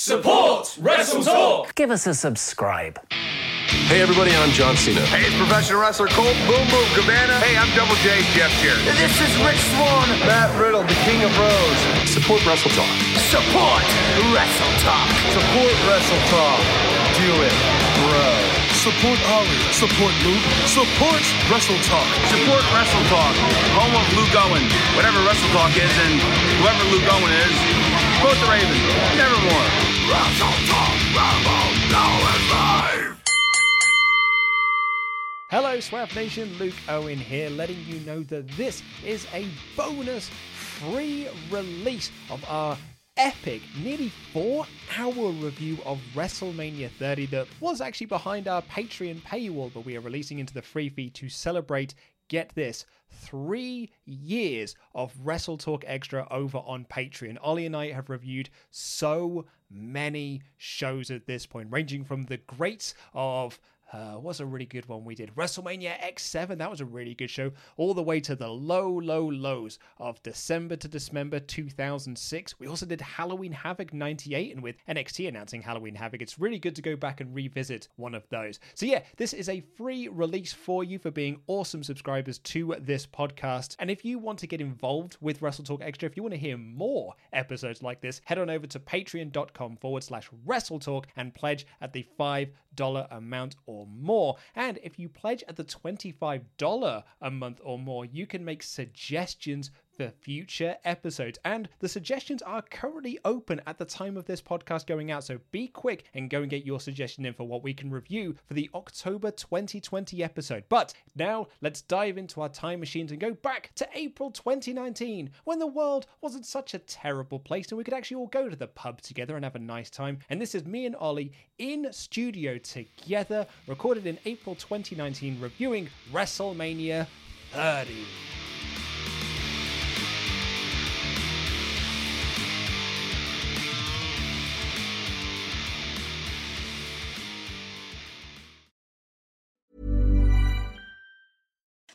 Support Wrestle Talk. Give us a subscribe. Hey everybody, I'm John Cena. Hey, it's professional wrestler Colt Boom Boom Cabana. Hey, I'm Double J Jeff Jarrett. This is Rich Swann. Matt Riddle, the King of Bros. Support Wrestle Talk. Support Wrestle Talk. Support Wrestle Talk. Do it, bro. Support Ollie. Support Luke. Support Wrestle Talk. Support Wrestle Talk. Home of Luke Owen. Whatever Wrestle Talk is, and whoever Luke Owen is, quote the Raven. Nevermore. Hello, Swerve Nation. Luke Owen here, letting you know that this is a bonus free release of our epic, nearly four hour review of WrestleMania 30 that was actually behind our Patreon paywall, but we are releasing into the free feed to celebrate. Get this, three years of Wrestle Talk Extra over on Patreon. Ollie and I have reviewed so many shows at this point, ranging from the greats of uh, what's a really good one we did? WrestleMania X7. That was a really good show. All the way to the low, low lows of December to Dismember 2006. We also did Halloween Havoc 98, and with NXT announcing Halloween Havoc, it's really good to go back and revisit one of those. So, yeah, this is a free release for you for being awesome subscribers to this podcast. And if you want to get involved with Wrestle Talk Extra, if you want to hear more episodes like this, head on over to patreon.com forward slash Wrestle Talk and pledge at the $5 amount or more. And if you pledge at the $25 a month or more, you can make suggestions for future episodes. And the suggestions are currently open at the time of this podcast going out. So be quick and go and get your suggestion in for what we can review for the October 2020 episode. But now let's dive into our time machines and go back to April 2019 when the world wasn't such a terrible place and we could actually all go to the pub together and have a nice time. And this is me and Ollie in studio together, recorded in April 2019, reviewing WrestleMania 30.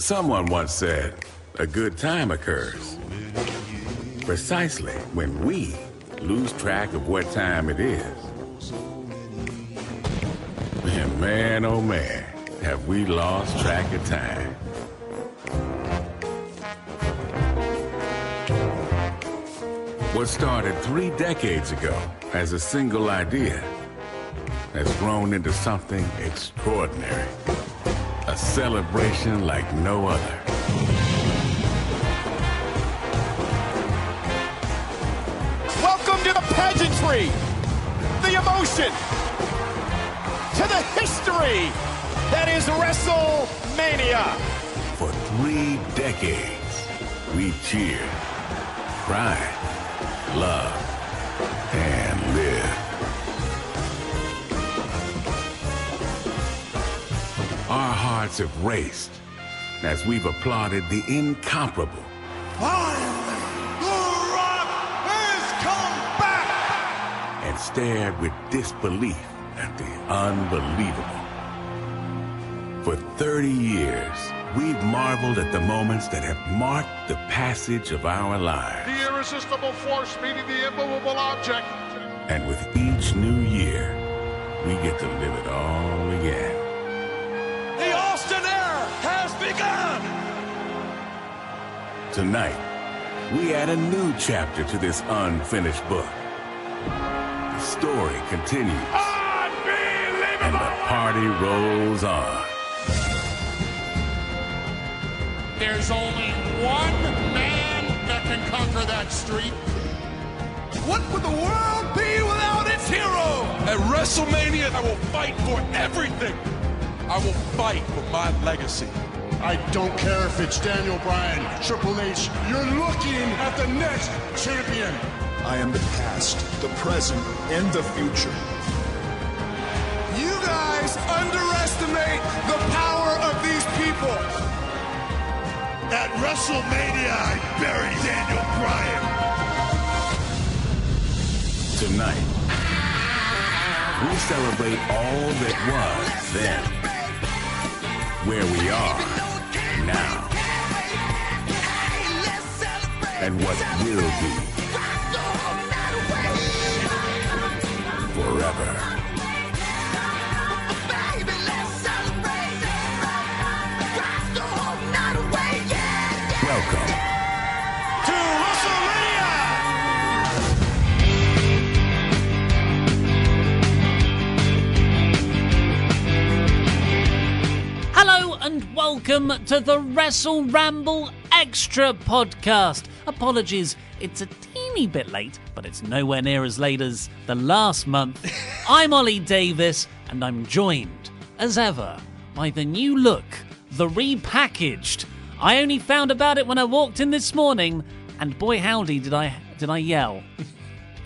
Someone once said, a good time occurs precisely when we lose track of what time it is. And man, oh man, have we lost track of time. What started three decades ago as a single idea has grown into something extraordinary. A celebration like no other. Welcome to the pageantry, the emotion, to the history that is WrestleMania. For three decades, we cheered, cried, loved, and Our hearts have raced as we've applauded the incomparable. Finally, The Rock has come back! and stared with disbelief at the unbelievable. For 30 years, we've marveled at the moments that have marked the passage of our lives. The irresistible force meeting the immovable object. And with each new year, we get to live it all has begun! Tonight, we add a new chapter to this unfinished book. The story continues. And the party rolls on. There's only one man that can conquer that street. What would the world be without its hero? At WrestleMania, I will fight for everything. I will fight for my legacy. I don't care if it's Daniel Bryan, Triple H. You're looking at the next champion. I am the past, the present, and the future. You guys underestimate the power of these people. At WrestleMania, I bury Daniel Bryan. Tonight, we celebrate all that was then, where we are now, and what will be forever. Welcome to the Wrestle Ramble Extra podcast. Apologies, it's a teeny bit late, but it's nowhere near as late as the last month. I'm Ollie Davis, and I'm joined, as ever, by the new look, the repackaged. I only found about it when I walked in this morning, and boy howdy did I did I yell.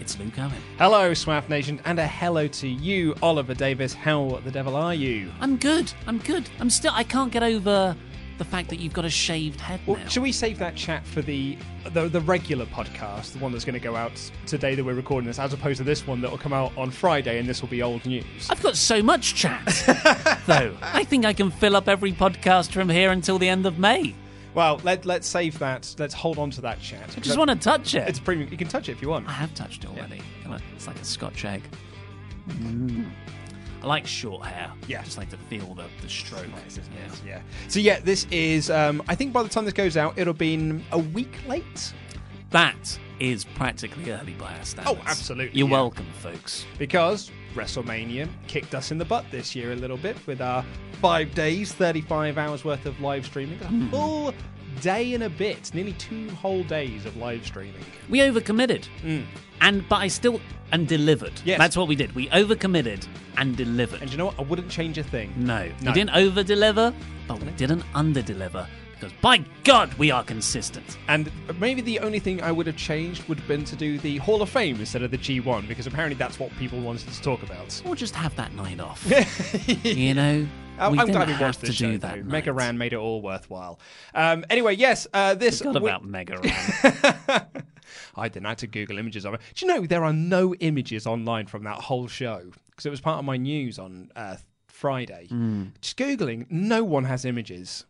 It's Luke Owen. Hello, Swaff Nation, and a hello to you, Oliver Davis. How the devil are you? I'm good. I'm good. I'm still. I can't get over the fact that you've got a shaved head Well, now. shall we save that chat for the, the the regular podcast, the one that's going to go out today that we're recording this, as opposed to this one that will come out on Friday, and this will be old news. I've got so much chat, though. I think I can fill up every podcast from here until the end of May. Well, let let's save that. Let's hold on to that chat. I just want to touch it. It's premium. You can touch it if you want. I have touched it already. Come on, It's like a Scotch egg. Mm. I like short hair. Yeah. I just like to feel the, the stroke. yeah. yeah. So yeah, this is. Um, I think by the time this goes out, it'll been a week late. That is practically early by our standards. Oh, absolutely, You're yeah. welcome, folks. because WrestleMania kicked us in the butt this year a little bit with our five days, 35 hours worth of live streaming. A Hmm. full day and a bit, nearly two whole days of live streaming. We overcommitted. And but I still and delivered. Mm. Yes. That's what we did. We overcommitted and delivered. And you know what? I wouldn't change a thing. no, No. we didn't over deliver, but we didn't under deliver because by God we are consistent. And maybe the only thing I would have changed would have been to do the Hall of Fame instead of the G1, because apparently that's what people wanted to talk about. Or just have that night off. you know, I'm, we I'm glad we watched to this do that. Mega Ran made it all worthwhile. Um, anyway, yes, uh, this Forgot week- about Mega Ran. I didn't have to Google images of it. Do you know there are no images online from that whole show? Because it was part of my news on uh, Friday. Hmm. Just Googling, no one has images.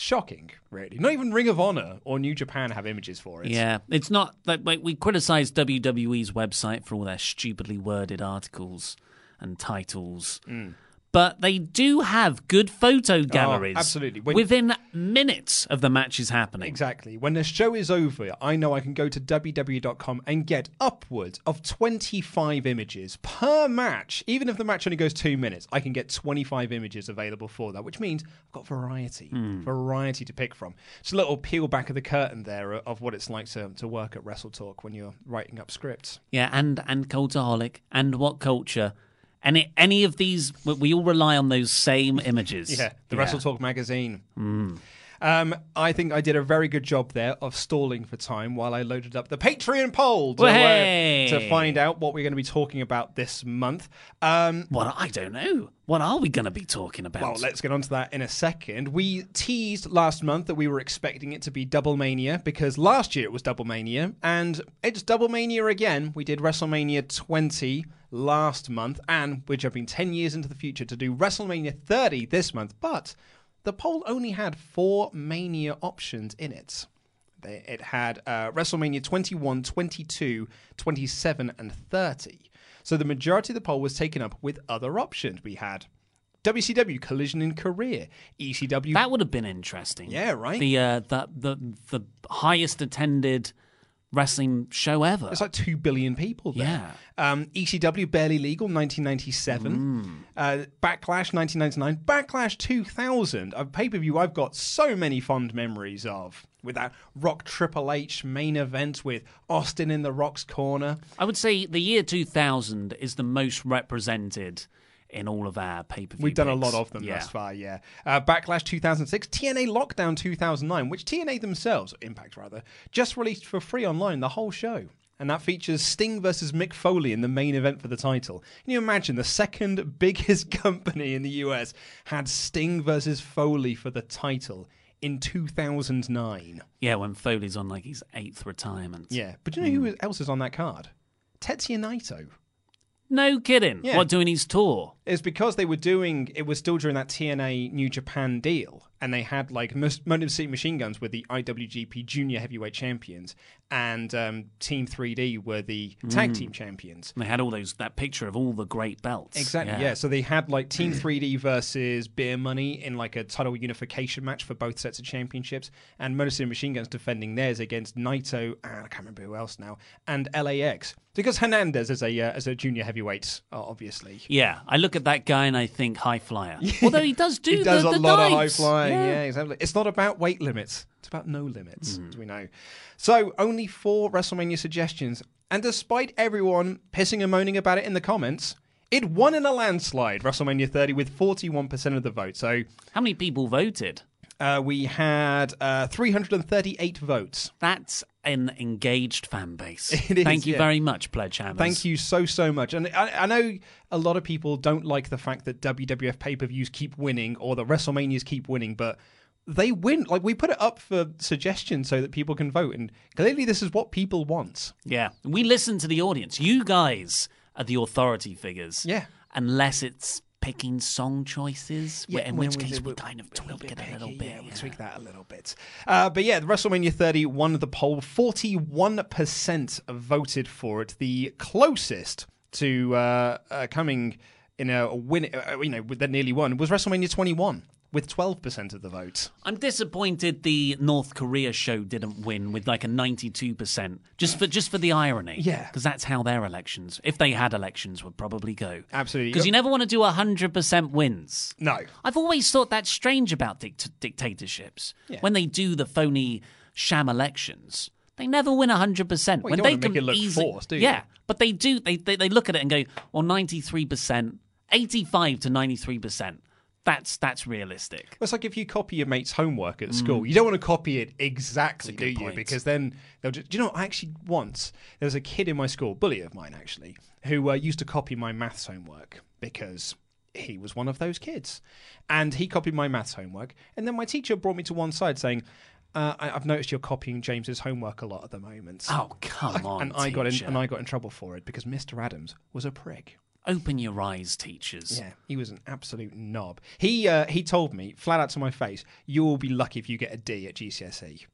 Shocking, really. Not even Ring of Honor or New Japan have images for it. Yeah, it's not like, like we criticise WWE's website for all their stupidly worded articles and titles, Mm. But they do have good photo ah, galleries. Oh, absolutely. When- within minutes of the matches happening. Exactly. When the show is over, I know I can go to WWE.com and get upwards of 25 images per match. Even if the match only goes two minutes, I can get 25 images available for that, which means I've got variety, hmm. variety to pick from. It's a little peel back of the curtain there of what it's like to, to work at Wrestle Talk when you're writing up scripts. Yeah, and and Cultaholic and What Culture. Any any of these, we- all rely on those same images. Yeah, the Wrestle Talk magazine. Um, I think I did a very good job there of stalling for time while I loaded up the Patreon poll to, uh, Hey! to find out what we're going to be talking about this month. Um, What I don't know. What are we going to be talking about? well, let's get on to that in a second. We teased last month that we were expecting it to be Double Mania because last year it was Double Mania, and it's Double Mania again. We did WrestleMania 20 last month, and we're jumping 10 years into the future to do WrestleMania 30 this month, but the poll only had four Mania options in it. It had uh, WrestleMania 21, 22, 27, and 30. So the majority of the poll was taken up with other options. We had WCW Collision in Korea, ECW. that would have been interesting. Yeah, right? The uh, the the the highest attended wrestling show ever. It's like 2 billion people there. Um, ECW Barely Legal 1997. Uh, Backlash 1999. Backlash 2000. A pay per view I've got so many fond memories of. With that Rock Triple H main event with Austin in the Rock's corner. I would say the year 2000 is the most represented in all of our pay per view. We've done a lot of them yeah. thus far, yeah. Uh, Backlash 2006, TNA Lockdown 2009, which TNA themselves, Impact rather, just released for free online the whole show. And that features Sting versus Mick Foley in the main event for the title. Can you imagine the second biggest company in the US had Sting versus Foley for the title in 2009? Yeah, when Foley's on like his eighth retirement. Yeah, but do you know who else is on that card? Tetsuya Naito. No kidding. Yeah. What doing his tour? It's because they were doing it was still during that TNA New Japan deal, and they had like Motor City Machine Guns were the IWGP Junior Heavyweight Champions, and um, Team 3D were the Tag Mm. Team Champions. And they had all those that picture of all the great belts. Exactly, yeah. So they had like Team 3D versus Beer Money in like a title unification match for both sets of championships, and Motor City Machine Guns defending theirs against Naito and I can't remember who else now, and LAX because Hernandez is a uh, as a junior heavyweight, uh, obviously. Yeah, I look at that guy and I think high flyer. Although he does do he does the, a lot of high flying. Yeah. Yeah. exactly. It's not about weight limits. About no limits, Hmm. as we know. So only four WrestleMania suggestions, and despite everyone pissing and moaning about it in the comments, it won in a landslide. WrestleMania 30 with 41% of the vote. So How many people voted? uh, we had uh, 338 votes. That's an engaged fan base. It is, Thank you yeah. very much, Pledge Hammers. Thank you so so much. And I, I know a lot of people don't like the fact that WWF pay per views keep winning or the WrestleManias keep winning, but they win. Like we put it up for suggestions so that people can vote, and clearly this is what people want. Yeah, we listen to the audience. You guys are the authority figures. Yeah. Unless it's picking song choices, wh- in which when case we- we kind of tweak it a little bit. Yeah, we tweak that a little bit. Uh, but yeah, the WrestleMania 30 won the poll. 41% voted for it. The closest to uh, uh, coming in a win, uh, you know, that nearly won was WrestleMania 21. With 12% of the vote. I'm disappointed the North Korea show didn't win with like a 92%. Just for just for the irony. Yeah. Because that's how their elections, if they had elections, would probably go. Absolutely. Because you never want to do 100% wins. No. I've always thought that's strange about dict- dictatorships. Yeah. When they do the phony sham elections, they never win 100%. Well, you when don't they can it look easily- forced, do you? Yeah, but they do. They, they, they look at it and go, well, 93%, 85 to 93%. That's that's realistic. Well, It's like if you copy your mate's homework at school, you don't want to copy it exactly, do Mm. you? point. Because then they'll just. Do you know? I actually once there was a kid in my school, bully of mine actually, who uh, used to copy my maths homework because he was one of those kids, and he copied my maths homework, and then my teacher brought me to one side saying. Uh, I, I've noticed you're copying James's homework a lot at the moment. Oh, come on, and I got in, and I got in trouble for it because Mr. Adams was a prick. Open your eyes, teachers. Yeah, he was an absolute knob. He uh, he told me flat out to my face, "You will be lucky if you get a D at GCSE." E."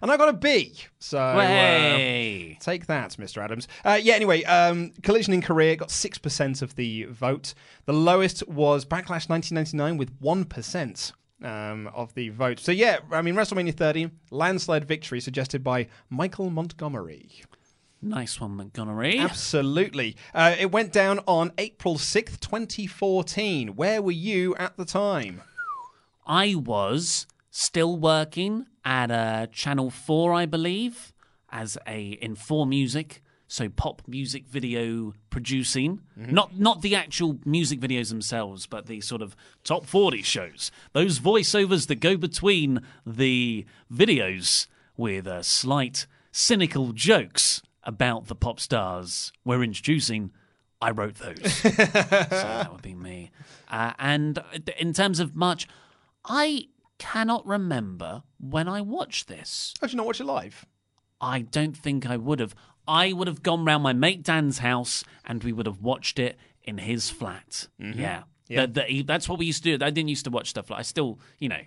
And I got a B. So uh, take that, Mr. Adams. Uh, yeah. Anyway, um, Collision in Korea got six percent of the vote. The lowest was Backlash 1999 with one percent. Um, of the vote. So, yeah, I mean, WrestleMania 30, landslide victory suggested by Michael Montgomery. Nice one, Montgomery. Absolutely. Uh, it went down on April 6th, 2014. Where were you at the time? I was still working at uh, Channel 4, I believe, as a in 4 music, so pop music video producing. Not not the actual music videos themselves, but the sort of top 40 shows. Those voiceovers that go between the videos with uh, slight cynical jokes about the pop stars we're introducing. I wrote those. so that would be me. Uh, and in terms of much, I cannot remember when I watched this. How did you not watch it live? I don't think I would have. I would have gone round my mate Dan's house and we would have watched it in his flat. Yeah. Yeah. The- the- that's what we used to do. I didn't used to watch stuff like I still, you know,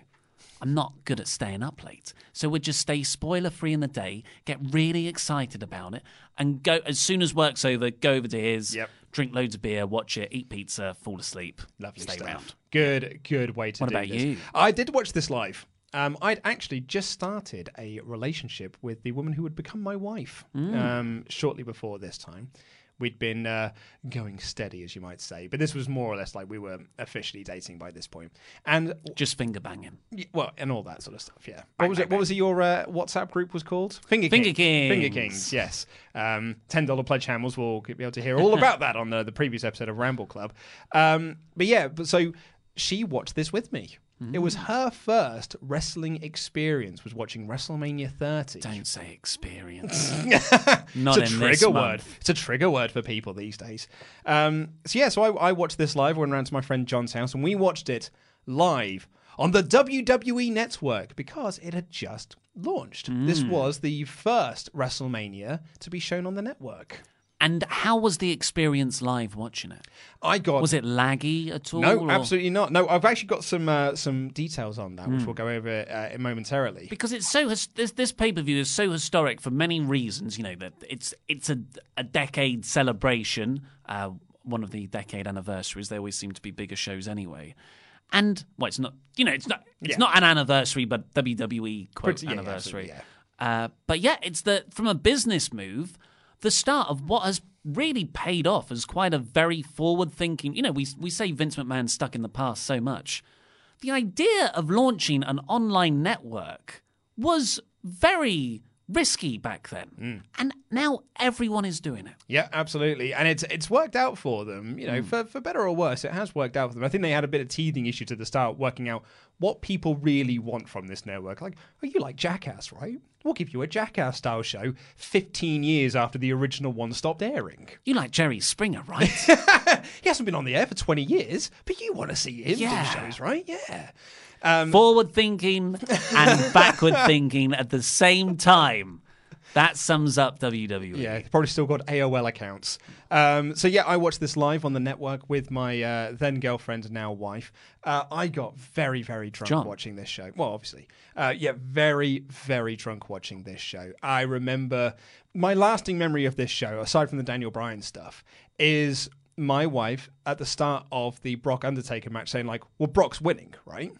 I'm not good at staying up late. So we'd just stay spoiler free in the day, get really excited about it, and go as soon as work's over, go over to his, Yep. drink loads of beer, watch it, eat pizza, fall asleep. Lovely stay stuff. round. Good, good way to What do about this. you? I did watch this live. Um, I'd actually just started a relationship with the woman who would become my wife Mm. um, shortly before this time. We'd been uh, going steady, as you might say, but this was more or less like we were officially dating by this point. And Just finger banging. y- well, and all that sort of stuff. Yeah. What was it? What was it? Your uh, WhatsApp group was called Finger Finger Kings. Finger Kings. Kings. Yes. Um, Ten dollar pledge hammers will be able to hear all about that on the, the previous episode of Ramble Club. Um, but yeah, but so she watched this with me. It was Mm. her first wrestling experience. Was watching WrestleMania 30. Don't say experience. it's Not a in trigger this word. month. It's a trigger word for people these days. Um, so yeah, so I, I watched this live. I went around to my friend John's house, and we watched it live on the WWE Network because it had just launched. This Mm. was the first WrestleMania to be shown on the network. And how was the experience live watching it? I got Was it laggy at all? no, or- absolutely not. No, I've actually got some uh, some details on that, which Mm. we'll go over uh, momentarily. because it's so his- this this pay per view is so historic for many reasons. You know that it's it's a a decade celebration, uh, one of the decade anniversaries. They always seem to be bigger shows anyway. And well, it's not. You know, it's not. It's Yeah. not an anniversary, but WWE quote Pretty- yeah, anniversary. absolutely, Uh, but yeah, it's the from a business move, the start of what has really paid off as quite a very forward thinking. You know, we we say Vince McMahon stuck in the past so much. The idea of launching an online network was very risky back then, Mm. and now everyone is doing it. Yeah, absolutely, and it's it's worked out for them. You know, Hmm. for for better or worse, it has worked out for them. I think they had a bit of teething issue to the start, working out what people really want from this network. Like, oh, you like Jackass, right? We'll give you a Jackass style show 15 years after the original one stopped airing. You like Jerry Springer, right? He hasn't been on the air for 20 years, but you want to see him Yeah. do shows, right? Yeah. Um, Forward thinking and backward thinking at the same time. That sums up. WWE. Yeah, probably still got AOL accounts. Um, so yeah, I watched this live on the network with my uh, then girlfriend, now wife. Uh, I got very, very drunk John. watching this show. Well, obviously, uh, yeah, very, very drunk watching this show. I remember my lasting memory of this show, aside from the Daniel Bryan stuff, is my wife at the start of the Brock Undertaker match saying like, "Well, Brock's winning, right?"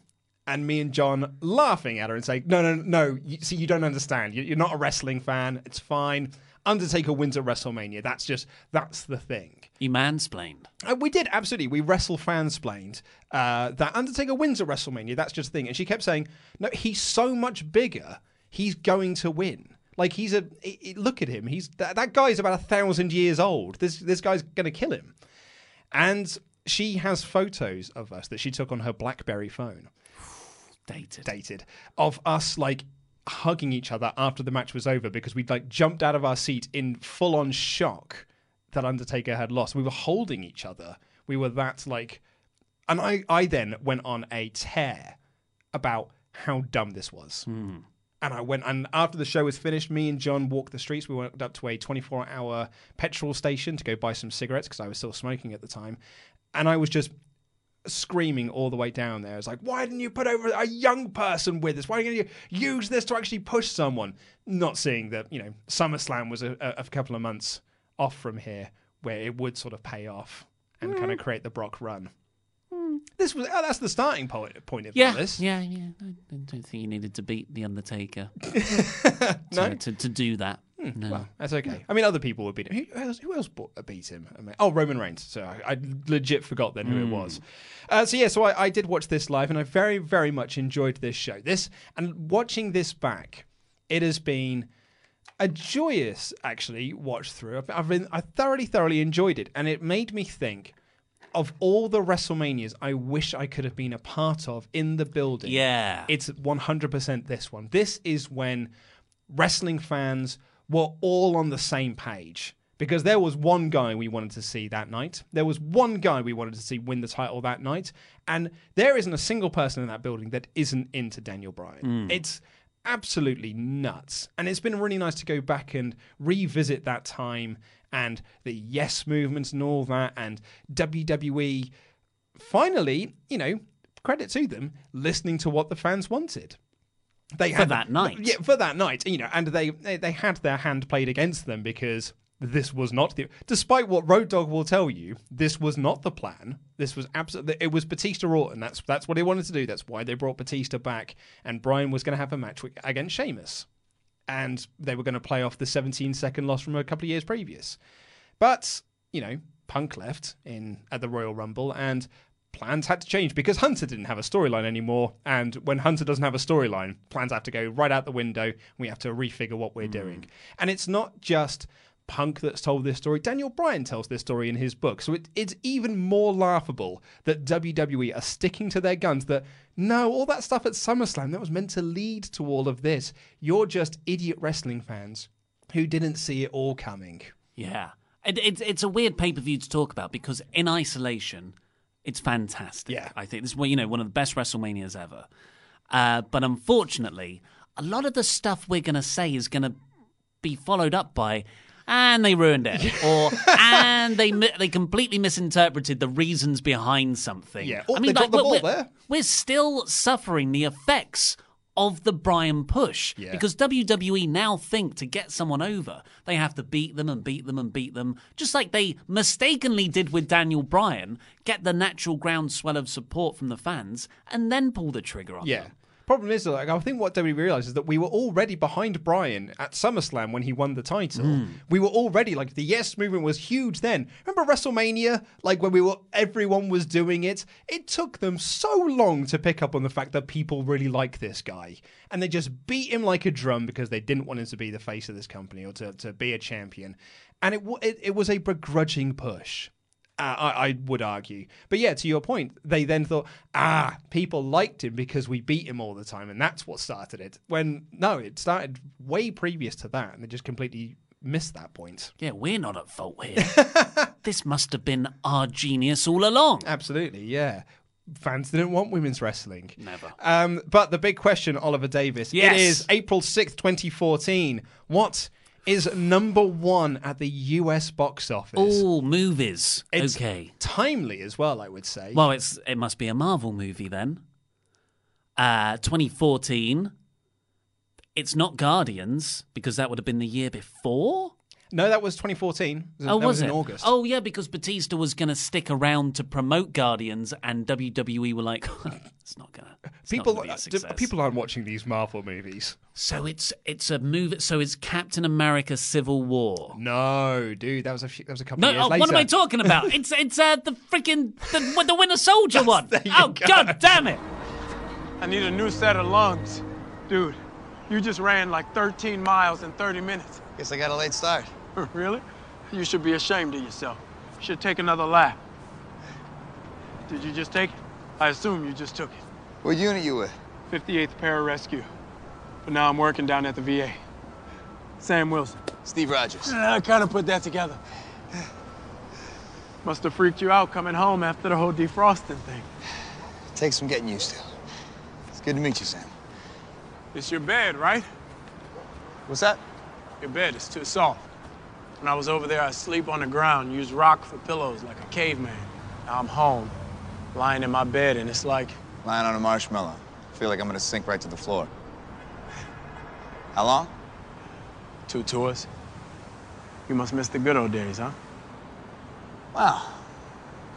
And me and John laughing at her and saying, "No, no, no. You, see, you don't understand. You- You're not a wrestling fan. It's fine. Undertaker wins at WrestleMania. That's just that's the thing." You mansplained. Uh, we did absolutely. We wrestle fansplained uh, that Undertaker wins at WrestleMania. That's just a thing. And she kept saying, "No, he's so much bigger. He's going to win. Like he's a i- i- look at him. He's that, that guy's about a thousand years old. This this guy's going to kill him." And she has photos of us that she took on her BlackBerry phone Dated. dated of us like hugging each other after the match was over because we'd like jumped out of our seat in full on shock that Undertaker had lost. We were holding each other. We were that like and I I then went on a tear about how dumb this was. Hmm. And I went, and after the show was finished, me and John walked the streets. We went up to a 24 hour petrol station to go buy some cigarettes because I was still smoking at the time. And I was just screaming all the way down there. It's like, why didn't you put over a young person with this? Why didn't you use this to actually push someone? Not seeing that, you know, SummerSlam was a, a, couple of months off from here where it would sort of pay off and kind of mm. create the Brock run. Mm. This was oh, that's the starting point point of Yeah, this. yeah, yeah. I I don't think you needed to beat the Undertaker to, No? to, to do that. No. Well, that's okay. I mean, other people would beat him. Who else, who else bo- beat him? I mean, oh, Roman Reigns. So I, I legit forgot then who it was. Uh, so yeah, so I, I did watch this live, and I very, very much enjoyed this show. This and watching this back, it has been a joyous actually watch through. I've, I've been, I thoroughly, thoroughly enjoyed it, and it made me think of all the WrestleManias I wish I could have been a part of in the building. Yeah. It's 100% this one. This is when wrestling fans were all on the same page. Because there was one guy we wanted to see that night. There was one guy we wanted to see win the title that night. And there isn't a single person in that building that isn't into Daniel Bryan. Mm. It's absolutely nuts. And it's been really nice to go back and revisit that time and the yes movements and all that. And WWE finally, you know, credit to them, listening to what the fans wanted. They For that night. yeah, for that night, you know, and they, they they had their hand played against them because this was not the. Despite what Road Dogg will tell you, this was not the plan. This was absolutely. It was Batista Orton. That's that's what he wanted to do. That's why they brought Batista back, and Bryan was going to have a match against Sheamus, and they were going to play off the 17 second loss from a couple of years previous. But you know, Punk left in at the Royal Rumble, and plans had to change because Hunter didn't have a storyline anymore. And when Hunter doesn't have a storyline, plans have to go right out the window. We have to refigure what we're hmm. doing. And it's not just Punk that's told this story. Daniel Bryan tells this story in his book. So it, it's even more laughable that WWE are sticking to their guns that no, all that stuff at SummerSlam that was meant to lead to all of this. You're just idiot wrestling fans who didn't see it all coming. Yeah. It, it's it's a weird pay per view to talk about because in isolation, it's fantastic. Yeah. I think this is you know one of the best WrestleManias ever. Uh, but unfortunately, a lot of the stuff we're going to say is going to be followed up by. And they ruined it, or and they they completely misinterpreted the reasons behind something. Yeah. Oh, they dropped the we're- ball we're, there. we're still suffering the effects of the Bryan push Yeah. because WWE now think to get someone over, they have to beat them and beat them and beat them, just like they mistakenly did with Daniel Bryan, get the natural groundswell of support from the fans, and then pull the trigger on Yeah. them. Problem is, like, I think what WWE realized is that we were already behind Bryan at SummerSlam when he won the title. Hmm. We were already like the yes movement was huge then. Remember WrestleMania, like when we were everyone was doing it. It took them so long to pick up on the fact that people really like this guy, and they just beat him like a drum because they didn't want him to be the face of this company or to, to be a champion. And it, it it was a begrudging push. Uh, I, I would argue. But yeah, to your point, they then thought, ah, people liked him because we beat him all the time, and that's what started it. When no, it started way previous to that, and they just completely missed that point. Yeah, we're not at fault here. this must have been our genius all along. Absolutely, yeah. Fans didn't want women's wrestling. Never. Um, but the big question, Oliver Davis, Yes. it is April 6th, 2014. What is number one at the US box office? All movies. It's okay. timely as well, I would say. Well, it's it must be a Marvel movie then. Uh, 2014. It's not Guardians because that would have been the year before. No, that was 2014. Oh, that was, was it? in August. Oh, yeah, because Batista was going to stick around to promote Guardians, and WWE were like, "It's not going to." people, be a people aren't watching these Marvel movies. So it's it's a movie. So it's Captain America: Civil War. No, dude, that was a few, that was a couple No, of years oh, later. what am I talking about? it's it's uh, the freaking the, the Winter Soldier one. Oh go. God damn it! I need a new set of lungs. Dude, you just ran like 13 miles in 30 minutes. Guess I got a late start. really? You should be ashamed of yourself. You should take another lap. Did you just take it? I assume you just took it. What unit you with? 58th Pararescue. But now I'm working down at the VA. Sam Wilson. Steve Rogers. I kind of put that together. Must have freaked you out coming home after the whole defrosting thing. Takes some getting used to. It's good to meet you, Sam. It's your bed, right? What's that? Your bed is too soft. When I was over there, I sleep on the ground, use rock for pillows like a caveman. Now I'm home, lying in my bed, and it's like Lying on a marshmallow. I Feel like I'm gonna sink right to the floor. How long? two tours. You must miss the good old days, huh? Wow.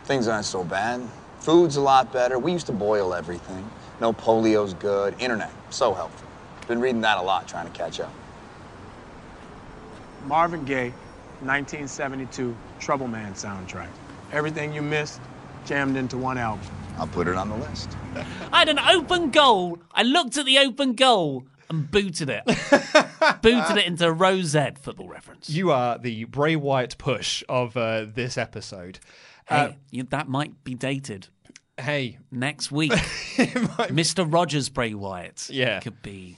Things aren't so bad. Food's a lot better. We used to boil everything. No polio's good. Internet, so helpful. Been reading that a lot, trying to catch up. Marvin Gaye, 1972 Trouble Man soundtrack. Everything you missed, jammed into one album. I'll put it on the list. I had an open goal. I looked at the open goal and booted it. booted it into Rosette football reference. You are the Bray Wyatt push of uh, this episode. Hey, Uh, you, that might be dated. Hey, Next week, Mr. Rogers Bray Wyatt Yeah. could be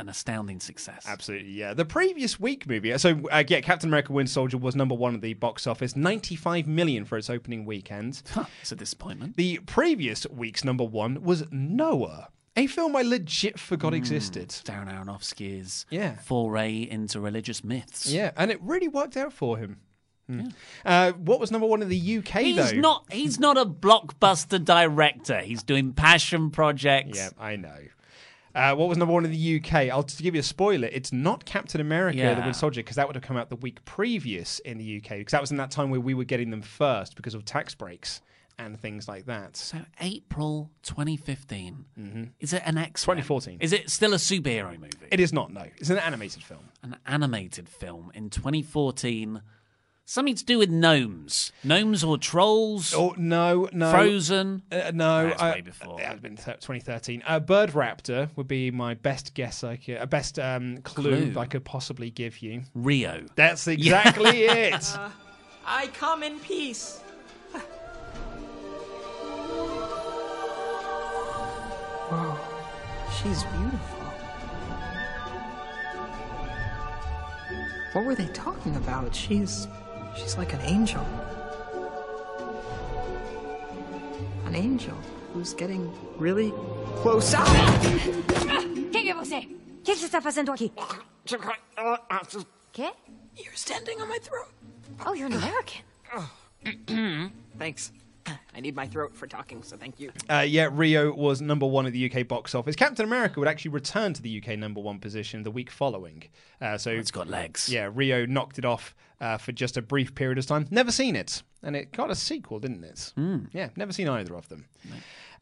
an astounding success. Absolutely, yeah. The previous week movie, so uh, yeah, Captain America: Winter Soldier was number one at the box office, ninety-five million for its opening weekend. it's a disappointment. The previous week's number one was Noah, a film I legit forgot existed. Darren Aronofsky's Yeah. foray into religious myths. Yeah, and it really worked out for him. Hmm. Uh, what was number one in the UK He's though? not. He's not a blockbuster director. He's doing passion projects. Yeah, I know. Uh, what was number one in the UK? I'll just give you a spoiler. It's not Captain America: The Yeah. Winter Soldier because that would have come out the week previous in the UK because that was in that time where we were getting them first because of tax breaks and things like that. So April 2015. Mm-hmm. Is it an X? 2014. Is it still a superhero movie? It is not. No, it's an animated film. An animated film in 2014. Something to do with gnomes, gnomes or trolls. Oh no, no, Frozen. Uh, no, That's I- way before. It has been th- 2013. Uh, Bird Raptor would be my best guess. I could, uh, best um, clue, Clue. I could possibly give you. Rio. That's exactly it. I come in peace. Whoa, she's beautiful. What were they talking about? She's she's like an angel. An angel who's getting really close up. ¿Qué que você? O que, que você está fazendo aqui? ¿Quê? You're standing on my throat. Oh, you're an American. Thanks. I need my throat for talking, so thank you. Uh, yeah, Rio was number one at the UK box office. Captain America would actually return to the UK number one position the week following. Uh, so It's got legs. Yeah, Rio knocked it off uh, for just a brief period of time. Never seen it, and it got a sequel, didn't it? Mm. Yeah, never seen either of them.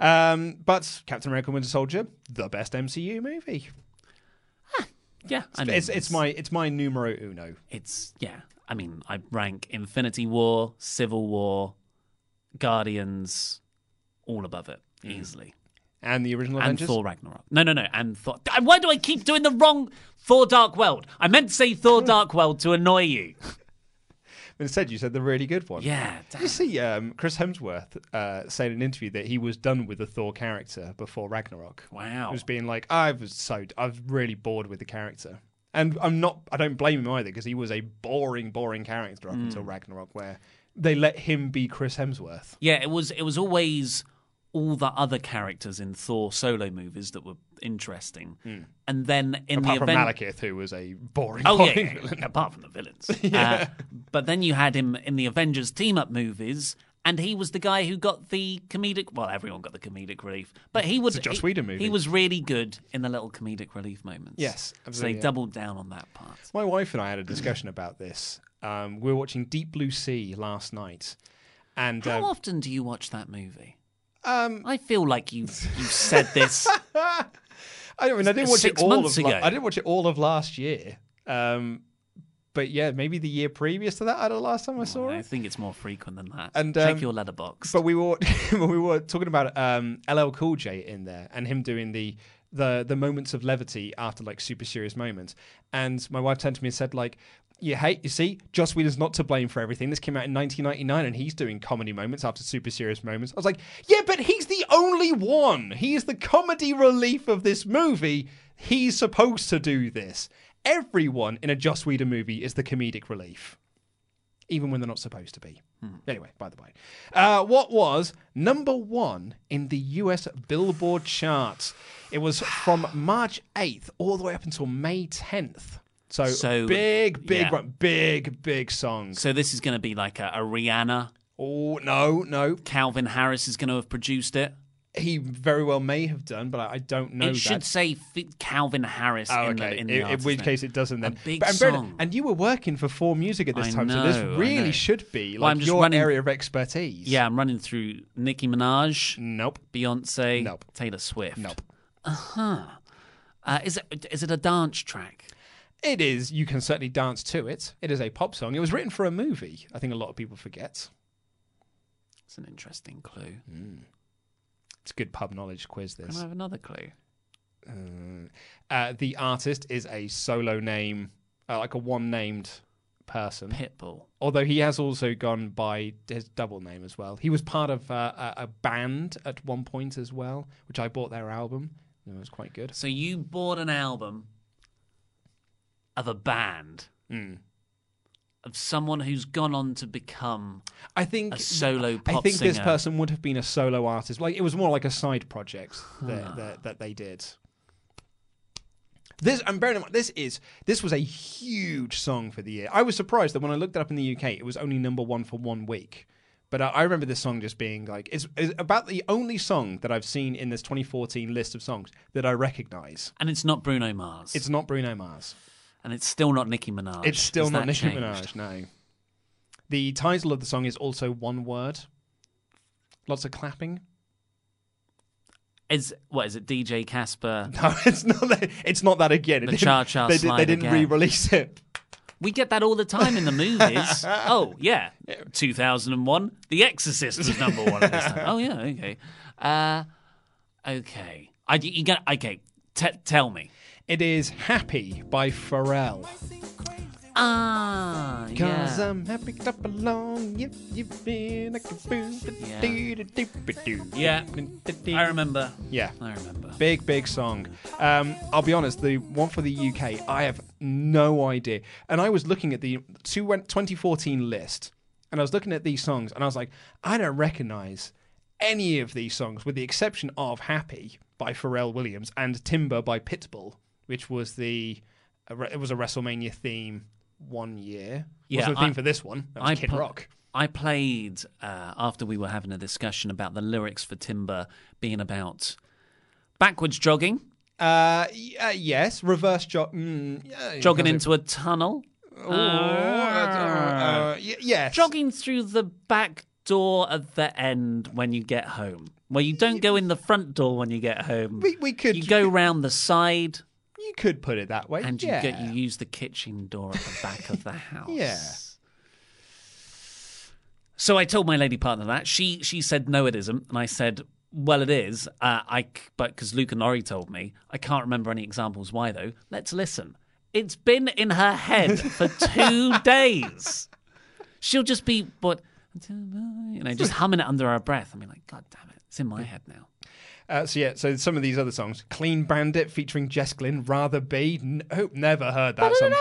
Um, but Captain America: Winter Soldier, the best MCU movie. Yeah, I mean, it's, it's my it's my numero uno. It's yeah. I mean, I rank Infinity War, Civil War, Guardians, all above it easily. And the original and Avengers. Thor Ragnarok. No, no, no. And Thor. Why do I keep doing the wrong Thor Dark World? I meant to say Thor Dark World to annoy you. Instead, you said the really good one. Yeah, Did you see um, Chris Hemsworth uh, say in an interview that he was done with the Thor character before Ragnarok? Wow. He was being like, I was so, I was really bored with the character. And I'm not, I don't blame him either because he was a boring, boring character up Mm. until Ragnarok where they let him be Chris Hemsworth. Yeah, it was. It was always all the other characters in Thor solo movies that were interesting, and then in. Apart the from event, Malekith, who was a boring, Oh yeah, yeah, apart from the villains. Yeah. Uh, but then you had him in the Avengers team up movies, and he was the guy who got the comedic. Well, everyone got the comedic relief, but he was It's Joss he- Whedon movie. He was really good in the little comedic relief moments. Yes, so absolutely, they yeah. doubled down on that part. My wife and I had a discussion about this Um, we were watching Deep Blue Sea last night, and How um, often do you watch that movie? Um, I feel like you you said this. I mean, I didn't watch it all of la- I didn't watch it all of last year. Um, but yeah, maybe the year previous to that. I don't know. Last time I saw I it. I think it's more frequent than that. And check um, your letterbox. But we were we were talking about um, LL Cool J in there and him doing the the the moments of levity after like super serious moments. And my wife turned to me and said like. You hate, you see, Joss Whedon's not to blame for everything. This came out in 1999, and he's doing comedy moments after super serious moments. I was like, yeah, but he's the only one. He is the comedy relief of this movie. He's supposed to do this. Everyone in a Joss Whedon movie is the comedic relief even when they're not supposed to be. Anyway, by the way, uh, what was number one in the US Billboard charts? It was from March 8th all the way up until May 10th. So, So, big, big, yeah. run- big, big song. so this is going to be like a, a Rihanna. Oh no, no, Calvin Harris is going to have produced it. he very well may have done, but I, I don't know. it should say Calvin Harris. Oh, in okay. The, in the in which name. case it doesn't then. A big But- and, song. and you were working for Four Music at this I time, so this really should be Well, like I'm just your running- area of expertise. Yeah, I'm running through Nicki Minaj. Nope. Beyonce. Nope. Taylor Swift. Nope. Uh-huh. Uh, is it is it a dance track? It is. You can certainly dance to it. It is a pop song. It was written for a movie. I think a lot of people forget. It's an interesting clue. It's a good pub knowledge quiz. Can This. I have another clue? Uh, uh, the artist is a solo name, uh, like a one-named person. Pitbull. Although he has also gone by his double name as well. He was part of uh, a, a band at one point as well, which I bought their album. It was quite good. So you bought an album of a band Mm. of someone who's gone on to become I think a solo I think this person would have been a solo artist. Like it was more like a side project that, that, that they did. This and bearing in mind, this is this was a huge song for the year. I was surprised that when I looked it up in the UK, it was only number one for one week. But I I remember this song just being like it's, it's about the only song that I've seen in this 2014 list of songs that I recognise. and it's not Bruno Mars. It's not Bruno Mars. And it's still not Nicki Minaj. It's still not that Nicki changed? Minaj. No. The title of the song is also one word. Lots of clapping. Is what is it? DJ Casper. No, it's not. That, it's not that again. It The didn't- Cha-Cha They, did, Slide they didn't again. re-release it. We get that all the time in the movies. oh yeah, 2001, The Exorcist was number one at this time. Oh yeah, okay, uh, okay. I you got okay. T- tell me. It is "Happy" by Pharrell. Ah, Cause yeah. I'm happy to clap along. If you've been a boom, Yeah, I remember. Yeah, I remember. Big, big song. Um, I'll be honest, the one for the UK, I have no idea. And I was looking at the 2014 list, and I was looking at these songs, and I was like, I don't recognize any of these songs, with the exception of Happy by Pharrell Williams and Timber by Pitbull, which was the it was a WrestleMania theme one year. Yeah, a theme I- for this one. I Kid pl- Rock. I played uh, after we were having a discussion about the lyrics for Timber being about backwards jogging, Uh, uh, yes, reverse jog. Mm, yeah, jogging into a tunnel, Oh, uh, uh, y- yes. jogging through the back door at the end when you get home. Well, you don't go in the front door when you get home. We, we could. You go round the side, You could put it that way. and you get you use the kitchen door at the back of the house. Yeah. So I told my lady partner that she she said no, it isn't, and I said, well, it is. Uh, I but because Luke and Laurie told me, I can't remember any examples why though. Let's listen. It's been in her head for two days. She'll just be but you know just humming it under her breath. I mean, like, God damn it, it's in my head now. Uh, so yeah, so some of these other songs, "Clean Bandit" featuring Jess Glynne, "Rather Be," n- oh, never heard that song.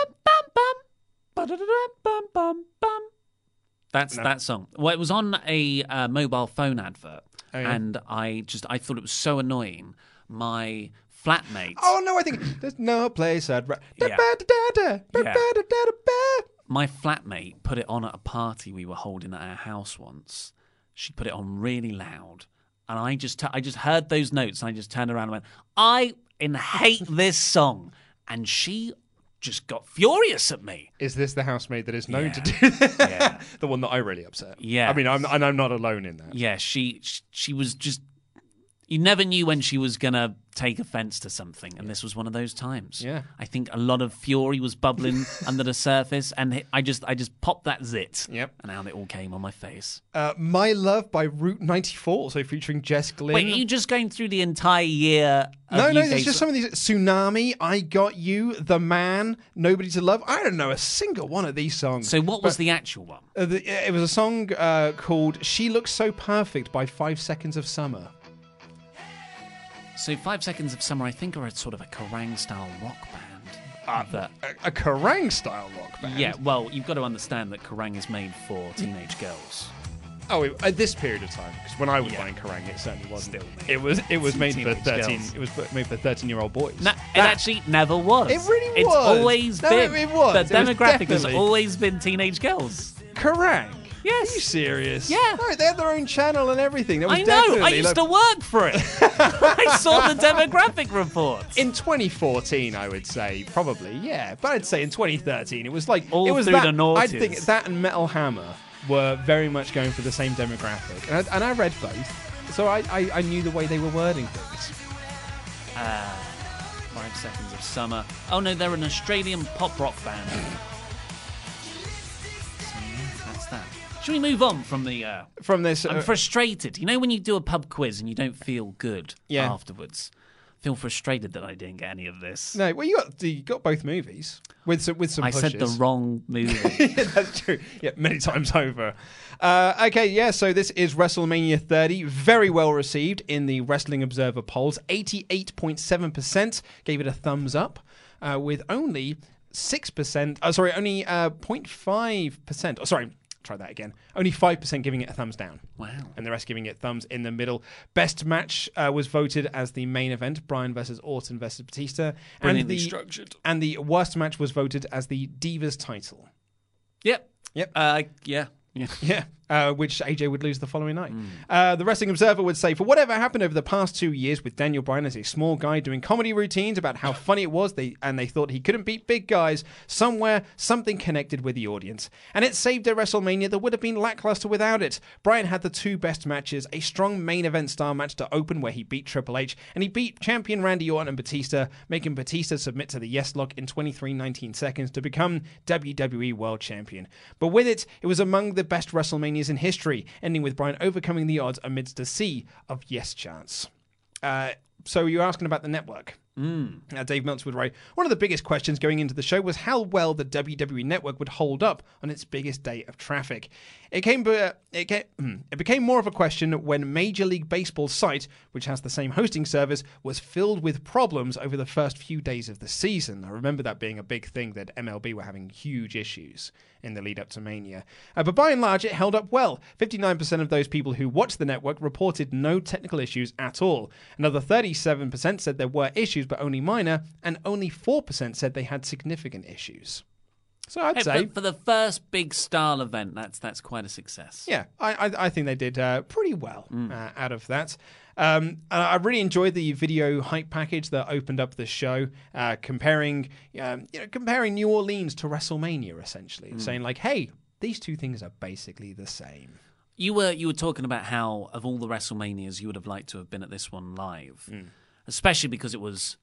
That's No. that song. Well, it was on a uh, mobile phone advert, Oh, yeah? and I just I thought it was so annoying. My flatmate, Oh no, I think there's no place I'd. Ra- Yeah. My flatmate put it on at a party we were holding at our house once. She put it on really loud, and I just I just heard those notes, and I just turned around and went, "I in hate this song," and she just got furious at me. Is this the housemaid that is known Yeah. to do that? the one that I really upset. Yeah. I mean, I'm and I'm not alone in that. Yeah, she she was just. You never knew when she was gonna take offence to something, and this was one of those times. Yeah. I think a lot of fury was bubbling under the surface, and I just I just popped that zit. Yep. And out it all came on my face. Uh, My Love by Route 94, so featuring Jess Glynne. Wait, are you just going through the entire year? No, no, there's just some of these. Tsunami, I Got You, The Man, Nobody to Love. I don't know a single one of these songs. So what was But, the actual one? uh, the, it was a song uh, called She Looks So Perfect by Five Seconds of Summer. So Five Seconds of Summer, I think, are a sort of a Kerrang style rock band. Uh, that, A, a Kerrang style rock band? yeah, well, you've got to understand that Kerrang is made for teenage girls. Oh, it- at this period of time, because when I was Yeah. buying Kerrang, it certainly wasn't. Still it was it was made for thirteen. girls. It was made for thirteen year old boys. No, it actually never was. It really It's was. always No, been. it was. The It was demographic has always been teenage girls. Kerrang. Yes. Are you serious? Yeah. No, they had their own channel and everything. That was I know. I definitely, used like- to work for it. I saw the demographic reports. In 2014, I would say probably, yeah. But I'd say in 2013, it was like All it was through that, the noughties. I think that and Metal Hammer were very much going for the same demographic, and I, and I read both, so I, I, I knew the way they were wording things. Uh, five seconds of summer. Oh no, they're an Australian pop rock band. Should we move on from the? Uh, From this, I'm uh, frustrated. You know when you do a pub quiz and you don't feel good Yeah. afterwards. Feel frustrated that I didn't get any of this. no, well, you got you got both movies with some with some. I said the wrong movie. That's true. Yeah, many times over. Uh, okay, yeah, so this is WrestleMania 30. Very well received in the Wrestling Observer polls. 88.7% gave it a thumbs up, uh, with only 6%, uh, sorry, only uh, 0.5%, oh, sorry, try that again. Only 5% giving it a thumbs down. Wow. And the rest giving it thumbs in the middle. Best match uh, was voted as the main event, Bryan versus Orton versus Batista. And Brilliantly the, structured. And the worst match was voted as the Divas title. Yep. Yep. Uh, yeah. Yeah. Yeah, uh, which AJ would lose the following night. Uh, the Wrestling Observer would say, for whatever happened over the past two years with Daniel Bryan as a small guy doing comedy routines about how funny it was, they and they thought he couldn't beat big guys, somewhere something connected with the audience. And it saved a WrestleMania that would have been lackluster without it. Bryan had the two best matches, a strong main event style match to open where he beat Triple H, and he beat champion Randy Orton and Batista, making Batista submit to the Yes Lock in 23.19 seconds to become WWE World Champion. But with it, it was among the best WrestleManias in history, ending with Bryan overcoming the odds amidst a sea of yes chants. Uh, so you're asking about the network. Mm. Uh, Dave Meltz would write, one of the biggest questions going into the show was how well the WWE Network would hold up on its biggest day of traffic. It came, it, came, it became more of a question when Major League Baseball's site, which has the same hosting service, was filled with problems over the first few days of the season. I remember that being a big thing that MLB were having huge issues in the lead up to Mania. Uh, but by and large, it held up well. 59% of those people who watched the network reported no technical issues at all. Another 37% said there were issues, but only minor, and only 4% said they had significant issues. So I'd Hey, say, for, the first big style event, that's that's quite a success. yeah, I, I, I think they did uh, pretty well Mm. uh, out of that. Um, and I really enjoyed the video hype package that opened up the show, uh, comparing, um, you know, comparing New Orleans to WrestleMania, essentially, Mm. saying like, "Hey, these two things are basically the same." You were you were talking about how of all the WrestleManias you would have liked to have been at this one live, Mm. especially because it was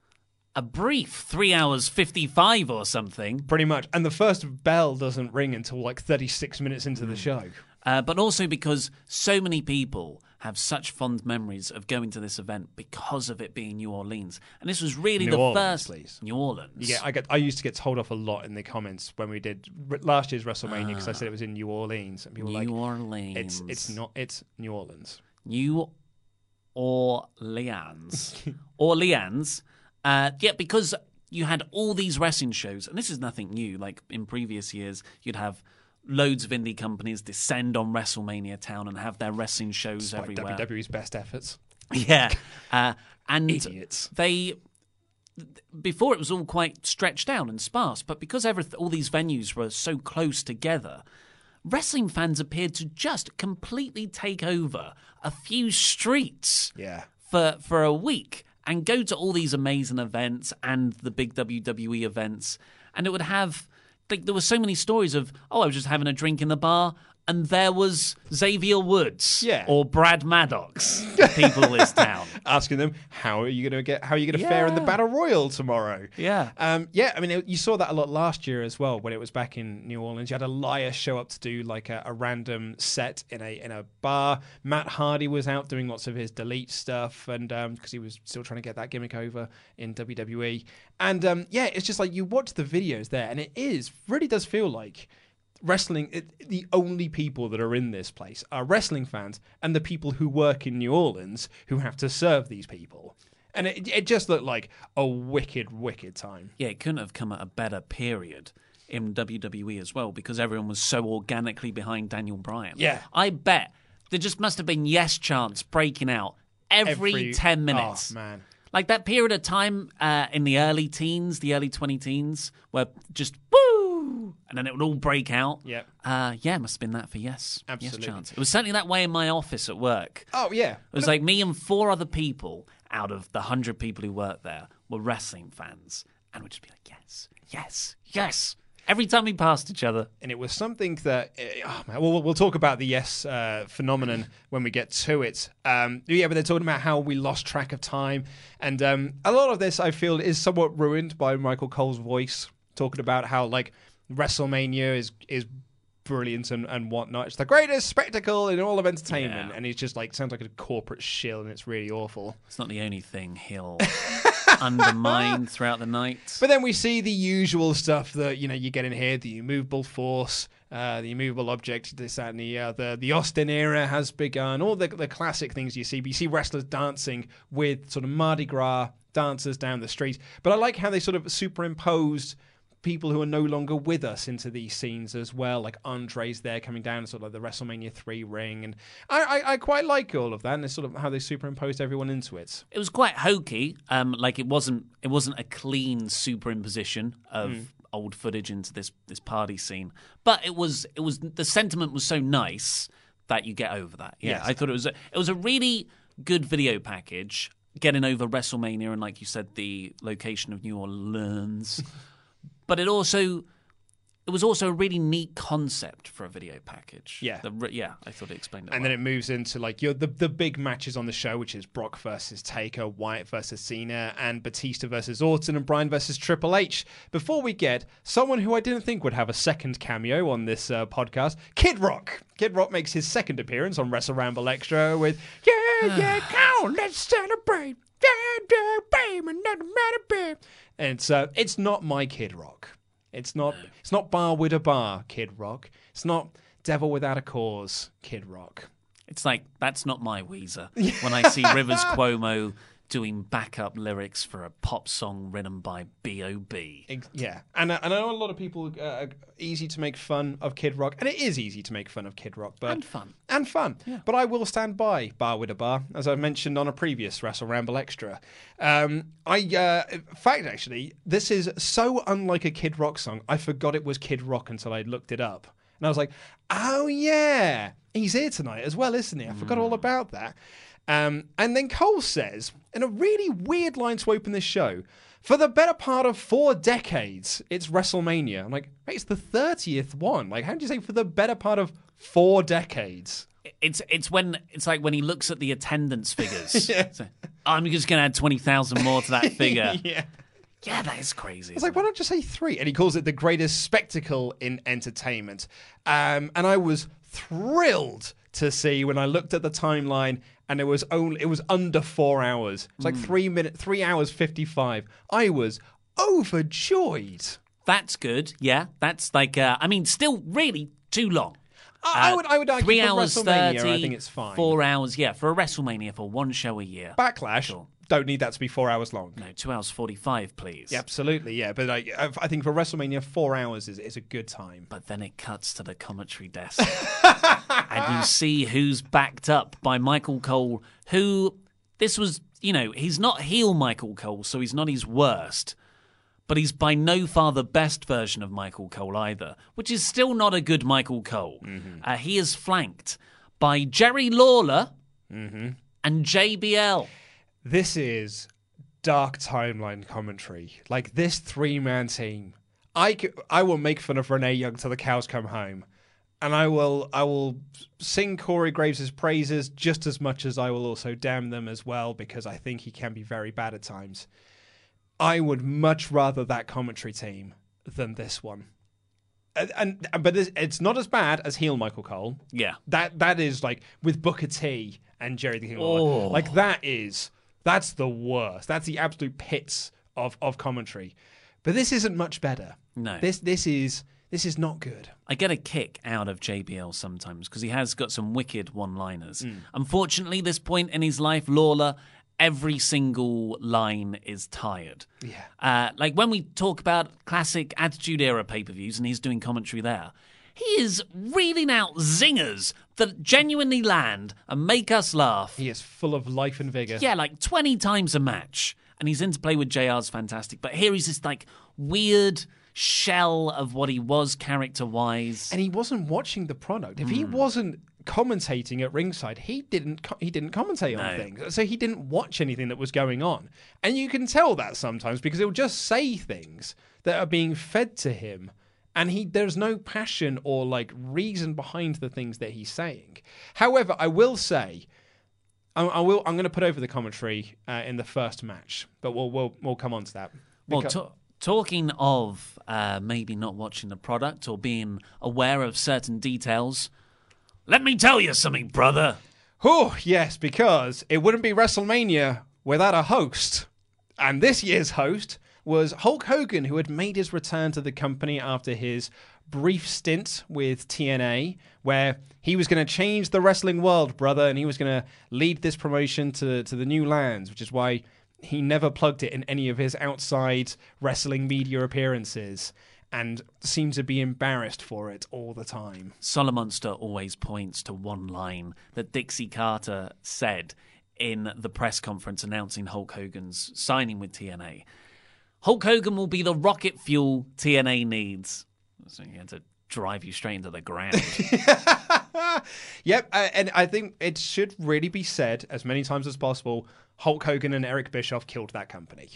a brief three hours fifty five or something. Pretty much, and the first bell doesn't ring until like thirty-six minutes into the show. Uh, but also because so many people have such fond memories of going to this event because of it being New Orleans, and this was really New the Orleans, first please. New Orleans. Yeah, I get. I used to get told off a lot in the comments when we did r- last year's WrestleMania because I said it was in New Orleans, and people were Ah. New like, Orleans. "It's it's not. It's New Orleans." New Orleans. Orleans. Uh, yeah, because you had all these wrestling shows, and this is nothing new. Like in previous years, you'd have loads of indie companies descend on WrestleMania Town and have their wrestling shows Despite everywhere. WWE's best efforts. Yeah, uh, and Idiots. they before it was all quite stretched out and sparse, but because every, all these venues were so close together, wrestling fans appeared to just completely take over a few streets Yeah. for for a week and go to all these amazing events and the big WWE events. and it would have like there were so many stories of oh I was just having a drink in the bar and there was Xavier Woods Yeah. or Brad Maddox, people this town. asking them how are you going to get how are you going to fare in the battle royal tomorrow Yeah. um yeah i mean it, you saw that a lot last year as well when it was back in new orleans you had elias show up to do like a, a random set in a in a bar matt hardy was out doing lots of his delete stuff and um because he was still trying to get that gimmick over in wwe and um yeah it's just like you watch the videos there and it is really does feel like wrestling it, the only people that are in this place are wrestling fans and the people who work in New Orleans who have to serve these people. And it, it just looked like a wicked, wicked time. Yeah, it couldn't have come at a better period in WWE as well because everyone was so organically behind Daniel Bryan. Yeah. I bet there just must have been yes chants breaking out every, Every- 10 minutes. Oh, man. Like that period of time uh, in the early teens, the early 20 teens, where just woo, and then it would all break out. Yep. Uh, yeah, must have been that for yes. Absolutely. Yes chance. It was certainly that way in my office at work. Oh, yeah. It was like me and four other people out of the hundred people who worked there were wrestling fans, and we'd just be like, yes, yes, yes. Every time we passed each other. And it was something that, eh, oh man, we'll, we'll talk about the yes uh, phenomenon when we get to it. Um, yeah, but they're talking about how we lost track of time. And um, a lot of this, I feel, is somewhat ruined by Michael Cole's voice, talking about how, like, WrestleMania is is brilliant and, and whatnot. It's the greatest spectacle in all of entertainment. Yeah. And he's just like, sounds like a corporate shill, and it's really awful. It's not the only thing he'll undermine throughout the night. But then we see the usual stuff that you know you get in here: the immovable force, uh, the immovable object, this, that, and the other. The Austin era has begun. All the the classic things you see. But you see wrestlers dancing with sort of Mardi Gras dancers down the street. But I like how they sort of superimposed people who are no longer with us into these scenes as well. Like Andre's there coming down, sort of like the WrestleMania three ring, and I, I, I quite like all of that. And it's sort of how they superimposed everyone into it. It was quite hokey. Um, like it wasn't it wasn't a clean superimposition of Mm. old footage into this this party scene, but it was it was the sentiment was so nice that you get over that. Yeah, Yes. I thought it was a, it was a really good video package. Getting over WrestleMania and, like you said, the location of New Orleans, but it also it was also a really neat concept for a video package. Yeah. The yeah, I thought it explained it. and then it moves into like your the the big matches on the show, which is Brock versus Taker, Wyatt versus Cena, and Batista versus Orton, and Bryan versus Triple H. Before we get someone who I didn't think would have a second cameo on this uh, podcast, Kid Rock. Kid Rock makes his second appearance on Wrestle Ramble Extra with Yeah, yeah, come on, let's celebrate. Yeah, yeah, baby, nothing matter, babe. And uh, it's not my Kid Rock. It's not. It's not Bawitdaba, Kid Rock. It's not devil without a cause, Kid Rock. It's like that's not my Weezer. when I see Rivers Cuomo doing backup lyrics for a pop song written by B.O.B. Yeah, and I know a lot of people uh, are easy to make fun of Kid Rock, and it is easy to make fun of Kid Rock, but And fun. and fun. But I will stand by Bawitdaba, as I mentioned on a previous Wrestle Ramble Extra. Um, I, uh, in fact, actually, this is so unlike a Kid Rock song. I forgot it was Kid Rock until I looked it up, and I was like, oh yeah, he's here tonight as well, isn't he? I forgot all about that. Um, and then Cole says, in a really weird line to open this show, for the better part of four decades, it's WrestleMania. I'm like, wait, it's the 30th one. Like, how do you say for the better part of four decades? It's it's when it's like when he looks at the attendance figures. It's like, I'm just going to add twenty thousand more to that figure. yeah. Yeah, that is crazy. I was like, why not just say three? And he calls it the greatest spectacle in entertainment. Um, and I was thrilled to see when I looked at the timeline and it was only it was under four hours. It's like Mm. three minute three hours fifty five. I was overjoyed. That's good. Yeah, that's like uh, I mean, still really too long. I- I Uh, would- I would argue three for hours WrestleMania, I think it's fine. Four hours, yeah, for a WrestleMania for one show a year. Backlash don't need that to be four hours long. No, two hours forty-five, please. Yeah, absolutely, yeah. But I, I think for WrestleMania, four hours is, is a good time. But then it cuts to the commentary desk, and you see who's backed up by Michael Cole. Who this was, you know, he's not heel Michael Cole, so he's not his worst. But he's by no far the best version of Michael Cole either, which is still not a good Michael Cole. Uh, he is flanked by Jerry Lawler and JBL. This is dark timeline commentary. Like this three man team, I, c- I will make fun of Renee Young till the cows come home. And I will I will sing Corey Graves' praises just as much as I will also damn them as well because I think he can be very bad at times. I would much rather that commentary team than this one. And, and but this, it's not as bad as heel Michael Cole. Yeah. That that is like with Booker T and Jerry the King. Lawler. Oh. Like that is that's the worst. That's the absolute pits of of commentary. But this isn't much better. No. This this is this is not good. I get a kick out of JBL sometimes because he has got some wicked one liners. Mm. Unfortunately, this point in his life, Lawler, every single line is tired. Yeah. Uh, like when we talk about classic Attitude Era pay per views and he's doing commentary there, he is reeling out zingers that genuinely land and make us laugh. He is full of life and vigor. Yeah, like 20 times a match. And he's his interplay with JR's fantastic. But here he's this like weird shell of what he was character wise. And he wasn't watching the product. If he Hmm. wasn't commentating at ringside, he didn't co- he didn't commentate on No. things. So he didn't watch anything that was going on. And you can tell that sometimes because he'll just say things that are being fed to him and he there's no passion or like reason behind the things that he's saying. However, I will say I, I will I'm going to put over the commentary uh, in the first match, but we'll we'll we'll come on to that. Well, ta- talking of uh, maybe not watching the product or being aware of certain details, let me tell you something, brother. Oh, yes, because it wouldn't be WrestleMania without a host. And this year's host was Hulk Hogan, who had made his return to the company after his brief stint with TNA, where he was going to change the wrestling world, brother, and he was going to lead this promotion to, to the new lands, which is why he never plugged it in any of his outside wrestling media appearances and seemed to be embarrassed for it all the time. Solomonster always points to one line that Dixie Carter said in the press conference announcing Hulk Hogan's signing with TNA. Hulk Hogan will be the rocket fuel TNA needs. So he had to drive you straight into the ground. Yep, uh, and I think it should really be said as many times as possible Hulk Hogan and Eric Bischoff killed that company.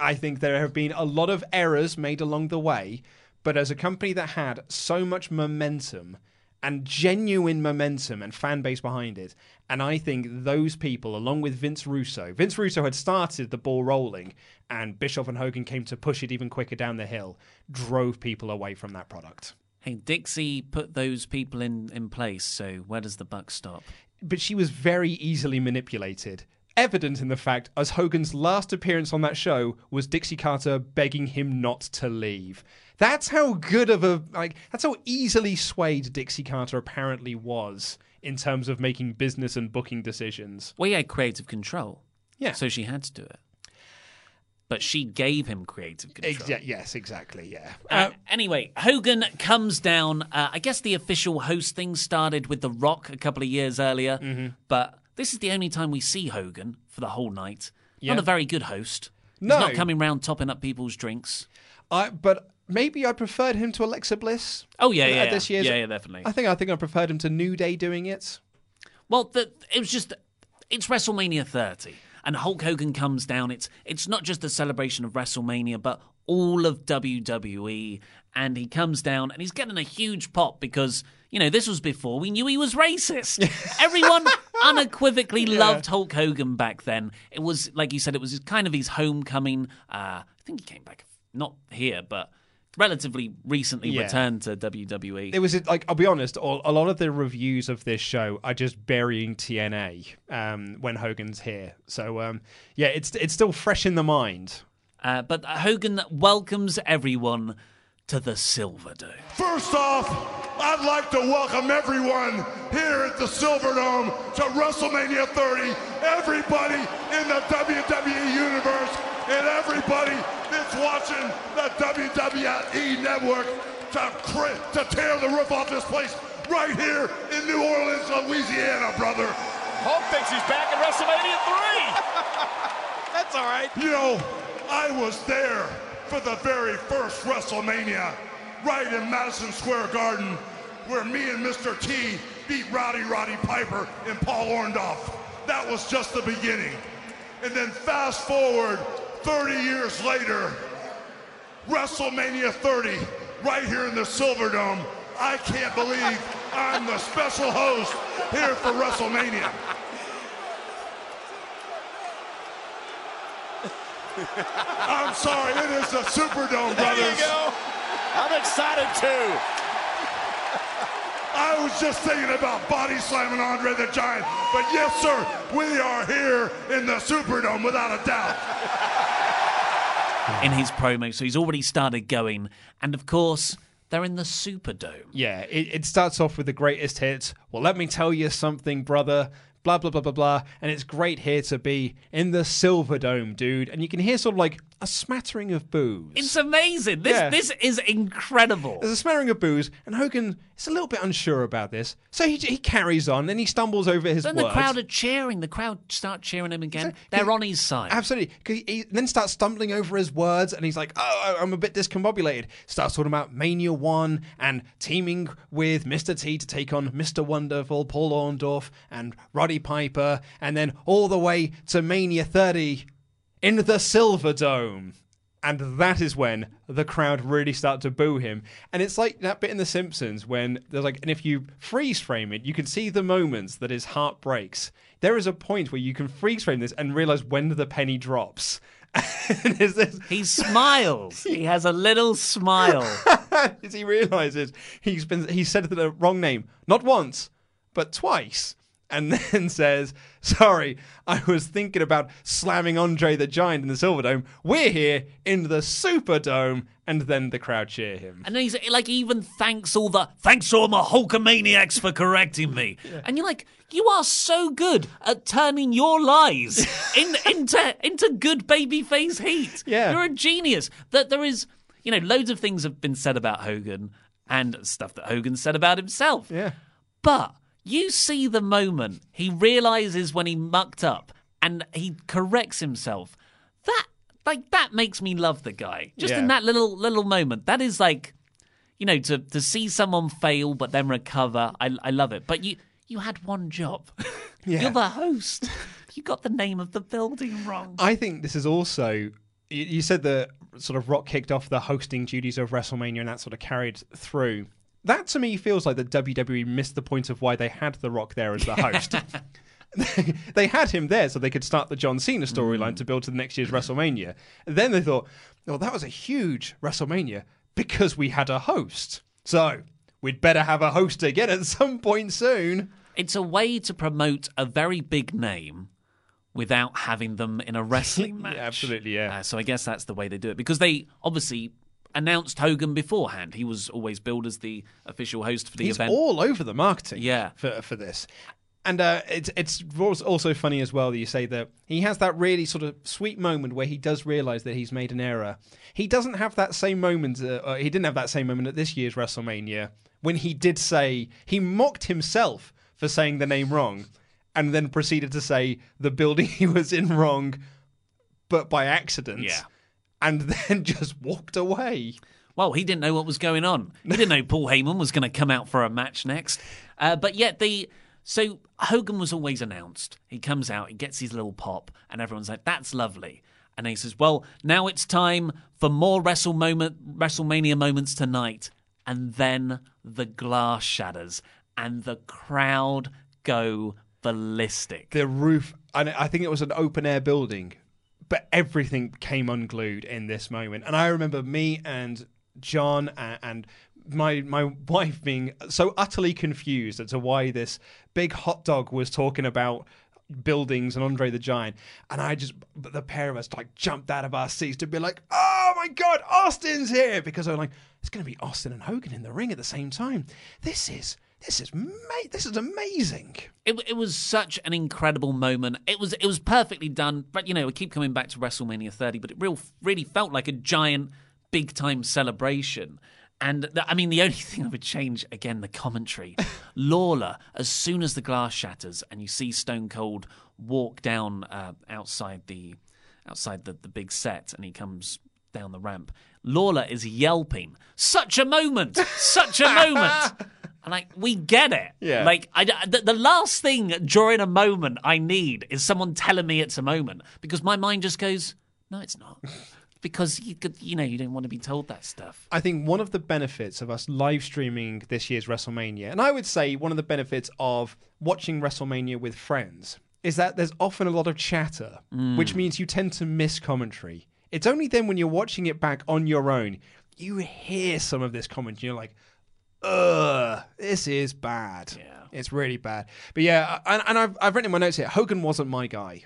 I think there have been a lot of errors made along the way, but as a company that had so much momentum and genuine momentum and fan base behind it, and I think those people, along with Vince Russo, Vince Russo had started the ball rolling, and Bischoff and Hogan came to push it even quicker down the hill, drove people away from that product. hey, Dixie put those people in, in place, so where does the buck stop? but she was very easily manipulated. Evident in the fact as Hogan's last appearance on that show was Dixie Carter begging him not to leave. That's how good of a like that's how easily swayed Dixie Carter apparently was in terms of making business and booking decisions. Well, he had creative control. Yeah. So she had to do it. But she gave him creative control. Exa- yes, exactly. Yeah. Uh, anyway, Hogan comes down. Uh, I guess the official host thing started with The Rock a couple of years earlier, Mm-hmm. but this is the only time we see Hogan for the whole night. Yeah. Not a very good host. No. He's not coming round topping up people's drinks. I but maybe I preferred him to Alexa Bliss. Oh, yeah, yeah, This year's, yeah, yeah, definitely. I think I think I preferred him to New Day doing it. Well, the, it was just it's WrestleMania 30, and Hulk Hogan comes down. It's it's not just a celebration of WrestleMania, but all of WWE, and he comes down and he's getting a huge pop because you know this was before we knew he was racist. Everyone unequivocally loved Hulk Hogan back then. It was like you said, it was kind of his homecoming. Uh, I think he came back not here, but. Relatively recently Yeah. returned to. WWE. It was like I'll be honest, all, a lot of the reviews of this show are just burying TNA um, when Hogan's here. So um, yeah, it's it's still fresh in the mind. Uh, but Hogan welcomes everyone to the Silverdome. First off, I'd like to welcome everyone here at the Silverdome to WrestleMania 30. Everybody in the WWE universe and everybody that's watching the WWE network to, cri- to tear the roof off this place right here in New Orleans, Louisiana, brother. Hulk thinks he's back in WrestleMania 3. That's all right. You know, I was there for the very first WrestleMania, right in Madison Square Garden, where me and Mr. T beat Rowdy Roddy Piper and Paul Orndorff. That was just the beginning. And then fast forward 30 years later, WrestleMania 30 right here in the Silverdome. I can't believe I'm the special host here for WrestleMania. I'm sorry, it is the Superdome, brothers. There you go. I'm excited too. I was just thinking about body slamming Andre the Giant, but yes, sir, we are here in the Superdome without a doubt. In his promo, so he's already started going. And of course, they're in the Superdome. Yeah, it, it starts off with the greatest hits. Well, let me tell you something, brother. Blah, blah, blah, blah, blah. And it's great here to be in the Silverdome, dude. And you can hear sort of like a smattering of boos. It's amazing. This Yeah. this is incredible. There's a smattering of boos, and Hogan is a little bit unsure about this. So he, he carries on, Then he stumbles over his words. Then words. the crowd are cheering. The crowd start cheering him again. They're on his side. Absolutely. He, he then starts stumbling over his words and he's like, oh, oh, I'm a bit discombobulated. Starts talking about Mania 1 and teaming with Mr. T to take on Mr. Wonderful, Paul Orndorff, and Roddy Piper, and then all the way to Mania 30 in the Silver Dome. And that is when the crowd really start to boo him. And it's like that bit in The Simpsons when there's like, and if you freeze frame it, you can see the moments that his heart breaks. There is a point where you can freeze frame this and realize when the penny drops. this, He smiles. he has a little smile. as he realizes he's been he said the wrong name not once but twice and then says sorry i was thinking about slamming andre the giant in the silverdome we're here in the superdome and then the crowd cheer him And he's like, even thanks all the thanks to all my Hulkamaniacs for correcting me. And you're like, you are so good at turning your lies in, into into good babyface heat. Yeah. you're a genius. That there is, you know, loads of things have been said about Hogan and stuff that Hogan said about himself. Yeah. But you see the moment he realizes when he mucked up and he corrects himself. That like that makes me love the guy. Just in that little little moment. That is like you know, to to see someone fail but then recover. I I love it. But you you had one job. Yeah. You're the host. You got the name of the building wrong. i think this is also you, you said that sort of rock kicked off the hosting duties of wrestlemania and that sort of carried through that to me feels like the wwe missed the point of why they had the rock there as the host they had him there so they could start the John Cena storyline to build to the next year's WrestleMania. Then they thought, well, that was a huge WrestleMania because we had a host. So we'd better have a host again at some point soon. It's a way to promote a very big name without having them in a wrestling match. absolutely, yeah. Uh, so I guess that's the way they do it because they obviously announced Hogan beforehand. He was always billed as the official host for the He's event. all over the marketing Yeah. for, for this. And uh, it's it's also funny as well that you say that he has that really sort of sweet moment where he does realize that he's made an error. He doesn't have that same moment. Uh, uh, he didn't have that same moment at this year's WrestleMania when he did say he mocked himself for saying the name wrong, and then proceeded to say the building he was in wrong, but by accident. Yeah. And then just walked away. Well, he didn't know what was going on. He didn't know Paul Heyman was going to come out for a match next. Uh, but yet the so Hogan was always announced. He comes out, he gets his little pop, and everyone's like, "That's lovely." And he says, "Well, now it's time for more Wrestle moment, WrestleMania moments tonight." And then the glass shatters, and the crowd go ballistic. the roof and i think it was an open air building but everything came unglued in this moment. And i remember me and john and, and my my wife being so utterly confused as to why this big hot dog was talking about buildings and Andre the Giant. And I just the pair of us like jumped out of our seats to be like oh my god Austin's here! Because I'm like it's going to be Austin and Hogan in the ring at the same time. This is this is ma- this is amazing It, it was such an incredible moment. It was it was perfectly done. But you know, we keep coming back to WrestleMania 30, but it real really felt like a giant, big time celebration. And the, I mean, the only thing I would change again the commentary. Lawler, as soon as the glass shatters and you see Stone Cold walk down uh, outside the outside the, the big set, and he comes down the ramp. Lawler is yelping. Such a moment! Such a moment! And like, we get it. Yeah. Like, I, the, the last thing during a moment I need is someone telling me it's a moment because my mind just goes, no, it's not. because you could, you know, you don't want to be told that stuff. I think one of the benefits of us live streaming this year's WrestleMania, and I would say one of the benefits of watching WrestleMania with friends, is that there's often a lot of chatter, Mm. which means you tend to miss commentary. It's only then when you're watching it back on your own, you hear some of this comment, and you're like, ugh, this is bad. Yeah. It's really bad. But yeah, and, and I've, I've written in my notes here Hogan wasn't my guy.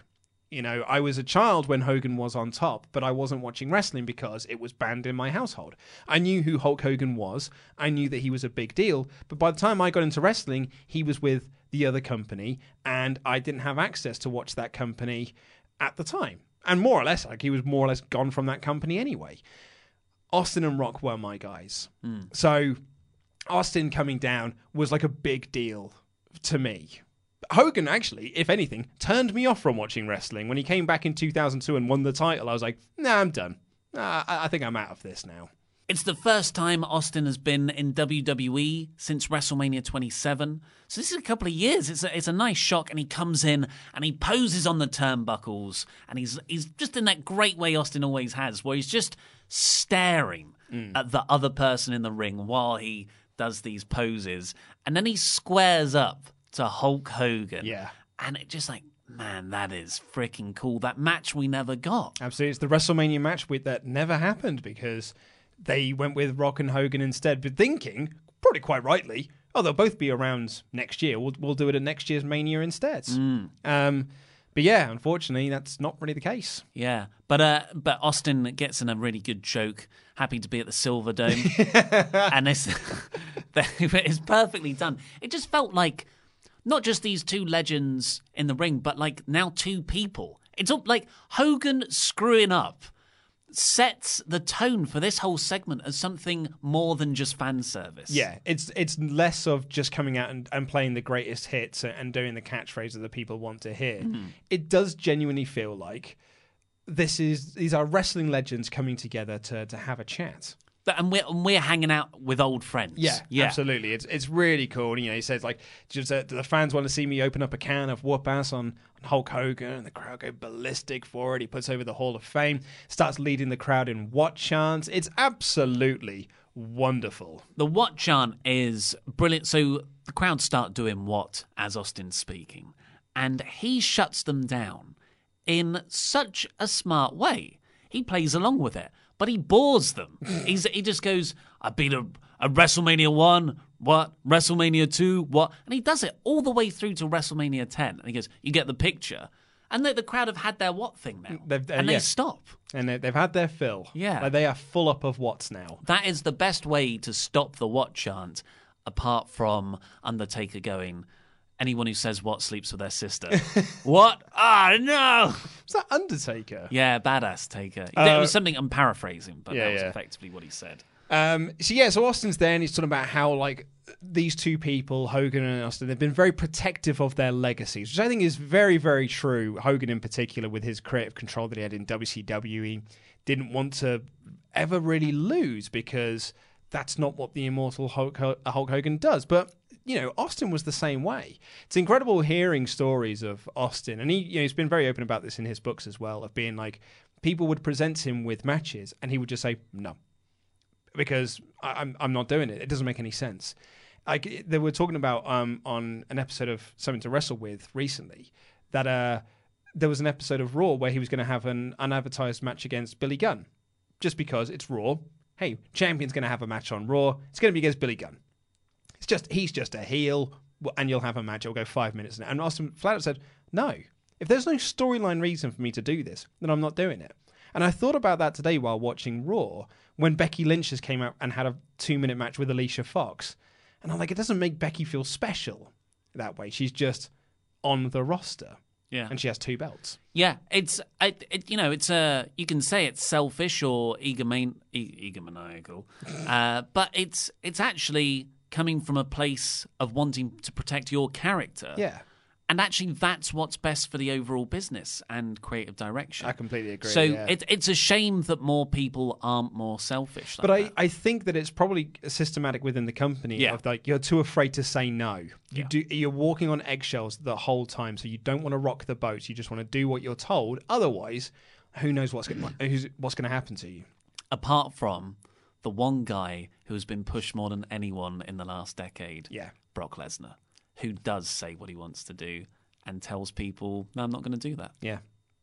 You know, I was a child when Hogan was on top, but I wasn't watching wrestling because it was banned in my household. I knew who Hulk Hogan was. I knew that he was a big deal. But by the time I got into wrestling, he was with the other company, and I didn't have access to watch that company at the time. And more or less, like he was more or less gone from that company anyway. Austin and Rock were my guys. Hmm. So Austin coming down was like a big deal to me. Hogan actually, if anything, turned me off from watching wrestling. When he came back in 2002 and won the title, I was like, nah, I'm done. Nah, I, I think I'm out of this now. It's the first time Austin has been in WWE since WrestleMania 27. So this is a couple of years. It's a, it's a nice shock, and he comes in and he poses on the turnbuckles, and he's he's just in that great way Austin always has, where he's just staring mm. at the other person in the ring while he does these poses, and then he squares up to Hulk Hogan. Yeah. and it just like. Man, that is freaking cool. That match we never got. Absolutely. It's the WrestleMania match with, that never happened because they went with Rock and Hogan instead, but thinking, probably quite rightly, oh, they'll both be around next year. We'll, we'll do it at next year's Mania instead. Mm. Um, but yeah, unfortunately, that's not really the case. Yeah, but uh, but Austin gets in a really good joke. Happy to be at the Silver Dome, and it's it's perfectly done. It just felt like not just these two legends in the ring, but like now two people. It's all like Hogan screwing up sets the tone for this whole segment as something more than just fan service. Yeah, it's it's less of just coming out and, and playing the greatest hits and doing the catchphrase that people want to hear. Mhm. It does genuinely feel like this is these are wrestling legends coming together to to have a chat. But- and we're and we're hanging out with old friends. Yeah, yeah. absolutely. It's it's really cool. You know, he says like, just uh, the fans want to see me open up a can of whoop ass on, on Hulk Hogan, and the crowd go ballistic for it. He puts over the Hall of Fame, starts leading the crowd in what chants. It's absolutely wonderful. The what chant is brilliant. So the crowd start doing what as Austin's speaking, and he shuts them down in such a smart way. He plays along with it, but he bores them. He's he just goes, "I beat a, a WrestleMania one, what WrestleMania two, what," and he does it all the way through to WrestleMania ten. And he goes, "You get the picture." And the, the crowd have had their what thing now, They've, uh, and yeah. they stop. and they, they've had their fill. Yeah. like they are full up of what's now. That is the best way to stop the what chant, apart from Undertaker going, anyone who says what sleeps with their sister. what? Ah, no! Was that Undertaker? Yeah, badass taker. Uh, it was something I'm paraphrasing, but Yeah, that was yeah. effectively what he said. Um, so yeah, so Austin's there and he's talking about how like these two people, Hogan and Austin, they've been very protective of their legacies, which I think is very, very true. Hogan in particular, with his creative control that he had in WCW, he didn't want to ever really lose because that's not what the immortal Hulk, Hulk Hogan does. But you know, Austin was the same way. It's incredible hearing stories of Austin, and he, you know, he's been very open about this in his books as well, of being like people would present him with matches, and he would just say no because I, I'm I'm not doing it. It doesn't make any sense. Like they were talking about um on an episode of Something to Wrestle with recently that uh there was an episode of Raw where he was going to have an unadvertised match against Billy Gunn, just because it's Raw. Hey, champion's going to have a match on Raw. It's going to be against Billy Gunn. It's just he's just a heel, and you'll have a match. It'll go five minutes, and Austin flat out said, "No, if there's no storyline reason for me to do this, then I'm not doing it." And I thought about that today while watching Raw when Becky Lynch just came out and had a two minute match with Alicia Fox, and I'm like, it doesn't make Becky feel special that way. She's just on the roster, Yeah. and she has two belts. Yeah, it's I, it, you know it's uh, you can say it's selfish or egomaniacal, uh, but it's it's actually coming from a place of wanting to protect your character. Yeah. And actually, that's what's best for the overall business and creative direction. I completely agree, So yeah. it, it's a shame that more people aren't more selfish. Like But I, that. I think that it's probably systematic within the company Yeah. of like you're too afraid to say no. You Yeah. do you're walking on eggshells the whole time, so you don't want to rock the boat. You just want to do what you're told. Otherwise, who knows what's going what's going to happen to you. Apart from the one guy who has been pushed more than anyone in the last decade, Yeah. Brock Lesnar, who does say what he wants to do and tells people, "No, I'm not going to do that." Yeah.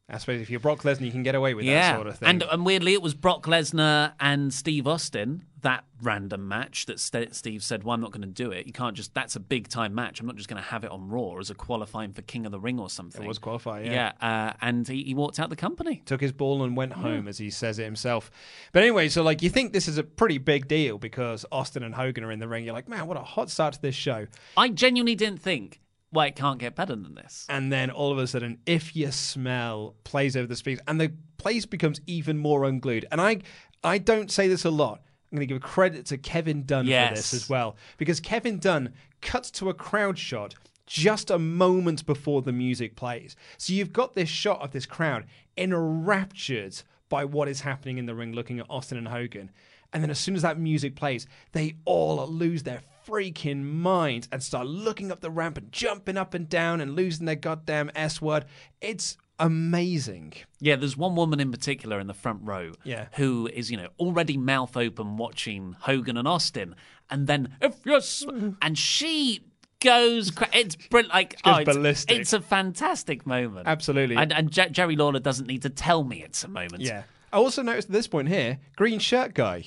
I suppose if you're Brock Lesnar, you can get away with yeah, that sort of thing. and and weirdly, it was Brock Lesnar and Steve Austin that random match that St- Steve said, "Well, I'm not going to do it. You can't just. That's a big time match. I'm not just going to have it on Raw as a qualifying for King of the Ring or something." it was qualifying, Yeah, uh, and he, he walked out the company. took his ball and went home, as he says it himself. But anyway, so like you think this is a pretty big deal because Austin and Hogan are in the ring. You're like, man, what a hot start to this show. I genuinely didn't think, well, it can't get better than this. And then all of a sudden, if you smell plays over the speakers, and the place becomes even more unglued. And I, I don't say this a lot. I'm going to give credit to Kevin Dunn for this as well, because Kevin Dunn cuts to a crowd shot just a moment before the music plays. So you've got this shot of this crowd enraptured by what is happening in the ring, looking at Austin and Hogan. And then as soon as that music plays, they all lose their freaking minds and start looking up the ramp and jumping up and down and losing their goddamn S word. It's amazing. Yeah, there's one woman in particular in the front row Yeah. who is, you know, already mouth open watching Hogan and Austin. And then, if yes, and she goes, cra- it's brilliant. Like, oh, it's, ballistic. it's a fantastic moment. Absolutely. And, and Jer- Jerry Lawler doesn't need to tell me it's a moment. Yeah. I also noticed at this point here, green shirt guy.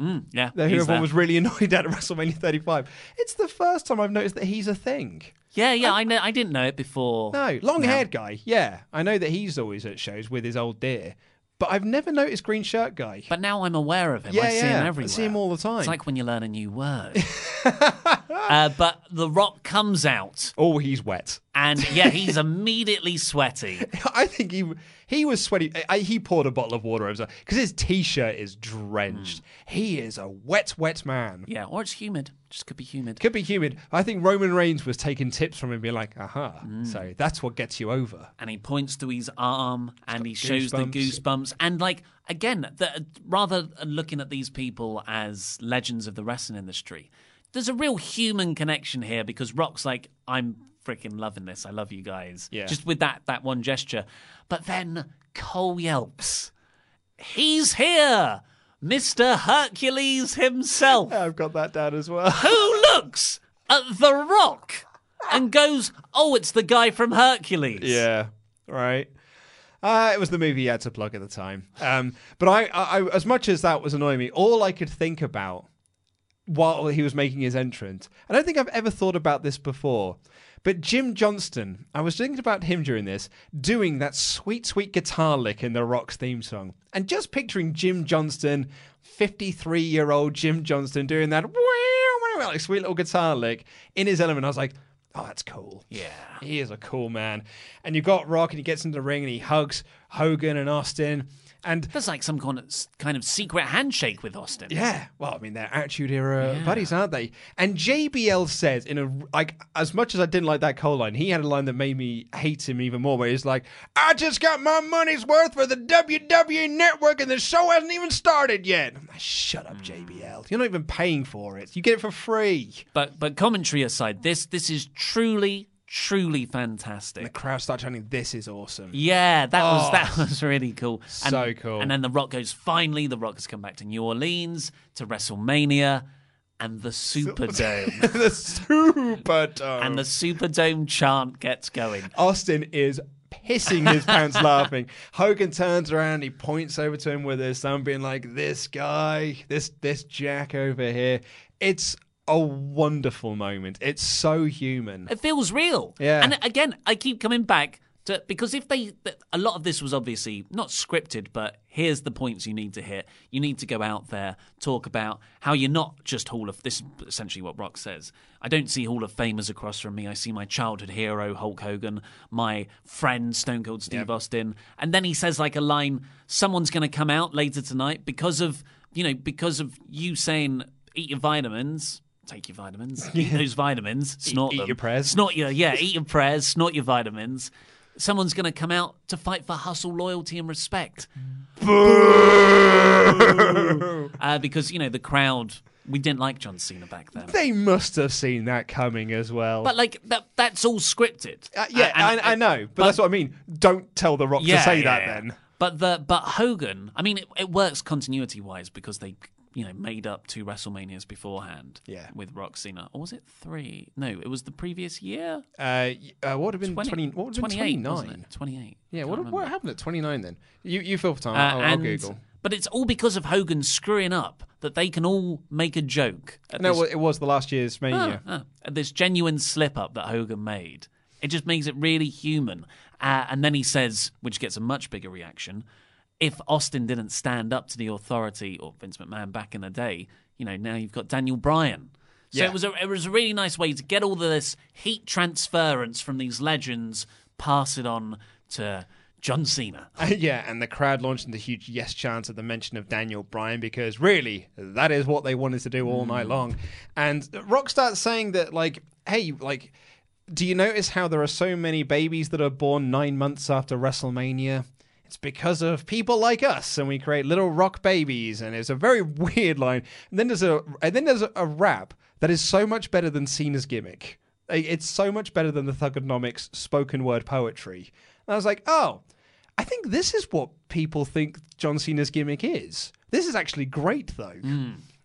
Mm, yeah. He's everyone was really annoyed at WrestleMania 35. It's the first time I've noticed that he's a thing. Yeah, yeah. I, know. I didn't know it before. No, long haired guy. Yeah, I know that he's always at shows with his old dear, but I've never noticed green shirt guy. But now I'm aware of him. Yeah, I see yeah. him I see him all the time. It's like when you learn a new word. uh, but The Rock comes out. Oh, he's wet. And yeah, he's immediately sweaty. I think he he was sweaty. I, he poured a bottle of water over because his t-shirt is drenched. He is a wet, wet man. Yeah, or it's humid. Just could be humid. Could be humid. I think Roman Reigns was taking tips from him, being like, "Aha!" So that's what gets you over. and he points to his arm and he shows the goosebumps. goosebumps and like again the, rather than looking at these people as legends of the wrestling industry there's a real human connection here because rock's like i'm freaking loving this i love you guys Yeah. just with that that one gesture but then cole yelps he's here mr hercules himself I've got that down as well. who looks at the rock and goes oh it's the guy from hercules Yeah, right. Uh, it was the movie he had to plug at the time. Um, but I, I, as much as that was annoying me, all I could think about while he was making his entrance, I don't think I've ever thought about this before, but Jim Johnston, I was thinking about him during this, doing that sweet, sweet guitar lick in the Rock's theme song. And just picturing Jim Johnston, 53 year old Jim Johnston, doing that like sweet little guitar lick in his element. I was like, oh, that's cool. Yeah. He is a cool man. And you've got Rock, and he gets into the ring and he hugs Hogan and Austin. And There's like some kind of kind of secret handshake with Austin. yeah, well, I mean, they're Attitude Era Yeah. buddies, aren't they? And JBL says in a like, as much as I didn't like that Cole line, he had a line that made me hate him even more. Where he's like, "I just got my money's worth for the WWE Network, and the show hasn't even started yet." Like, Shut up, JBL. Mm. You're not even paying for it. You get it for free. But but commentary aside, this this is truly truly fantastic. The crowd start chanting, "This is awesome." Yeah, that was Oh. that was really cool. And, So cool. And then the Rock goes. Finally, the Rock has come back to New Orleans to WrestleMania, and the Superdome. the Superdome. and the Superdome chant gets going. Austin is pissing his pants laughing. Hogan turns around, he points over to him with his thumb, being like, "This guy, this this Jack over here." It's a wonderful moment. It's so human. It feels real. Yeah. And again, I keep coming back to because if they a lot of this was obviously not scripted, but here's the points you need to hit. You need to go out there, talk about how you're not just Hall of this is essentially what Rock says. I don't see Hall of Famers across from me. I see my childhood hero Hulk Hogan, my friend Stone Cold Steve Yep. Austin, and then he says like a line. Someone's going to come out later tonight because of you know because of you saying eat your vitamins. Take your vitamins. Eat those vitamins. Snort eat them. your prayers. Snort your yeah. Eat your prayers. Snort your vitamins. Someone's going to come out to fight for hustle, loyalty, and respect. Uh, because you know the crowd. We didn't like John Cena back then. They must have seen that coming as well. But like that, that's all scripted. Uh, yeah, And- I, I know, but, that's what I mean. Don't tell The Rock Yeah, to say yeah, that yeah. then. But the but Hogan, I mean, it, it works continuity wise because they you know made up two WrestleManias beforehand. Yeah. with Rock Cena, or was it three? No, it was the previous year. Uh, uh, what would have been 20, what would have been twenty nine? Twenty eight. Yeah, what, what happened at 29 then? You you feel for time. Uh, I'll, I'll Google. But it's all because of Hogan screwing up that they can all make a joke. at No, this- well, it was the last year's Mania. Ah, ah. This genuine slip up that Hogan made. It just makes it really human. Uh, and then he says, which gets a much bigger reaction, if Austin didn't stand up to the authority or Vince McMahon back in the day, you know, now you've got Daniel Bryan. So Yeah. it was a it was a really nice way to get all this heat transference from these legends, pass it on to John Cena. yeah, and the crowd launched into huge yes chants at the mention of Daniel Bryan because really, that is what they wanted to do all night mm. long. And Rock starts saying that, like, hey, like, do you notice how there are so many babies that are born nine months after WrestleMania? It's because of people like us, and we create little rock babies, and it's a very weird line. And then there's a and then there's a, rap that is so much better than Cena's gimmick. It's so much better than the Thuganomics spoken word poetry. And I was like, oh, I think this is what people think John Cena's gimmick is. This is actually great, though.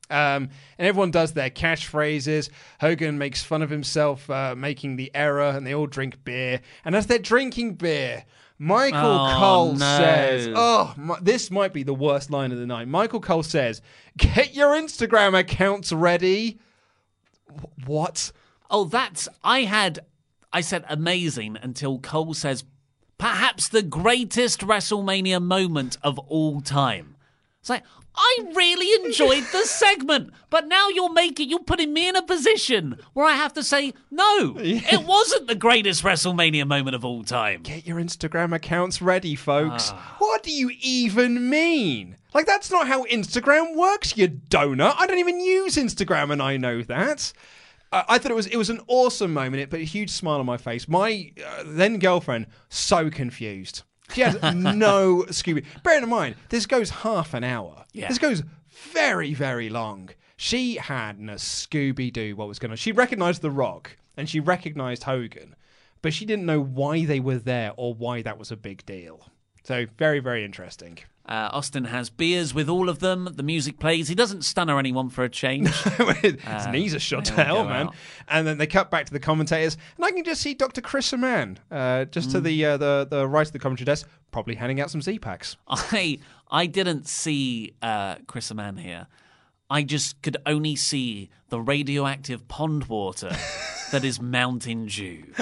Um, and everyone does their catchphrases. Hogan makes fun of himself uh, making the error, and they all drink beer. And as they're drinking beer, Michael Oh, Cole no. says, "Oh, my, this might be the worst line of the night." Michael Cole says, "Get your Instagram accounts ready." Wh- What? Oh, that's I had I said amazing until Cole says perhaps the greatest WrestleMania moment of all time. It's like I really enjoyed the segment, but now you're making you're putting me in a position where I have to say no. It wasn't the greatest WrestleMania moment of all time. Get your Instagram accounts ready, folks. What do you even mean? Like, that's not how Instagram works, you donut. I don't even use Instagram, and I know that. Uh, I thought it was it was an awesome moment. It put a huge smile on my face. My uh, then girlfriend so confused. She had no Scooby. Bearing in mind, this goes half an hour. Yeah. This goes very very long. She had no Scooby Doo what was going on. She recognised The Rock and she recognised Hogan, but she didn't know why they were there or why that was a big deal. So very very interesting. Uh, Austin has beers with all of them. The music plays. He doesn't stun anyone for a change. His Uh, knees are shot to hell, man. out. And then they cut back to the commentators, and I can just see Dr. Chris Amann, uh, just Mm. to the uh, the the right of the commentary desk, probably handing out some Z packs. I I didn't see uh, Chris Amann here. I just could only see the radioactive pond water that is Mountain Dew.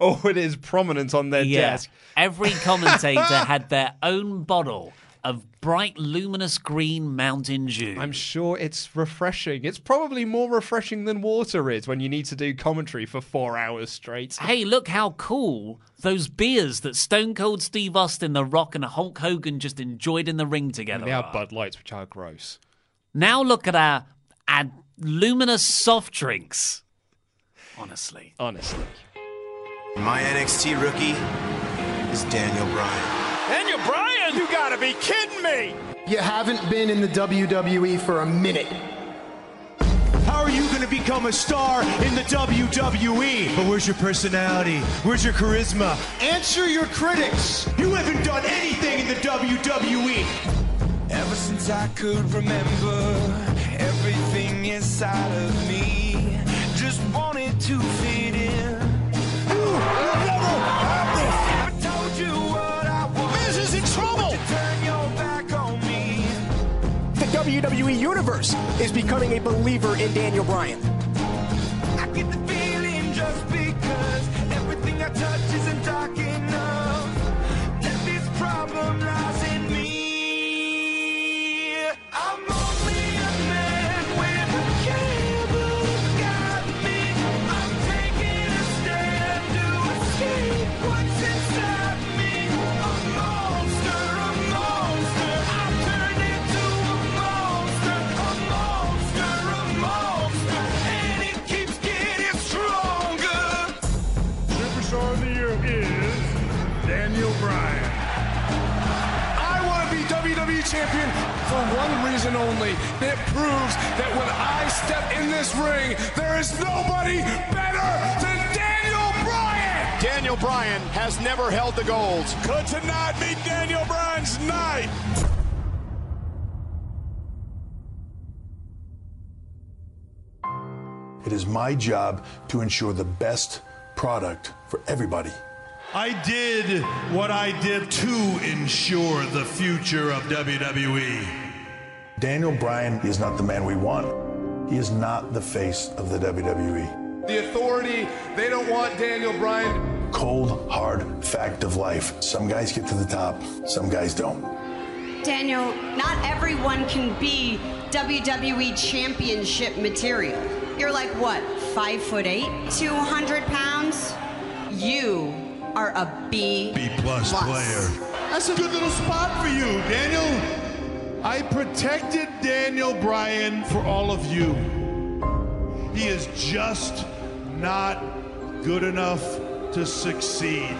oh, it is prominent on their Yeah. desk. Every commentator had their own bottle of bright, luminous green Mountain Dew. I'm sure it's refreshing. It's probably more refreshing than water is when you need to do commentary for four hours straight. Hey, look how cool those beers that Stone Cold Steve Austin, The Rock, and Hulk Hogan just enjoyed in the ring together. They are are. Bud Lights, which are gross. Now look at our, our luminous soft drinks. Honestly. Honestly. My NXT rookie is Daniel Bryan. Daniel Bryan! You gotta be kidding me! You haven't been in the WWE for a minute. How are you going to become a star in the WWE? But where's your personality? Where's your charisma? Answer your critics. You haven't done anything in the WWE. Ever since I could remember, everything inside of me just to fit in. I told you what I want. Miz is in trouble! You turn your back on me. The WWE Universe is becoming a believer in Daniel Bryan. I get the feeling just because everything I touch isn't dark enough. That this problem lies one reason only. It proves that when I step in this ring, there is nobody better than Daniel Bryan. Daniel Bryan has never held the gold. Could tonight be Daniel Bryan's night? It is my job to ensure the best product for everybody. I did what I did to ensure the future of WWE. Daniel Bryan is not the man we want. He is not the face of the WWE. The authority, they don't want Daniel Bryan. Cold, hard fact of life. Some guys get to the top, some guys don't. Daniel, not everyone can be WWE Championship material. You're like what, five foot eight, 200 pounds? You are a B. B plus player. That's a good little spot for you, Daniel. I protected Daniel Bryan for all of you. He is just not good enough to succeed.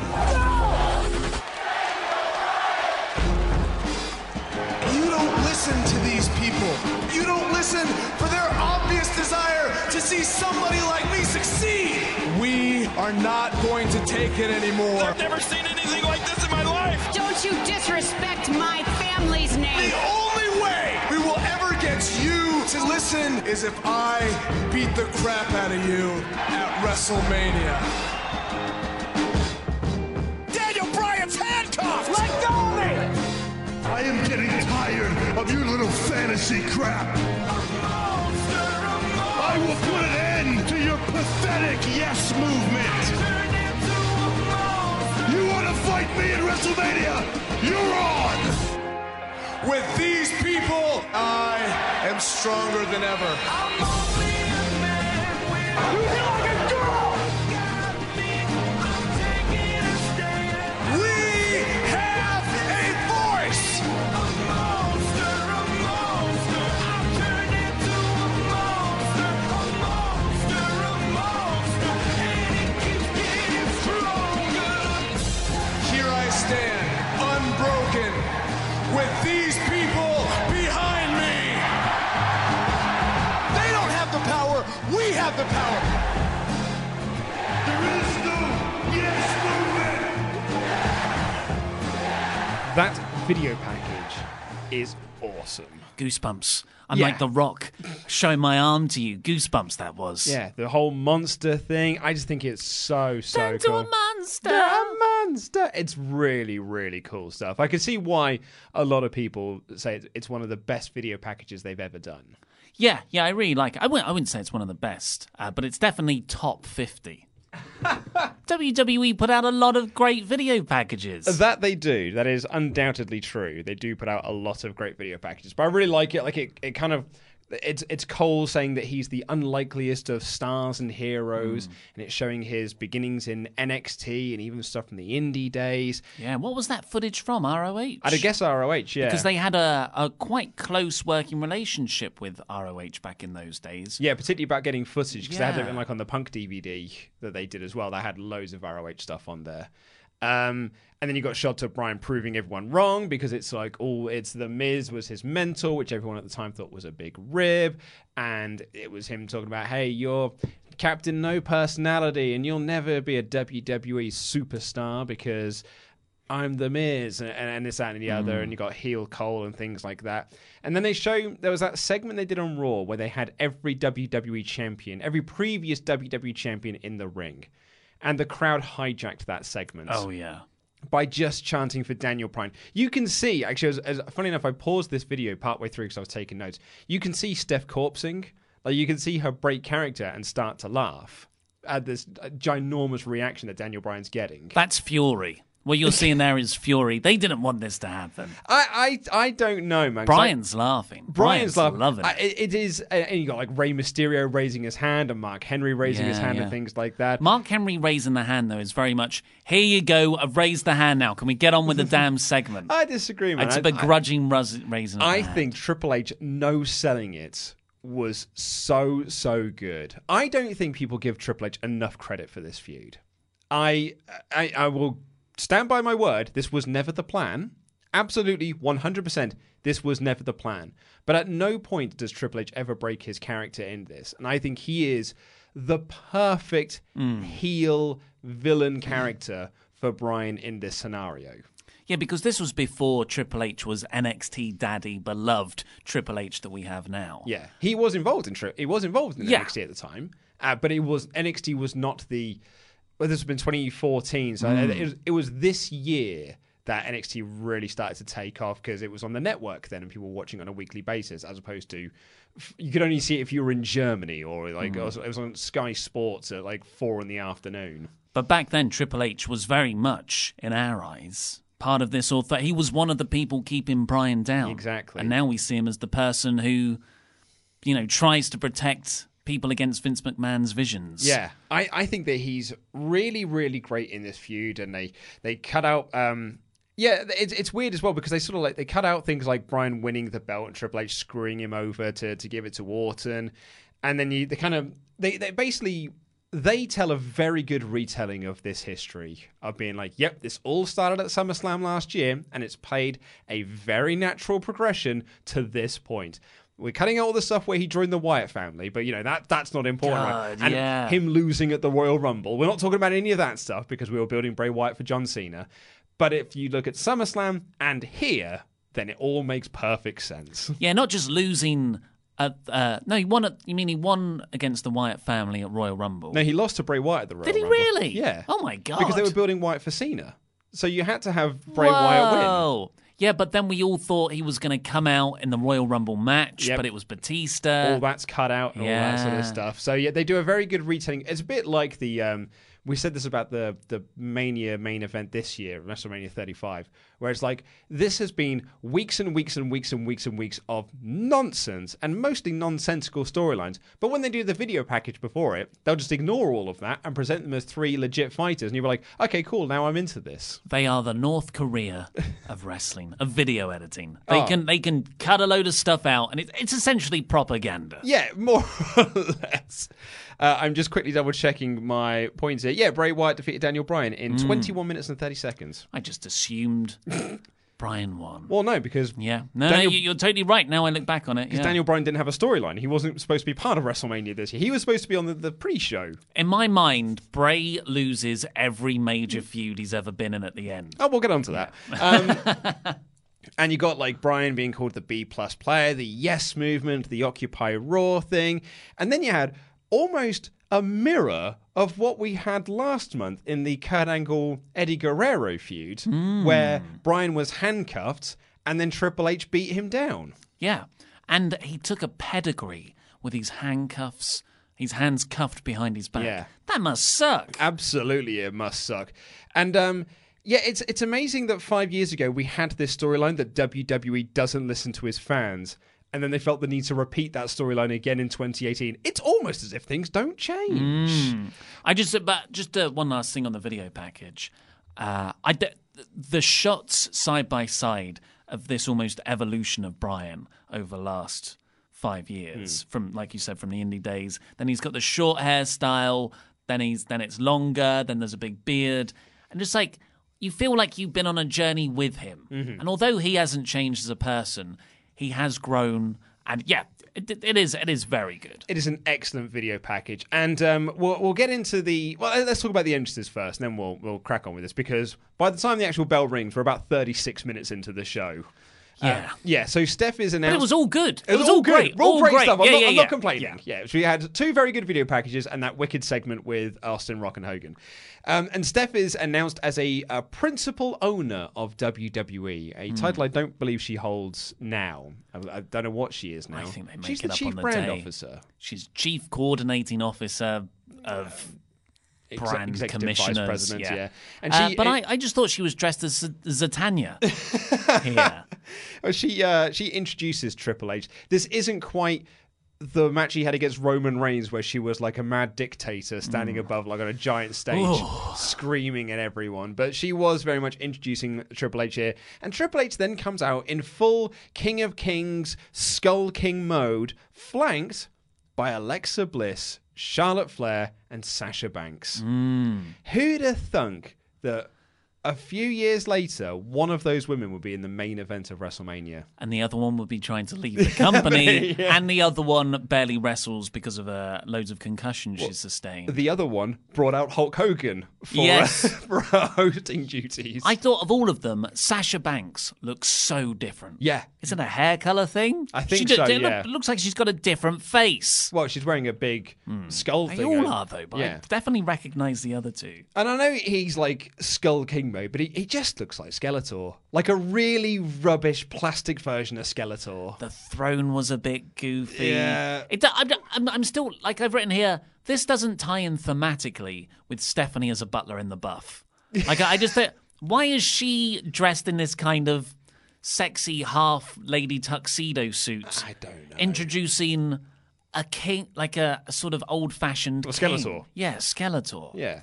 You don't listen to these people. You don't listen for their obvious desire to see somebody like me succeed. We are not going to take it anymore. I've never seen anything like this in my life. Don't you disrespect my family's name. The only way we will ever get you to listen is if I beat the crap out of you at WrestleMania. Daniel Bryan's handcuffed! Let go of me! I am getting tired of your little fantasy crap. I will put an end to your pathetic yes movement. You want to fight me at WrestleMania? You're on. With these people, I am stronger than ever. You feel like a girl! Have the power. There is no yes movement. That video package is awesome. Goosebumps. I'm Yeah. like The Rock showing my arm to you. Goosebumps, that was. Yeah, the whole monster thing. I just think it's so so Turn to a monster. a monster. It's really really cool stuff. I can see why a lot of people say it's- it's one of the best video packages they've ever done. Yeah, yeah, I really like it. I wouldn't, I wouldn't say it's one of the best, uh, but it's definitely top 50. WWE put out a lot of great video packages. That they do. That is undoubtedly true. They do put out a lot of great video packages. But I really like it. Like it, it kind of it's it's Cole saying that he's the unlikeliest of stars and heroes, Mm. and it's showing his beginnings in NXT and even stuff from the indie days. Yeah, what was that footage from ROH? I'd guess ROH, yeah. Because they had a, a quite close working relationship with ROH back in those days. Yeah, particularly about getting footage because they had Yeah. it like on the Punk DVD that they did as well. They had loads of ROH stuff on there. Um, and then you got shots of Bryan proving everyone wrong because it's like, oh, it's the Miz was his mentor, which everyone at the time thought was a big rib, and it was him talking about, hey, you're Captain No Personality, and you'll never be a WWE superstar because I'm the Miz, and, and this, that, and the other, Mm. and you got heel Cole and things like that. And then they show there was that segment they did on Raw where they had every WWE champion, every previous WWE champion in the ring, and the crowd hijacked that segment. Oh, yeah. By just chanting for Daniel Bryan, you can see actually. As, as funny enough, I paused this video partway through because I was taking notes. You can see Steph corpsing, like you can see her break character and start to laugh at this uh, ginormous reaction that Daniel Bryan's getting. That's Fury. What you're seeing there is Fury. They didn't want this to happen. I, I, I don't know, man. 'cause I- Bryan's laughing. Bryan's, laughing. loving it. it- it is, uh, and you got like Rey Mysterio raising his hand and Mark Henry raising his hand yeah. and things like that. Mark Henry raising the hand, though, is very much, here you go, I've raised the hand now. Can we get on with the damn segment? I disagree, man. It's a begrudging raising of I the hand. think Triple H no selling it was so so good. I don't think people give Triple H enough credit for this feud. I I, I will stand by my word. This was never the plan. Absolutely, one hundred percent. This was never the plan. But at no point does Triple H ever break his character in this. And I think he is the perfect heel villain character for Bryan in this scenario. Yeah, because this was before Triple H was NXT daddy, beloved Triple H that we have now. Yeah, he was involved in tri- he was involved in Yeah. NXT at the time, uh, but it was NXT was not the. Well, this has been 2014, so Mm. it, was, it was this year that NXT really started to take off because it was on the network then, and people were watching on a weekly basis, as opposed to you could only see it if you were in Germany or like Mm. it, was, it was on Sky Sports at like four in the afternoon. But back then, Triple H was very much, in our eyes, part of this author. He was one of the people keeping Bryan down. Exactly. And now we see him as the person who, you know, tries to protect people against Vince McMahon's visions. Yeah, I, I think that he's really, really great in this feud, and they they cut out. Um, yeah, it's it's weird as well because they sort of like they cut out things like Bryan winning the belt and Triple H screwing him over to to give it to Orton, and then you they kind of they they basically they tell a very good retelling of this history of being like, yep, this all started at SummerSlam last year, and it's played a very natural progression to this point. We're cutting out all the stuff where he joined the Wyatt family, but you know that that's not important. right? And yeah. him losing at the Royal Rumble. We're not talking about any of that stuff because we were building Bray Wyatt for John Cena. But if you look at SummerSlam and here, then it all makes perfect sense. Yeah, not just losing. At, uh, no, he won. At, you mean he won against the Wyatt family at Royal Rumble? No, he lost to Bray Wyatt at the Royal Rumble. Did he Rumble. really? Yeah. Oh my god! Because they were building Wyatt for Cena. So you had to have Bray Wyatt win. Yeah, but then we all thought he was going to come out in the Royal Rumble match, Yep. but it was Batista. all that's cut out and all that sort of stuff. So yeah, they do a very good retelling. It's a bit like the um, we said this about the the Mania main event this year, WrestleMania 35, where it's like this has been weeks and weeks and weeks and weeks and weeks of nonsense and mostly nonsensical storylines. But when they do the video package before it, they'll just ignore all of that and present them as three legit fighters, and you're like, okay, cool, now I'm into this. They are the North Korea of wrestling, of video editing. They Oh. can they can cut a load of stuff out, and it, it's essentially propaganda. Yeah, more or less. Uh, I'm just quickly double checking my points here. Yeah, Bray Wyatt defeated Daniel Bryan in Mm. 21 minutes and 30 seconds. I just assumed Bryan won. Well, no, because Yeah, no, Daniel- no, you- you're totally right. Now I look back on it. because yeah. Daniel Bryan didn't have a storyline. He wasn't supposed to be part of WrestleMania this year. He was supposed to be on the, the pre-show. In my mind, Bray loses every major feud he's ever been in at the end. Oh, we'll get on to that. Um, and you got like Bryan being called the B plus player, the Yes movement, the Occupy Raw thing, and then you had almost a mirror of what we had last month in the Kurt Angle Eddie Guerrero feud, where Bryan was handcuffed and then Triple H beat him down. Yeah, and he took a pedigree with his handcuffs, his hands cuffed behind his back. Yeah. That must suck. Absolutely, it must suck. And um, yeah, it's it's amazing that five years ago we had this storyline that WWE doesn't listen to his fans, and then they felt the need to repeat that storyline again in 2018. It's almost as if things don't change. Mm. I just but just uh, one last thing on the video package. Uh, I the shots side by side of this almost evolution of Bryan over the last five years, from like you said, from the indie days. Then he's got the short hairstyle. Then he's then it's longer. Then there's a big beard, and just like you feel like you've been on a journey with him. And although he hasn't changed as a person, he has grown. And yeah, it, it is it is very good. It is an excellent video package, and um, we'll we'll get into the well. Let's talk about the entrances first, and then we'll we'll crack on with this because by the time the actual bell rings, we're about 36 minutes into the show. Yeah. Uh, yeah. So Steph is announced. But it was all good. It was, all great. All, All great, great. stuff. I'm, Yeah, not, yeah, I'm yeah. not complaining. Yeah. So we had two very good video packages and that wicked segment with Austin Rock and Hogan. Um, and Steph is announced as a, uh principal owner of WWE, a Hmm. title I don't believe she holds now. I, I don't know what she is now. I think they make She's it the up chief on the brand day. officer. She's chief coordinating officer of brand executive vice commissioners. yeah. yeah. And Uh, she- but it- I, I just thought she was dressed as Z- Zatanna. here. Well, she uh, she introduces Triple H. This isn't quite the match he had against Roman Reigns, where she was like a mad dictator standing above, like on a giant stage, Oh. screaming at everyone. But she was very much introducing Triple H here, and Triple H then comes out in full King of Kings, Skull King mode, flanked by Alexa Bliss, Charlotte Flair, and Sasha Banks. Mm. Who'd have thunk that a few years later, one of those women would be in the main event of WrestleMania. and the other one would be trying to leave the company, Yeah. and the other one barely wrestles because of uh, loads of concussions she's sustained. The other one brought out Hulk Hogan for, Yes. for her hosting duties. I thought of all of them, Sasha Banks looks so different. Yeah. Is it a hair color thing? I think She so, yeah. look- looks like she's got a different face. well, she's wearing a big skull They thing. all are though, but yeah. I definitely recognise the other two. And I know he's like Skull King but he, he just looks like Skeletor. Like a really rubbish plastic version of Skeletor. The throne was a bit goofy. Yeah. It, I'm, I'm, I'm still like I've written here. This doesn't tie in thematically with Stephanie as a butler in the buff. Like I just think, why is she dressed in this kind of sexy half lady tuxedo suit? I don't know. Introducing a king, like a, a sort of old fashioned Skeletor. Yeah, Skeletor. Yeah.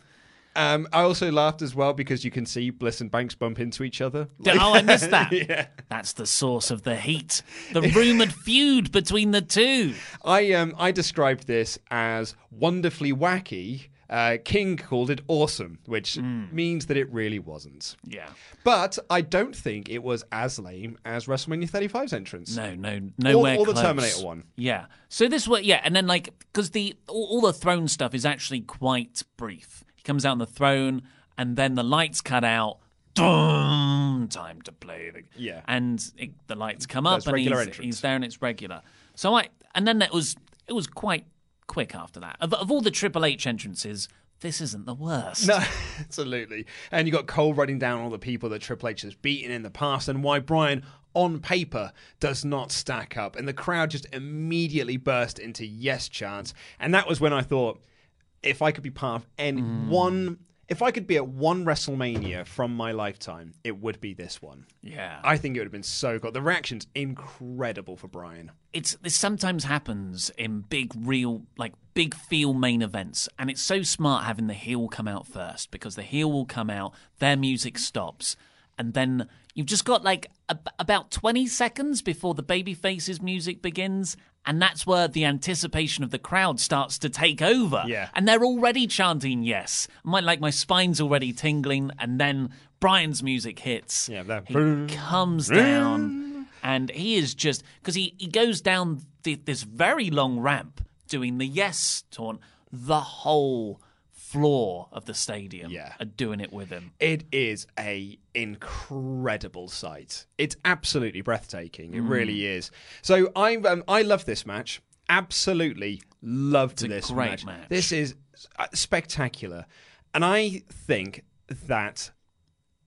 Um, I also laughed as well because you can see Bliss and Banks bump into each other. oh, I missed that. yeah. That's the source of the heat. The rumored feud between the two. I um I described this as wonderfully wacky. Uh, King called it awesome, which Hmm. means that it really wasn't. Yeah. But I don't think it was as lame as WrestleMania 35's entrance. No, no, nowhere or, or the close. Terminator one. Yeah. So this was yeah, and then like because the all, all the throne stuff is actually quite brief. Comes out on the throne, and then the lights cut out. Dum, time to play. The, Yeah. And it, the lights come up, There's and he's, entrance. he's there, and it's regular. So I and then it was it was quite quick after that. Of, of all the Triple H entrances, this isn't the worst. No, absolutely. And you got Cole writing down all the people that Triple H has beaten in the past and why Bryan, on paper, does not stack up. And the crowd just immediately burst into yes chants. And that was when I thought, if I could be part of any hmm. one, if I could be at one WrestleMania from my lifetime, it would be this one. Yeah. I think it would have been so good. The reaction's incredible for Bryan. it's this sometimes happens in big real like big feel main events and it's so smart having the heel come out first because the heel will come out their music stops and then you've just got like a, about 20 seconds before the baby faces music begins and that's where the anticipation of the crowd starts to take over. Yeah. and they're already chanting yes. My like my spine's already tingling and then Bryan's music hits. Yeah, that- he comes down and he is just because he, he goes down the, this very long ramp doing the yes taunt the whole floor of the stadium Yeah. are doing it with him It is a incredible sight. It's absolutely breathtaking. It really is. So I um, I love this match. Absolutely loved this great match. match. This is uh, spectacular, and I think that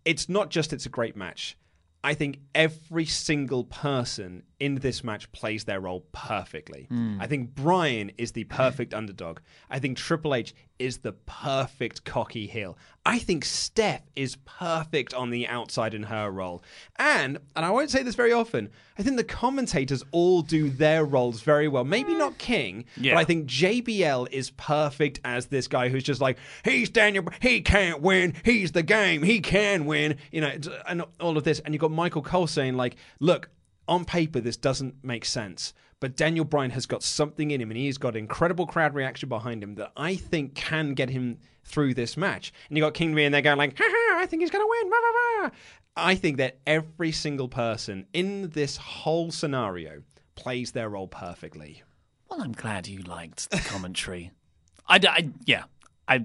it's not just it's a great match. I think every single person in this match plays their role perfectly. Hmm. I think Bryan is the perfect underdog. I think Triple H is the perfect cocky heel. I think Steph is perfect on the outside in her role. And, and I won't say this very often, I think the commentators all do their roles very well. Maybe not King, Yeah. but I think JBL is perfect as this guy who's just like, he's Daniel, he can't win, he's the game, he can win, you know, and all of this. And you've got Michael Cole saying, like, look, on paper, this doesn't make sense. But Daniel Bryan has got something in him, and he's got incredible crowd reaction behind him that I think can get him through this match. And you got King V, and they're going like, ha ha, I think he's going to win. Rah, rah, rah. I think that every single person in this whole scenario plays their role perfectly. well i'm glad you liked the commentary I, I- yeah i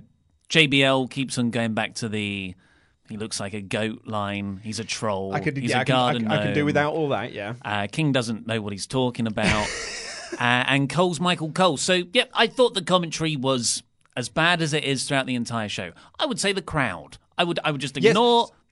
jbl keeps on going back to the he looks like a goat line he's a troll I could, he's yeah, a I, can, I, garden I can do without all that. Yeah. Uh, King doesn't know what he's talking about. uh, and Cole's Michael Cole. So, yep, I thought the commentary was as bad as it is throughout the entire show. I would say the crowd. I would I would just Yes.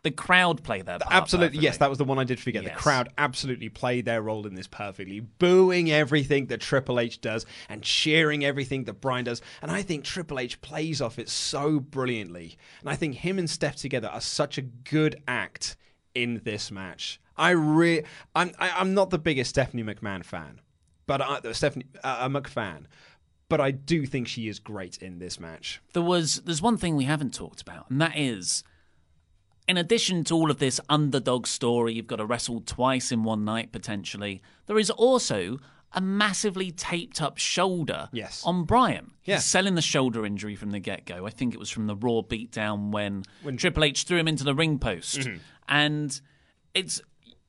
The crowd play their part. Absolutely, yes, that was the one I did forget. Yes. The crowd absolutely played their role in this perfectly, booing everything that Triple H does and cheering everything that Bryan does. And I think Triple H plays off it so brilliantly. And I think him and Steph together are such a good act in this match. I re- I'm I, I'm not the biggest Stephanie McMahon fan, but I, uh, Stephanie uh, a McFan, but I do think she is great in this match. There was there's one thing we haven't talked about, and that is in addition to all of this underdog story, you've got to wrestle twice in one night potentially. There is also a massively taped up shoulder Yes. on Bryan. Yeah. He's selling the shoulder injury from the get go. I think it was from the Raw beatdown when, When- Triple H threw him into the ring post. Mhm. And it's,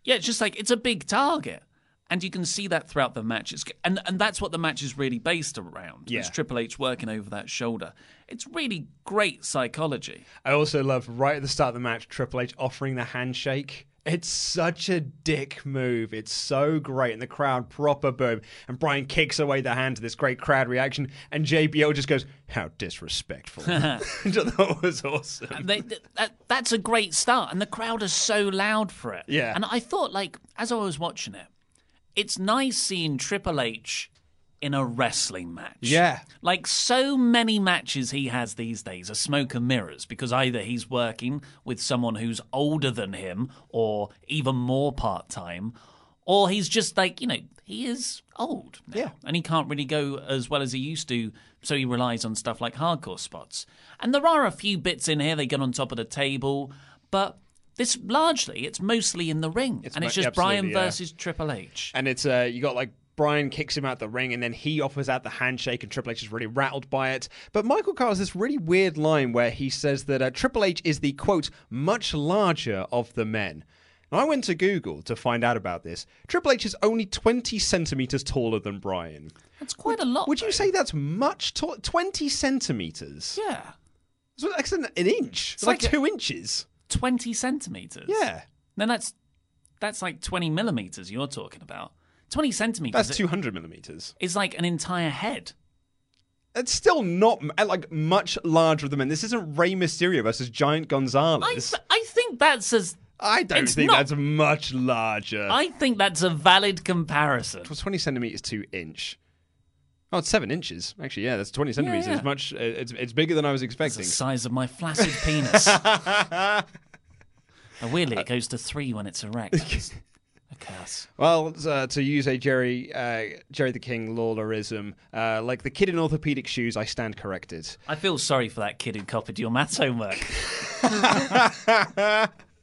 yeah, it's just like, it's a big target. And you can see that throughout the match. It's, and, and that's what the match is really based around. Yeah. Is Triple H working over that shoulder. It's really great psychology. I also love right at the start of the match Triple H offering the handshake. It's such a dick move. It's so great. And the crowd proper boom. And Bryan kicks away the hand to this great crowd reaction. And JBL just goes, How disrespectful. that was awesome. And they, that, that's a great start, and the crowd is so loud for it. Yeah. And I thought, like, as I was watching it, it's nice seeing Triple H in a wrestling match. Yeah. Like so many matches he has these days are smoke and mirrors because either he's working with someone who's older than him or even more part time, or he's just like, you know, he is old. Now, Yeah. And he can't really go as well as he used to, so he relies on stuff like hardcore spots. And there are a few bits in here, they get on top of the table, but this largely, it's mostly in the ring. It's and it's just Bryan yeah. versus Triple H. And it's uh, you got like Bryan kicks him out the ring, and then he offers out the handshake, and Triple H is really rattled by it. But Michael Carr has this really weird line where he says that uh, Triple H is the quote much larger of the men. And I went to Google to find out about this. Triple H is only 20 centimeters taller than Bryan. That's quite a lot. Would you say that's much tall? 20 centimeters? Yeah. So that's an, an inch. It's, It's like, like a- two inches. 20 centimeters. Yeah. Then that's that's like 20 millimeters you're talking about. 20 centimeters. That's 200 millimeters. It's like an entire head. It's still not uh, like much larger than men. This isn't Rey Mysterio versus Giant Gonzalez. I, I think that's as. I don't think not- that's much larger. I think that's a valid comparison. It was 20 centimeters to inch. Oh, it's seven inches. Actually, yeah, that's 20 centimeters. yeah. It's much. uh, It's it's bigger than I was It's expecting. the size of my flaccid penis. and weirdly, it goes to three when it's erect. A curse. Well, uh, to use a Jerry uh, Jerry the King Lawlerism, uh, like the kid in orthopedic shoes, I stand corrected. I feel sorry for that kid who copied your maths homework.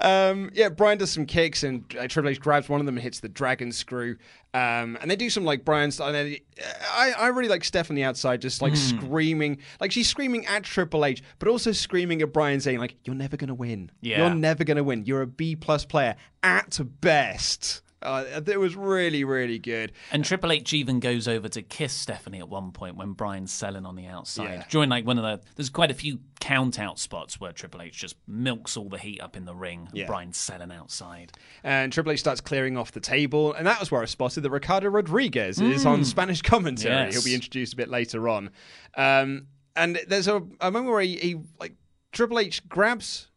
Um, yeah, Bryan does some kicks, and uh, Triple H grabs one of them and hits the dragon screw. Um, and they do some like Bryan style. And then, uh, I, I really like Steph on the outside, just like Hmm. screaming, like she's screaming at Triple H, but also screaming at Bryan, saying like, "You're never gonna win. Yeah. You're never gonna win. You're a B plus player at best." Uh, it was really, really good. And Triple H even goes over to kiss Stephanie at one point when Bryan's selling on the outside. Yeah. During like one of the, there's quite a few count out spots where Triple H just milks all the heat up in the ring. and Yeah. Bryan's selling outside. And Triple H starts clearing off the table, and that was where I spotted that Ricardo Rodriguez is on Mm. Spanish commentary. Yes. He'll be introduced a bit later on. Um, and there's a, a moment where he, he like Triple H grabs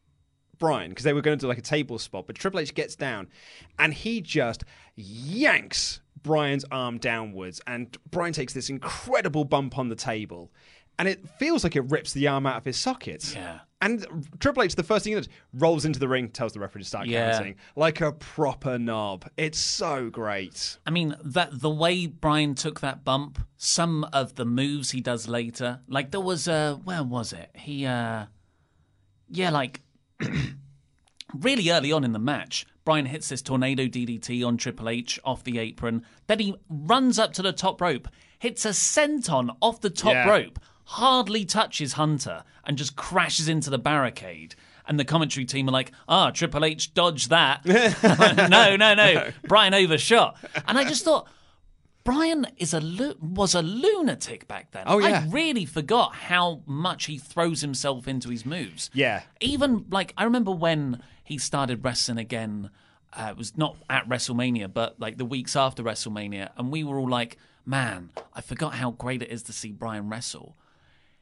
Bryan because they were going to do like a table spot, but Triple H gets down and he just yanks Bryan's arm downwards, and Bryan takes this incredible bump on the table. And it feels like it rips the arm out of his socket. Yeah. And Triple H, the first thing he does, rolls into the ring, tells the referee to start Yeah. counting, like a proper knob. It's so great. I mean, that the way Bryan took that bump, some of the moves he does later, like there was a where was it? He uh yeah, like really early on in the match, Bryan hits this tornado DDT on Triple H off the apron. Then he runs up to the top rope, hits a senton off the top Yeah. rope, hardly touches Hunter, and just crashes into the barricade. And the commentary team are like, ah, Triple H dodged that. no, no, no. Bryan overshot. And I just thought, Bryan is a lu- was a lunatic back then. Oh, yeah. I really forgot how much he throws himself into his moves. Yeah. Even like I remember when he started wrestling again. Uh, it was not at WrestleMania, but like the weeks after WrestleMania, and we were all like, "Man, I forgot how great it is to see Bryan wrestle."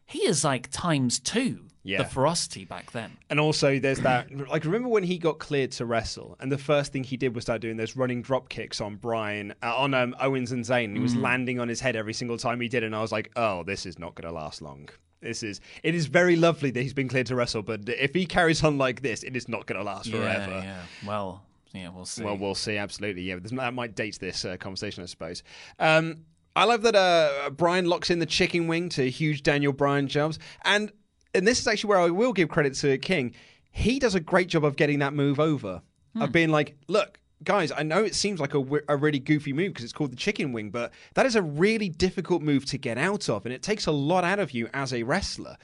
He is like times two Yeah. the ferocity back then. And also, there's that. Like, remember when he got cleared to wrestle, and the first thing he did was start doing those running drop kicks on Bryan, uh, on um, Owens and Zayn. He was Mm. landing on his head every single time he did, and I was like, oh, this is not going to last long. This is. It is very lovely that he's been cleared to wrestle, but if he carries on like this, it is not going to last Yeah, forever. yeah. Well, yeah, we'll see. Well, we'll see. Absolutely, yeah. That might date this uh, conversation, I suppose. Um, I love that uh, Bryan locks in the chicken wing to huge Daniel Bryan jumps, and and this is actually where I will give credit to King. He does a great job of getting that move over, Hmm. of being like, look. guys, I know it seems like a, a really goofy move because it's called the chicken wing, but that is a really difficult move to get out of, and it takes a lot out of you as a wrestler.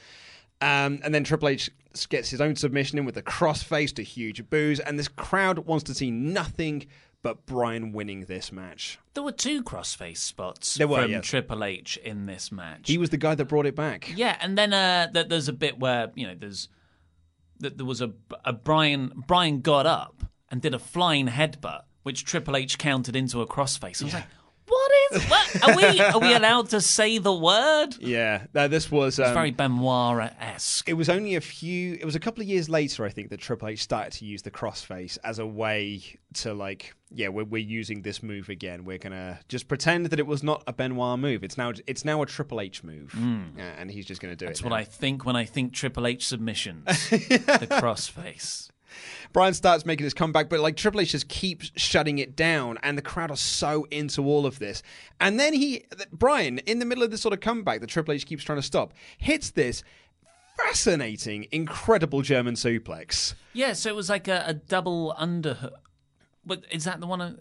Um, and then Triple H gets his own submission in with a crossface to huge boos, and this crowd wants to see nothing but Bryan winning this match. There were two crossface spots There were, from yes. Triple H in this match. He was the guy that brought it back. Yeah, and then uh, th- there's a bit where you know there's that there was a, a Bryan Bryan got up and did a flying headbutt, which Triple H countered into a crossface. I was like, what is what are we are we allowed to say the word? Yeah, no, this was It's um, very Benoit esque. It was only a few. It was a couple of years later, I think, that Triple H started to use the crossface as a way to like, yeah, we're, we're using this move again. We're gonna just pretend that it was not a Benoit move. It's now it's now a Triple H move, Mm. And he's just gonna do That's it. what now. I think when I think Triple H submissions. the crossface. Bryan starts making his comeback, but like Triple H just keeps shutting it down, and the crowd are so into all of this. And then he, Bryan, in the middle of this sort of comeback that Triple H keeps trying to stop, hits this fascinating, incredible German suplex. Yeah, so it was like a, a double underhook. But is that the one? I-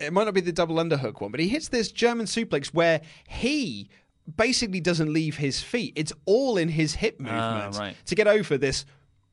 it might not be the double underhook one, but he hits this German suplex where he basically doesn't leave his feet. It's all in his hip Ah, movement right. to get over this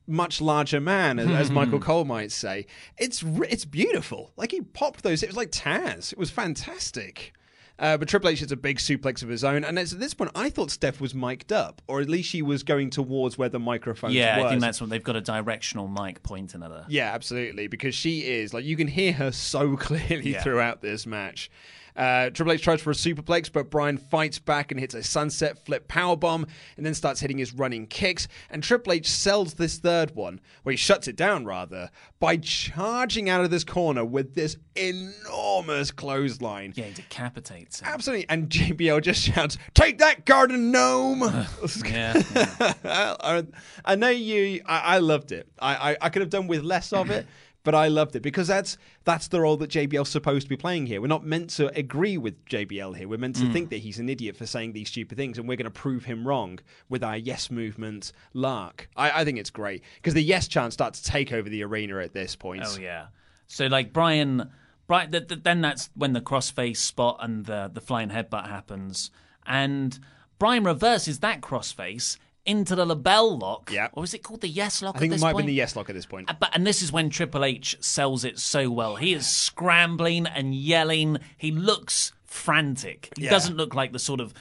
much larger man, as, as Michael Cole might say. It's it's beautiful. Like he popped those. It was like Taz. It was fantastic. Uh, but Triple H hits a big suplex of his own, and it's at this point I thought Steph was mic'd up, or at least she was going towards where the microphone yeah, was. I think that's what they've got a directional mic pointing at her. Yeah, absolutely. Because she is like you can hear her so clearly Yeah. throughout this match. Uh, Triple H tries for a superplex, but Bryan fights back and hits a sunset flip powerbomb, and then starts hitting his running kicks. And Triple H sells this third one, where he shuts it down rather, by charging out of this corner with this enormous clothesline. Yeah, he decapitates him. Absolutely. And JBL just shouts, "Take that, garden gnome!" yeah, I, I know you. I, I loved it. I, I, I could have done with less of it, but I loved it because that's that's the role that JBL's supposed to be playing here. We're not meant to agree with JBL here. We're meant to Mm. think that he's an idiot for saying these stupid things, and we're going to prove him wrong with our yes movement lark. I, I think it's great because the yes chant starts to take over the arena at this point. Oh yeah. So like Bryan, Bryan. Th- th- then that's when the crossface spot and the the flying headbutt happens, and Bryan reverses that crossface into the LeBell Lock. Yeah. Or is it called the yes lock? I think it might have been the yes lock at this point. Uh, But and this is when Triple H sells it so well. He is scrambling and yelling. He looks frantic. He Yeah. doesn't look like the sort of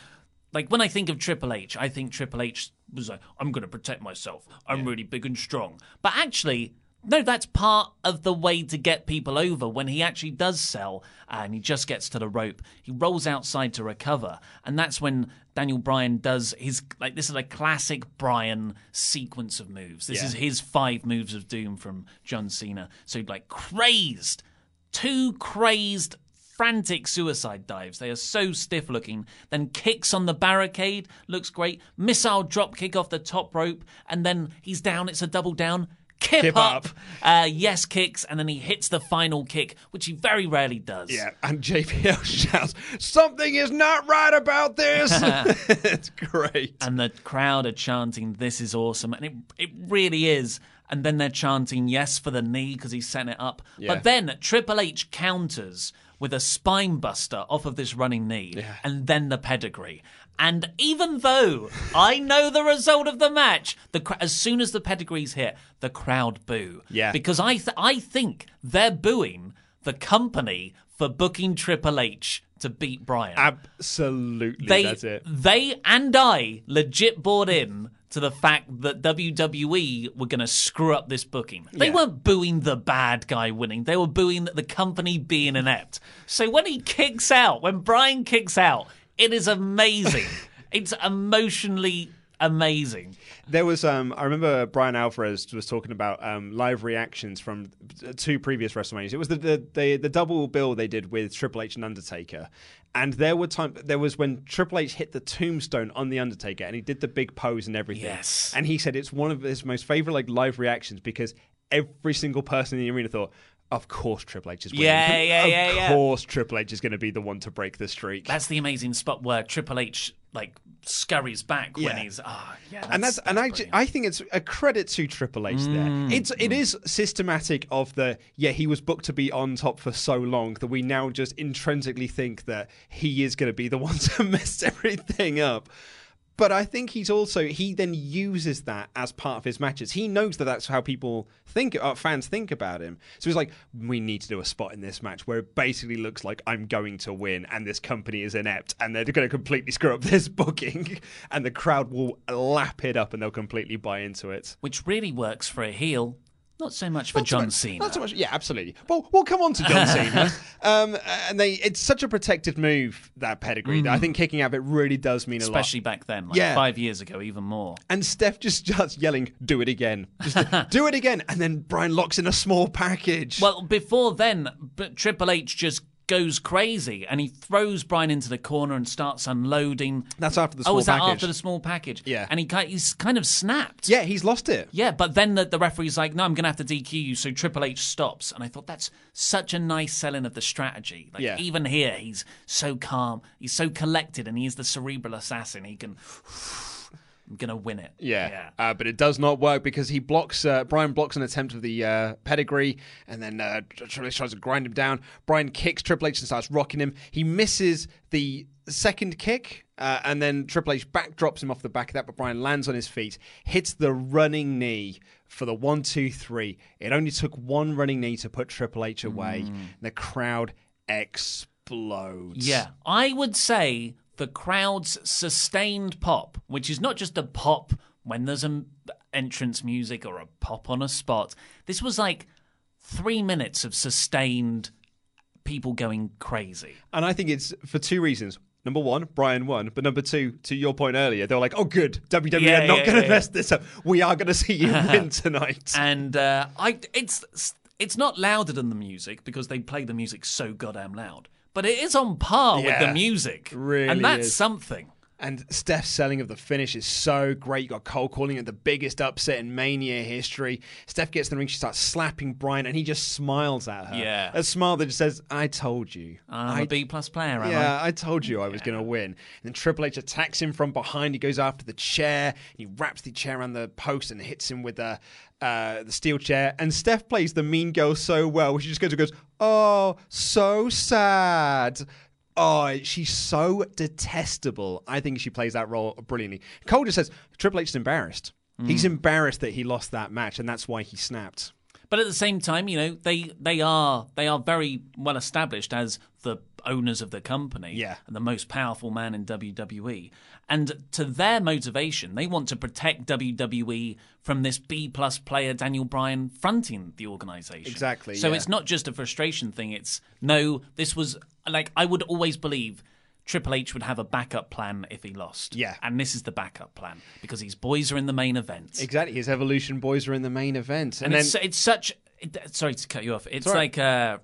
like when I think of Triple H, I think Triple H was like, "I'm going to protect myself. I'm really big and strong." But actually, no, that's part of the way to get people over. When he actually does sell and he just gets to the rope, he rolls outside to recover, and that's when Daniel Bryan does his like this is a classic Bryan sequence of moves. This Yeah. is his five moves of doom from John Cena. So like crazed, two crazed frantic suicide dives. They are so stiff looking. Then kicks on the barricade, looks great. Missile drop kick off the top rope, and then he's down. It's a double down. Kip, Kip up, up. Uh, yes kicks, and then he hits the final kick, which he very rarely does. Yeah, and JBL shouts, "Something is not right about this." it's great. and the crowd are chanting, "This is awesome," and it it really is. And then they're chanting "Yes" for the knee because he's setting it up. Yeah. But then Triple H counters with a spine buster off of this running knee, and then the pedigree. And even though I know the result of the match, the as soon as the pedigree's hit, the crowd boo. Yeah. because I th- I think they're booing the company for booking Triple H to beat Bryan. Absolutely, They, that's it. They and I legit bought in to the fact that WWE were going to screw up this booking. They Yeah. weren't booing the bad guy winning. They were booing the company being inept. So when he kicks out, when Bryan kicks out, it is amazing. it's emotionally amazing. There was, um, I remember Bryan Alvarez was talking about um, live reactions from two previous WrestleManias. It was the, the the the double bill they did with Triple H and Undertaker, and there were time there was when Triple H hit the tombstone on the Undertaker, and he did the big pose and everything. Yes. and he said it's one of his most favorite like live reactions because every single person in the arena thought. Of course, Triple H is winning. Yeah, yeah, of yeah, yeah. course, Triple H is going to be the one to break the streak. That's the amazing spot where Triple H like scurries back when he's ah yeah. and that's, and I, ju- I think it's a credit to Triple H Mm. there. It's it is systematic of the yeah he was booked to be on top for so long that we now just intrinsically think that he is going to be the one to mess everything up. But I think he's also he then uses that as part of his matches. He knows that that's how people think, uh, fans think about him. So he's like, we need to do a spot in this match where it basically looks like I'm going to win, and this company is inept, and they're going to completely screw up this booking, and the crowd will lap it up, and they'll completely buy into it. which really works for a heel, not so much for John Cena. Not so much, yeah, absolutely. Well, we'll come on to John Cena. Um, and they, it's such a protected move that pedigree. That I think kicking out of it really does mean a lot. Mm. Especially back then, like Yeah. five years ago, even more. And Steph just starts yelling, "Do it again! Just do it again!" And then Bryan locks in a small package. Well, before then, but Triple H just goes crazy and he throws Bryan into the corner and starts unloading. That's after the oh, small is that package. after the small package? Yeah. and he he's kind of snapped. Yeah, he's lost it. Yeah, but then the, the referee's like, "No, I'm going to have to DQ you." So Triple H stops, and I thought that's such a nice selling of the strategy. Like Yeah. even here, he's so calm, he's so collected, and he is the cerebral assassin. He can. I'm gonna win it. Yeah, Uh, but it does not work because he blocks. Uh, Bryan blocks an attempt of the uh, pedigree, and then uh, Triple H tries to grind him down. Bryan kicks Triple H and starts rocking him. He misses the second kick, uh, and then Triple H backdrops him off the back of that. But Bryan lands on his feet, hits the running knee for the one, two, three. It only took one running knee to put Triple H away. And the crowd explodes. Yeah, I would say the crowd's sustained pop, which is not just a pop when there's an entrance music or a pop on a spot. This was like three minutes of sustained people going crazy. And I think it's for two reasons. Number one, Bryan won. But number two, to your point earlier, they were like, oh, good. WWE Yeah, are not yeah, going to yeah. mess this up. We are going to see you win tonight. And uh, I, it's it's not louder than the music because they play the music so goddamn loud, but it is on par with the music, really and that's is. something. And Steph's selling of the finish is so great. You got Cole calling it the biggest upset in Mania history. Steph gets in the ring, she starts slapping Bryan, and he just smiles at her. Yeah. A smile that just says, I told you. I'm I a B plus player, am yeah, I? I told you I was going to win. And then Triple H attacks him from behind. He goes after the chair. And he wraps the chair around the post and hits him with the, uh, the steel chair. And Steph plays the mean girl so well. Which she just goes and goes, Oh, so sad. Oh, she's so detestable. I think she plays that role brilliantly. Cole just says Triple H is embarrassed. He's mm. embarrassed that he lost that match, and that's why he snapped. But at the same time, you know, they they are they are very well established as the owners of the company Yeah. and the most powerful man in WWE. And to their motivation, they want to protect WWE from this B plus player Daniel Bryan fronting the organization. Exactly, So yeah. it's not just a frustration thing. It's no, this was like I would always believe Triple H would have a backup plan if he lost. Yeah. And this is the backup plan because his boys are in the main event. Exactly. His Evolution boys are in the main event. And, And, it's, then. it's such. It, sorry to cut you off. It's like uh,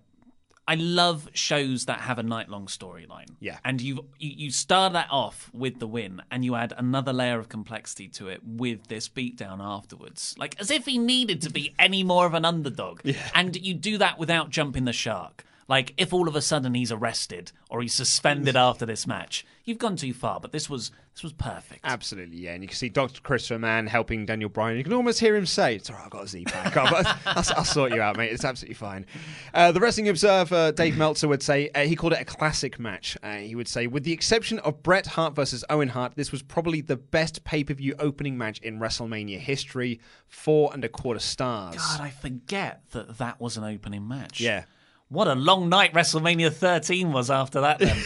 I love shows that have a night long storyline. Yeah. and you you start that off with the win, and you add another layer of complexity to it with this beatdown afterwards, like as if he needed to be any more of an underdog. Yeah. and you do that without jumping the shark. Like if all of a sudden he's arrested or he's suspended after this match, you've gone too far. But this was this was perfect. Absolutely, yeah. And you can see Dr. Christopher Amann helping Daniel Bryan. You can almost hear him say, It's all right, I've got a Z pack. I'll, I'll, I'll sort you out, mate. It's absolutely fine. Uh, the Wrestling Observer, Dave Meltzer, would say uh, he called it a classic match. Uh, he would say, with the exception of Bret Hart versus Owen Hart, this was probably the best pay per view opening match in WrestleMania history. Four and a quarter stars. God, I forget that that was an opening match. Yeah. What a long night WrestleMania 13 was after that, then.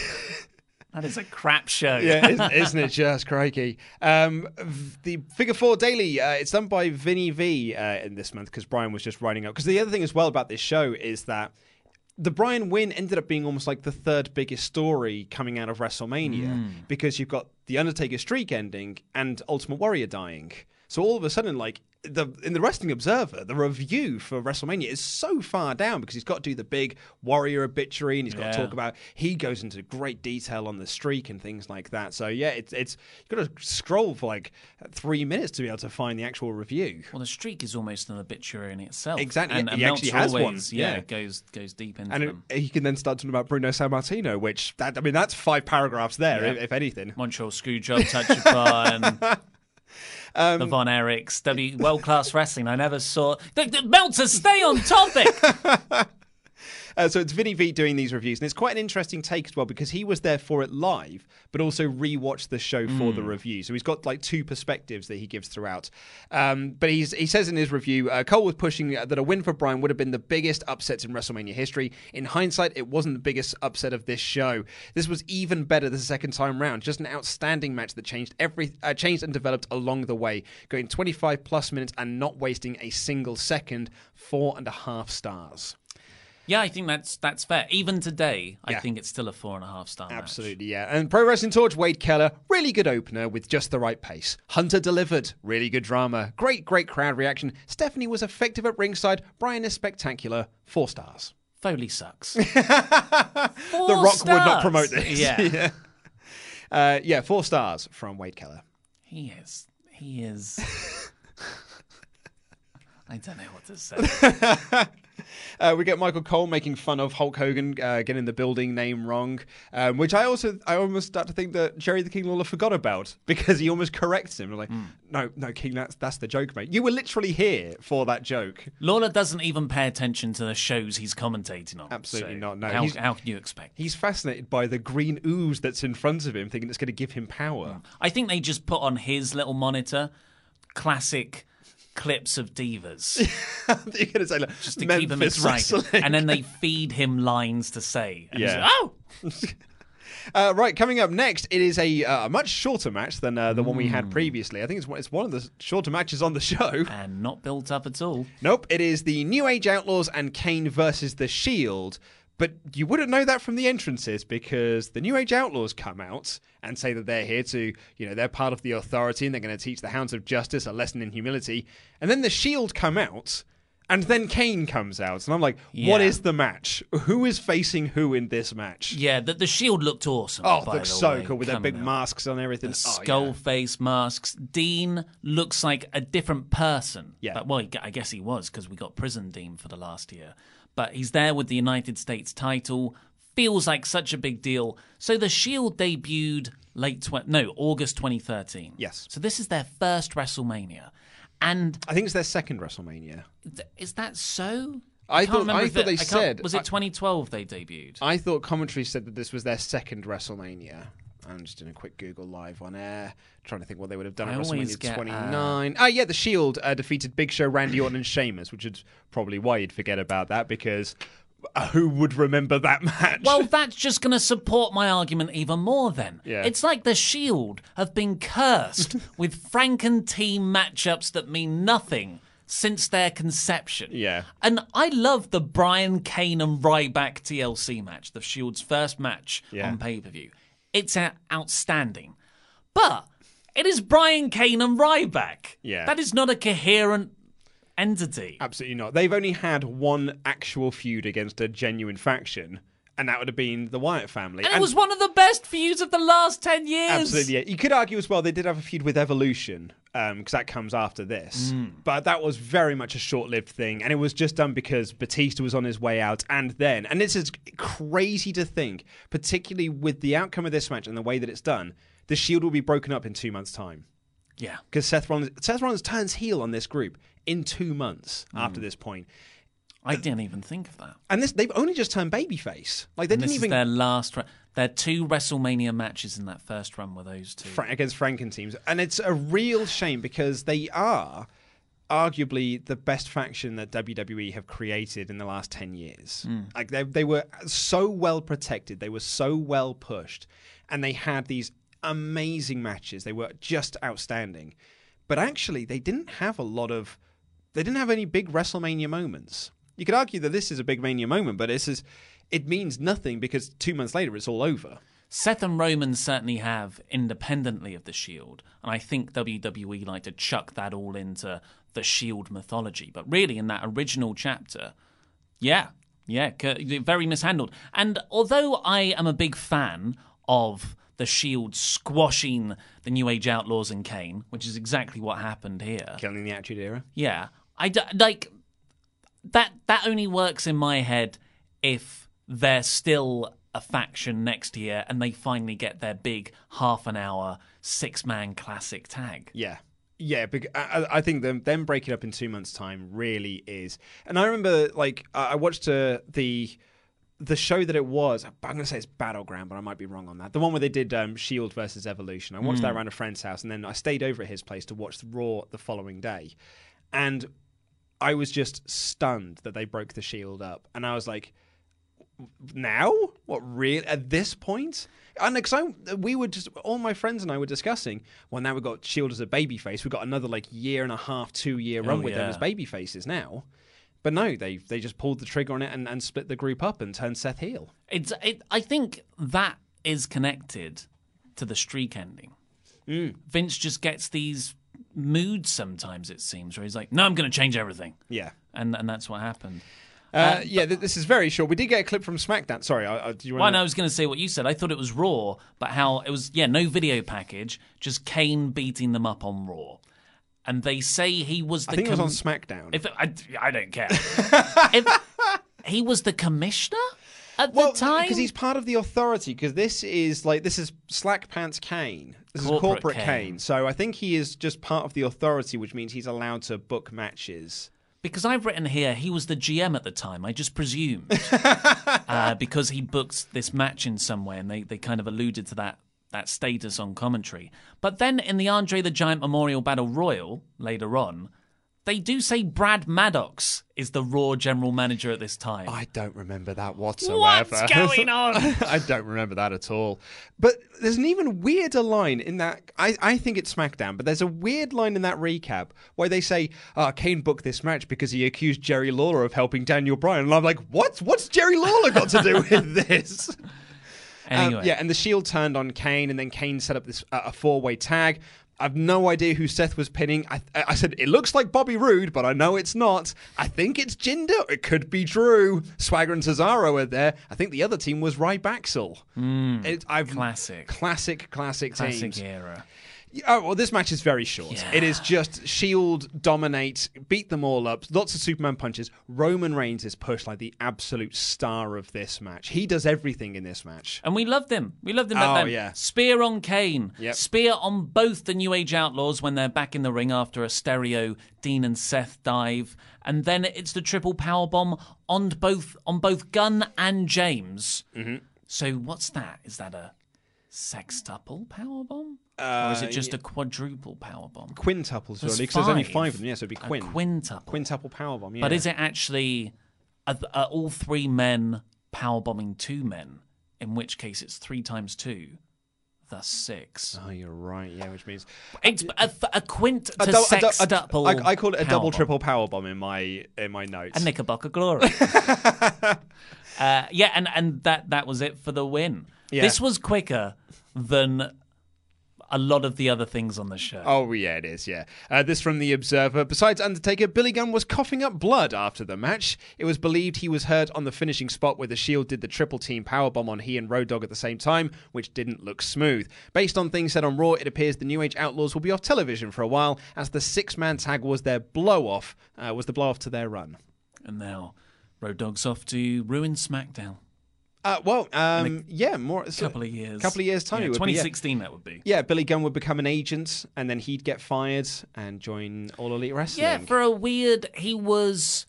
that is a crap show. yeah, isn't, isn't it just crikey? Um, the Figure Four Daily, uh, it's done by Vinny V uh, in this month because Bryan was just writing up. Because the other thing as well about this show is that the Bryan win ended up being almost like the third biggest story coming out of WrestleMania Mm. because you've got the Undertaker streak ending and Ultimate Warrior dying. So all of a sudden, like the in the Wrestling Observer, the review for WrestleMania is so far down because he's got to do the big Warrior obituary and he's got to talk about. He goes into great detail on the streak and things like that. So yeah, it's it's you've got to scroll for like three minutes to be able to find the actual review. Well, the streak is almost an obituary in itself. Exactly, And, he and actually Meltzer has one, Yeah, yeah. goes goes deep into And them. it, you can then start talking about Bruno Sammartino, which that I mean that's five paragraphs there, Yeah. if, if anything. Montreal Screwjob, Tachifan, Um, the Von Erichs, W World Class Wrestling. I never saw. The, the, Meltzer, stay on topic. Uh, so it's Vinny V doing these reviews, and it's quite an interesting take as well because he was there for it live, but also rewatched the show for the review. So he's got like two perspectives that he gives throughout. Um, but he's he says in his review, uh, Cole was pushing that a win for Bryan would have been the biggest upset in WrestleMania history. In hindsight, it wasn't the biggest upset of this show. This was even better the second time round. Just an outstanding match that changed every uh, changed and developed along the way, going 25 plus minutes and not wasting a single second. Four and a half stars. Yeah, I think that's that's fair. Even today, I think it's still a four and a half star. match. Absolutely, yeah. And Pro Wrestling Torch, Wade Keller, really good opener with just the right pace. Hunter delivered, really good drama. Great, great crowd reaction. Stephanie was effective at ringside. Bryan is spectacular. Four stars. Foley sucks. the Rock would not promote this. Yeah. yeah. Uh, yeah, four stars from Wade Keller. He is. He is. I don't know what to say. Uh, we get Michael Cole making fun of Hulk Hogan uh, getting the building name wrong, um, which I also I almost start to think that Jerry the King Lawler forgot about because he almost corrects him. Like, Hmm. no, no, King, that's that's the joke, mate. You were literally here for that joke. Lawler doesn't even pay attention to the shows he's commentating on. Absolutely so not. No, how, how can you expect? He's fascinated by the green ooze that's in front of him, thinking it's going to give him power. I think they just put on his little monitor classic clips of divas You're going to say like, just to Memphis keep him excited, wrestling. and then they feed him lines to say. And Yeah. like, oh, Uh, right, coming up next, it is a, uh, much shorter match than uh, the one we Hmm. had previously. I think it's it's one of the shorter matches on the show. and not built up at all. Nope, it is the New Age Outlaws and Kane versus the Shield. But you wouldn't know that from the entrances because the New Age Outlaws come out and say that they're here to, you know, they're part of the authority and they're going to teach the Hounds of Justice a lesson in humility. And then the Shield come out and then Kane comes out. And I'm like, what Yeah. is the match? Who is facing who in this match? Yeah, the, the shield looked awesome. Oh, by looks so way, cool with their big out. masks on everything. The Oh, yeah. skull face masks. Dean looks like a different person. Yeah. But, well, I guess he was because we got Prison Dean for the last year. But he's there with the United States title. Feels like such a big deal. So the Shield debuted late tw- no August 2013. Yes. So this is their first WrestleMania, and I think it's their second WrestleMania. th- is that so? I can't thought- remember I thought it- they can't- said- was it 2012 they debuted? I thought commentary said that this was their second WrestleMania. I'm just doing a quick Google live on air, trying to think what they would have done I at WrestleMania get, uh, 29. Ah, yeah, the Shield uh, defeated Big Show, Randy Orton, and Sheamus, which is probably why you'd forget about that because uh, who would remember that match? Well, that's just going to support my argument even more then. Yeah. It's like the Shield have been cursed with Franken team matchups that mean nothing since their conception. Yeah. And I love the Bryan Kane and Ryback TLC match, the Shield's first match Yeah. on pay per view. It's outstanding. But it is Bryan Kane and Ryback. Yeah. That is not a coherent entity. Absolutely not. They've only had one actual feud against a genuine faction, and that would have been the Wyatt family. And it was one of the best feuds of the last 10 years. Absolutely, yeah. You could argue as well they did have a feud with Evolution because that comes after this, Mm. but that was very much a short-lived thing, and it was just done because Batista was on his way out, and then, and this is crazy to think, particularly with the outcome of this match and the way that it's done, the Shield will be broken up in two months' time Yeah. because Seth Rollins, Seth Rollins turns heel on this group in two months after Mm. this point. I didn't even think of that. And this, they've only just turned babyface. Like they And didn't this even is their last. Ra- their two WrestleMania matches in that first run were those two. Fra- against Franken teams, and it's a real shame because they are arguably the best faction that WWE have created in the last ten years. Mm. Like they they were so well protected, they were so well pushed, and they had these amazing matches. They were just outstanding, but actually they didn't have a lot of. They didn't have any big WrestleMania moments. You could argue that this is a big Mania moment, but this is. It means nothing because two months later it's all over. Seth and Roman certainly have independently of the Shield, and I think WWE like to chuck that all into the Shield mythology. But really, in that original chapter, yeah, yeah, very mishandled. And although I am a big fan of the Shield squashing the New Age Outlaws and Kane, which is exactly what happened here. Killing the Attitude Era. Yeah, I d- like that. That only works in my head if they're still a faction next year and they finally get their big half an hour six man classic tag. Yeah. Yeah, I, think them them breaking up in two months' time really is. And I remember, like, I watched uh, the the show that it was. I'm going to say it's Battleground, but I might be wrong on that. The one where they did um, Shield versus Evolution. I watched that Mm. around a friend's house, and then I stayed over at his place to watch the Raw the following day, and I was just stunned that they broke the Shield up, and I was like, now what really at this point? and because I we were just all my friends and I were discussing well now we've got Shield as a baby face we've got another like year and a half two year run Oh, with them as baby faces now but no they they just pulled the trigger on it and, and split the group up and turned Seth heel It's. It, I think that is connected to the streak ending. Mm. Vince just gets these moods sometimes. It seems where he's like, "No, I'm going to change everything." Yeah. and and that's what happened. uh, yeah th- this is very short we did get a clip from SmackDown sorry I, I, do you Well, want no, I was going to say what you said. I thought it was Raw, but how it was, yeah, no video package, just Kane beating them up on Raw. And they say he was the I think it was on SmackDown If I, I don't care. if he was the commissioner at the time? because he's part of the authority. Because this is like this is Slack Pants Kane. This Corporate is corporate Kane. Kane. So I think he is just part of the authority, which means he's allowed to book matches. Because I've written here he was the GM at the time. I just presumed uh, because he booked this match in some way, and they, they kind of alluded to that that status on commentary. But then in the Andre the Giant Memorial Battle Royal later on, they do say Brad Maddox is the Raw general manager at this time. I don't remember that whatsoever. What's going on? I don't remember that at all. But there's an even weirder line in that. I, I think it's SmackDown, but there's a weird line in that recap where they say, uh, Kane booked this match because he accused Jerry Lawler of helping Daniel Bryan. And I'm like, what? What's Jerry Lawler got to do with this? Um, Anyway. yeah, and the Shield turned on Kane, and then Kane set up this uh, a four way tag. I've no idea who Seth was pinning. I, I said it looks like Bobby Roode, but I know it's not. I think it's Jinder. It could be Drew. Swagger and Cesaro are there. I think the other team was Rybaxel. Mm, It, I've, classic, classic, classic, classic teams. era. Yeah, Oh well, this match is very short. It is just Shield dominate, beat them all up. Lots of Superman punches. Roman Reigns is pushed like the absolute star of this match. He does everything in this match. And we loved him. We loved him back Oh, then. yeah. Spear on Kane. Yep. Spear on both the New Age Outlaws when they're back in the ring after a stereo Dean and Seth dive. And then it's the triple power bomb on both on both Gunn and James. Mm-hmm. So what's that? Is that a sextuple power bomb? Uh, or is it just yeah. a quadruple power bomb? Quintuples, There's really, because there's only five. of them. Yeah, so it'd be A quin. quintuple. Quintuple powerbomb, yeah. But is it actually are, are all three men power bombing two men? In which case, it's three times two, thus six. Oh, you're right. Yeah, which means it's a, a quint to A dou- a sextuple. I, I call it a double powerbomb. triple power bomb in my in my notes. A knickerbocker glory. uh, yeah, and and that that was it for the win. Yeah. This was quicker than a lot of the other things on the show. Oh yeah, it is. Yeah, uh, this from the Observer. Besides Undertaker, Billy Gunn was coughing up blood after the match. It was believed he was hurt on the finishing spot where the Shield did the triple team powerbomb on he and Road Dogg at the same time, which didn't look smooth. Based on things said on Raw, it appears the New Age Outlaws will be off television for a while, as the six-man tag was their blow off. Uh, was the blow off to their run. And now, Road Dogg's off to ruin SmackDown. Uh, well, um, yeah, more A couple of years. couple of years time. Yeah, it would be, yeah. 2016 that would be. Yeah, Billy Gunn would become an agent, and then he'd get fired and join All Elite Wrestling. Yeah, for a weird. He was.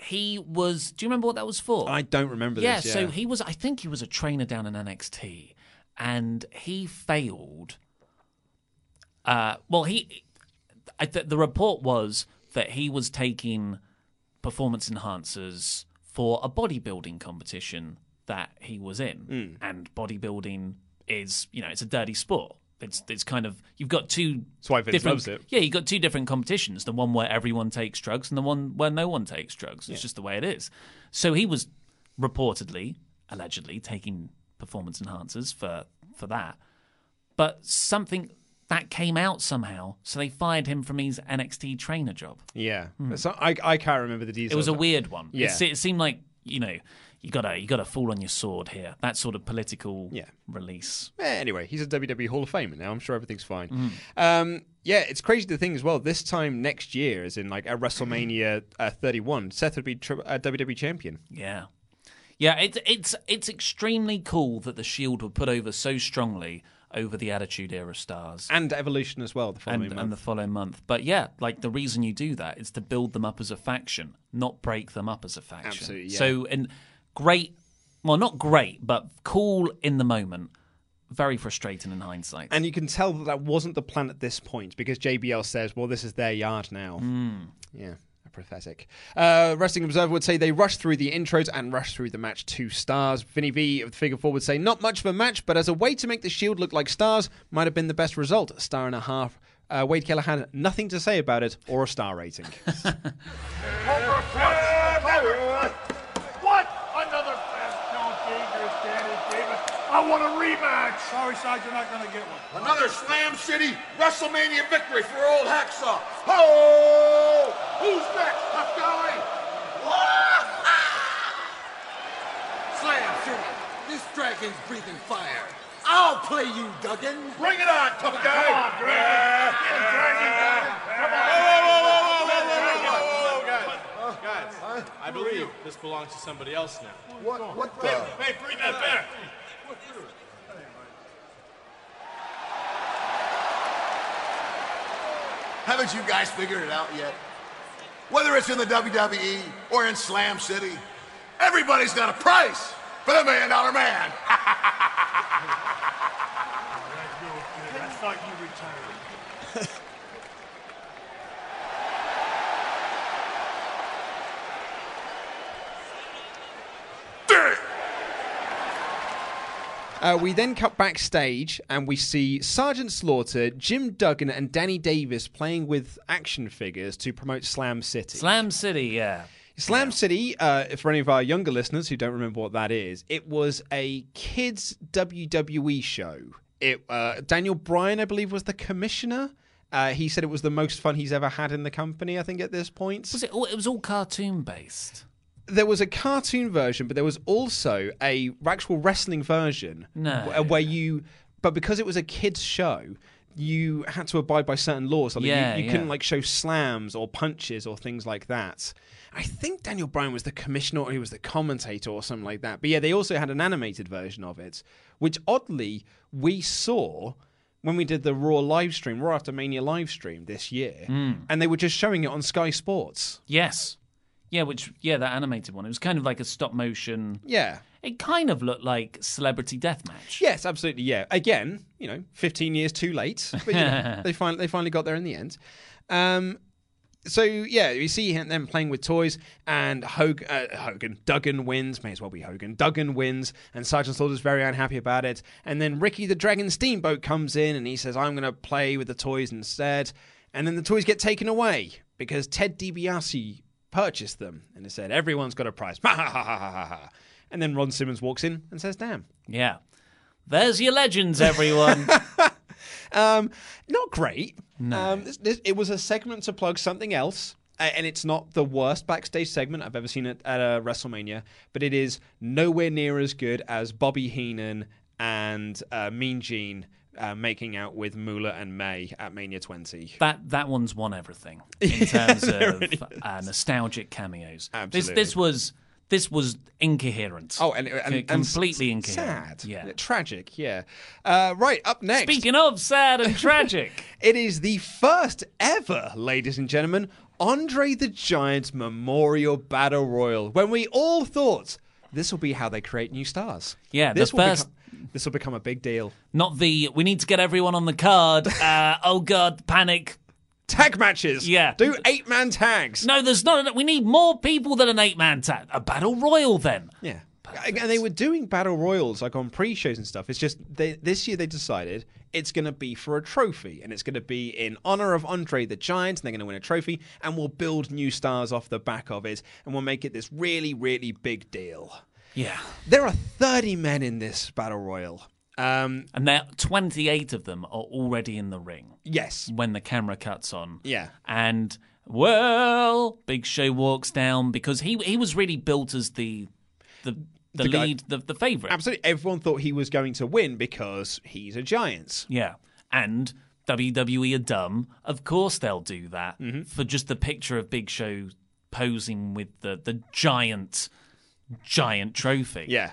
He was. Do you remember what that was for? I don't remember yeah, this. Yeah, so he was. I think he was a trainer down in NXT, and he failed. Uh, well, he. I th- the report was that he was taking performance enhancers for a bodybuilding competition that he was in, Hmm. and bodybuilding is you know it's a dirty sport. It's it's kind of you've got two That's why Vince different loves it. yeah you've got two different competitions. The one where everyone takes drugs and the one where no one takes drugs. It's Yeah. just the way it is. So he was reportedly, allegedly taking performance enhancers for for that, but something that came out somehow, so they fired him from his NXT trainer job. Yeah. So I, I can't remember the details. Hmm. It was a weird one. Yeah. It, it seemed like you know you gotta you gotta fall on your sword here. That sort of political Yeah. release. Anyway, he's a WWE Hall of Famer now. I'm sure everything's fine. Mm. Um, yeah, it's crazy to think as well. This time next year, as in like at WrestleMania uh, 31, Seth would be tri- uh, WWE champion. Yeah. Yeah, it's it's it's extremely cool that the Shield were put over so strongly over the Attitude Era stars. And Evolution as well, the following and, month. and the following month. But yeah, like the reason you do that is to build them up as a faction, not break them up as a faction. Absolutely, yeah. So, and great, well, not great, but cool in the moment. Very frustrating in hindsight. And you can tell that that wasn't the plan at this point because JBL says, well, this is their yard now. Mm. Yeah, pathetic. Uh, Wrestling Observer would say they rushed through the intros and rushed through the match two stars. Vinny V of the Figure Four would say, not much of a match, but as a way to make the Shield look like stars, might have been the best result. A star and a half. Uh, Wade Keller had nothing to say about it or a star rating. What? Another fast, no dangerous Danny Davis. I want a rematch. Sorry, Sarge, you're not going to get one. Another Slam City WrestleMania victory for old Hacksaw. Ho! Who's next, tough guy? Slam City, this dragon's breathing fire. I'll play you, Duggan. Bring it on, tough guy. Come on, Dragon. Get Dragon going. Come on. Guys, I believe this belongs to somebody else now. What? What the? Hey, bring that back. Haven't you guys figured it out yet? Whether it's in the WWE or in Slam City, everybody's got a price for the Million Dollar Man. I thought you retired. Uh, we then cut backstage and we see Sergeant Slaughter, Jim Duggan, and Danny Davis playing with action figures to promote Slam City. Slam City, yeah. Slam City, uh, for any of our younger listeners who don't remember what that is, it was a kids WWE show. It uh, Daniel Bryan, I believe, was the commissioner. Uh, he said it was the most fun he's ever had in the company. I think at this point, Was it? All, it was all cartoon based. There was a cartoon version, but there was also a actual wrestling version. No. wh- where you, but because it was a kids show, you had to abide by certain laws. Like, Yeah, you, you yeah. couldn't like show slams or punches or things like that. I think Daniel Bryan was the commissioner or he was the commentator or something like that. But yeah, they also had an animated version of it, which oddly we saw when we did the Raw live stream, Raw After Mania live stream this year, Mm. and they were just showing it on Sky Sports. Yes. Yeah, which yeah, that animated one. It was kind of like a stop motion. Yeah. It kind of looked like Celebrity Deathmatch. Yes, absolutely. Yeah. Again, you know, 15 years too late, but you know, they finally they finally got there in the end. Um, so yeah, we see them playing with toys, and Hogan, uh, Hogan Duggan wins. May as well be Hogan. Duggan wins, and Sergeant Slaughter's very unhappy about it. And then Ricky the Dragon Steamboat comes in, and he says, "I'm going to play with the toys instead." And then the toys get taken away because Ted DiBiase purchased them, and it said, "Everyone's got a prize." Ha ha ha ha ha ha. And then Ron Simmons walks in and says, "Damn." Yeah. There's your legends, everyone. Um, not great. No. Um, this, this, it was a segment to plug something else, uh, and it's not the worst backstage segment I've ever seen at, at a WrestleMania, but it is nowhere near as good as Bobby Heenan and uh, Mean Gene uh, making out with Moolah and Mae at Mania 20. that that one's won everything in terms of uh, nostalgic cameos. Absolutely. This this was this was incoherent. Oh, and, and, and completely s- incoherent. Sad. Yeah. Tragic, yeah. Uh, right, up next. Speaking of sad and tragic, It is the first ever, ladies and gentlemen, Andre the Giant's Memorial Battle Royal, when we all thought this will be how they create new stars. Yeah, the this will first- become, this will become a big deal. not the we need to get everyone on the card. Uh, oh god, panic. Tag matches. Yeah. Do eight man tags. No, there's not. enough- We need more people than an eight man tag. A battle royal then. Yeah. And they were doing battle royals like on pre-shows and stuff. It's just they, this year they decided it's going to be for a trophy, and it's going to be in honor of Andre the Giant, and they're going to win a trophy, and we'll build new stars off the back of it, and we'll make it this really, really big deal. Yeah. There are 30 men in this battle royal. Um, And now 28 of them are already in the ring. Yes. When the camera cuts on. Yeah. And well, Big Show walks down because he he was really built as the the the, The guy- lead, the, the favorite. absolutely. Everyone thought he was going to win because he's a giant. Yeah. And WWE are dumb. Of course they'll do that Mm-hmm. for just the picture of Big Show posing with the, the giant, giant trophy. Yeah.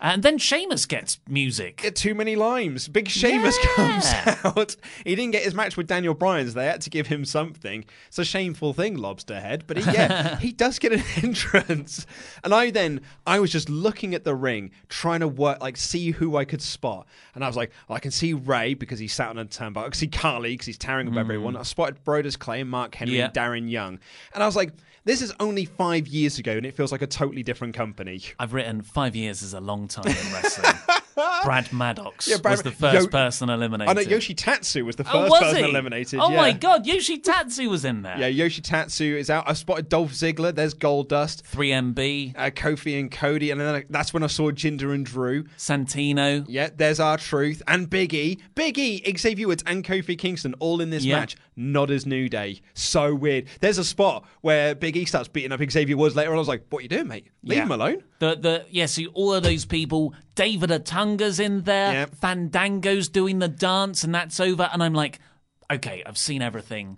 And then Sheamus gets music. Get too many limes. Big Sheamus comes out. He didn't get his match with Daniel Bryan's. so they had to give him something. It's a shameful thing, Lobster Head, but he, yeah, he does get an entrance. And I then, I was just looking at the ring, trying to work, like, see who I could spot. And I was like, well, I can see Rey because he's sat on a turnbuckle. I can see Khali because he's towering above mm. everyone. I spotted Brodus Clay and Mark Henry Yeah. and Darren Young. And I was like, this is only five years ago, and it feels like a totally different company. I've written five years is a long time in wrestling. Brad Maddox Yeah, Brad- was the first Yo- person eliminated. I know Yoshi Tatsu was the first oh, was person he? eliminated. Oh yeah. my god, Yoshi Tatsu was in there. Yeah, Yoshi Tatsu is out. I spotted Dolph Ziggler. There's Goldust. 3MB. Uh, Kofi and Cody. And then I- that's when I saw Jinder and Drew. Santino. Yeah, there's R-Truth. And Big E. Big E, Xavier Woods, and Kofi Kingston all in this Yeah. match. Not as New Day. So weird. There's a spot where Big E starts beating up Xavier Woods later on. I was like, what are you doing, mate? Leave Yeah. him alone. The the yeah, see all of those people. David Otunga's in there. Fandango's doing the dance, and that's over. And I'm like, okay, I've seen everything.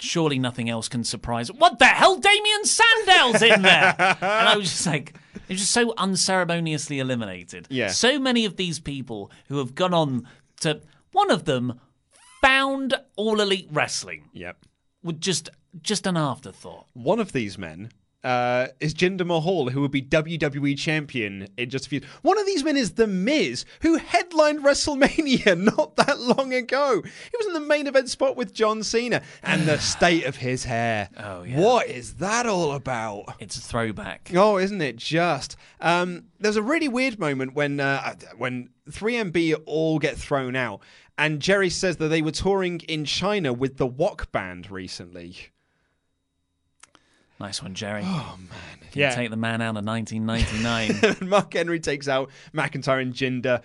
Surely nothing else can surprise. What the hell? Damien Sandow's in there, and I was just like, it was just so unceremoniously eliminated. Yeah. So many of these people who have gone on to one of them found All Elite Wrestling. Yep. With just just an afterthought. One of these men uh, is Jinder Mahal, who will be WWE champion in just a few. One of these men is The Miz, who headlined WrestleMania not that long ago. He was in the main event spot with John Cena, and the state of his hair. Oh yeah. What is that all about? It's a throwback. Oh, isn't it just? Um, there's a really weird moment when uh, when 3MB all get thrown out, and Jerry says that they were touring in China with the Wok band recently. Nice one, Jerry. Oh man, Can yeah. you take the man out of 1999? Mark Henry takes out McIntyre and Jinder.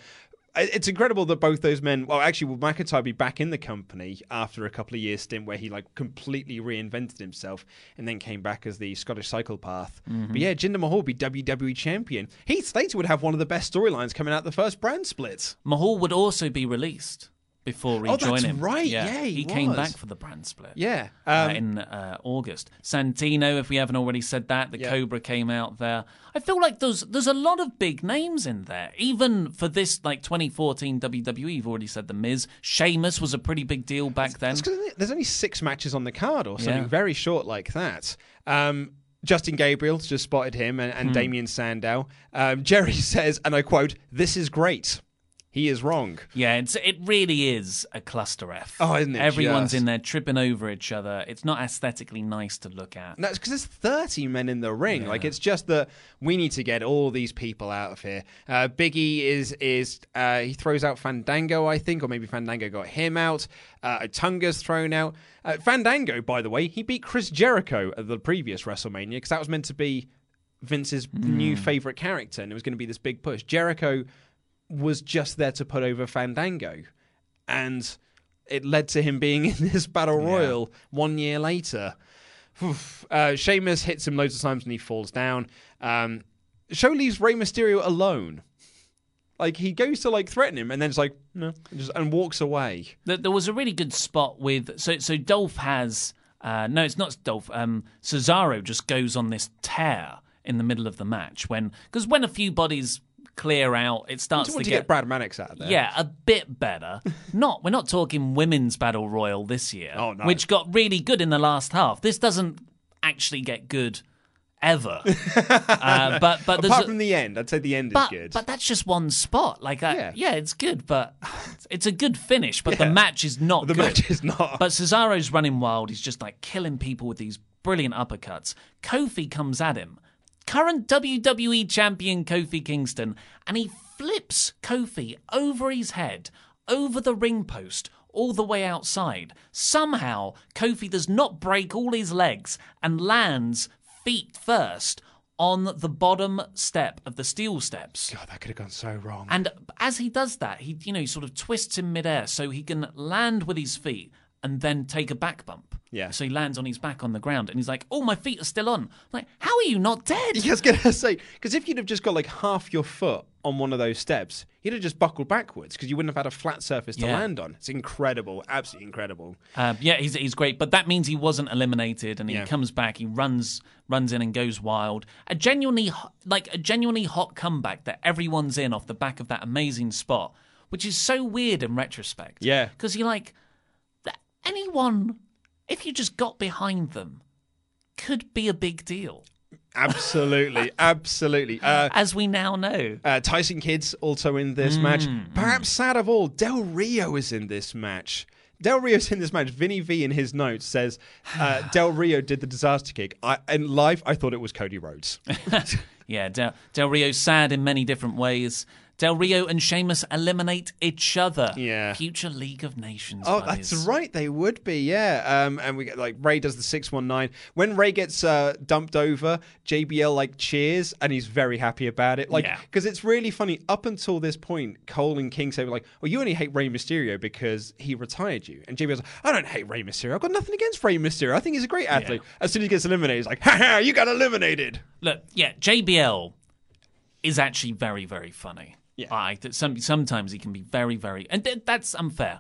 It's incredible that both those men. Well, actually, will McIntyre be back in the company after a couple of years stint where he like completely reinvented himself and then came back as the Scottish Psychopath. Mhm. But yeah, Jinder Mahal will be WWE champion. Heath Slater would have one of the best storylines coming out the first brand split. Mahal would also be released before Oh, that's rejoining. right. Yeah, he came was. back for the brand split. Yeah, uh, um, in uh, August. Santino, if we haven't already said that, the Yeah. Cobra came out there. I feel like there's there's a lot of big names in there. Even for this like 2014 WWE, you've already said the Miz. Sheamus was a pretty big deal back then. There's only six matches on the card or something Yeah. very short like that. Um, Justin Gabriel just spotted him and, and Hmm. Damien Sandow. Um, Jerry says, and I quote, "This is great." He is wrong. Yeah, it's it really is a cluster F. Oh, isn't it Everyone's just? in there tripping over each other. It's not aesthetically nice to look at. And that's because there's 30 men in the ring. Like it's just that we need to get all these people out of here. Uh, Biggie is is uh, he throws out Fandango, I think, or maybe Fandango got him out. Uh, Tunga's thrown out. Uh, Fandango, by the way, he beat Chris Jericho at the previous WrestleMania because that was meant to be Vince's new favorite character, and it was going to be this big push. Jericho was just there to put over Fandango, and it led to him being in this battle royal one year later. Oof. Uh, Sheamus hits him loads of times and he falls down. Um, show leaves Rey Mysterio alone. Like he goes to like threaten him and then it's like no, and just and walks away. There, there was a really good spot with so so Dolph has uh, no, it's not Dolph. Um, Cesaro just goes on this tear in the middle of the match when because when a few bodies clear out, it I starts to to get, get Brad Maddox out of there. yeah a bit better. not we're not talking women's battle royal this year, Oh, no. which got really good in the last half. This doesn't actually get good ever. uh, but but apart from the end, I'd say the end but, is good. But that's just one spot. Like, uh, Yeah. yeah. it's good, but it's a good finish. But the match is not. The good. match is not. But Cesaro's running wild. He's just like killing people with these brilliant uppercuts. Kofi comes at him. Current WWE champion Kofi Kingston, and he flips Kofi over his head, over the ring post, all the way outside. Somehow, Kofi does not break all his legs and lands feet first on the bottom step of the steel steps. God, that could have gone so wrong. And as he does that, he you know he sort of twists in midair so he can land with his feet and then take a back bump. Yeah. So he lands on his back on the ground and he's like, "Oh, my feet are still on." I'm like, how are you not dead? I was gonna say because if you'd have just got like half your foot on one of those steps, you'd have just buckled backwards because you wouldn't have had a flat surface to Yeah. land on. It's incredible, absolutely incredible. Uh, yeah, he's he's great, but that means he wasn't eliminated, and he Yeah. comes back. He runs runs in and goes wild. A genuinely like a genuinely hot comeback that everyone's in off the back of that amazing spot, which is so weird in retrospect. Yeah. because you're like anyone, if you just got behind them, could be a big deal. Absolutely, absolutely. Uh, As we now know. Uh, Tyson Kidd's also in this match. Perhaps sad of all, Del Rio is in this match. Del Rio's in this match. Vinny V in his notes says uh, Del Rio did the disaster kick. I, in live, I thought it was Cody Rhodes. Yeah, Del, Del Rio's sad in many different ways. Del Rio and Sheamus eliminate each other. Yeah. Future League of Nations. Oh, buddies. that's right. They would be, yeah. Um, and we get like Rey does the six one nine. When Rey gets uh, dumped over, JBL like cheers and he's very happy about it. Like, Yeah. because it's really funny. Up until this point, Cole and King say like, "Well, you only hate Rey Mysterio because he retired you." And JBL's like, "I don't hate Rey Mysterio. I've got nothing against Rey Mysterio. I think he's a great athlete." As soon as he gets eliminated, he's like, "Ha ha! You got eliminated." Look, yeah, JBL is actually very, very funny. Yeah, some, sometimes he can be very, very, and th- that's unfair.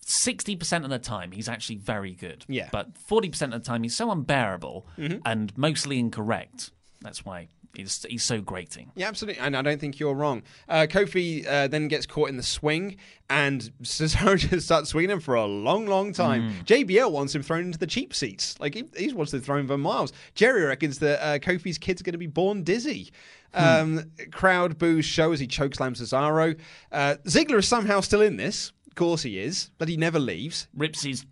Sixty percent of the time, he's actually very good. Yeah. but forty percent of the time, he's so unbearable Mhm. and mostly incorrect. That's why he's he's so grating. Yeah, absolutely. And I don't think you're wrong. Uh, Kofi uh, then gets caught in the swing, and Cesaro just starts swinging him for a long, long time. JBL wants him thrown into the cheap seats. Like, he, he wants to throw him for miles. Jerry reckons that uh, Kofi's kid's are going to be born dizzy. Um, Crowd boos show as he chokeslams Cesaro. Uh, Ziggler is somehow still in this. Of course he is, but he never leaves. rips his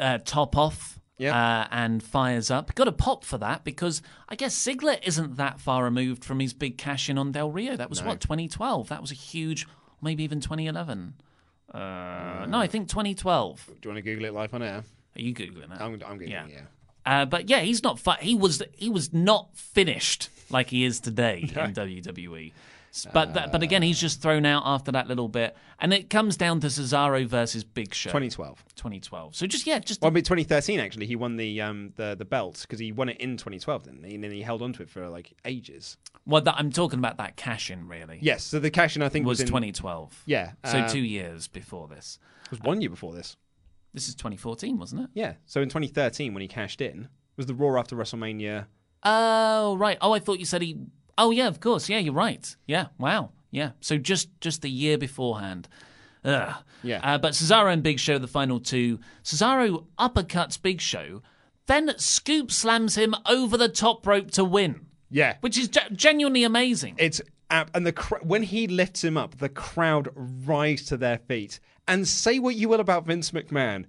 uh, top off uh, and fires up. Got a pop for that because I guess Ziggler isn't that far removed from his big cash in on Del Rio. That was No. what 2012. That was a huge, maybe even 2011. Uh, no, I think 2012. Do you want to Google it live on air? Are you googling it? I'm, I'm Googling Yeah. it, yeah. Uh, but yeah, he's not. Fi- he was. He was not finished like he is today in WWE. But that, but again, he's just thrown out after that little bit, and it comes down to Cesaro versus Big Show. 2012. 2012. So just yeah, just Well, I mean, 2013 actually, he won the um the the belt because he won it in 2012, didn't he? And then he held on to it for like ages. Well, that, I'm talking about that cash in, really. Yes, so the cash in I think was, was, in 2012. Yeah, So um, two years before this. It was one year before this. This is 2014, wasn't it? Yeah. So in 2013, when he cashed in, was the Raw after WrestleMania. Oh, right. Oh, I thought you said he. Oh, yeah, of course. Yeah, you're right. Yeah. Wow. Yeah. So just just the year beforehand. Ugh. Yeah. Uh, but Cesaro and Big Show, the final two. Cesaro uppercuts Big Show, then scoop slams him over the top rope to win. Yeah. Which is ge- genuinely amazing. It's and the cr- when he lifts him up, the crowd rise to their feet. And say what you will about Vince McMahon,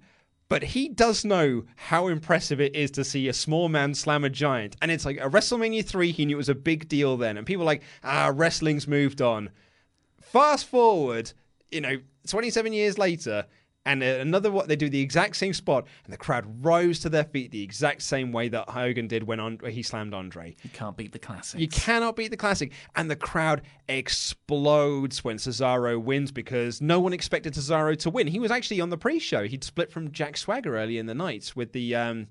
but he does know how impressive it is to see a small man slam a giant. And it's like a WrestleMania three, he knew it was a big deal then, and people like, ah, wrestling's moved on. Fast forward, you know, 27 years later, and another what they do the exact same spot, and the crowd rose to their feet the exact same way that Hogan did when on, he slammed Andre. You can't beat the classic. You cannot beat the classic. And the crowd explodes when Cesaro wins because no one expected Cesaro to win. He was actually on the pre show. He'd split from Jack Swagger early in the night with the. Um,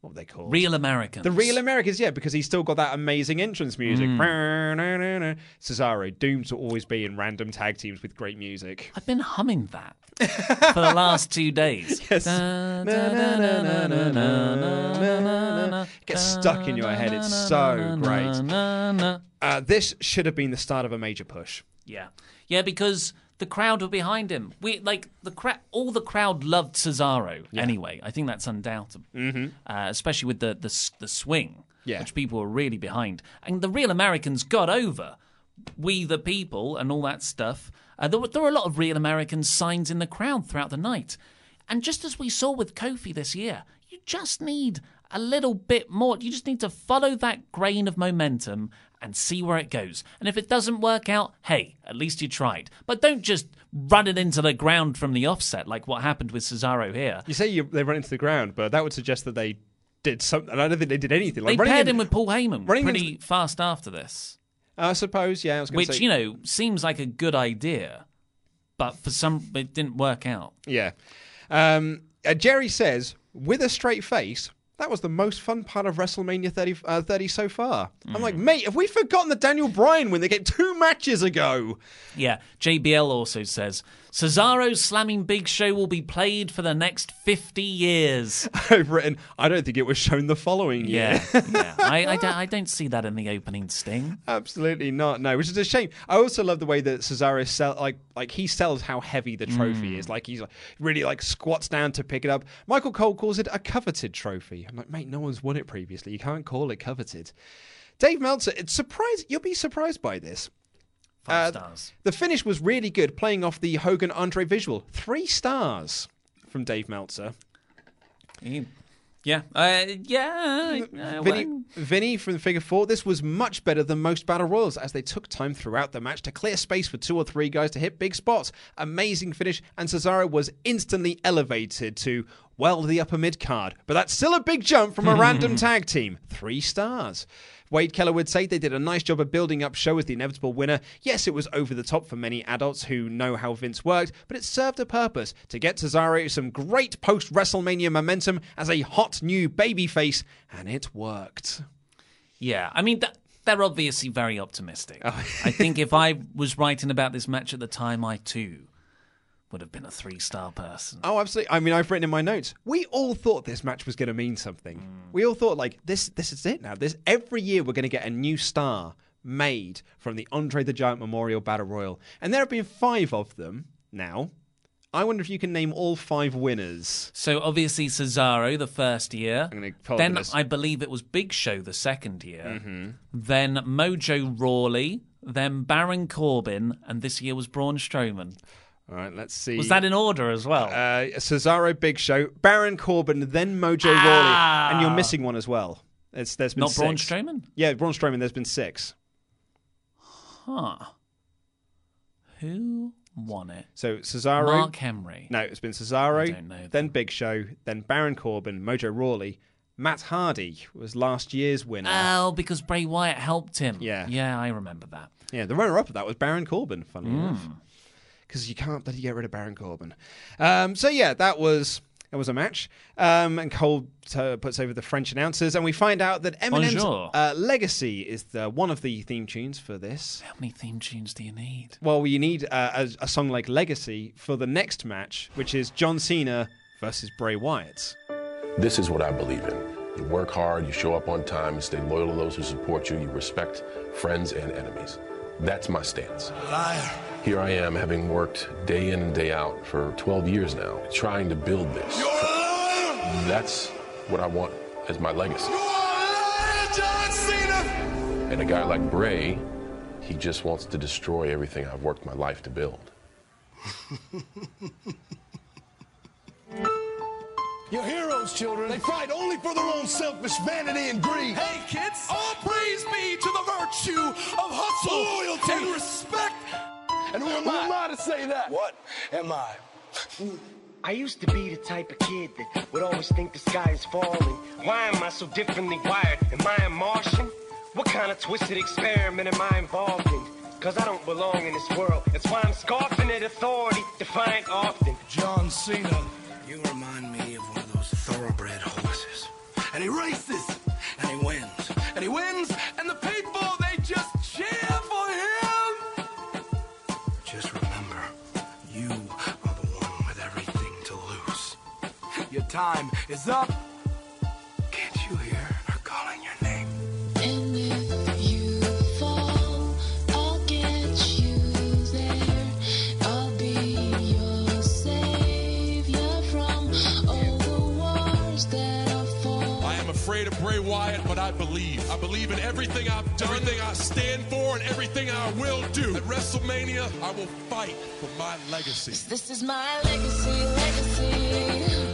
what were they called? Real Americans. The Real Americans, yeah, because he's still got that amazing entrance music. Mm. Cesaro, doomed to always be in random tag teams with great music. I've been humming that for the last two days. Yes. It gets stuck in your head. It's so great. Uh, this should have been the start of a major push. Yeah. Yeah, because the crowd were behind him. We like the crowd. All the crowd loved Cesaro anyway. I think that's undoubtable, Mm-hmm. uh, especially with the, the the swing, Yeah. which people were really behind. And the real Americans got over we the people and all that stuff. Uh, there, were, there were a lot of real American signs in the crowd throughout the night. And just as we saw with Kofi this year, you just need a little bit more. You just need to follow that grain of momentum and see where it goes. And if it doesn't work out, hey, at least you tried. But don't just run it into the ground from the offset like what happened with Cesaro here. You say you, they run into the ground, but that would suggest that they did something. I don't think they did anything. They Like running paired in- him with Paul Heyman pretty into- fast after this, I suppose, yeah. I was which say, you know seems like a good idea, but for some it didn't work out. Yeah. Um, uh, Jerry says, with a straight face, that was the most fun part of WrestleMania 30, uh, 30 so far. I'm like, mate, have we forgotten the Daniel Bryan win? They get two matches ago. Yeah, JBL also says Cesaro's slamming Big Show will be played for the next 50 years. I've written, I don't think it was shown the following year. Yeah, yeah. I, I, don't, I don't see that in the opening sting. Absolutely not. No, which is a shame. I also love the way that Cesaro sell like like he sells how heavy the trophy Mm. is. Like he's like, really like squats down to pick it up. Michael Cole calls it a coveted trophy. I'm like, mate, no one's won it previously. You can't call it coveted. Dave Meltzer, it's surprised you'll be surprised by this. Five Uh, stars. The finish was really good, playing off the Hogan Andre visual. Three stars from Dave Meltzer. Yeah, uh, yeah. uh, Vinny, well, Vinny from the figure four, this was much better than most battle royals as they took time throughout the match to clear space for two or three guys to hit big spots. Amazing finish, and Cesaro was instantly elevated to, well, the upper mid card. But that's still a big jump from a random tag team. Three stars. Wade Keller would say they did a nice job of building up Show as the inevitable winner. Yes, it was over the top for many adults who know how Vince worked, but it served a purpose to get Cesaro some great post WrestleMania momentum as a hot new babyface, and it worked. yeah, I mean, th- they're obviously very optimistic. Oh. I think if I was writing about this match at the time, I too would have been a three star person. Oh, absolutely. I mean, I've written in my notes. We all thought this match was going to mean something. Mm. We all thought like this. This is it now. This every year we're going to get a new star made from the Andre the Giant Memorial Battle Royal, and there have been five of them now. I wonder if you can name all five winners. So obviously Cesaro the first year. I'm going to Then I believe it was Big Show the second year. Mm-hmm. Then Mojo Rawley. Then Baron Corbin, and this year was Braun Strowman. All right, let's see. Was that in order as well? Uh, Cesaro, Big Show, Baron Corbin, then Mojo Ah. Rawley, and you're missing one as well. It's there's been Not Braun six. Strowman? Yeah, Braun Strowman. There's been six. Huh. Who won it? So Cesaro, Mark Henry. No, it's been Cesaro, I don't know then Big Show, then Baron Corbin, Mojo Rawley. Matt Hardy was last year's winner. Oh, because Bray Wyatt helped him. Yeah. Yeah, I remember that. yeah, the runner-up of that was Baron Corbin. Funny Mm. enough, because you can't bloody get rid of Baron Corbin. Um, so yeah, that was that was a match. Um, and Cole uh, puts over the French announcers, and we find out that Eminem's uh, Legacy is the, one of the theme tunes for this. How many theme tunes do you need? Well, you need uh, a, a song like Legacy for the next match, which is John Cena versus Bray Wyatt. This is what I believe in. You work hard, you show up on time, you stay loyal to those who support you, you respect friends and enemies. That's my stance. Liar. Here I am, having worked day in and day out for 12 years now, trying to build this. That's what I want as my legacy. John Cena. And a guy like Bray, he just wants to destroy everything I've worked my life to build. Your heroes, children. They fight only for their own selfish vanity and greed. Hey, kids, all praise be to the virtue of hustle, Loyalty. and respect. And who am I? Who am I to say that? What am I? I used to be the type of kid that would always think the sky is falling. Why am I so differently wired? Am I a Martian? What kind of twisted experiment am I involved in? Cause I don't belong in this world. That's why I'm scoffing at authority, defiant often. John Cena. You remind me of one of those thoroughbred horses. And he races, and he wins, and he wins, Your time is up. Can't you hear her calling your name? And if you fall, I'll get you there. I'll be your savior from all the wars that are fought. I am afraid of Bray Wyatt, but I believe. I believe in everything I've done, everything I stand for, and everything I will do. At WrestleMania, I will fight for my legacy. This is my legacy, legacy.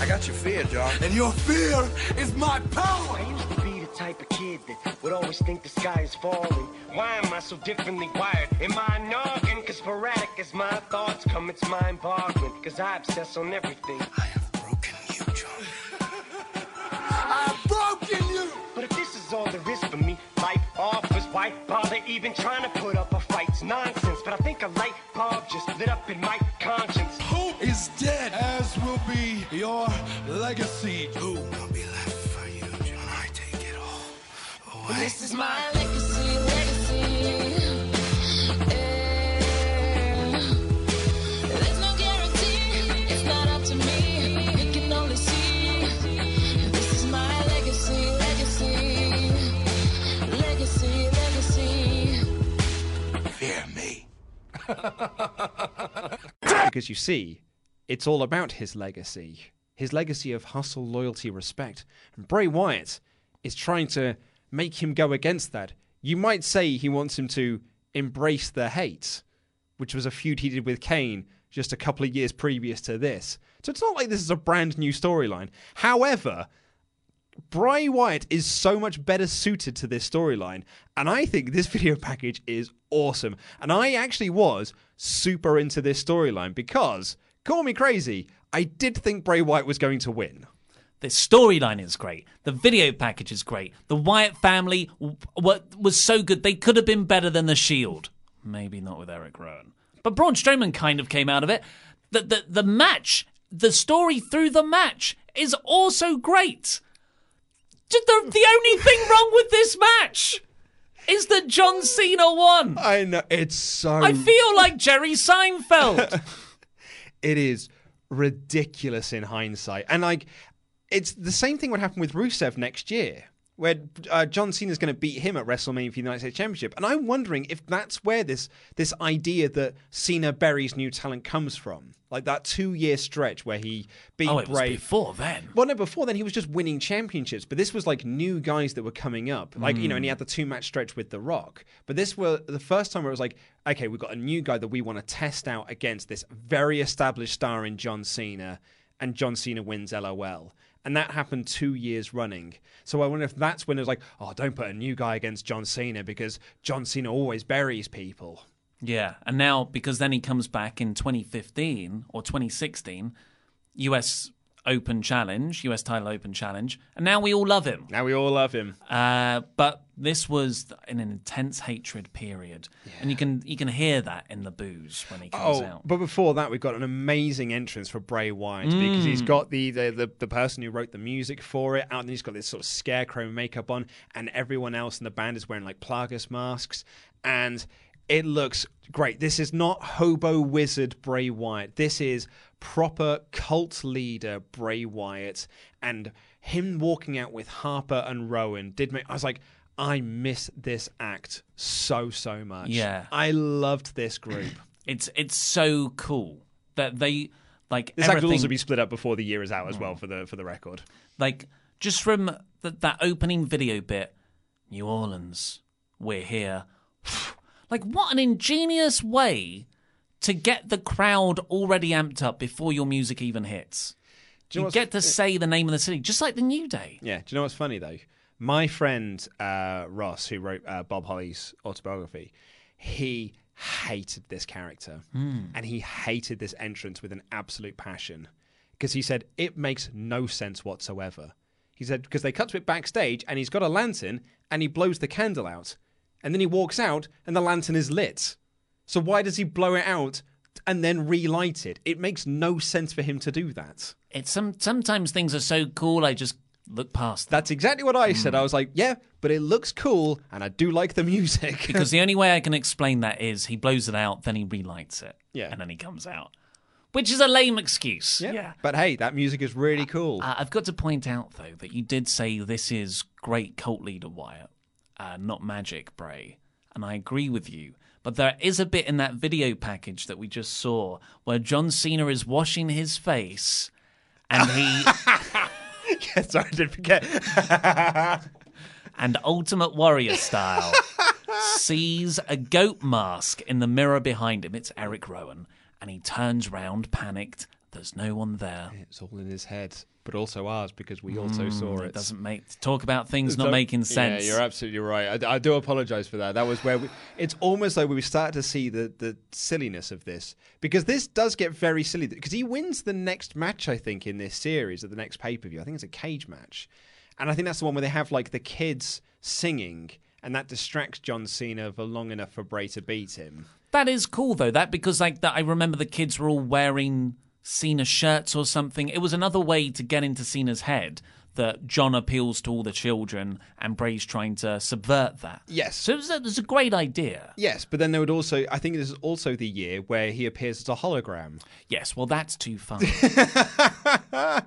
I got your fear, John. And your fear is my power. I used to be the type of kid kid that would always think the sky is falling. Why am I so differently wired? Am I a noggin? Cause sporadic as my thoughts come, it's mind boggling. Cause I obsess on everything. I have broken you, John. I've broken you! But if this is all there is for me, life offers, why bother even trying to put up a fight? It's nonsense, but I think a light bulb just lit up in my conscience. Hope is dead, as will be your legacy. Who will be left for you, John? I take it all away. This is my legacy. because you see, it's all about his legacy. His legacy of hustle, loyalty, respect. And Bray Wyatt is trying to make him go against that. You might say he wants him to embrace the hate, which was a feud he did with Kane just a couple of years previous to this. So it's not like this is a brand new storyline. However, Bray Wyatt is so much better suited to this storyline, and I think this video package is awesome. And I actually was super into this storyline because, call me crazy, I did think Bray Wyatt was going to win. The storyline is great. The video package is great. The Wyatt family w- w- was so good. They could have been better than The Shield. Maybe not with Eric Rowan. But Braun Strowman kind of came out of it. The, the, the match, the story through the match is also great. The, the only thing wrong with this match is that John Cena won. I know. It's so. I feel like Jerry Seinfeld. it is ridiculous in hindsight. And like, it's the same thing would happen with Rusev next year, where uh, John is going to beat him at WrestleMania for the United States Championship. And I'm wondering if that's where this this idea that Cena buries new talent comes from, like that two year stretch where he beat oh, it was Bray. before then. Well, no, before then he was just winning championships, but this was like new guys that were coming up, like you know, and he had the two match stretch with The Rock. But this was the first time where it was like, okay, we've got a new guy that we want to test out against this very established star in John Cena, and John Cena wins LOL. And that happened two years running. So I wonder if that's when it was like, oh, don't put a new guy against John Cena because John Cena always buries people. Yeah, and now because then he comes back in 2015 or 2016, US Open Challenge, US Title Open Challenge, and now we all love him. Now we all love him. Uh, but this was in an intense hatred period, and you can you can hear that in the booze when he comes Oh, out. but before that, we've got an amazing entrance for Bray Wyatt because he's got the, the the the person who wrote the music for it out, and he's got this sort of scarecrow makeup on, and everyone else in the band is wearing like Plagas masks, and it looks great. This is not hobo wizard Bray Wyatt. This is proper cult leader Bray Wyatt, and him walking out with Harper and Rowan did make. I was like. I miss this act so so much. Yeah. I loved this group. It's it's so cool that they like This act will also be split up before the year is out as well mm. for the for the record. like just from th- that opening video bit new orleans we're here like what an ingenious way to get the crowd already amped up before your music even hits Do you you get to say the name of the city just like the new day Yeah. Do you know what's funny though? My friend uh, Ross, who wrote uh, Bob Holly's autobiography, he hated this character Hmm. and he hated this entrance with an absolute passion because he said it makes no sense whatsoever. He said because they cut to it backstage and he's got a lantern and he blows the candle out and then he walks out and the lantern is lit. So why does he blow it out and then relight it? It makes no sense for him to do that. it's some sometimes things are so cool i just look past them. That's exactly what I Hmm. said. I was like, yeah, but it looks cool and I do like the music. because the only way i can explain that is he blows it out then he relights it Yeah. and then he comes out which is a lame excuse yeah. But hey, that music is really cool. Uh, I've got to point out, though, that you did say this is great cult leader Wyatt, uh, not magic Bray. And I agree with you. But there is a bit in that video package that we just saw where John Cena is washing his face and he. yes, sorry, I did forget. and Ultimate Warrior style sees a goat mask in the mirror behind him. It's Eric Rowan. And he turns round, panicked. There's no one there. It's all in his head. But also ours because we also saw Mm, it. doesn't make talk about things not making sense. Yeah, you're absolutely right. I, I do apologize for that. That was where we, it's almost like we start to see the, the silliness of this because this does get very silly because he wins the next match, I think, in this series at the next pay per view. I think it's a cage match. And I think that's the one where they have like the kids singing and that distracts John Cena for long enough for Bray to beat him. That is cool though. That because like that, I remember the kids were all wearing Cena shirts or something. It was another way to get into Cena's head that John appeals to all the children and Bray's trying to subvert that. Yes. So it was a, it was a great idea. Yes, but then there would also, I think this is also the year where he appears as a hologram. Yes, well, that's too fun.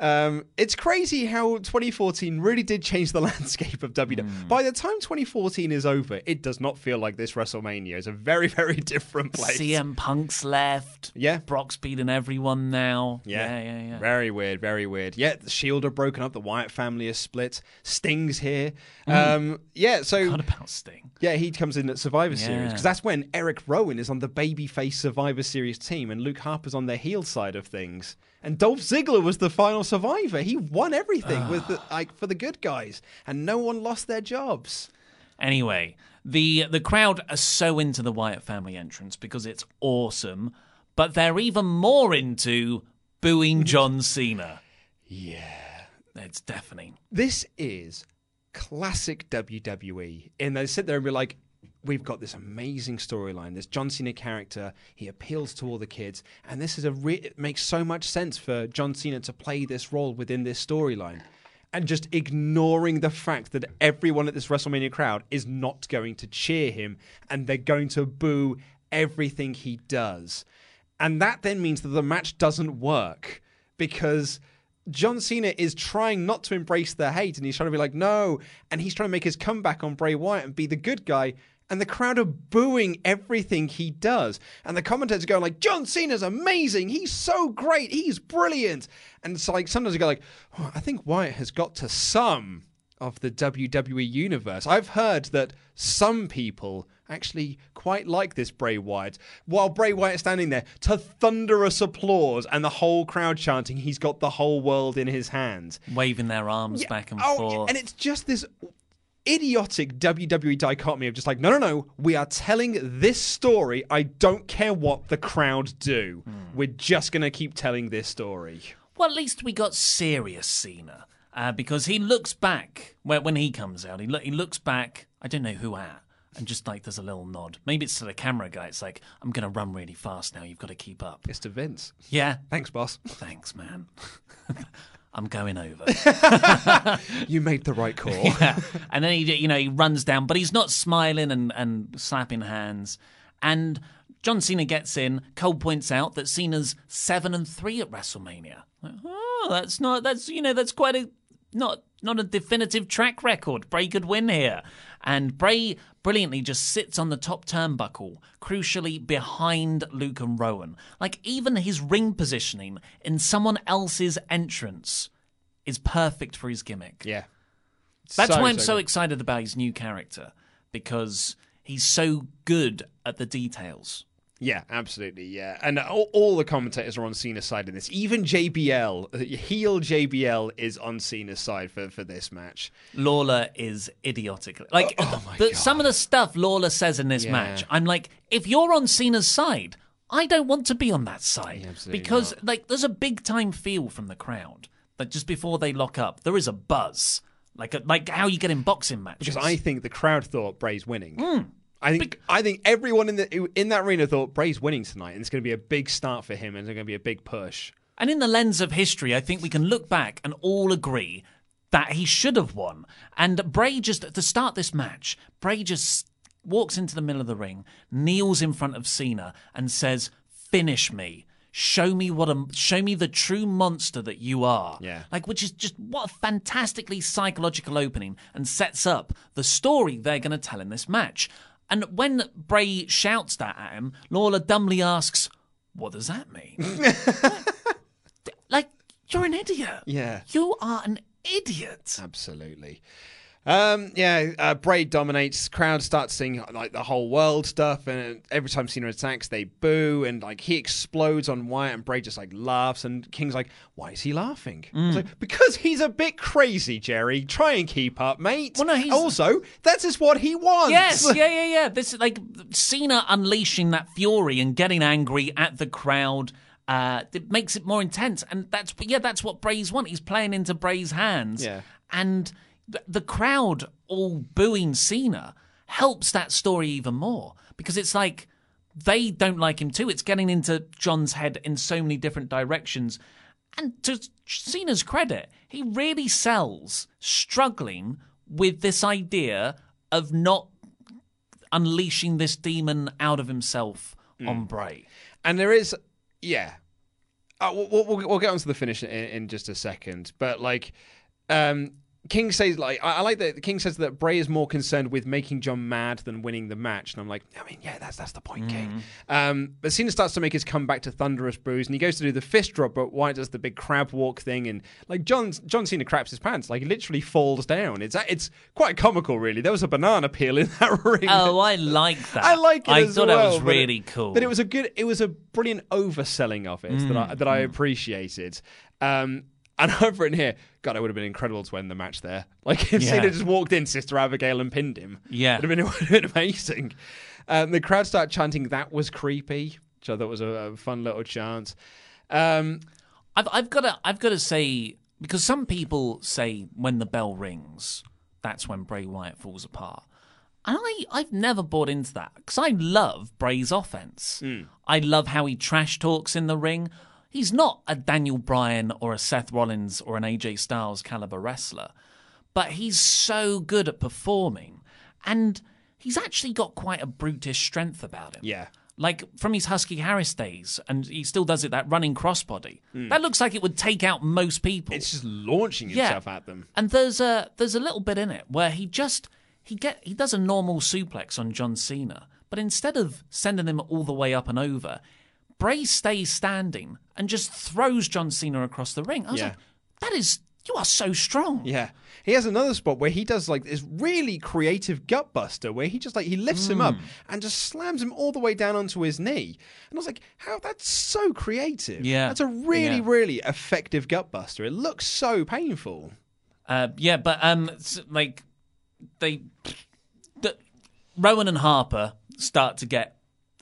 Um, it's crazy how 2014 really did change the landscape of WWE. Hmm. By the time 2014 is over, it does not feel like this WrestleMania. It's a very, very different place. CM Punk's left. Yeah. Brock's beating everyone now. Yeah. yeah, yeah. yeah. Very weird, very weird. Yeah, the Shield are broken up. The Wyatt family is split. Sting's here. Um, yeah, so. What about Sting? Yeah, he comes in at Survivor Series because that's when Eric Rowan is on the babyface Survivor Series team and Luke Harper's on the heel side of things. And Dolph Ziggler was the final survivor. He won everything with the, like for the good guys, and no one lost their jobs. Anyway, the the crowd are so into the Wyatt family entrance because it's awesome, but they're even more into booing John Cena. Yeah. It's deafening. This is classic WWE. And they sit there and be like, we've got this amazing storyline. This John Cena character, he appeals to all the kids. And this is a re- it makes so much sense for John Cena to play this role within this storyline. And just ignoring the fact that everyone at this WrestleMania crowd is not going to cheer him and they're going to boo everything he does. And that then means that the match doesn't work because John Cena is trying not to embrace the hate and he's trying to be like, no. And he's trying to make his comeback on Bray Wyatt and be the good guy. And the crowd are booing everything he does. And the commentators are going like, John Cena's amazing. He's so great. He's brilliant. And it's like, sometimes you go like, oh, I think Wyatt has got to some of the WWE universe. I've heard that some people actually quite like this Bray Wyatt. While Bray Wyatt is standing there to thunderous applause and the whole crowd chanting, he's got the whole world in his hands. Waving their arms back and Oh, forth. and it's just this idiotic WWE dichotomy of just like, no, no, no, we are telling this story. I don't care what the crowd do. Hmm. We're just going to keep telling this story. Well, at least we got serious Cena uh, because he looks back when, when he comes out. He, lo- he looks back. I don't know who at, and just like there's a little nod. Maybe it's to the camera guy. It's like I'm gonna run really fast now. You've got to keep up. It's to Vince. Yeah. Thanks, boss. Thanks, man. I'm going over. you made the right call. yeah. And then he, you know, he runs down, but he's not smiling and, and slapping hands. And John Cena gets in. Cole points out that Cena's seven and three at WrestleMania. Like, Oh, that's not. That's you know, that's quite a not not a definitive track record. Bray could win here, and Bray brilliantly just sits on the top turnbuckle, crucially behind Luke and Rowan. Like even his ring positioning in someone else's entrance is perfect for his gimmick. Yeah. That's So, why I'm so so excited about his new character because he's so good at the details. Yeah, absolutely. Yeah, and all, all the commentators are on Cena's side in this. Even JBL, heel JBL, is on Cena's side for, for this match. Lawler is idiotic. Like the, some of the stuff Lawler says in this Yeah. match, I'm like, if you're on Cena's side, I don't want to be on that side absolutely because like there's a big time feel from the crowd that just before they lock up, there is a buzz, like like how you get in boxing matches. Because I think the crowd thought Bray's winning. Hmm. I think I think everyone in the in that arena thought Bray's winning tonight, and it's going to be a big start for him, and it's going to be a big push. And in the lens of history, I think we can look back and all agree that he should have won. And Bray just, to start this match, Bray just walks into the middle of the ring, kneels in front of Cena, and says, Finish me. Show me what a show me the true monster that you are. Yeah. Like which is just what a fantastically psychological opening and sets up the story they're gonna tell in this match. And when Bray shouts that at him, Lawler dumbly asks, What does that mean? like, you're an idiot. Yeah. You are an idiot. Absolutely. Um, yeah, uh, Bray dominates. Crowd starts seeing like the whole world stuff, and every time Cena attacks, they boo, and like he explodes on Wyatt, and Bray just like laughs, and King's like, "Why is he laughing?" Mm. Like, because he's a bit crazy, Jerry. Try and keep up, mate. Well, no, he's- also that's just what he wants. Yes, yeah, yeah, yeah. This is like Cena unleashing that fury and getting angry at the crowd. Uh, it makes it more intense, and that's yeah, that's what Bray's want. He's playing into Bray's hands, Yeah. and th- the crowd all booing Cena helps that story even more because it's like they don't like him too. It's getting into John's head in so many different directions. And to Cena's credit, he really sells struggling with this idea of not unleashing this demon out of himself on Bray. And there is, yeah. Uh, we'll, we'll, we'll get onto the finish in, in just a second, but like, um, King says like I, I like that King says that Bray is more concerned with making John mad than winning the match, and I'm like, I mean, yeah, that's that's the point, King. Um, but Cena starts to make his comeback to thunderous brews, and he goes to do the fist drop, but Wyatt does the big crab walk thing, and like John John Cena craps his pants, like he literally falls down. It's it's quite comical, really. There was a banana peel in that ring. Oh, I like that. I like it. I thought that was but it- really cool. But it was a good. It was a brilliant overselling of it that I Mm, that I appreciated. Um, and I've written here, God, it would have been incredible to end the match there. Like if Yeah. Cena just walked in, Sister Abigail, and pinned him. Yeah. it'd have been, it would have been amazing. Um, the crowd start chanting, "That was creepy," which I thought was a, a fun little chant. Um, I've I've got to I've got to say because some people say when the bell rings, that's when Bray Wyatt falls apart. And I, I've never bought into that because I love Bray's offense. I love how he trash talks in the ring. He's not a Daniel Bryan or a Seth Rollins or an AJ Styles caliber wrestler, but he's so good at performing. And he's actually got quite a brutish strength about him. Yeah. Like from his Husky Harris days, and he still does it, that running crossbody. Mm. That looks like it would take out most people. it's just launching himself at them. And there's a there's a little bit in it where he just he get he does a normal suplex on John Cena, but instead of sending him all the way up and over, Bray stays standing and just throws John Cena across the ring. I was Yeah. like, that is you are so strong. Yeah. He has another spot where he does like this really creative gut buster where he just like he lifts him up Mm. and just slams him all the way down onto his knee. And I was like, how that's so creative. Yeah. That's a really, Yeah. really effective gut buster. It looks so painful. Uh, yeah, but um, like they, the, Rowan and Harper start to get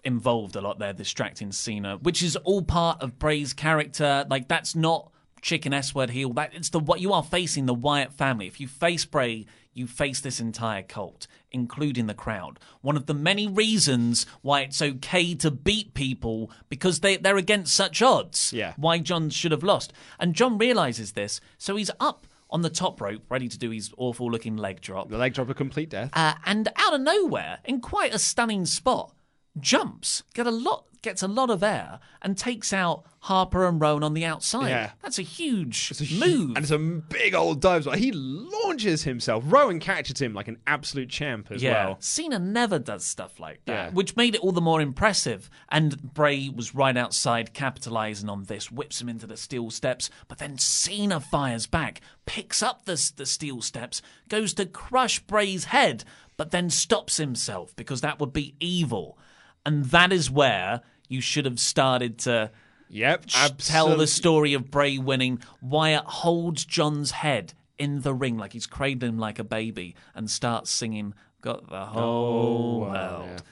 involved a lot there, distracting Cena, which is all part of Bray's character. Like that's not chicken S word heel. That it's the what you are facing the Wyatt family. If you face Bray, you face this entire cult, including the crowd. One of the many reasons why it's okay to beat people because they they're against such odds. Yeah. Why John should have lost, and John realizes this, so he's up on the top rope, ready to do his awful looking leg drop. The leg drop of complete death. Uh, and out of nowhere, in quite a stunning spot, jumps, get a lot, gets a lot of air, and takes out Harper and Rowan on the outside. Yeah. That's a huge It's a move. And it's a big old dive. He launches himself. Rowan catches him like an absolute champ as yeah, well. Cena never does stuff like that, Yeah. which made it all the more impressive. And Bray was right outside, capitalizing on this, whips him into the steel steps. But then Cena fires back, picks up the, the steel steps, goes to crush Bray's head, but then stops himself because that would be evil. And that is where you should have started to. Yep, tell the story of Bray winning. Wyatt holds John's head in the ring like he's cradling him like a baby and starts singing "Got the whole Oh, world."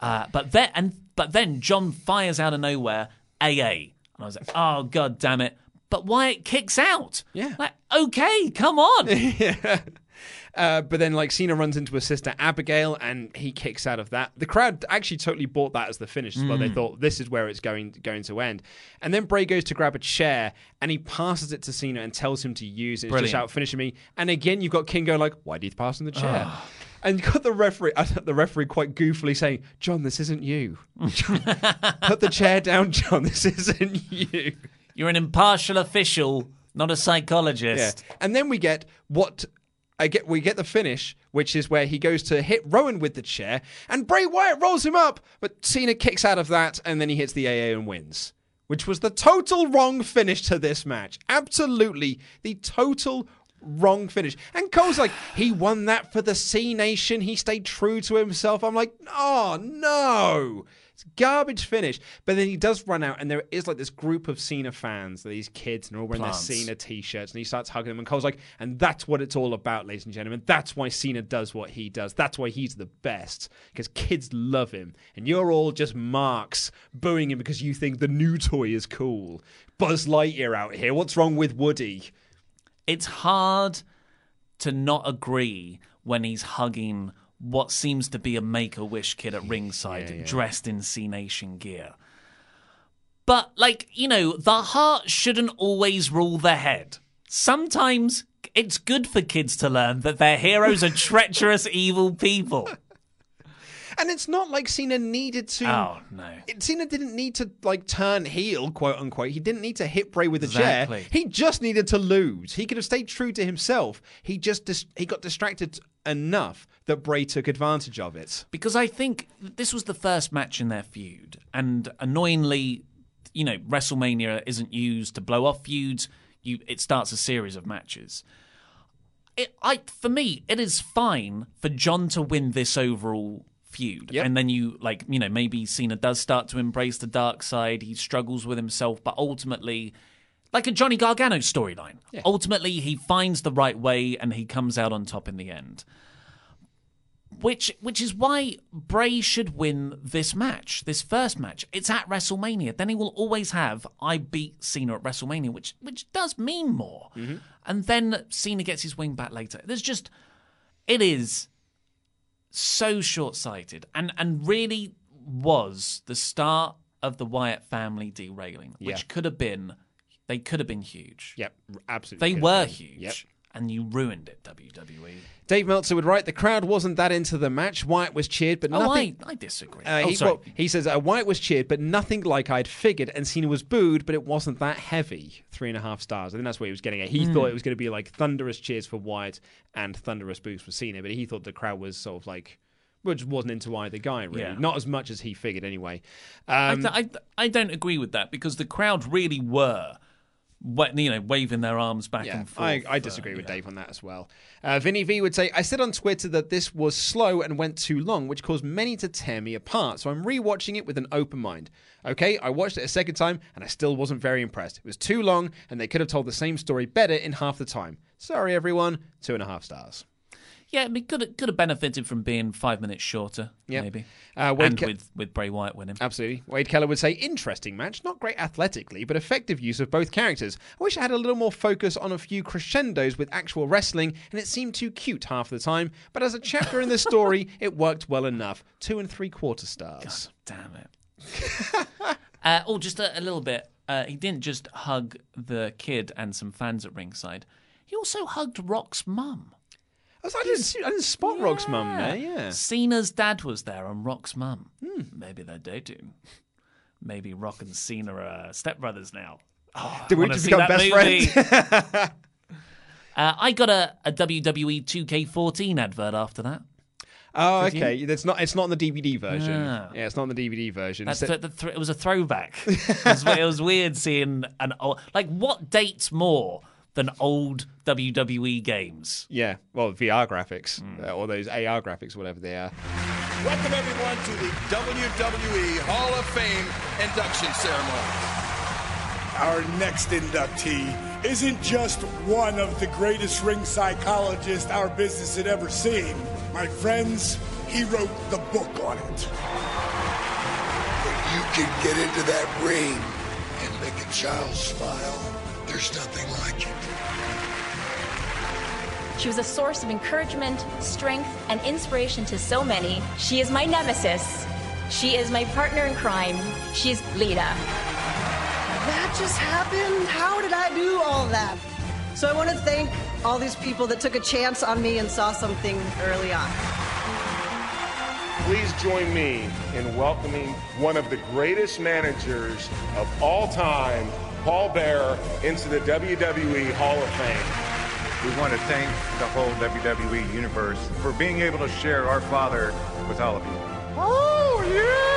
Uh, but then, and but then John fires out of nowhere AA, and I was like, "Oh god damn it!" But Wyatt kicks out. Yeah. Like, okay, come on. yeah. Uh, but then, like, Cena runs into his sister Abigail, and he kicks out of that. The crowd actually totally bought that as the finish as well. They Mm. thought this is where it's going going to end. And then Bray goes to grab a chair, and he passes it to Cena and tells him to use it. It's just out finishing me. And again, you've got King going like, "Why did you pass him the chair?" And you got the referee, the referee quite goofily saying, "John, this isn't you. Put the chair down, John. This isn't you." You're an impartial official, not a psychologist. Yeah. And then we get what I get we get the finish, which is where he goes to hit Rowan with the chair, and Bray Wyatt rolls him up, but Cena kicks out of that, and then he hits the AA and wins. Which was the total wrong finish to this match. Absolutely the total wrong finish. And Cole's like, he won that for the Cenation. He stayed true to himself. I'm like, oh no. It's garbage finish. But then he does run out, and there is like this group of Cena fans, these kids, and they're all wearing Plants. their Cena t shirts, and he starts hugging them. And Cole's like, and that's what it's all about, ladies and gentlemen. That's why Cena does what he does. That's why he's the best, because kids love him. And you're all just marks booing him because you think the new toy is cool. Buzz Lightyear out here. What's wrong with Woody? It's hard to not agree when he's hugging what seems to be a Make a Wish kid at ringside, dressed in Cenation gear. But, like, you know, the heart shouldn't always rule the head. Sometimes it's good for kids to learn that their heroes are treacherous, evil people. And it's not like Cena needed to. Oh, no. Cena didn't need to like turn heel, quote unquote. He didn't need to hit Bray with a Exactly. chair. He just needed to lose. He could have stayed true to himself. He just dis- he got distracted enough that Bray took advantage of it. because I think this was the first match in their feud, and annoyingly, you know, WrestleMania isn't used to blow off feuds. You, it starts a series of matches. It, I, for me, it is fine for John to win this overall feud, and then you like, you know, maybe Cena does start to embrace the dark side. He struggles with himself, but ultimately. Like a Johnny Gargano storyline. Ultimately, he finds the right way and he comes out on top in the end which which is why Bray should win this match, this first match. It's at WrestleMania. Then he will always have I beat Cena at WrestleMania, which which does mean more. And then Cena gets his wing back later. There's just it is so short-sighted and and really was the start of the Wyatt family derailing, which Yeah. could have been they could have been huge. Yep, absolutely. They were huge. Yep. And you ruined it. WWE. Dave Meltzer would write, the crowd wasn't that into the match. Wyatt was cheered, but Oh, nothing. I, I disagree. Uh, oh, he, well, he says uh, Wyatt was cheered, but nothing like I'd figured. And Cena was booed, but it wasn't that heavy. Three and a half stars. I think that's what he was getting at. He Hmm. thought it was going to be like thunderous cheers for Wyatt and thunderous boos for Cena, but he thought the crowd was sort of like, which wasn't into either guy really. Yeah. Not as much as he figured anyway. I, Um, th- I, th- I don't agree with that because the crowd really were, you know, waving their arms back Yeah, and forth. I, I uh, disagree with yeah. Dave on that as well. Uh, Vinny V would say, I said on Twitter that this was slow and went too long, which caused many to tear me apart. So I'm rewatching it with an open mind. Okay, I watched it a second time and I still wasn't very impressed. It was too long and they could have told the same story better in half the time. Sorry, everyone. Two and a half stars. Yeah, I mean, could have, could have benefited from being five minutes shorter, Yep. maybe. Uh, and Ke- with, with Bray Wyatt winning. Absolutely. Wade Keller would say, interesting match, not great athletically, but effective use of both characters. I wish I had a little more focus on a few crescendos with actual wrestling, and it seemed too cute half the time, but as a chapter in the story, it worked well enough. Two and three quarter stars. God Damn it. uh, oh, just a, a little bit. Uh, he didn't just hug the kid and some fans at ringside. He also hugged Rock's mum. I didn't, I didn't spot Rock's mum there, yeah. Cena's dad was there and Rock's mum. Hmm. Maybe they're dating. Maybe Rock and Cena are stepbrothers now. Oh, Did I we just become best movie. friends? uh, I got a, a WWE 2K14 advert after that. Oh, Did you? okay. It's not. It's not in the DVD version. Ah. Yeah, it's not in the DVD version. That's th- the th- it was a throwback. it, was, it was weird seeing an old. Like, what dates more than old WWE games? yeah, well, VR graphics uh, or those AR graphics, whatever they are. Welcome everyone to the WWE Hall of Fame induction ceremony. Our next inductee isn't just one of the greatest ring psychologists our business had ever seen. My friends, he wrote the book on it. If you can get into that ring and make a child smile, there's nothing like it. She was a source of encouragement, strength, and inspiration to so many. She is my nemesis. She is my partner in crime. She is Lita. That just happened? How did I do all that? So I want to thank all these people that took a chance on me and saw something early on. Please join me in welcoming one of the greatest managers of all time, Paul Bearer, into the WWE Hall of Fame. We want to thank the whole WWE universe for being able to share our Father with all of you. Oh, yeah!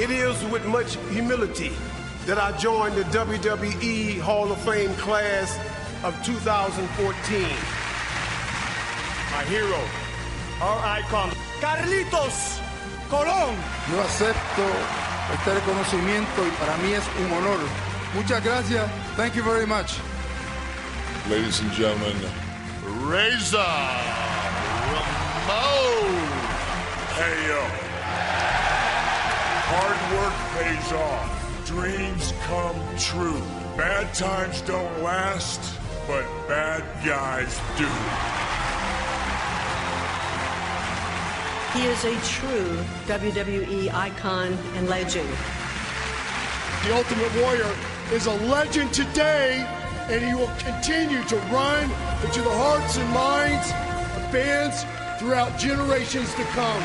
It is with much humility that I joined the WWE Hall of Fame class of 2014. My hero, our icon, Carlitos Colón. Yo acepto este reconocimiento y para mí es un honor. Muchas gracias. Thank you very much. Ladies and gentlemen, Razor Ramon. Hey, yo. Hard work pays off. Dreams come true. Bad times don't last, but bad guys do. He is a true WWE icon and legend. The Ultimate Warrior is a legend today, and he will continue to run into the hearts and minds of fans throughout generations to come.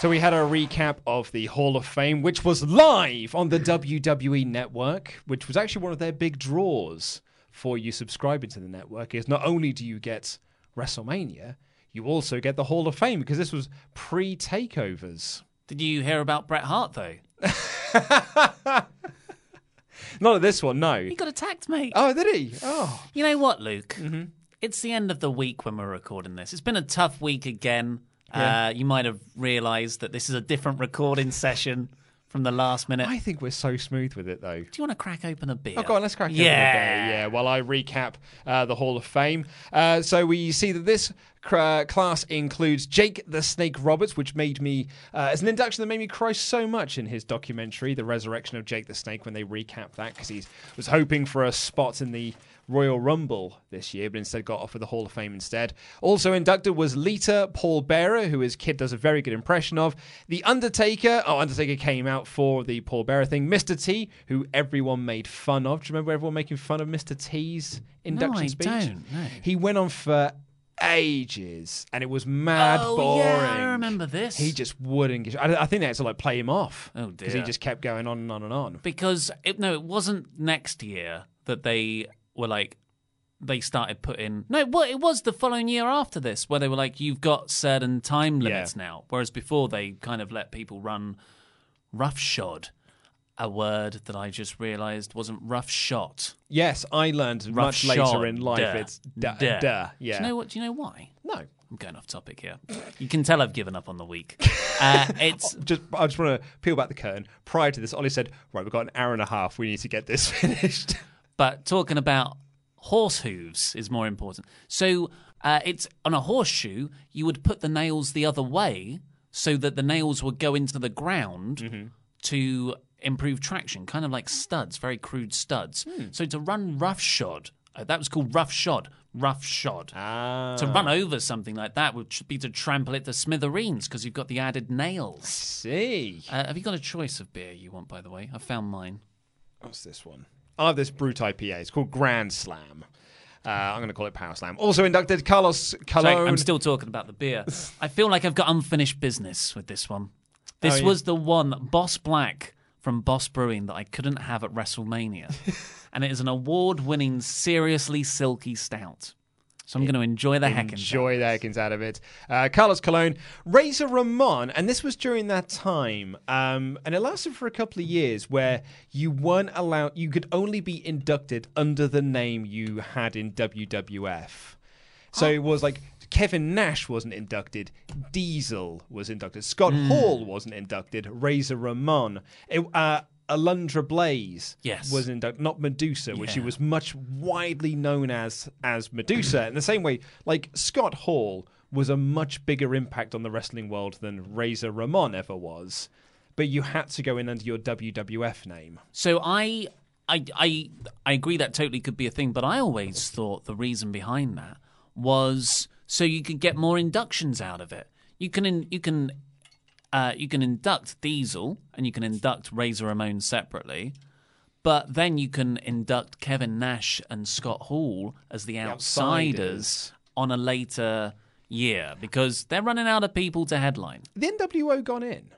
So we had a recap of the Hall of Fame, which was live on the WWE network, which was actually one of their big draws for you subscribing to the network. Is not only do you get WrestleMania, you also get the Hall of Fame because this was pre takeovers. Did you hear about Bret Hart though? Not at this one, no. He got attacked, mate. Oh, did he? Oh. You know what, Luke? Mm-hmm. It's the end of the week when we're recording this. It's been a tough week again. Yeah. Uh, you might have realised that this is a different recording session from the last minute. I think we're so smooth with it, though. Do you want to crack open a beer? Oh, go on, let's crack open a Yeah. beer. Yeah, while I recap uh, the Hall of Fame. Uh, so we see that this cr- class includes Jake the Snake Roberts, which made me, uh, as an induction that made me cry so much in his documentary, The Resurrection of Jake the Snake, when they recap that, because he was hoping for a spot in the Royal Rumble this year, but instead got offered the Hall of Fame instead. Also inducted was Lita Paul Bearer, who his kid does a very good impression of. The Undertaker, oh, Undertaker came out for the Paul Bearer thing. Mr. T, who everyone made fun of. Do you remember everyone making fun of Mr. T's induction I speech? don't, no. He went on for ages, and it was mad oh, boring. yeah, I remember this. He just wouldn't. Get, I, I think they had to like play him off. Oh, dear, because he just kept going on and on and on. because it, no, it wasn't next year that they were like they started putting no, well, it was the following year after this where they were like, you've got certain time limits now. Whereas before they kind of let people run roughshod, a word that I just realised wasn't rough shot. Yes, I learned much later in life. Duh. It's duh, Duh. duh, yeah. Do you know what? Do you know why? No. I'm going off topic here. You can tell I've given up on the week. Uh, it's just I just want to peel back the curtain. Prior to this, Ollie said, "Right, we've got an hour and a half. We need to get this finished." But talking about horse hooves is more important. So uh, it's on a horseshoe, you would put the nails the other way so that the nails would go into the ground Mm-hmm. to improve traction, kind of like studs, very crude studs. Hmm. So to run roughshod, uh, that was called roughshod, roughshod. Ah. To run over something like that would be to trample it to smithereens because you've got the added nails. See, uh, have you got a choice of beer you want? By the way, I found mine. What's this one? I have this Brute IPA. It's called Grand Slam. Uh, I'm going to call it Power Slam. Also inducted Carlos Colon. Sorry, I'm still talking about the beer. I feel like I've got unfinished business with this one. This Oh, yeah. was the one Boss Black from Boss Brewing that I couldn't have at WrestleMania. and it is an award winning, seriously silky stout. So I'm going to enjoy the heck Enjoy the heckins out of it. Uh, Carlos Colon, Razor Ramon, and this was during that time, um, and it lasted for a couple of years where you weren't allowed, you could only be inducted under the name you had in WWF. So it was like Kevin Nash wasn't inducted, Diesel was inducted, Scott Hmm. Hall wasn't inducted, Razor Ramon. It, uh, Alundra Blaze Yes. was inducted, not Medusa, which she was much widely known as as Medusa. In the same way, like Scott Hall was a much bigger impact on the wrestling world than Razor Ramon ever was. But you had to go in under your WWF name. So I, I, I, I agree that totally could be a thing, but I always thought the reason behind that was so you could get more inductions out of it. You can, in, you can, uh, you can induct Diesel and you can induct Razor Ramon separately, but then you can induct Kevin Nash and Scott Hall as the outsiders, outsiders. on a later year because they're running out of people to headline. The NWO gone in.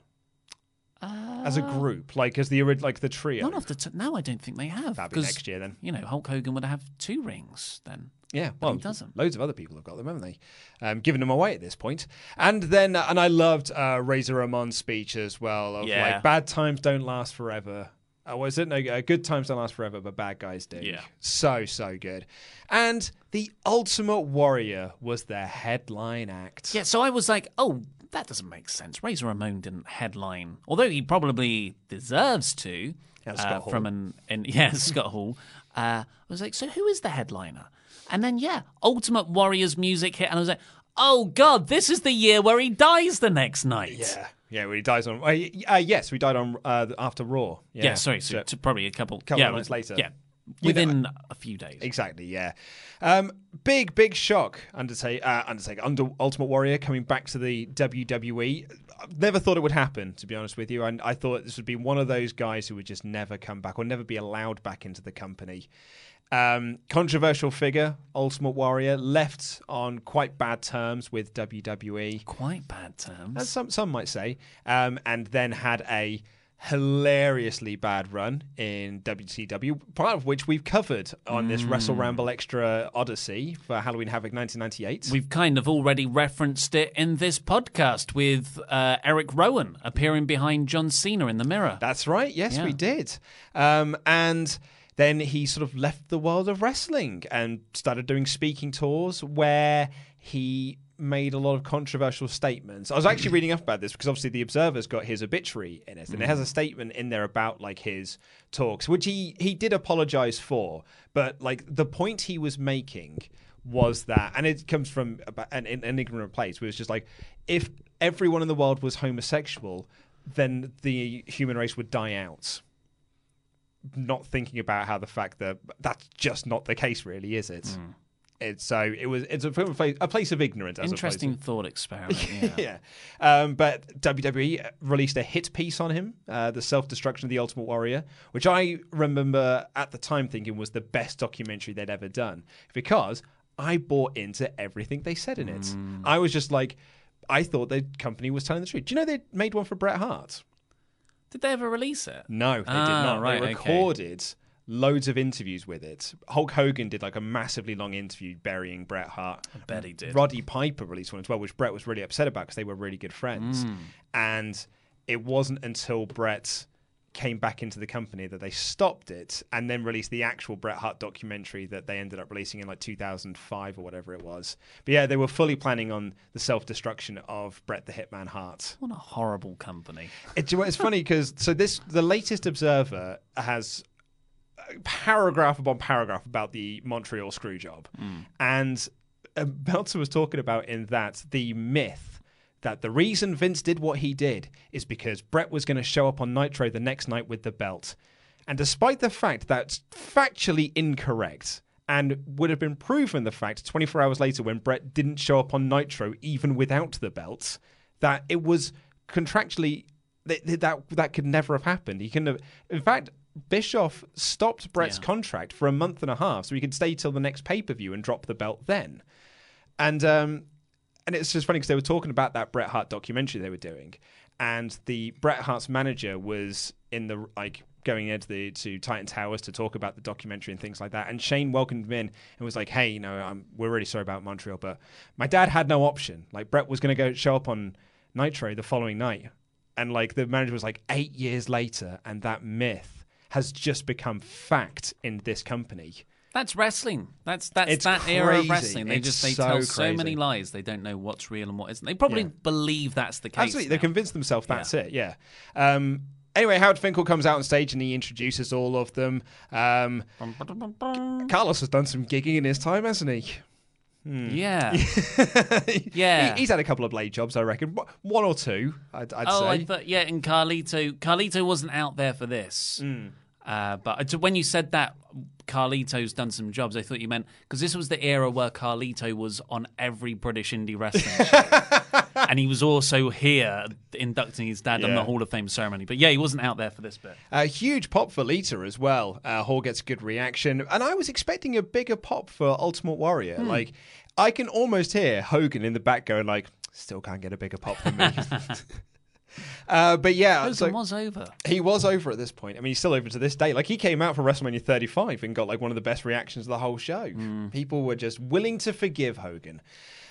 Uh, as a group, like as the like the trio. Not off the t- no, I don't think they have. That'd be next year then. You know, Hulk Hogan would have two rings then. Yeah, well, he doesn't. Loads of other people have got them, haven't they? Um, giving them away at this point. And then, uh, and I loved uh, Razor Ramon's speech as well. Of Yeah. like, bad times don't last forever. Oh, was it? No, uh, good times don't last forever, but bad guys do. Yeah. So, so good. And the Ultimate Warrior was their headline act. Yeah, so I was like, oh, that doesn't make sense. Razor Ramon didn't headline, although he probably deserves to. Yeah, uh, Scott Hall. from an, an yeah Scott Hall. Uh, I was like, so who is the headliner? And then yeah, Ultimate Warrior's music hit, and I was like, oh god, this is the year where he dies the next night. Yeah. Yeah, well, he dies on. Uh, uh, yes, we died on uh, after Raw. Yeah, sorry, so, to probably a couple, couple yeah, of months later. Yeah, You know, within a few days. Exactly, yeah. Um, big, big shock. Undertaker, uh, Undertaker, Under Ultimate Warrior coming back to the WWE. I've never thought it would happen, to be honest with you. And I thought this would be one of those guys who would just never come back or never be allowed back into the company. Um, controversial figure, Ultimate Warrior, left on quite bad terms with WWE. Quite bad terms. As some some might say, um, and then had a hilariously bad run in WCW, part of which we've covered on this Wrestle Mm. Ramble Extra Odyssey for Halloween Havoc 1998. We've kind of already referenced it in this podcast with uh, Eric Rowan appearing behind John Cena in the mirror. That's right. Yes, Yeah. we did. Um, and then he sort of left the world of wrestling and started doing speaking tours where he made a lot of controversial statements. I was actually reading up about this because obviously the Observer's got his obituary in it, and it has a mm. statement in there about like his talks, which he he did apologize for, but like the point he was making was that, and it comes from an, an ignorant place, where it's just like if everyone in the world was homosexual, then the human race would die out. Not thinking about how the fact that that's just not the case, really, is it? Hmm. It's so it was. It's a, place- a place of ignorance. Interesting opposed thought experiment. Yeah. yeah. Um, but WWE released a hit piece on him, uh, the self destruction of the Ultimate Warrior, which I remember at the time thinking was the best documentary they'd ever done because I bought into everything they said in it. Hmm. I was just like, I thought the company was telling the truth. Do you know they made one for Bret Hart? Did they ever release it? No, they did Ah, not. right, they okay. recorded loads of interviews with it. Hulk Hogan did like a massively long interview burying Bret Hart. I bet he did. Roddy Piper released one as well, which Bret was really upset about because they were really good friends. Mm. And it wasn't until Bret came back into the company that they stopped it and then released the actual Bret Hart documentary that they ended up releasing in like 2005 or whatever it was. But yeah, they were fully planning on the self-destruction of Bret the Hitman Hart. What a horrible company. It, it's funny because so this the latest Observer has paragraph upon paragraph about the Montreal screw job, and uh, Meltzer was talking about in that the myth that the reason Vince did what he did is because Bret was going to show up on Nitro the next night with the belt, and despite the fact that's factually incorrect. And would have been proven the fact 24 hours later when Bret didn't show up on Nitro even without the belt, that it was contractually that that, that could never have happened. He couldn't have. In fact, Bischoff stopped Bret's contract for a month and a half so he could stay till the next pay per view and drop the belt then. And um, and it's just funny because they were talking about that Bret Hart documentary they were doing, and the Bret Hart's manager was in the like going into the to Titan Towers to talk about the documentary and things like that. And Shane welcomed him in and was like, "Hey, you know, um, we're really sorry about Montreal, but my dad had no option. Like Bret was going to go show up on Nitro the following night, and like the manager was like eight years later, and that myth has just become fact in this company." That's wrestling. That's that's It's that era of wrestling. They It's just they so tell so many lies. They don't know what's real and what isn't. They probably Yeah. believe that's the case. Absolutely, they now. convinced themselves that's it. Yeah. Um, anyway, Howard Finkel comes out on stage and he introduces all of them. Um, Carlos has done some gigging in his time, hasn't he? Hmm. Yeah. Yeah. He- he's had a couple of blade jobs, I reckon. One or two, I'd, I'd oh, say. Thought yeah. And Carlito, Carlito wasn't out there for this. Mm. Uh, but uh, when you said that Carlito's done some jobs, I thought you meant because this was the era where Carlito was on every British indie wrestling show, and he was also here inducting his dad on Yeah. the Hall of Fame ceremony. But yeah, he wasn't out there for this bit. A huge pop for Lita as well. Uh, Hall gets a good reaction, and I was expecting a bigger pop for Ultimate Warrior. Hmm. Like, I can almost hear Hogan in the back going like, "Still can't get a bigger pop than me." Uh, but yeah, Hogan so was over. he was over at this point. I mean, he's still over to this day. Like he came out for WrestleMania 35 and got like one of the best reactions of the whole show. People were just willing to forgive Hogan.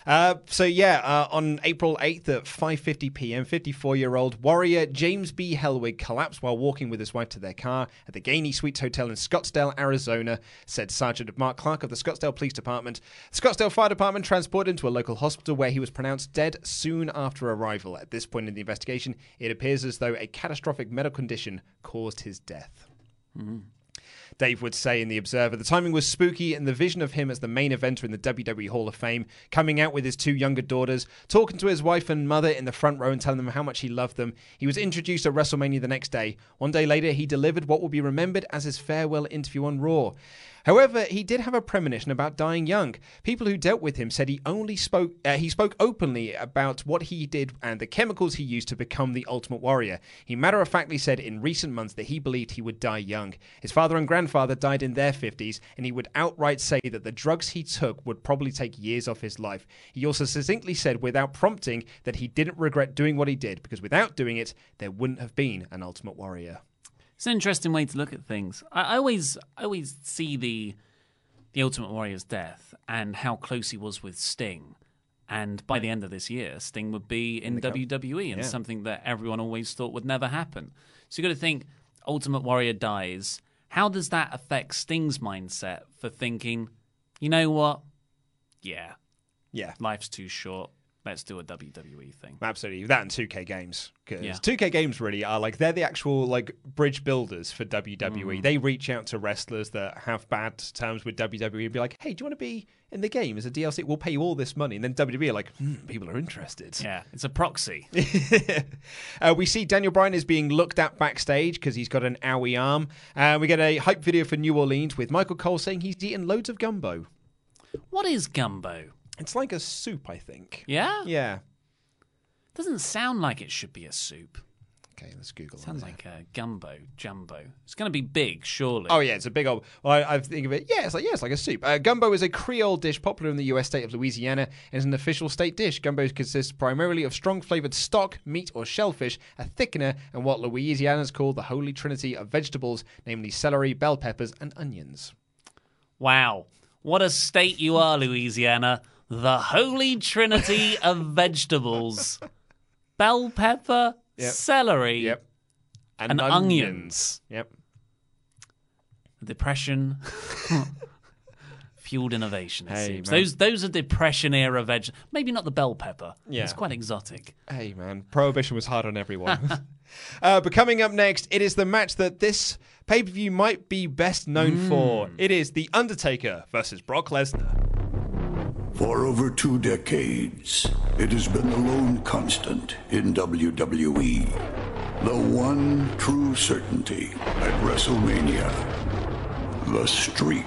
Uh, so yeah, uh, on April 8th at 5:50 p.m., 54-year-old warrior James B. Hellwig collapsed while walking with his wife to their car at the Gainey Suites Hotel in Scottsdale, Arizona, said Sergeant Mark Clark of the Scottsdale Police Department. The Scottsdale Fire Department transported him to a local hospital where he was pronounced dead soon after arrival. At this point in the investigation, it appears as though a catastrophic medical condition caused his death. Dave would say in The Observer, the timing was spooky, and the vision of him as the main eventer in the WWE Hall of Fame, coming out with his two younger daughters, talking to his wife and mother in the front row and telling them how much he loved them. He was introduced at WrestleMania the next day. One day later, he delivered what will be remembered as his farewell interview on Raw. However, he did have a premonition about dying young. People who dealt with him said he only spoke uh, he spoke openly about what he did and the chemicals he used to become the Ultimate Warrior. He matter-of-factly said in recent months that he believed he would die young. His father and grandfather died in their 50s, and he would outright say that the drugs he took would probably take years off his life. He also succinctly said without prompting that he didn't regret doing what he did because without doing it, there wouldn't have been an Ultimate Warrior. It's an interesting way to look at things. I, I always, I always see the the Ultimate Warrior's death and how close he was with Sting. And by the end of this year, Sting would be in, com- WWE, and Yeah. something that everyone always thought would never happen. So you've got to think, Ultimate Warrior dies. How does that affect Sting's mindset for thinking, you know what? Yeah, Yeah. life's too short. Let's do a WWE thing. Absolutely, that and 2K games because Yeah. 2K games really are like they're the actual like bridge builders for WWE. Mhm. They reach out to wrestlers that have bad terms with WWE and be like, "Hey, do you want to be in the game as a DLC? We'll pay you all this money." And then WWE are like, hmm, "People are interested." Yeah, it's a proxy. uh, we see Daniel Bryan is being looked at backstage because he's got an owie arm. Uh, we get a hype video for New Orleans with Michael Cole saying he's eaten loads of gumbo. What is gumbo? It's like a soup, I think. Yeah? Yeah. Doesn't sound like it should be a soup. Okay, let's Google. It. Sounds like a gumbo, jumbo. It's going to be big, surely. Oh yeah, it's a big old. Well, I, I think of it. Yeah, it's like yeah, it's like a soup. Uh, gumbo is a Creole dish popular in the U.S. state of Louisiana and is an official state dish. Gumbo consists primarily of strong flavored stock, meat, or shellfish, a thickener, and what Louisianans call the holy trinity of vegetables, namely celery, bell peppers, and onions. Wow. What a state you are, Louisiana. The holy trinity of vegetables bell pepper, Yep. celery, Yep. and, onions. Yep. Depression. Fueled innovation, it Hey, seems. man. Those those are depression era veg. Maybe not the bell pepper. Yeah. It's quite exotic. Hey man, prohibition was hard on everyone. uh, but coming up next, it is the match that this pay per view might be best known for. It is The Undertaker versus Brock Lesnar. For over two decades, it has been the lone constant in WWE. The one true certainty at WrestleMania. The streak.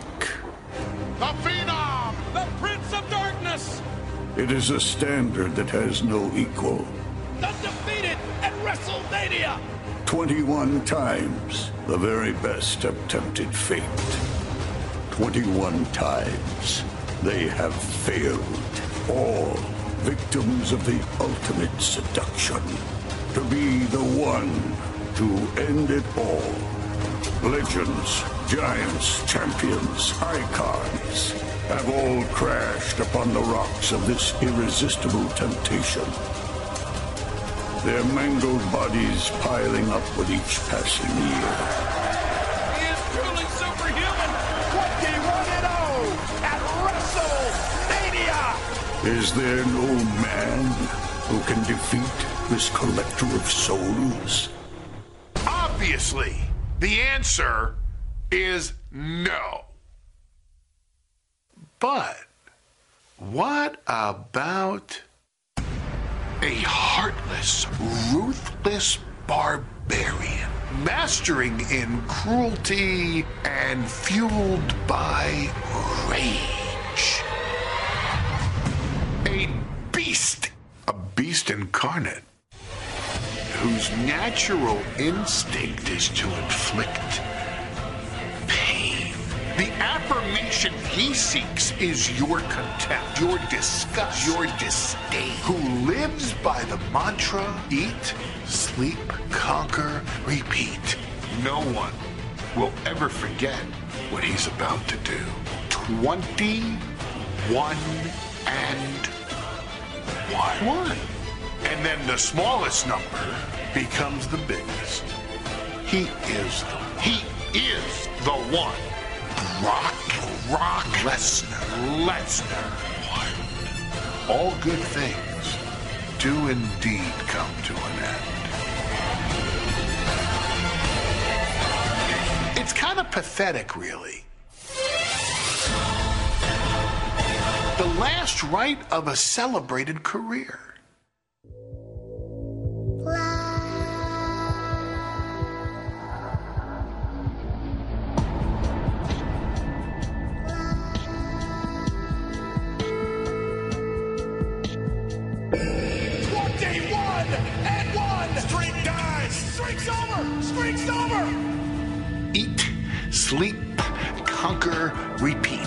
The Phenom! The Prince of Darkness! It is a standard that has no equal. The undefeated at WrestleMania! 21 times the very best have tempted fate. 21 times they have failed. All victims of the ultimate seduction. To be the one to end it all. Legends, giants, champions, icons have all crashed upon the rocks of this irresistible temptation. Their mangled bodies piling up with each passing year. Is there no man who can defeat this collector of souls? Obviously, the answer is no. But what about a heartless, ruthless barbarian, mastering in cruelty and fueled by rage? A beast, a beast incarnate, whose natural instinct is to inflict pain The affirmation he seeks is your contempt, your disgust, your disdain. Who lives by the mantra eat, sleep, conquer, repeat. No one will ever forget what he's about to do. 21 and 1. One. And then the smallest number becomes the biggest. He is the he is the one. Brock Brock Lesnar. Lesnar. All good things do indeed come to an end. It's kind of pathetic, really. The last rite of a celebrated career. Twenty-one and one. Streak dies. Streak's over. Streak's over. Eat, sleep, conquer, repeat.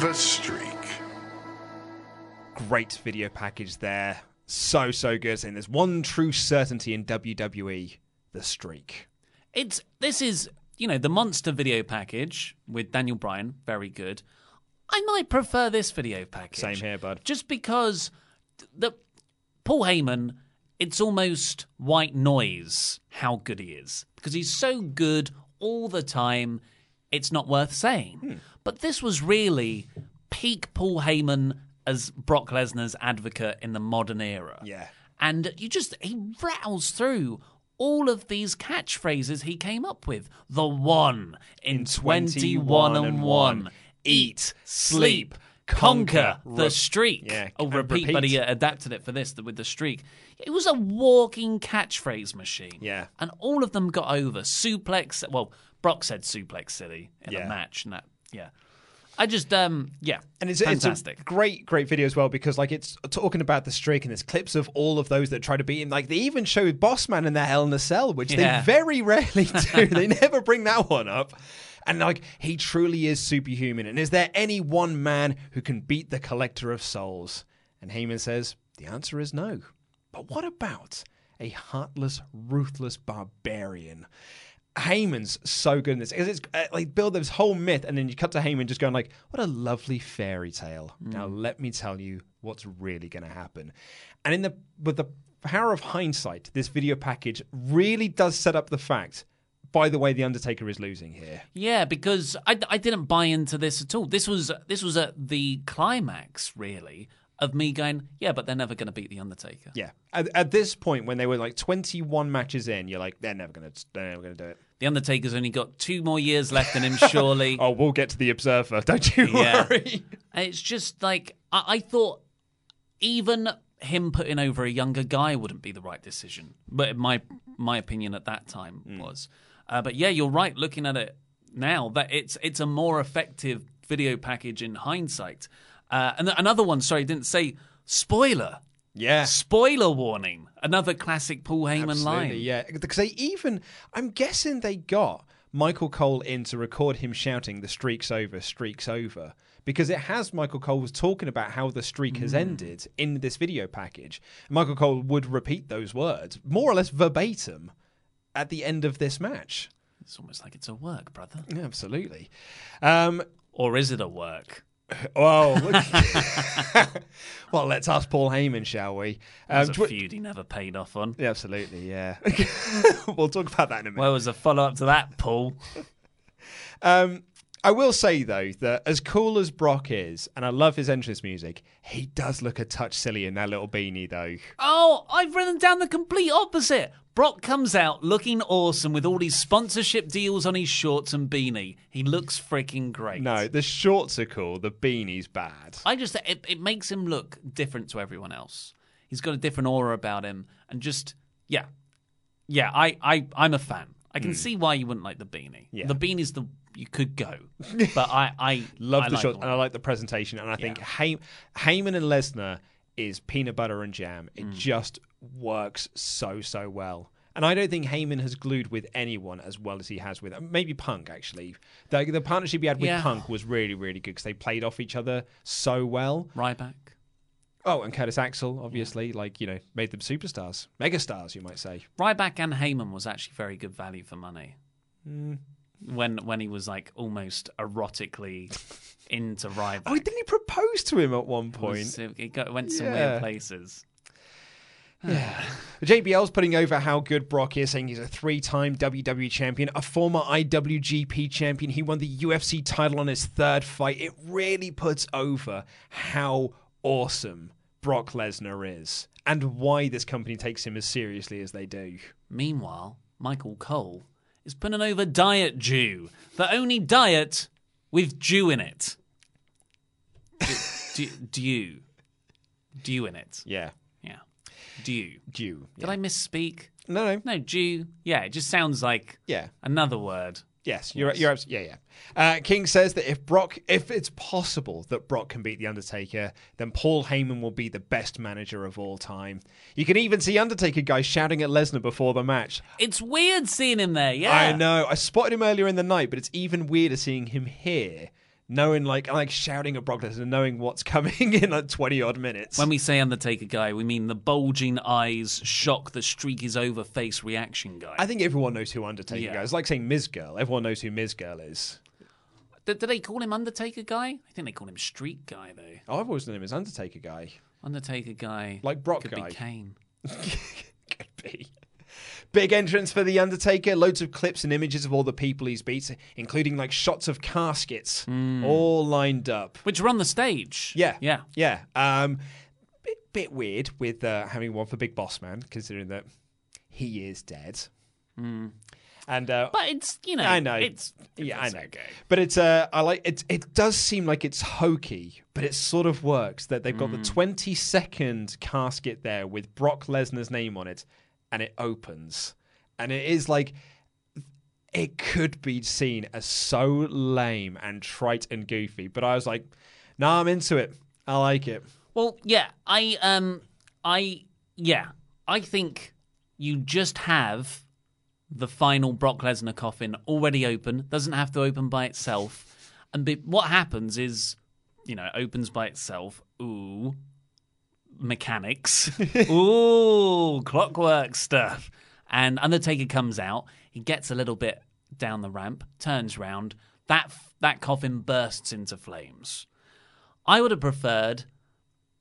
The streak. Great video package there. So, so good. And there's one true certainty in WWE the streak. It's this is you know the monster video package with Daniel Bryan, very good. I might prefer this video package. Same here, bud. Just because the Paul Heyman, it's almost white noise how good he is because he's so good all the time. It's not worth saying. Hmm. But this was really peak Paul Heyman as Brock Lesnar's advocate in the modern era. Yeah. And you just, he rattles through all of these catchphrases he came up with. The one in 21 and 1. Eat, sleep, conquer the streak. Yeah, Oh, and repeat, but he uh, adapted it for this with the streak. It was a walking catchphrase machine. Yeah. And all of them got over. Suplex, well, Brock said suplex city in Yeah. a match. And that, yeah. I just, um, yeah. And it's, fantastic. it's a great, great video as well because like it's talking about the streak and there's clips of all of those that try to beat him. Like they even showed Bossman in their Hell in a Cell, which Yeah. they very rarely do. they never bring that one up. And like he truly is superhuman. And is there any one man who can beat the Collector of Souls? And Heyman says the answer is no. But what about a heartless, ruthless barbarian? Heyman's so good in this because it's uh, like build this whole myth, and then you cut to Heyman just going like, "What a lovely fairy tale." Now let me tell you what's really going to happen. And in the with the power of hindsight, this video package really does set up the fact. By the way, the Undertaker is losing here. Yeah, because I, I didn't buy into this at all. This was this was at the climax, really, of me going, yeah, but they're never going to beat the Undertaker. Yeah, at, at this point when they were like twenty-one matches in, you're like, they're never going to, they're never going to do it. The Undertaker's only got two more years left in him, surely. oh, we'll get to the Observer. Don't you Yeah. worry. And it's just like I, I thought, even him putting over a younger guy wouldn't be the right decision. But my my opinion at that time was. Uh, but yeah, you're right. Looking at it now, that it's it's a more effective video package in hindsight. Uh, and th- another one, sorry, I didn't say spoiler. Yeah. Spoiler warning. Another classic Paul Heyman Absolutely, line. yeah. Because they even, I'm guessing they got Michael Cole in to record him shouting, "The streak's over, streak's over," because it has Michael Cole was talking about how the streak has Mm. ended in this video package. Michael Cole would repeat those words more or less verbatim at the end of this match. It's almost like it's a work, brother. Yeah, absolutely. Um, or is it a work? Oh, well, let's ask Paul Heyman, shall we? There's Um, a tw- feud he never paid off on. Yeah, absolutely, yeah. we'll talk about that in a minute. Where was a follow up to that, Paul? Um, I will say though that as cool as Brock is, and I love his entrance music, he does look a touch silly in that little beanie though. Oh, I've written down the complete opposite. Brock comes out looking awesome with all these sponsorship deals on his shorts and beanie. He looks freaking great. No, the shorts are cool, the beanie's bad. I just it, it makes him look different to everyone else. He's got a different aura about him, and just yeah, yeah. I I I'm a fan. I can see why you wouldn't like the beanie. Yeah. The beanie's the you could go, but I I Love I the like one. and I like the presentation. And I think Hay- Heyman and Lesnar is peanut butter and jam. Mm. It just works so so well. And I don't think Heyman has glued with anyone as well as he has with maybe Punk. Actually, the, the partnership he had with Yeah. Punk was really really good because they played off each other so well. Ryback. Oh, and Curtis Axel, obviously, like you know, made them superstars, megastars, you might say. Ryback and Heyman was actually very good value for money. Mm. When when he was like almost erotically into Ryback. Oh, didn't he propose to him at one It point? was- It, it got, went some Yeah. weird places. Yeah. JBL's putting over how good Brock is, saying he's a three time WWE champion, a former IWGP champion. He won the UFC title on his third fight. It really puts over how awesome Brock Lesnar is and why this company takes him as seriously as they do. Meanwhile, Michael Cole is putting over Diet Jew, the only diet with Jew in it. D- d- Dew. Dew in it. Yeah. Yeah. Dew. Dew. Did I misspeak? No, no. No, Jew. Yeah, it just sounds like Yeah. another word. Yes, you're you're abs- yeah yeah. Uh, King says that if Brock, if it's possible that Brock can beat the Undertaker, then Paul Heyman will be the best manager of all time. You can even see Undertaker guys shouting at Lesnar before the match. It's weird seeing him there, yeah. I know. I spotted him earlier in the night, but it's even weirder seeing him here, knowing like like shouting at Brock Lesnar, knowing what's coming in like twenty odd minutes. When we say Undertaker guy, we mean the bulging eyes, shock the streak is over face reaction guy. I think everyone knows who Undertaker Yeah. guy is. It's like saying Miz Girl. Everyone knows who Miz Girl is. Do, do they call him Undertaker guy? I think they call him Street guy though. Oh, I've always known him as Undertaker guy. Undertaker guy, Like Brock could guy. be Kane. Could be. Big entrance for The Undertaker. Loads of clips and images of all the people he's beat, including like shots of caskets all lined up. Which are on the stage. Yeah. Yeah. Yeah. Um, bit, bit weird with uh, having one for Big Boss Man, considering that he is dead. And uh, But it's you know, I know. it's yeah, it's I know. okay. But it's uh, I like it. It does seem like it's hokey, but it sort of works. That they've got the twenty second casket there with Brock Lesnar's name on it, and it opens, and it is like it could be seen as so lame and trite and goofy. But I was like, nah, I'm into it. I like it. Well, yeah, I um I yeah, I think you just have the final Brock Lesnar coffin already open, doesn't have to open by itself. And be, what happens is, you know, it opens by itself. Ooh, mechanics. Ooh, clockwork stuff. And Undertaker comes out. He gets a little bit down the ramp, turns round. That that coffin bursts into flames. I would have preferred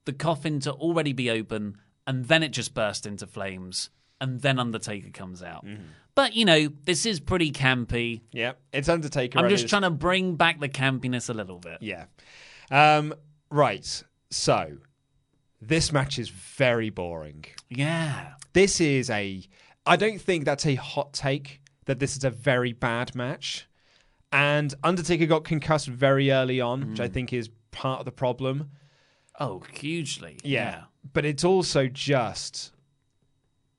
the coffin to already be open and then it just burst into flames and then Undertaker comes out. But you know, this is pretty campy. Yeah, it's Undertaker. I'm just trying to bring back the campiness a little bit. Yeah. Um, right. So, this match is very boring. Yeah. This is a. I don't think that's a hot take that this is a very bad match. And Undertaker got concussed very early on, which I think is part of the problem. Oh, hugely. Yeah. But it's also just.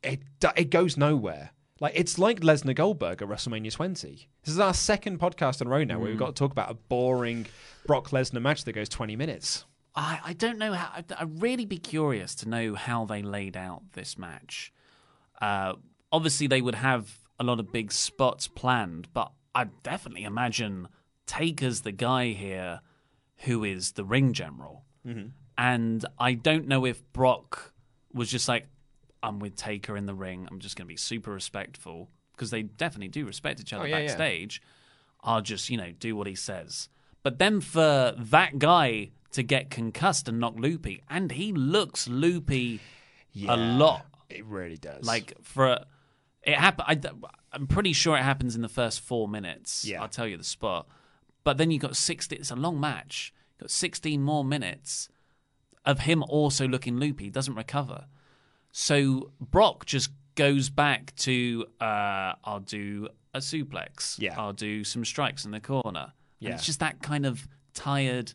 It, it goes nowhere. Like it's like Lesnar Goldberg at WrestleMania 20. This is our second podcast in a row now where we've Mm. got to talk about a boring Brock Lesnar match that goes 20 minutes. I, I don't know how. I'd, I'd really be curious to know how they laid out this match. Uh, obviously, they would have a lot of big spots planned, but I definitely imagine Taker's the guy here who is the ring general. Mhm. And I don't know if Brock was just like, I'm with Taker in the ring. I'm just going to be super respectful because they definitely do respect each other Oh, yeah, yeah. backstage. I'll just, you know, do what he says. But then for that guy to get concussed and knock loopy, and he looks loopy Yeah, a lot. It really does. Like for it happen. I, am pretty sure it happens in the first four minutes. Yeah. I'll tell you the spot. But then you've got sixty. It's a long match. You got sixteen more minutes of him also looking loopy. He doesn't recover. So Brock just goes back to uh, I'll do a suplex. Yeah. I'll do some strikes in the corner. Yeah. And it's just that kind of tired,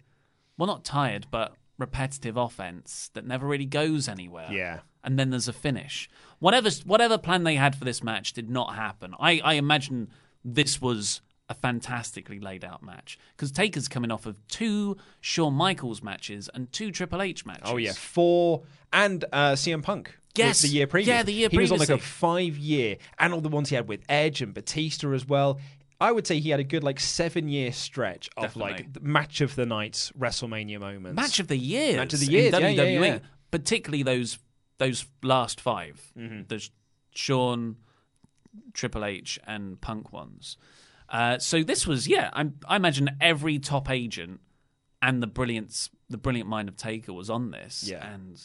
well, not tired, but repetitive offense that never really goes anywhere. Yeah. And then there's a finish. Whatever whatever plan they had for this match did not happen. I, I imagine this was a fantastically laid out match because Taker's coming off of two Shawn Michaels matches and two Triple H matches. Oh yeah, four and uh, CM Punk. Yes. the year previous. Yeah, the year he was on like a five year, and all the ones he had with Edge and Batista as well. I would say he had a good like seven year stretch of like Definitely. the match of the nights WrestleMania moments. match of the year. Match of the year. years, yeah, yeah, yeah. particularly those those last 5 Mhm. the Shawn, Triple H, and Punk ones. Uh, so this was yeah, I, I imagine every top agent and the brilliance, the brilliant mind of Taker was on this, Yeah. and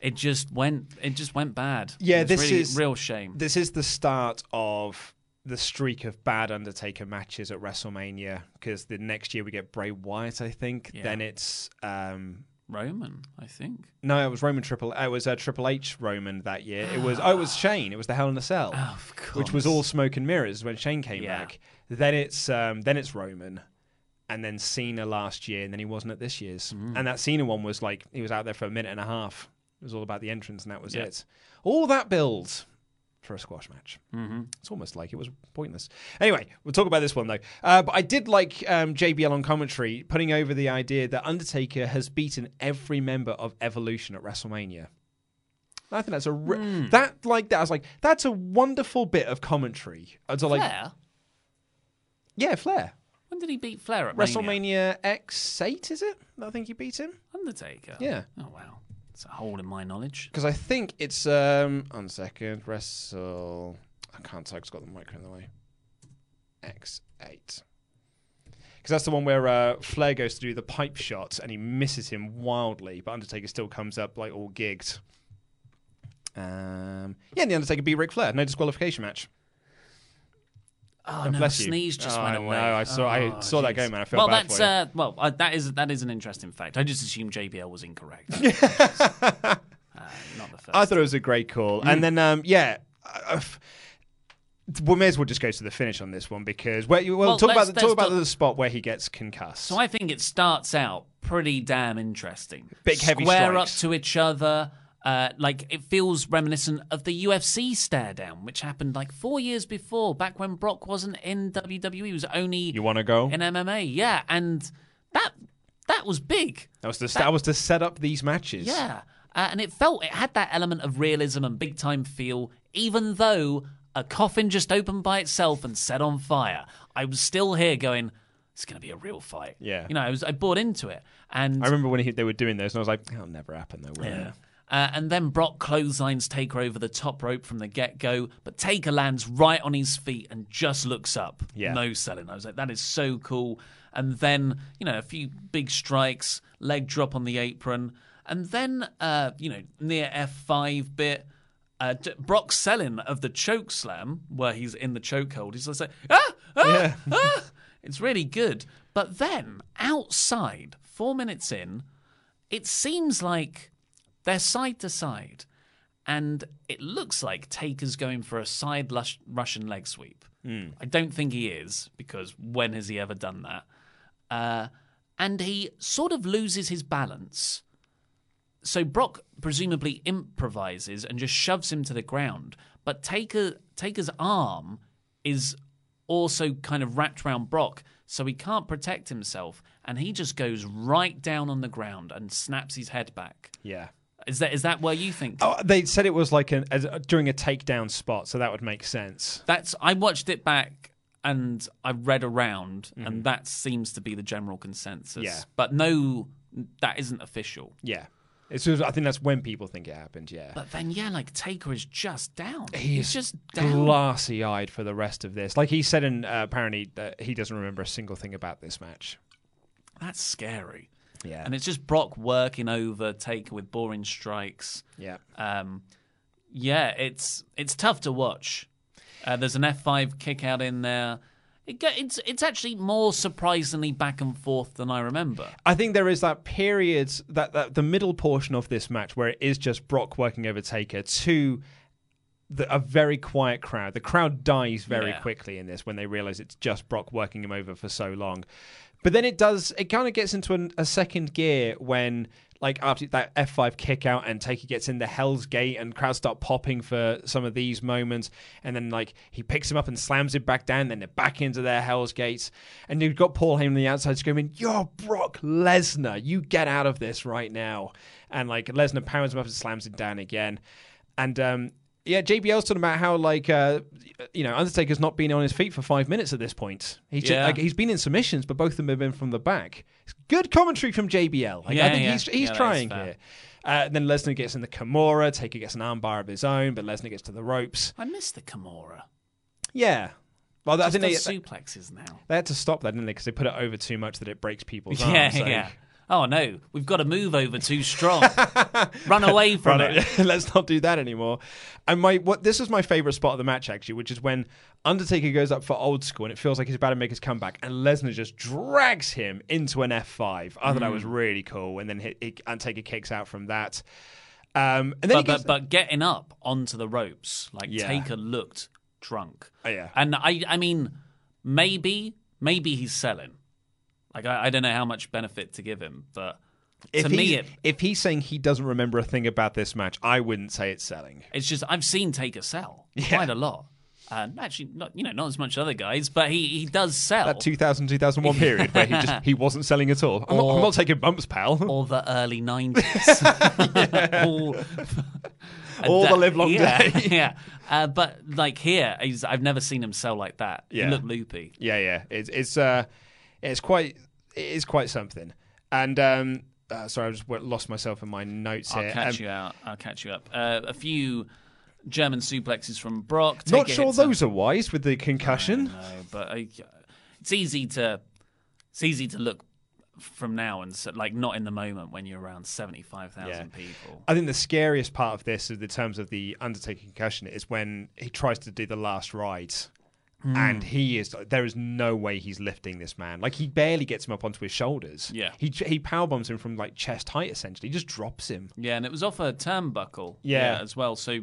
it just went it just went bad. Yeah, this really, is real shame. This is the start of the streak of bad Undertaker matches at WrestleMania because the next year we get Bray Wyatt, I think. Yeah. Then it's um, Roman, I think. no, it was Roman Triple. It was uh, Triple H Roman that year. It was oh, it was Shane. It was the Hell in a Cell, which was all smoke and mirrors when Shane came Yeah. back. Then it's um, then it's Roman. And then Cena last year, and then he wasn't at this year's. Mm. And that Cena one was like he was out there for a minute and a half. It was all about the entrance, and that was Yeah. it. All that build for a squash match. Mhm. It's almost like it was pointless. Anyway, we'll talk about this one though. Uh, but I did like um, JBL on commentary putting over the idea that Undertaker has beaten every member of Evolution at WrestleMania. I think that's a re- Hmm. that like that. I was like, that's a wonderful bit of commentary. And so like, Flair? yeah, Flair. When did he beat Flair at Mania? WrestleMania X8 is it? I think he beat him. Undertaker. Yeah. Oh wow, it's a hole in my knowledge. Because I think it's um on second wrestle. I can't. 'cause It's got the micro in the way. X eight. Because that's the one where uh, Flair goes to do the pipe shot and he misses him wildly, but Undertaker still comes up like all gigged. Um, yeah, and the Undertaker beat Ric Flair. No disqualification match. Oh Oh, no, you. sneeze just Oh, went I away. No, I saw- I Oh, saw that go, man. I feel well, bad that's for you. uh, well, uh, that is that is an interesting fact. I just assumed JBL was incorrect. uh, not the first. I thought it was a great call. Mm. And then, um, yeah, uh, we may as well just go to the finish on this one because well, you- well, Well, talk about the, talk about the spot where he gets concussed. So I think it starts out pretty damn interesting. Big heavy Square strikes. up to each other. Uh, like it feels reminiscent of the UFC stare down, which happened like four years before, back when Brock wasn't in WWE. He was only You want to go? in MMA. Yeah, and that that was big. That was to that was to set up these matches. Yeah, uh, and it felt it had that element of realism and big time feel, even though a coffin just opened by itself and set on fire. I was still here going, "It's going to be a real fight." Yeah. you know, I was I bought into it, and I remember when he, they were doing those, and I was like, "That'll never happen, though." Yeah. it? Uh, and then Brock clotheslines Taker over the top rope from the get go, but Taker lands right on his feet and just looks up. Yeah. No selling. I was like, that is so cool. And then, you know, a few big strikes, leg drop on the apron. And then, uh, you know, near F5 bit, uh, D- Brock's selling of the choke slam, where he's in the chokehold. He's just like, ah, ah, ah. It's really good. But then, outside, four minutes in, it seems like they're side to side, and it looks like Taker's going for a side lush, Russian leg sweep. Hmm. I don't think he is because when has he ever done that? Uh, and he sort of loses his balance. So Brock presumably improvises and just shoves him to the ground, but Taker Taker's arm is also kind of wrapped around Brock, so he can't protect himself, and he just goes right down on the ground and snaps his head back. Yeah. Is that is that where you think? Oh, they said it was like an as, during a takedown spot, so that would make sense. That's I watched it back and I read around, and that seems to be the general consensus. Mm-hmm. Yeah. but no, that isn't official. Yeah, it's just, I think that's when people think it happened. Yeah, But then, yeah, like Taker is just down. he He's just glassy eyed for the rest of this. Like he said, in uh, apparently that he doesn't remember a single thing about this match. That's scary. Yeah. And it's just Brock working over Taker with boring strikes. Yeah. Um, yeah, it's it's tough to watch. Uh, there's an F5 kick out in there. It it's it's actually more surprisingly back and forth than I remember. I think there is that period that, that the middle portion of this match where it is just Brock working over Taker to the, a very quiet crowd. The crowd dies very Yeah. quickly in this when they realize it's just Brock working him over for so long. But then it does. It kind of gets into an, a second gear when like after that F5 kick out and Taker gets in the Hell's Gate and crowds start popping for some of these moments. And then like he picks him up and slams him back down. Then they're back into their Hell's Gates. And you've got Paul Heyman on the outside screaming, You're Brock Lesnar. You get out of this right now. And like Lesnar pounds him up and slams him down again. And um, yeah, JBL's talking about how like uh, you know Undertaker's not been on his feet for five minutes at this point. He's just, Yeah. like he's been in submissions, but both of them have been from the back. It's good commentary from JBL. Like, Yeah, I think yeah. he's he's trying here. Uh, then Lesnar gets in the Kimura. Taker gets an armbar of his own, but Lesnar gets to the ropes. I miss the Kimura. Yeah. Well, I think they, suplexes now. they had to stop that, didn't they? Because they put it over too much that it breaks people's Yeah, arms. so- yeah. Oh no, we've got to move over too strong. Run away from Run it. Let's not do that anymore. And my what this is my favorite spot of the match actually, which is when Undertaker goes up for old school and it feels like he's about to make his comeback, and Lesnar just drags him into an F5. I thought that Mm. was really cool, and then he, he, Undertaker kicks out from that. Um, and then he but, gets, but but getting up onto the ropes, like Yeah. Taker looked drunk. Oh, yeah. and I I mean maybe maybe he's selling. Like I, I don't know how much benefit to give him, but if to me it if he's saying he doesn't remember a thing about this match, I wouldn't say it's selling. it's just I've seen Taker sell quite a lot. And actually, not you know, not as much as other guys, but he, he does sell. That 2000 2001 period where he just he wasn't selling at all. I'm, not, I'm not taking bumps, pal. or the early nineties. all All the live long yeah, day. yeah. Uh, but like here, he's, I've never seen him sell like that. Yeah. He looked loopy. Yeah, yeah. It's it's uh, it's quite it is quite something. And um, uh, sorry, I just lost myself in my notes here. I'll here. catch Um, you out. I'll catch you up. Uh, a few German suplexes from Brock. Not sure hits a- those are wise with the concussion. No, but I, it's easy to it's easy to look from now and so, like not in the moment when you're around seventy five thousand people. I think the scariest part of this, in the terms of the Undertaker concussion, is when he tries to do the last ride. Hmm. And he is. There is no way he's lifting this man. Like he barely gets him up onto his shoulders. Yeah. he he power bombs him from like chest height. Essentially, he just drops him. Yeah, and it was off a turnbuckle. Yeah. as well. So.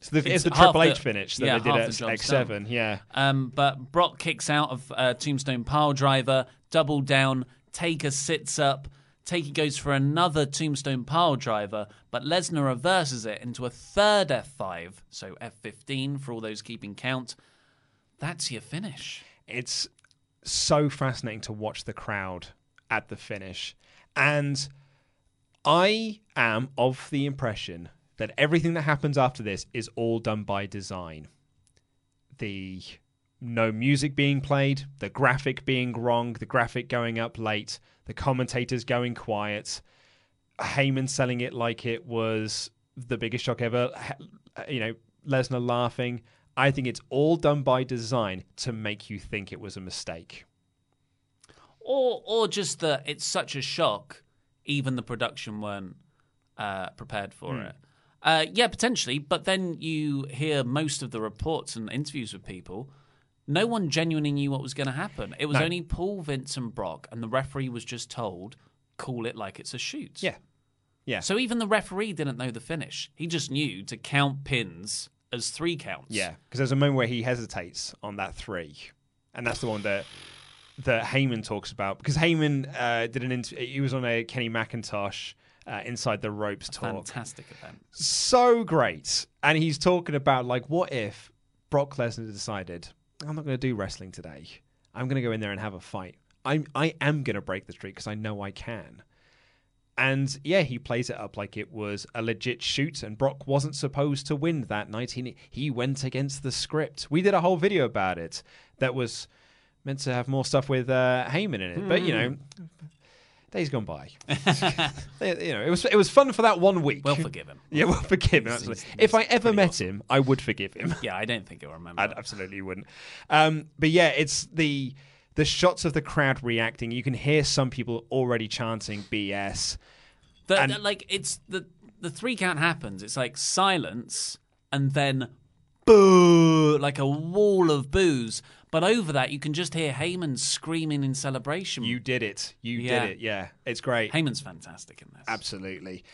So the- it's the Triple H finish that yeah, they did at the X7, done. yeah. Um, but Brock kicks out of uh, Tombstone Pile Driver, double down. Taker sits up. Taker goes for another Tombstone Pile Driver, but Lesnar reverses it into a third F5, so F15 for all those keeping count. That's your finish. It's so fascinating to watch the crowd at the finish. And I am of the impression that everything that happens after this is all done by design. The no music being played, the graphic being wrong, the graphic going up late, the commentators going quiet, Heyman selling it like it was the biggest shock ever, you know, Lesnar laughing. I think it's all done by design to make you think it was a mistake. Or, or just that it's such a shock, even the production weren't uh, prepared for Hmm. it. Uh, yeah, potentially. But then you hear most of the reports and interviews with people. No one genuinely knew what was going to happen. It was No. only Paul, Vince, and Brock, and the referee was just told, "Call it like it's a shoot." Yeah, yeah. So even the referee didn't know the finish. He just knew to count pins as three counts. Yeah, because there's a moment where he hesitates on that three, and that's the one that that Heyman talks about. Because Heyman uh, did an inter- he was on a Kenny McIntosh uh, inside the ropes talk. Fantastic event. so great. And he's talking about like, what if Brock Lesnar decided, I'm not going to do wrestling today. I'm going to go in there and have a fight. I'm I am going to break the streak because I know I can. And yeah, he plays it up like it was a legit shoot, and Brock wasn't supposed to win that night. He, he went against the script. We did a whole video about it that was meant to have more stuff with uh, Heyman in it, but you know, days gone by. They- you know, it was it was fun for that one week. We'll forgive him. Yeah, we'll forgive him. Absolutely. If I ever met him, I would forgive him. Yeah, I don't think he'll remember. I absolutely wouldn't. Um, but yeah, it's the the shots of the crowd reacting. You can hear some people already chanting BS. The, And- the- like it's the the three count happens. It's like silence and then boo, like a wall of boos. But over that, you can just hear Heyman screaming in celebration. You did it. You Yeah. did it. Yeah, it's great. Heyman's fantastic in this. Absolutely.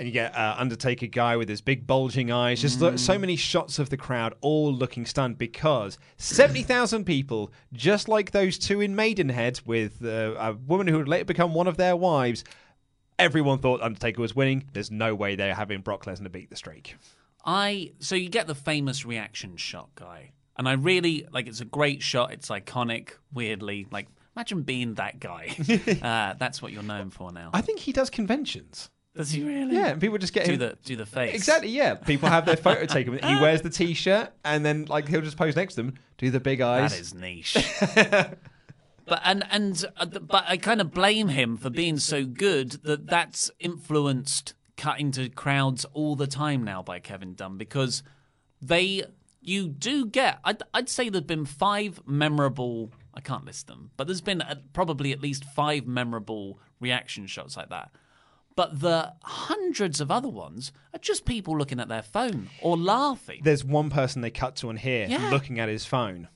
And you get uh, Undertaker guy with his big bulging eyes. Just look, so many shots of the crowd all looking stunned because 70,000 people, just like those two in Maidenhead with uh, a woman who would later become one of their wives, Everyone thought Undertaker was winning. There's no way they're having Brock Lesnar beat the streak. I so you get the famous reaction shot guy, and I really like. It's a great shot. It's iconic. Weirdly, like imagine being that guy. uh, that's what you're known for now. I think he does conventions. Does he really? Yeah, and people just get do him- the do the face Exactly, yeah. People have their photo taken. He wears the t-shirt, and then like he'll just pose next to them, do the big eyes. That is niche. but and and uh, but I kind of blame him for being so good that that's influenced cutting to crowds all the time now by Kevin Dunn because they you do get I'd, I'd say there've been five memorable I can't list them but there's been uh probably at least five memorable reaction shots like that but the hundreds of other ones are just people looking at their phone or laughing There's one person they cut to on here Yeah. looking at his phone.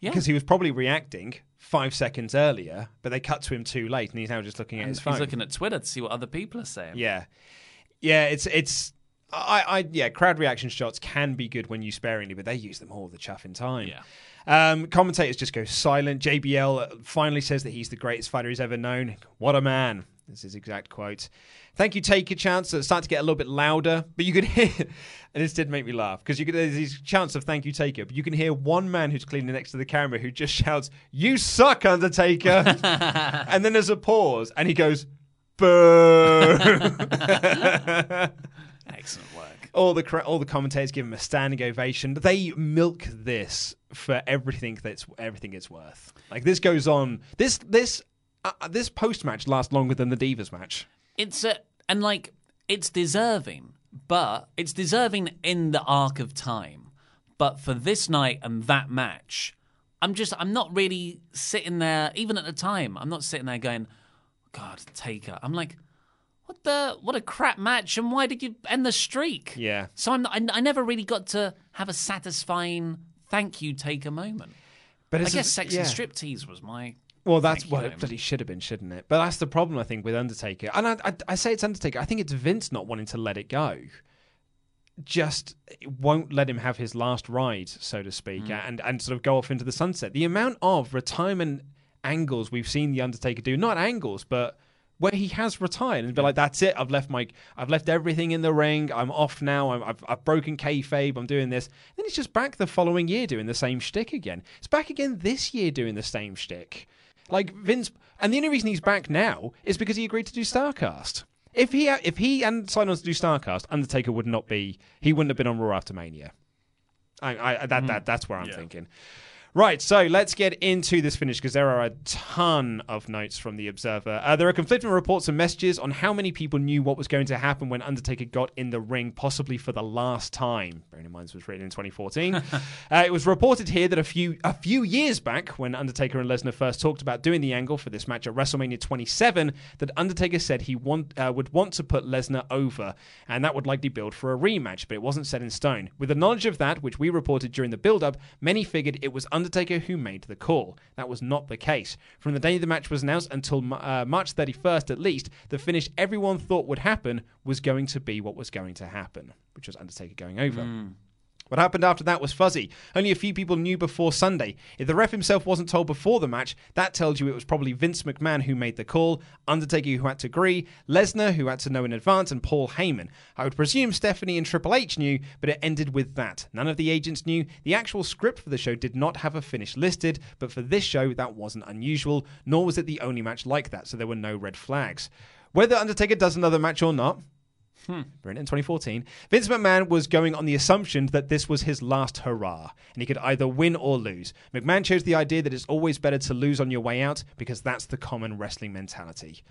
Yeah. Because he was probably reacting five seconds earlier, but they cut to him too late, and he's now just looking at his phone. he's looking at Twitter to see what other people are saying Yeah, yeah. It's it's. I, I yeah. Crowd reaction shots can be good when you sparingly, but they use them all the chuff in time. Yeah. Um, commentators just go silent. JBL finally says that he's the greatest fighter he's ever known. What a man! This is his exact quote. Thank you, Taker chants. It's starting to get a little bit louder, but you could hear, and this did make me laugh because you could there's these chants of thank you, Taker, but you can hear one man who's cleaning next to the camera who just shouts, "You suck, Undertaker," and then there's a pause, and he goes, "Boo." Excellent work. all the all the commentators give him a standing ovation. They milk this for everything that's everything it's worth. Like this goes on. This this uh, this post match lasts longer than the Divas match. It's a, and like it's deserving, but it's deserving in the arc of time. But for this night and that match, I'm just I'm not really sitting there. Even at the time, I'm not sitting there going, "God, Taker." I'm like, "What the? What a crap match!" And why did you end the streak? Yeah. So I'm, I, I never really got to have a satisfying thank you Taker moment. But I guess sex yeah. and striptease was my. Well, that's what it bloody should have been, shouldn't it? But that's the problem, I think, with Undertaker. And I, I, I say it's Undertaker. I think it's Vince not wanting to let it go. Just won't let him have his last ride, so to speak, Mm. and and sort of go off into the sunset. The amount of retirement angles we've seen the Undertaker do, not angles, but where he has retired and be like, "That's it. I've left my, I've left everything in the ring. I'm off now. I'm, I've, I've broken kayfabe. I'm doing this." Then he's just back the following year doing the same shtick again. It's back again this year doing the same shtick. Like Vince, and the only reason he's back now is because he agreed to do Starcast. If he if he hadn't signed on to do Starcast, Undertaker would not be. He wouldn't have been on Raw after Mania. I, I that that mm-hmm. that's where I'm thinking. Right, so let's get into this finish because there are a ton of notes from the Observer. Uh, there are conflicting reports and messages on how many people knew what was going to happen when Undertaker got in the ring, possibly for the last time. Bearing in mind this was written in 2014. uh, it was reported here that a few a few years back, when Undertaker and Lesnar first talked about doing the angle for this match at WrestleMania 27, that Undertaker said he want, uh, would want to put Lesnar over, and that would likely build for a rematch, but it wasn't set in stone. With the knowledge of that, which we reported during the build-up, many figured it was Undertaker who made the call. That was not the case. From the day the match was announced until uh, March 31st, at least, the finish everyone thought would happen was going to be what was going to happen, which was Undertaker going over. What happened after that was fuzzy. Only a few people knew before Sunday. If the ref himself wasn't told before the match, that tells you it was probably Vince McMahon who made the call, Undertaker who had to agree, Lesnar who had to know in advance, and Paul Heyman. I would presume Stephanie and Triple H knew, but it ended with that. None of the agents knew. The actual script for the show did not have a finish listed, but for this show, that wasn't unusual, nor was it the only match like that, so there were no red flags. Whether Undertaker does another match or not, Written in 2014, Vince McMahon was going on the assumption that this was his last hurrah, and he could either win or lose. McMahon chose the idea that it's always better to lose on your way out because that's the common wrestling mentality.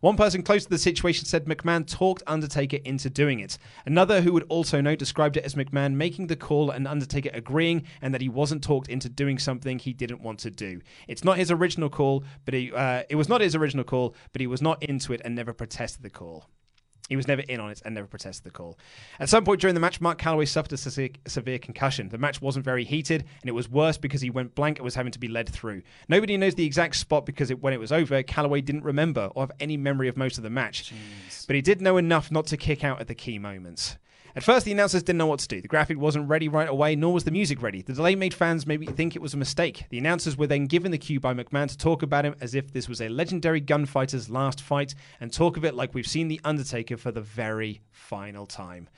One person close to the situation said McMahon talked Undertaker into doing it. Another who would also know described it as McMahon making the call and Undertaker agreeing, and that he wasn't talked into doing something he didn't want to do. It's not his original call, but he, uh, it was not his original call, but he was not into it and never protested the call. He was never in on it and never protested the call. At some point during the match, Mark Calaway suffered a severe concussion. The match wasn't very heated, and it was worse because he went blank and was having to be led through. Nobody knows the exact spot because it, when it was over, Calaway didn't remember or have any memory of most of the match. But he did know enough not to kick out at the key moments. At first, the announcers didn't know what to do. The graphic wasn't ready right away, nor was the music ready. The delay made fans maybe think it was a mistake. The announcers were then given the cue by McMahon to talk about him as if this was a legendary gunfighter's last fight, and talk of it like we've seen The Undertaker for the very final time.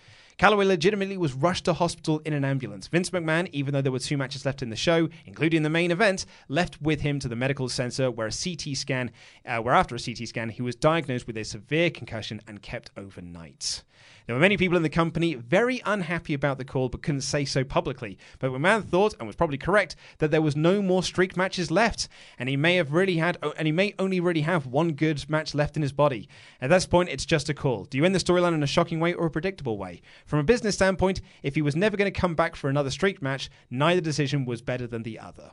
Calaway legitimately was rushed to hospital in an ambulance. Vince McMahon, even though there were two matches left in the show, including the main event, left with him to the medical center where a CT scan, uh, where after a CT scan, he was diagnosed with a severe concussion and kept overnight. There were many people in the company very unhappy about the call but couldn't say so publicly. But McMahon thought, and was probably correct, that there was no more streak matches left, and he may have really had, and he may only really have one good match left in his body. At this point, it's just a call. Do you end the storyline in a shocking way or a predictable way? From a business standpoint, if he was never going to come back for another streak match, neither decision was better than the other.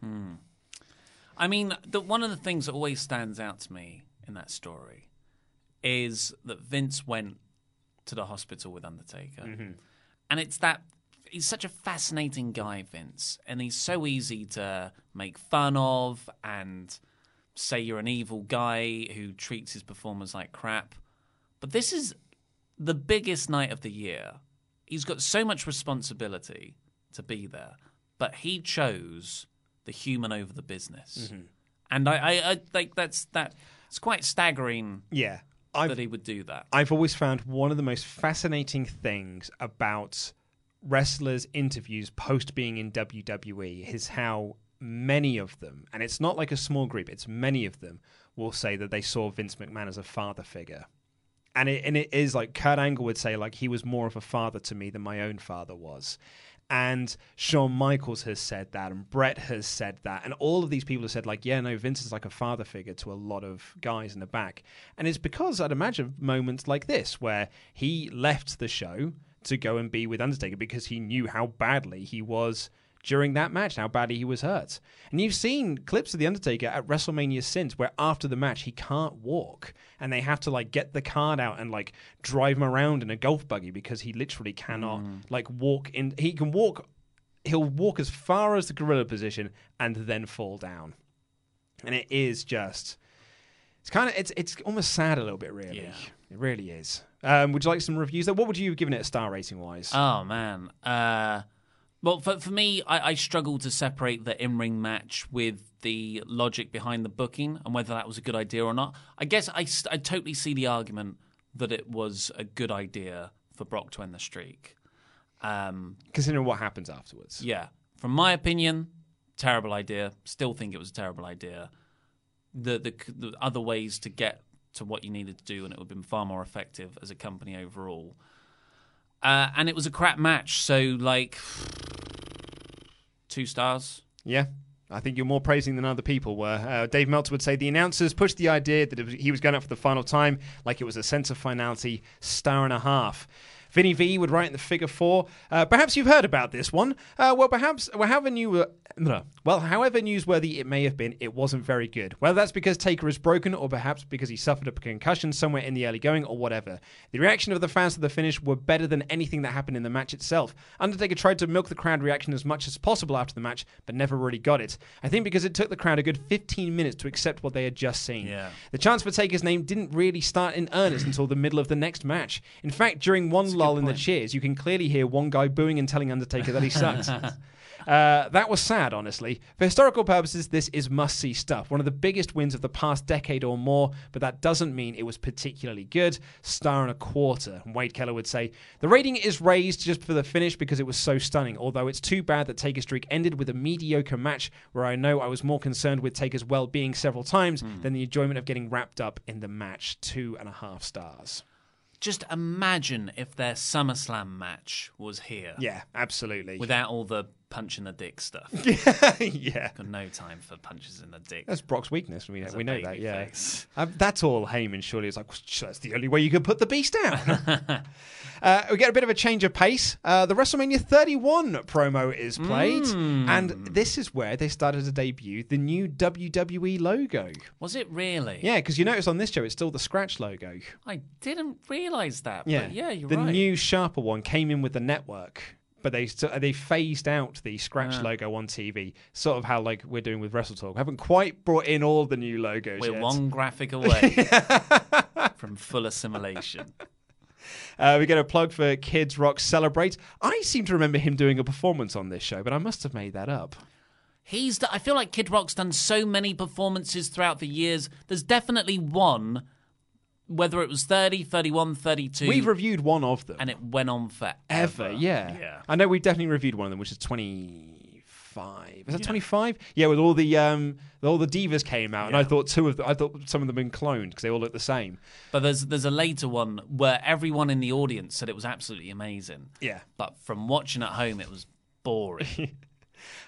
Hmm. I mean, the, one of the things that always stands out to me in that story is that Vince went to the hospital with Undertaker. Mhm. And it's that he's such a fascinating guy, Vince, and he's so easy to make fun of and say you're an evil guy who treats his performers like crap. But this is the biggest night of the year. He's got so much responsibility to be there, but he chose the human over the business. Mhm. And I, I, I think that's that. It's quite staggering. Yeah, that he would do that. I've always found one of the most fascinating things about wrestlers' interviews post being in WWE is how many of them, and it's not like a small group, it's many of them, will say that they saw Vince McMahon as a father figure. And it, and it is like Kurt Angle would say, like, he was more of a father to me than my own father was. And Shawn Michaels has said that, and Bret has said that, and all of these people have said, like, yeah, no, Vince is like a father figure to a lot of guys in the back. And it's because I'd imagine moments like this where he left the show to go and be with Undertaker because he knew how badly he was during that match, how badly he was hurt. And you've seen clips of The Undertaker at WrestleMania since where after the match he can't walk and they have to like get the card out and like drive him around in a golf buggy because he literally cannot like walk in. He can walk, he'll walk as far as the gorilla position and then fall down. And it is just. It's kind of it's it's almost sad a little bit, really. Yeah. It really is. Um, would you like some reviews? Though? What would you have given it a star rating wise? Oh man. Uh, well, for for me, I, I struggle to separate the in ring match with the logic behind the booking and whether that was a good idea or not. I guess I I totally see the argument that it was a good idea for Brock to end the streak. Um, Considering what happens afterwards. yeah, from my opinion, terrible idea. Still think it was a terrible idea. The, the the other ways to get to what you needed to do, and it would have been far more effective as a company overall. Uh, and it was a crap match, so like two stars. Yeah. I think you're more praising than other people were. Uh, Dave Meltzer would say the announcers pushed the idea that was, he was going up for the final time like it was a sense of finality, star and a half. Vinny V would write in the figure four. Uh, perhaps you've heard about this one. Uh, well, perhaps, well, however new, no. well, however newsworthy it may have been, it wasn't very good. Whether that's because Taker is broken, or perhaps because he suffered a concussion somewhere in the early going, or whatever. The reaction of the fans to the finish were better than anything that happened in the match itself. Undertaker tried to milk the crowd reaction as much as possible after the match, but never really got it. I think because it took the crowd a good 15 minutes to accept what they had just seen. Yeah. The chance for Taker's name didn't really start in earnest until the middle of the next match. In fact, during one lull in the cheers, you can clearly hear one guy booing and telling Undertaker that he sucks. Uh, that was sad, honestly. For historical purposes, this is must see stuff. One of the biggest wins of the past decade or more, but that doesn't mean it was particularly good. Star and a quarter. And Wade Keller would say The rating is raised just for the finish because it was so stunning, although it's too bad that Taker's streak ended with a mediocre match where I know I was more concerned with Taker's well being several times than the enjoyment of getting wrapped up in the match. Two and a half stars. Just imagine if their SummerSlam match was here. Yeah, absolutely. Without all the punch in the dick stuff. yeah. Got no time for punches in the dick. That's Brock's weakness. We know, we know that, yeah. Uh, that's all Heyman, surely. It's like, that's the only way you could put the beast down. uh, we get a bit of a change of pace. Uh, the WrestleMania 31 promo is played, Mm. and this is where they started to debut the new WWE logo. Was it really? Yeah, because you notice on this show, it's still the scratch logo. I didn't realise that. Yeah, But yeah, you're the right. new sharper one came in with the network, but they they phased out the scratch Ah. logo on TV. Sort of how like we're doing with Wrestle Talk. We haven't quite brought in all the new logos. We're yet. one graphic away from full assimilation. Uh, we get a plug for Kid Rock's Celebrate. I seem to remember him doing a performance on this show, but I must have made that up. He's. I feel like Kid Rock's done so many performances throughout the years. There's definitely one, whether it was 30, 31, 32. We've reviewed one of them. and it went on forever. Ever, yeah. Yeah. I know we've definitely reviewed one of them, which is 25. Is that 25? Yeah, with all the um, all the divas came out, and I thought two of them, I thought some of them had been cloned because they all look the same. But there's there's a later one where everyone in the audience said it was absolutely amazing. Yeah. But from watching at home, it was boring.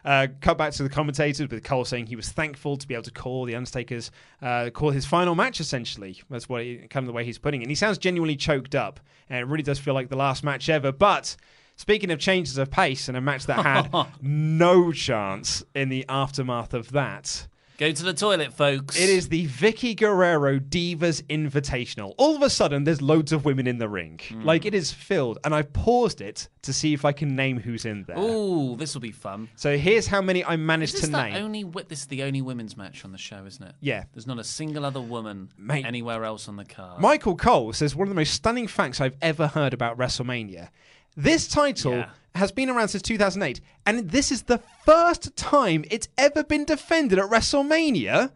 Uh, cut back to the commentators with Cole saying he was thankful to be able to call the Undertaker's uh, call his final match. Essentially, that's what he, kind of the way he's putting it. And he sounds genuinely choked up, and it really does feel like the last match ever. But speaking of changes of pace and a match that had no chance in the aftermath of that. Go to the toilet, folks. It is the Vickie Guerrero Divas Invitational. All of a sudden, there's loads of women in the ring. Hmm. Like, it is filled. And I've paused it to see if I can name who's in there. Ooh, this will be fun. So here's how many I managed to the name. only? This is the only women's match on the show, isn't it? Yeah. There's not a single other woman Mate. anywhere else on the card. Michael Cole says one of the most stunning facts I've ever heard about WrestleMania. This title Yeah. Has been around since 2008, and this is the first time it's ever been defended at WrestleMania.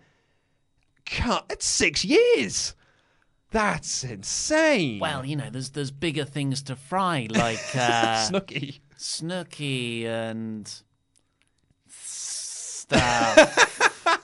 Cut, it's six years. That's insane. Well, you know, there's there's bigger things to fry, like uh, Snooki. Snooki and stuff.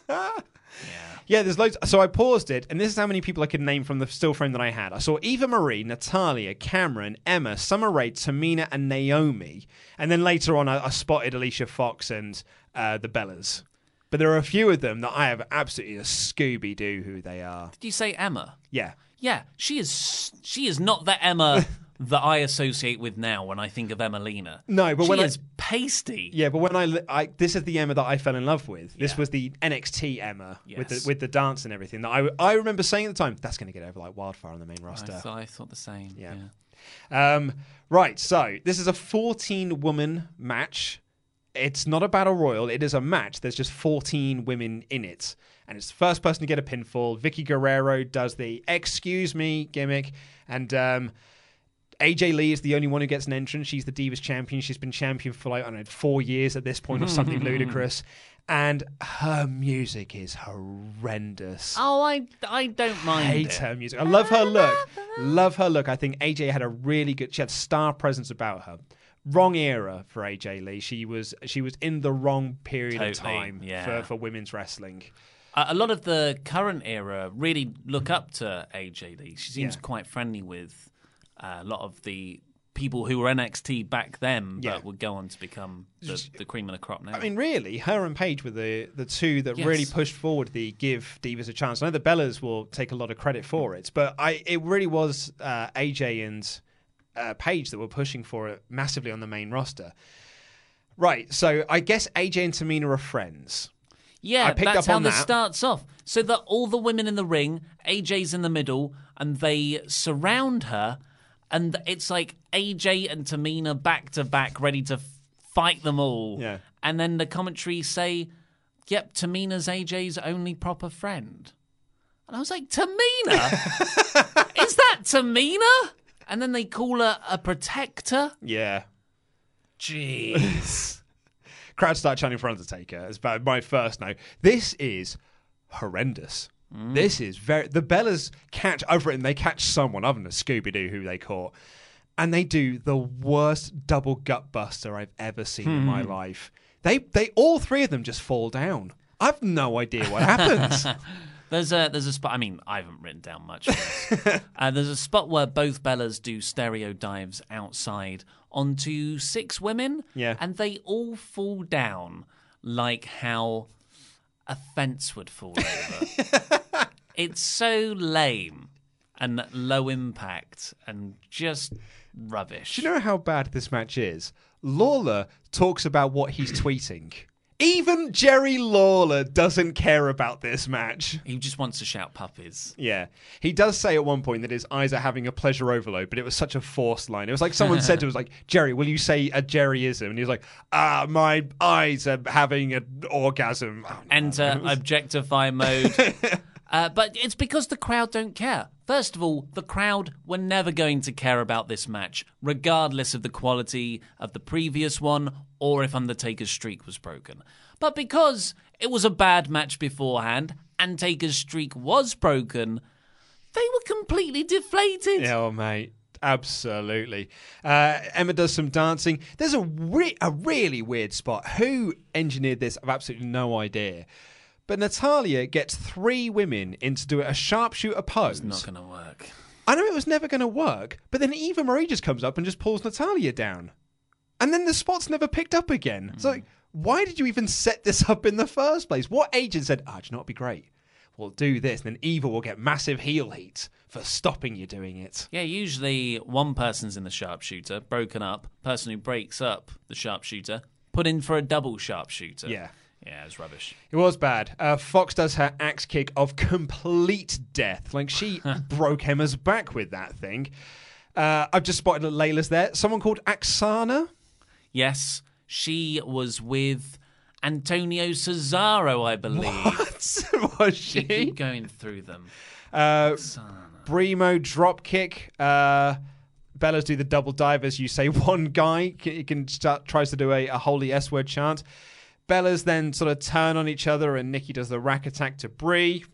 Yeah, there's loads. So I paused it, and this is how many people I could name from the still frame that I had. I saw Eva Marie, Natalya, Cameron, Emma, Summer Rae, Tamina, and Naomi. And then later on, I, I spotted Alicia Fox and uh, the Bellas. But there are a few of them that I have absolutely a Scooby Doo who they are. Did you say Emma? Yeah. Yeah, she is. She is not the Emma that I associate with now when I think of Emmalina. No, but she when I- is pasty. Yeah, but when I, I this is the Emma that I fell in love with. This was the NXT Emma with the with the dance and everything. That I I remember saying at the time that's going to get over like wildfire on the main I roster. thought, I thought the same. Yeah. yeah. Um, right, so this is a 14 woman match. It's not a battle royal, it is a match. There's just 14 women in it. And it's the first person to get a pinfall. Vickie Guerrero does the excuse me gimmick. And um, AJ Lee is the only one who gets an entrance. She's the Divas champion. She's been champion for like, I don't know, four years at this point or something ludicrous. And her music is horrendous. Oh, I I don't mind. I hate it. her music. I love her look. love her look. I think AJ had a really good. She had star presence about her. Wrong era for AJ Lee. She was she was in the wrong period of Totally, time yeah. for, for women's wrestling. Uh, a lot of the current era really look up to AJ Lee. She seems Yeah. quite friendly with uh, a lot of the people who were NXT back then, Yeah. but would go on to become the, the cream of the crop now. I mean, really, her and Paige were the the two that Yes. really pushed forward the give Divas a chance. I know the Bellas will take a lot of credit for it, but I it really was uh, AJ and uh, Paige that were pushing for it massively on the main roster. Right, so I guess AJ and Tamina are friends. Yeah, I picked that's up how this that. starts off. So that all the women in the ring, AJ's in the middle, and they surround her, and it's like AJ and Tamina back to back, ready to fight them all. Yeah. And then the commentary say, "Yep, Tamina's AJ's only proper friend." And I was like, "Tamina? Is that Tamina?" And then they call her a protector. Yeah. Jeez. Crowd start chanting for Undertaker. It's about my first note. This is horrendous. Mm. This is very. The Bellas catch over it and they catch someone other than Scooby Doo who they caught, and they do the worst double gut buster I've ever seen in my Hmm. life. They they all three of them just fall down. I've no idea what happens. There's a there's a spot. I mean, I haven't written down much. Uh, there's a spot where both Bellas do stereo dives outside onto six women. Yeah. and they all fall down like how a fence would fall over. it's so lame and low impact and just rubbish. Do you know how bad this match is? Lawler talks about what he's tweeting. Even Jerry Lawler doesn't care about this match. He just wants to shout puppies. Yeah. He does say at one point that his eyes are having a pleasure overload, but it was such a forced line. It was like someone said to him, was like, Jerry, will you say a Jerryism? And he was like, ah, my eyes are having an orgasm. Oh, no. Enter objectify mode. Uh, but it's because the crowd don't care. First of all, the crowd were never going to care about this match, regardless of the quality of the previous one or if Undertaker's streak was broken. But because it was a bad match beforehand and Taker's streak was broken, they were completely deflated. Yeah, oh, mate. Absolutely. Uh, Emma does some dancing. There's a, re- a really weird spot. Who engineered this? I've absolutely no idea. But Natalya gets three women in to do a sharpshooter pose. It's not going to work. I know it was never going to work, but then Eva Marie just comes up and just pulls Natalya down. And then the spot's never picked up again. It's like, why did you even set this up in the first place? What agent said, ah, do you know what'd be great? We'll do this, and then Eva will get massive heel heat for stopping you doing it. Yeah, usually one person's in the sharpshooter, broken up. Person who breaks up the sharpshooter, put in for a double sharpshooter. Yeah. Yeah, it's rubbish. It was bad. Uh, Fox does her axe kick of complete death. Like she broke Emma's back with that thing. Uh, I've just spotted Layla's there. Someone called Aksana. Yes, she was with Antonio Cesaro, I believe. What? was she? Keep going through them. Uh, Bremo drop kick. Uh, Bella's do the double dive as you say. One guy can, can start tries to do a, a holy S word chant. Bella's then sort of turn on each other, and Nikki does the rack attack to Brie.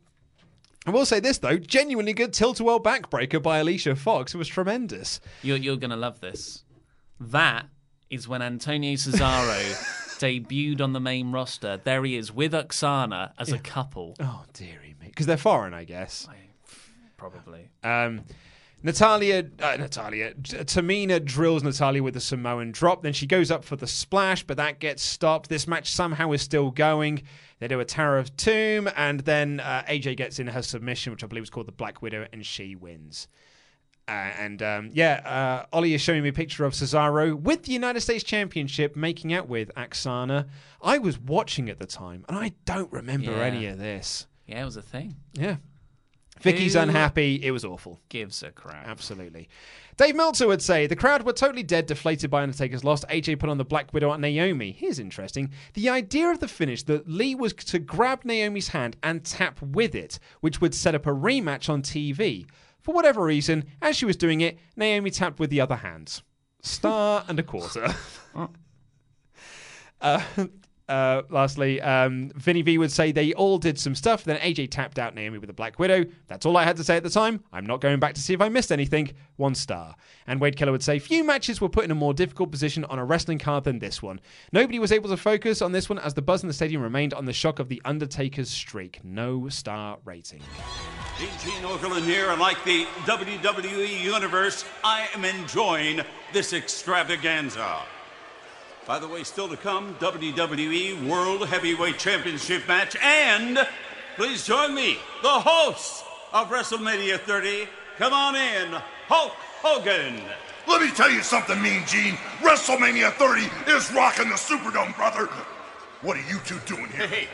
I will say this though, genuinely good tilt-a-whirl backbreaker by Alicia Fox. It was tremendous. You're, you're going to love this. That is when Antonio Cesaro debuted on the main roster. There he is with Aksana as a couple. Oh dearie me, because they're foreign, I guess. Probably. Um, Natalya, uh, Natalya, Tamina drills Natalya with the Samoan drop. Then she goes up for the splash, but that gets stopped. This match somehow is still going. They do a Tower of Doom, and then uh, AJ gets in her submission, which I believe is called the Black Widow, and she wins. Uh, and um, yeah, uh, Ollie is showing me a picture of Cesaro with the United States Championship making out with Aksana. I was watching at the time, and I don't remember Yeah. any of this. Yeah, it was a thing. Yeah. Vickie's Who unhappy. It was awful. Gives a crap. Absolutely. Dave Meltzer would say the crowd were totally dead, deflated by Undertaker's loss. AJ put on the Black Widow at Naomi. Here's interesting. The idea of the finish that Lee was to grab Naomi's hand and tap with it, which would set up a rematch on TV. For whatever reason, as she was doing it, Naomi tapped with the other hand. Star and a quarter. Uh, uh, lastly, um, Vinny V would say they all did some stuff. Then AJ tapped out Naomi with a Black Widow. That's all I had to say at the time. I'm not going back to see if I missed anything. One star. And Wade Keller would say few matches were put in a more difficult position on a wrestling card than this one. Nobody was able to focus on this one as the buzz in the stadium remained on the shock of the Undertaker's streak. No star rating. Gene Okerlund here, and like the WWE Universe, I am enjoying this extravaganza. By the way, still to come, WWE World Heavyweight Championship match, and please join me, the host of WrestleMania 30. Come on in, Hulk Hogan. Let me tell you something, Mean Gene. WrestleMania 30 is rocking the Superdome, brother. What are you two doing here? Hey,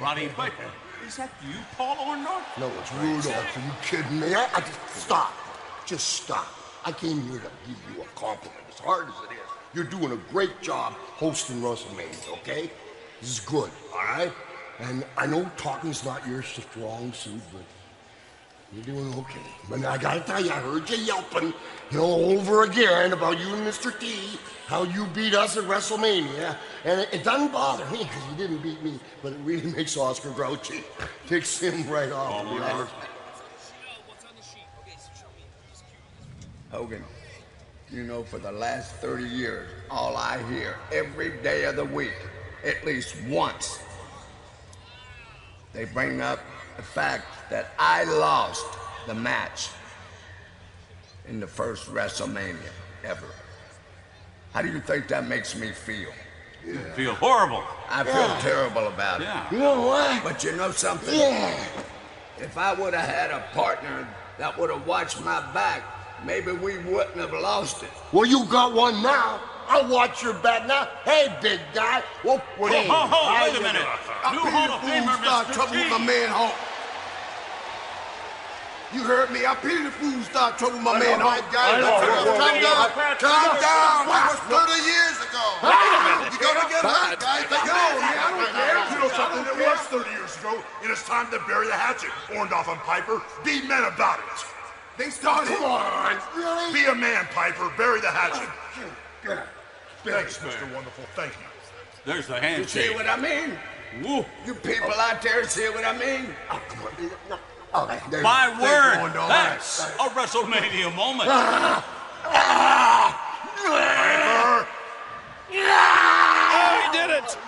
Roddy Piper. Is that you, Paul Orndorff? No, it's Rudolph. Are you kidding me? I, I just stop. Just stop. I came here to give you a compliment. As hard as it is, you're doing a great job hosting WrestleMania. Okay? This is good. All right. And I know talking's not your strong suit, but you're doing okay. But I gotta tell you, I heard you yelping, you know, over again about you and Mr. T, how you beat us at WrestleMania. And it, it doesn't bother me because you didn't beat me, but it really makes Oscar grouchy. Takes him right off, to be honest. Hogan, you know, for the last 30 years, all I hear every day of the week, at least once, they bring up the fact that I lost the match in the first WrestleMania ever. How do you think that makes me feel? Feel horrible. I feel Yeah. terrible about it. Yeah. You know what? But you know something? Yeah. If I would have had a partner that would have watched my back, maybe we wouldn't have lost it. Well, you got one now. I'll watch your back now. Hey, big guy. Whoop, what Ho, ho, ho, wait a minute. New Hall of Famer, Start Mr. trouble T. with my man Hulk. You heard me. I pity the fools start trouble, with my man. Whoa, All right, guys. Calm whoa, whoa, down. Calm down. That was 30 years ago. Wait a minute. You gotta get hurt, guys. Take it on, man. I don't care. You know something? It was 30 years ago, and it's time to bury the hatchet. Orndorff and Piper, be men about it. They started. Come on. Really? Be a man, Piper. Bury the hatchet. Good. Thanks, Mr. Wonderful. Thank you. There's the You see what I mean? Woo. You people out there see what I mean? Oh, there you My go. word, Thank you, that's a WrestleMania moment. Ah. Ah. Piper. Ah. Oh, he did it!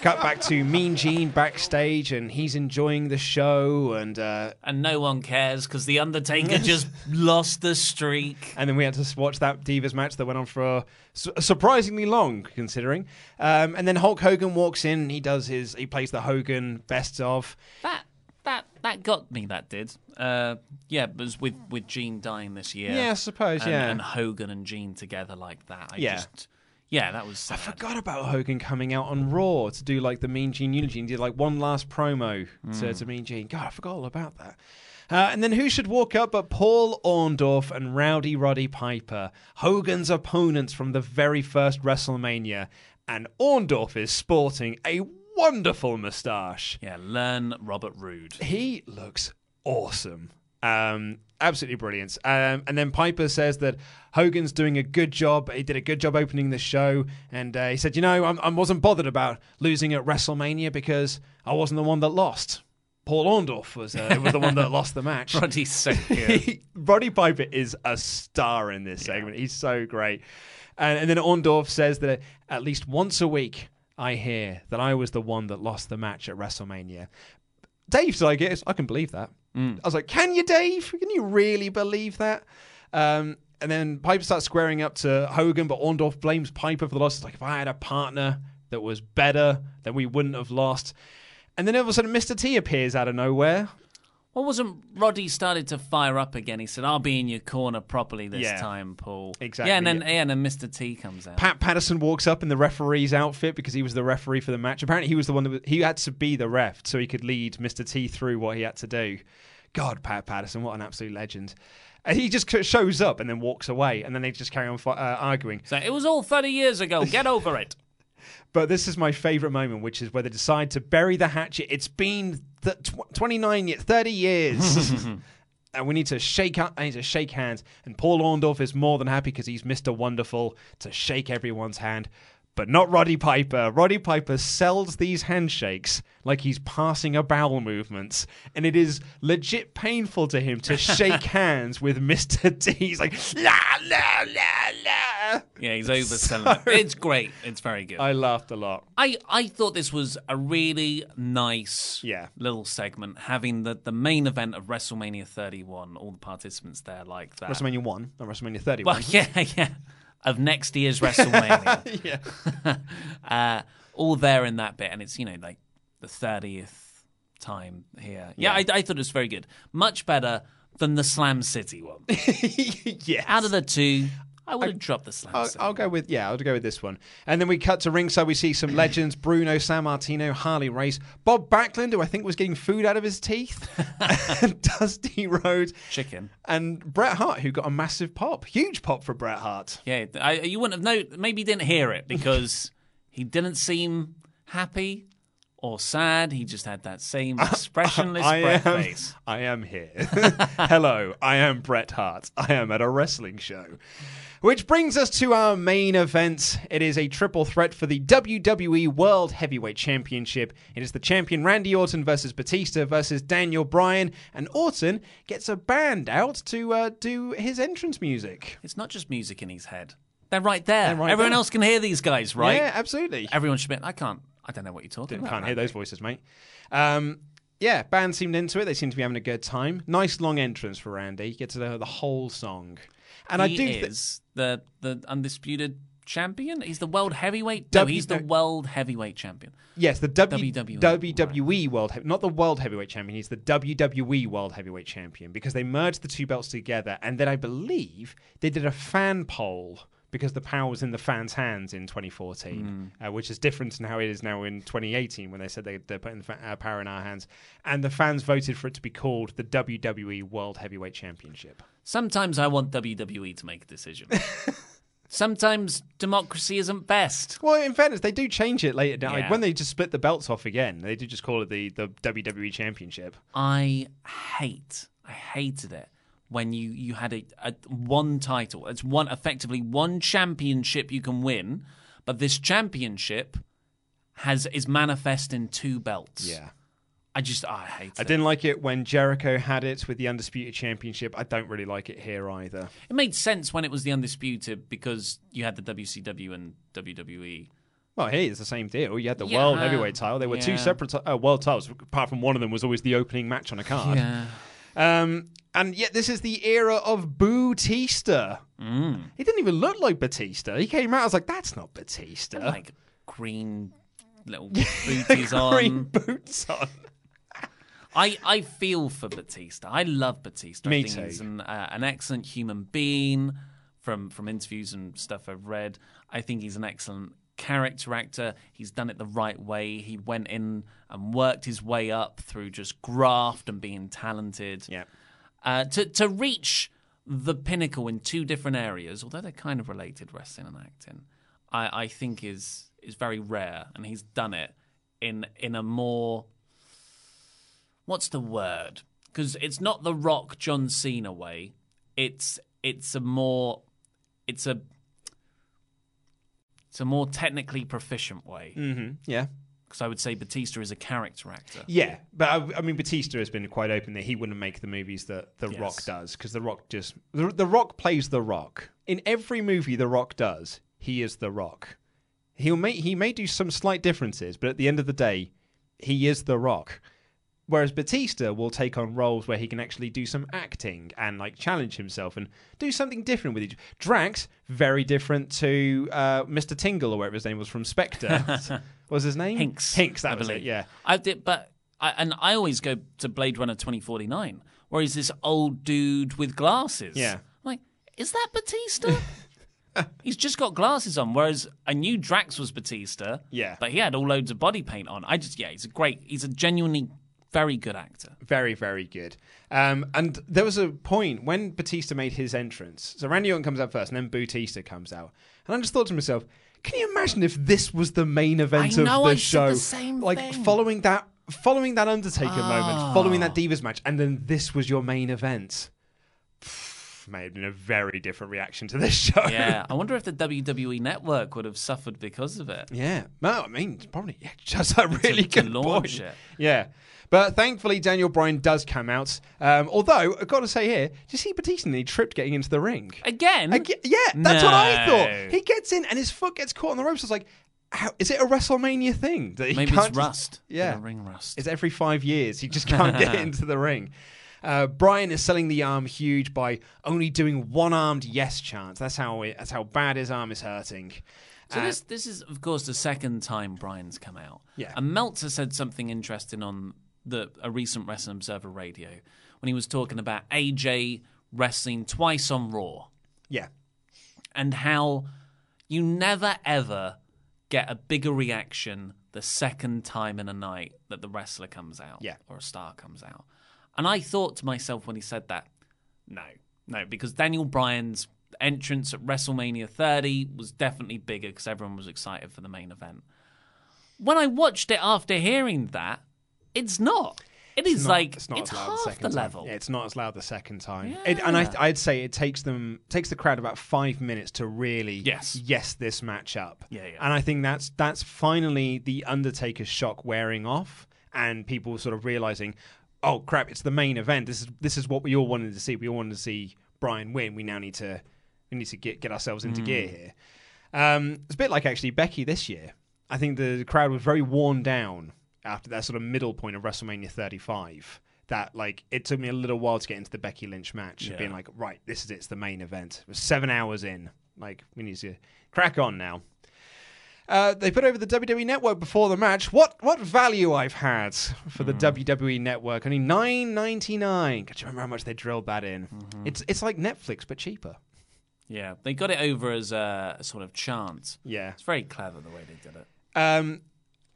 Cut back to Mean Gene backstage, and he's enjoying the show, and uh, And no one cares because The Undertaker just lost the streak. and then we had to watch that Divas match that went on for su- surprisingly long, considering. Um, and then Hulk Hogan walks in, he does his, he plays the Hogan best of. That that that got me. That did. Uh, yeah, it was with with Gene dying this year. Yeah, I suppose, and, yeah. and Hogan and Gene together like that. I Yeah. Just, yeah, that was. Sad. I forgot about Hogan coming out on Raw to do like the Mean Gene eulogy and did like one last promo to, Mm. to Mean Gene. God, I forgot all about that. Uh, and then who should walk up but Paul Orndorff and Rowdy Roddy Piper, Hogan's opponents from the very first WrestleMania. And Orndorff is sporting a wonderful moustache. Yeah, learn Robert Roode. He looks awesome. Um, absolutely brilliant. Um, and then Piper says that Hogan's doing a good job. He did a good job opening the show. And uh, he said, you know, I'm, I wasn't bothered about losing at WrestleMania because I wasn't the one that lost. Paul Orndorff was, uh, was the one that lost the match. Roddy's so good. Roddy Piper is a star in this segment. He's so great. And, and then Orndorff says that at least once a week, I hear that I was the one that lost the match at WrestleMania. Dave's like, yes, I can believe that. I was like, can you, Dave? Can you really believe that? Um, and then Piper starts squaring up to Hogan, but Orndorff blames Piper for the loss. It's like, if I had a partner that was better, then we wouldn't have lost. And then all of a sudden, Mr. T appears out of nowhere. Well, wasn't Roddy started to fire up again? He said, "I'll be in your corner properly this Yeah. time, Paul." Exactly, Yeah, and then yeah. yeah, and then Mr. T comes out. Pat Patterson walks up in the referee's outfit because he was the referee for the match. Apparently, he was the one that was, he had to be the ref so he could lead Mr. T through what he had to do. God, Pat Patterson, what an absolute legend! And he just shows up and then walks away, and then they just carry on uh, arguing. So it was all thirty years ago. Get over it. But this is my favourite moment, which is where they decide to bury the hatchet. It's been th- tw- 29 years, 30 years. and we need to shake up, I need to shake hands. And Paul Orndorff is more than happy because he's Mr. Wonderful to shake everyone's hand. But not Roddy Piper. Roddy Piper sells these handshakes like he's passing a bowel movement. And it is legit painful to him to shake hands with Mr. T. He's like, la, la, la, la. Yeah, he's overselling it. It's great. It's very good. I laughed a lot. I, I thought this was a really nice Yeah. little segment, having the, the main event of WrestleMania 31, all the participants there like that. WrestleMania 1, not WrestleMania 31. Well, yeah, yeah. Of next year's WrestleMania. yeah. uh, all there in that bit. And it's, you know, like the 30th time here. Yeah, I, I thought it was very good. Much better than the Slam City one. yes. Out of the two, I would have dropped the Slam I'll, I'll go with yeah. I'll go with this one. And then we cut to ringside. We see some legends: Bruno Sammartino, Harley Race, Bob Backlund, who I think was getting food out of his teeth, Dusty Rhodes, Chicken, and Bret Hart, who got a massive pop, huge pop for Bret Hart. Yeah, I, you wouldn't have known. Maybe you didn't hear it because he didn't seem happy or sad. He just had that same expressionless I Bret am, face. I am here. Hello, I am Bret Hart. I am at a wrestling show. Which brings us to our main event. It is a triple threat for the WWE World Heavyweight Championship. It is the champion Randy Orton versus Batista versus Daniel Bryan, and Orton gets a band out to uh, do his entrance music. It's not just music in his head. They're right there. They're right Everyone there. else can hear these guys, right? Yeah, absolutely. Everyone should be. I can't. I don't know what you're talking Didn't, about. can't hear those voices, mate. Um, yeah, band seemed into it. They seem to be having a good time. Nice long entrance for Randy. He gets the, the whole song. And he I do thi- is the the undisputed champion. He's the world heavyweight. No, W- he's the world heavyweight champion. Yes, the w- WWE. WWE World, He- not the World Heavyweight Champion. He's the WWE World Heavyweight Champion because they merged the two belts together, and then I believe they did a fan poll because the power was in the fans' hands in 2014, uh, which is different than how it is now in 2018 when they said they, they're putting the fa- uh, power in our hands. And the fans voted for it to be called the WWE World Heavyweight Championship. Sometimes I want WWE to make a decision. Sometimes democracy isn't best. Well, in fairness, they do change it later down. Like when they just split the belts off again, they do just call it the, the WWE Championship. I hate, I hated it when you you had a, a one title. It's one effectively one championship you can win, but this championship has is manifest in two belts. Yeah. I just I hate I it. didn't like it when Jericho had it with the Undisputed Championship. I don't really like it here either. It made sense when it was the undisputed because you had the WCW and. WWE. Well, hey, it's the same deal. You had the Yeah. World Heavyweight title. They were two separate uh, world titles, apart from one of them was always the opening match on a card. Yeah. Um, and yet, this is the era of Batista. Mm. He didn't even look like Batista. He came out, I was like, that's not Batista. Like green little booties on. Green boots on. I, I feel for Batista. I love Batista. Me I think too. he's an, uh, an excellent human being from from interviews and stuff I've read. I think he's an excellent character actor. He's done it the right way. He went in and worked his way up through just graft and being talented. Yeah. Uh, to to reach the pinnacle in two different areas, although they're kind of related, wrestling and acting, I, I think is is very rare, and he's done it in in a more what's the word? Because it's not the Rock John Cena way. It's it's a more it's a it's a more technically proficient way. hmm Yeah. Because I would say Batista is a character actor. Yeah, but I, I mean, Batista has been quite open that he wouldn't make the movies that The Yes. Rock does because The Rock just the, the Rock plays The Rock in every movie The Rock does. He is The Rock. He'll may he may do some slight differences, but at the end of the day, he is The Rock. Whereas Batista will take on roles where he can actually do some acting and like challenge himself and do something different with each. Drax very different to uh, Mr. Tingle or whatever his name was from Spectre. what was his name? Hinx. Hinx. That I was believe. it. Yeah. I did, but I, and I always go to Blade Runner twenty forty nine, where he's this old dude with glasses. Yeah. I'm like, is that Batista? he's just got glasses on, whereas I knew Drax was Batista. Yeah. but he had all loads of body paint on. I just, yeah, he's a great, he's a genuinely very good actor. Very, very good. Um, and there was a point when Batista made his entrance. So Randy Orton comes out first, and then Batista comes out. And I just thought to myself, can you imagine if this was the main event I of know, the I show? the same like thing. following that, following that Undertaker moment, following that. Divas match, and then this was your main event. May have been a very different reaction to this show. yeah, I wonder if the WWE network would have suffered because of it. Yeah, no, I mean, probably yeah, just a really to good launch point. it. Yeah, but thankfully Daniel Bryan does come out. Um, although I've got to say here, do you see Batista? and He tripped getting into the ring again. yeah, that's what I thought. He gets in and his foot gets caught on the ropes. I was like, how, is it a WrestleMania thing? That he Maybe can't it's just- rust. Yeah, Bit of ring rust. It's every five years. He just can't get into the ring. Uh, Bryan is selling the arm huge by only doing one-armed yes chants. That's how it, that's how bad his arm is hurting. So Uh, this this is of course the second time Bryan's come out. Yeah. And Meltzer said something interesting on the a recent Wrestling Observer radio when he was talking about AJ wrestling twice on Raw yeah, and how you never ever get a bigger reaction the second time in a night that the wrestler comes out Yeah. or a star comes out. And I thought to myself when he said that, no, no, because Daniel Bryan's entrance at WrestleMania 30 was definitely bigger because everyone was excited for the main event. When I watched it after hearing that, it's not. It is It's not- like it's not it's as loud half the the, level. Yeah, it's not as loud the second time. It, and I, I'd say it takes them takes the crowd about five minutes to really Yes. yes this match up. Yeah, yeah. And I think that's that's finally the Undertaker's shock wearing off, and people sort of realizing, oh crap, it's the main event. This is this is what we all wanted to see. We all wanted to see Bryan win. We now need to we need to get get ourselves into Mm. gear here. Um, it's a bit like actually Becky this year. I think the crowd was very worn down after that sort of middle point of WrestleMania 35. That like it took me a little while to get into the Becky Lynch match, Yeah. being like, right, this is it, it's the main event. It was seven hours in. Like we need to crack on now. Uh, they put over the WWE Network before the match. What what value I've had for the WWE Network? Only nine ninety nine. Could you remember how much they drilled that in? It's it's like Netflix but cheaper. Yeah, they got it over as a, a sort of chant. Yeah. It's very clever the way they did it. Um,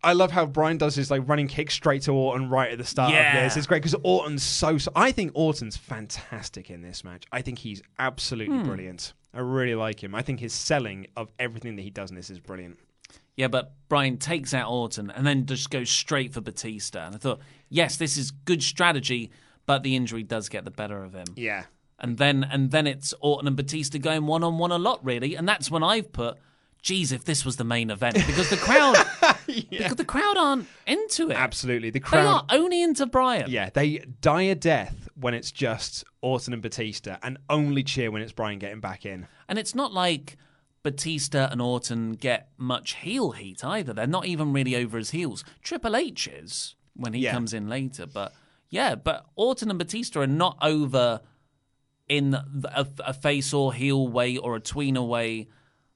I love how Bryan does his like running kick straight to Orton right at the start Yeah. of this. It's great because Orton's so, so. I think Orton's fantastic in this match. I think he's absolutely Hmm. brilliant. I really like him. I think his selling of everything that he does in this is brilliant. Yeah, but Bryan takes out Orton and then just goes straight for Batista. And I thought, yes, this is good strategy, but the injury does get the better of him. Yeah. And then and then it's Orton and Batista going one on one a lot, really. And that's when I've put, geez, if this was the main event, because the crowd, because the crowd aren't into it. Absolutely, the They are crowd. only into Bryan. Yeah, they die a death when it's just Orton and Batista, and only cheer when it's Bryan getting back in. And it's not like Batista and Orton get much heel heat either. They're not even really over his heels. Triple H is when he Yeah. comes in later, but yeah, but Orton and Batista are not over in a, a face or heel way or a tweener way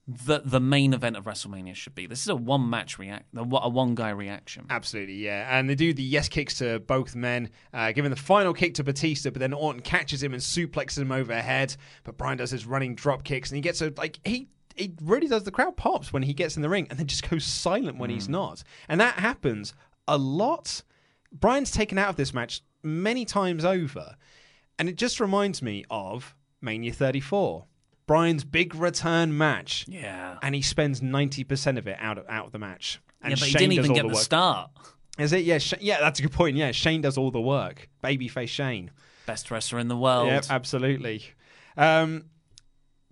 that the main event of WrestleMania should be. This is a one match react, a one guy reaction. Absolutely, yeah. And they do the yes kicks to both men, uh, giving the final kick to Batista, but then Orton catches him and suplexes him overhead. But Bryan does his running drop kicks, and he gets a like he. He really does. The crowd pops when he gets in the ring, and then just goes silent when he's not. And that happens a lot. Bryan's taken out of this match many times over, and it just reminds me of Mania 34, Bryan's big return match. Yeah, and he spends ninety percent of it out of out of the match. And yeah, but he didn't even get the the start. Is it? Yeah, Sh- yeah. That's a good point. Yeah, Shane does all the work. Babyface Shane. Best wrestler in the world. Yeah, absolutely. Um,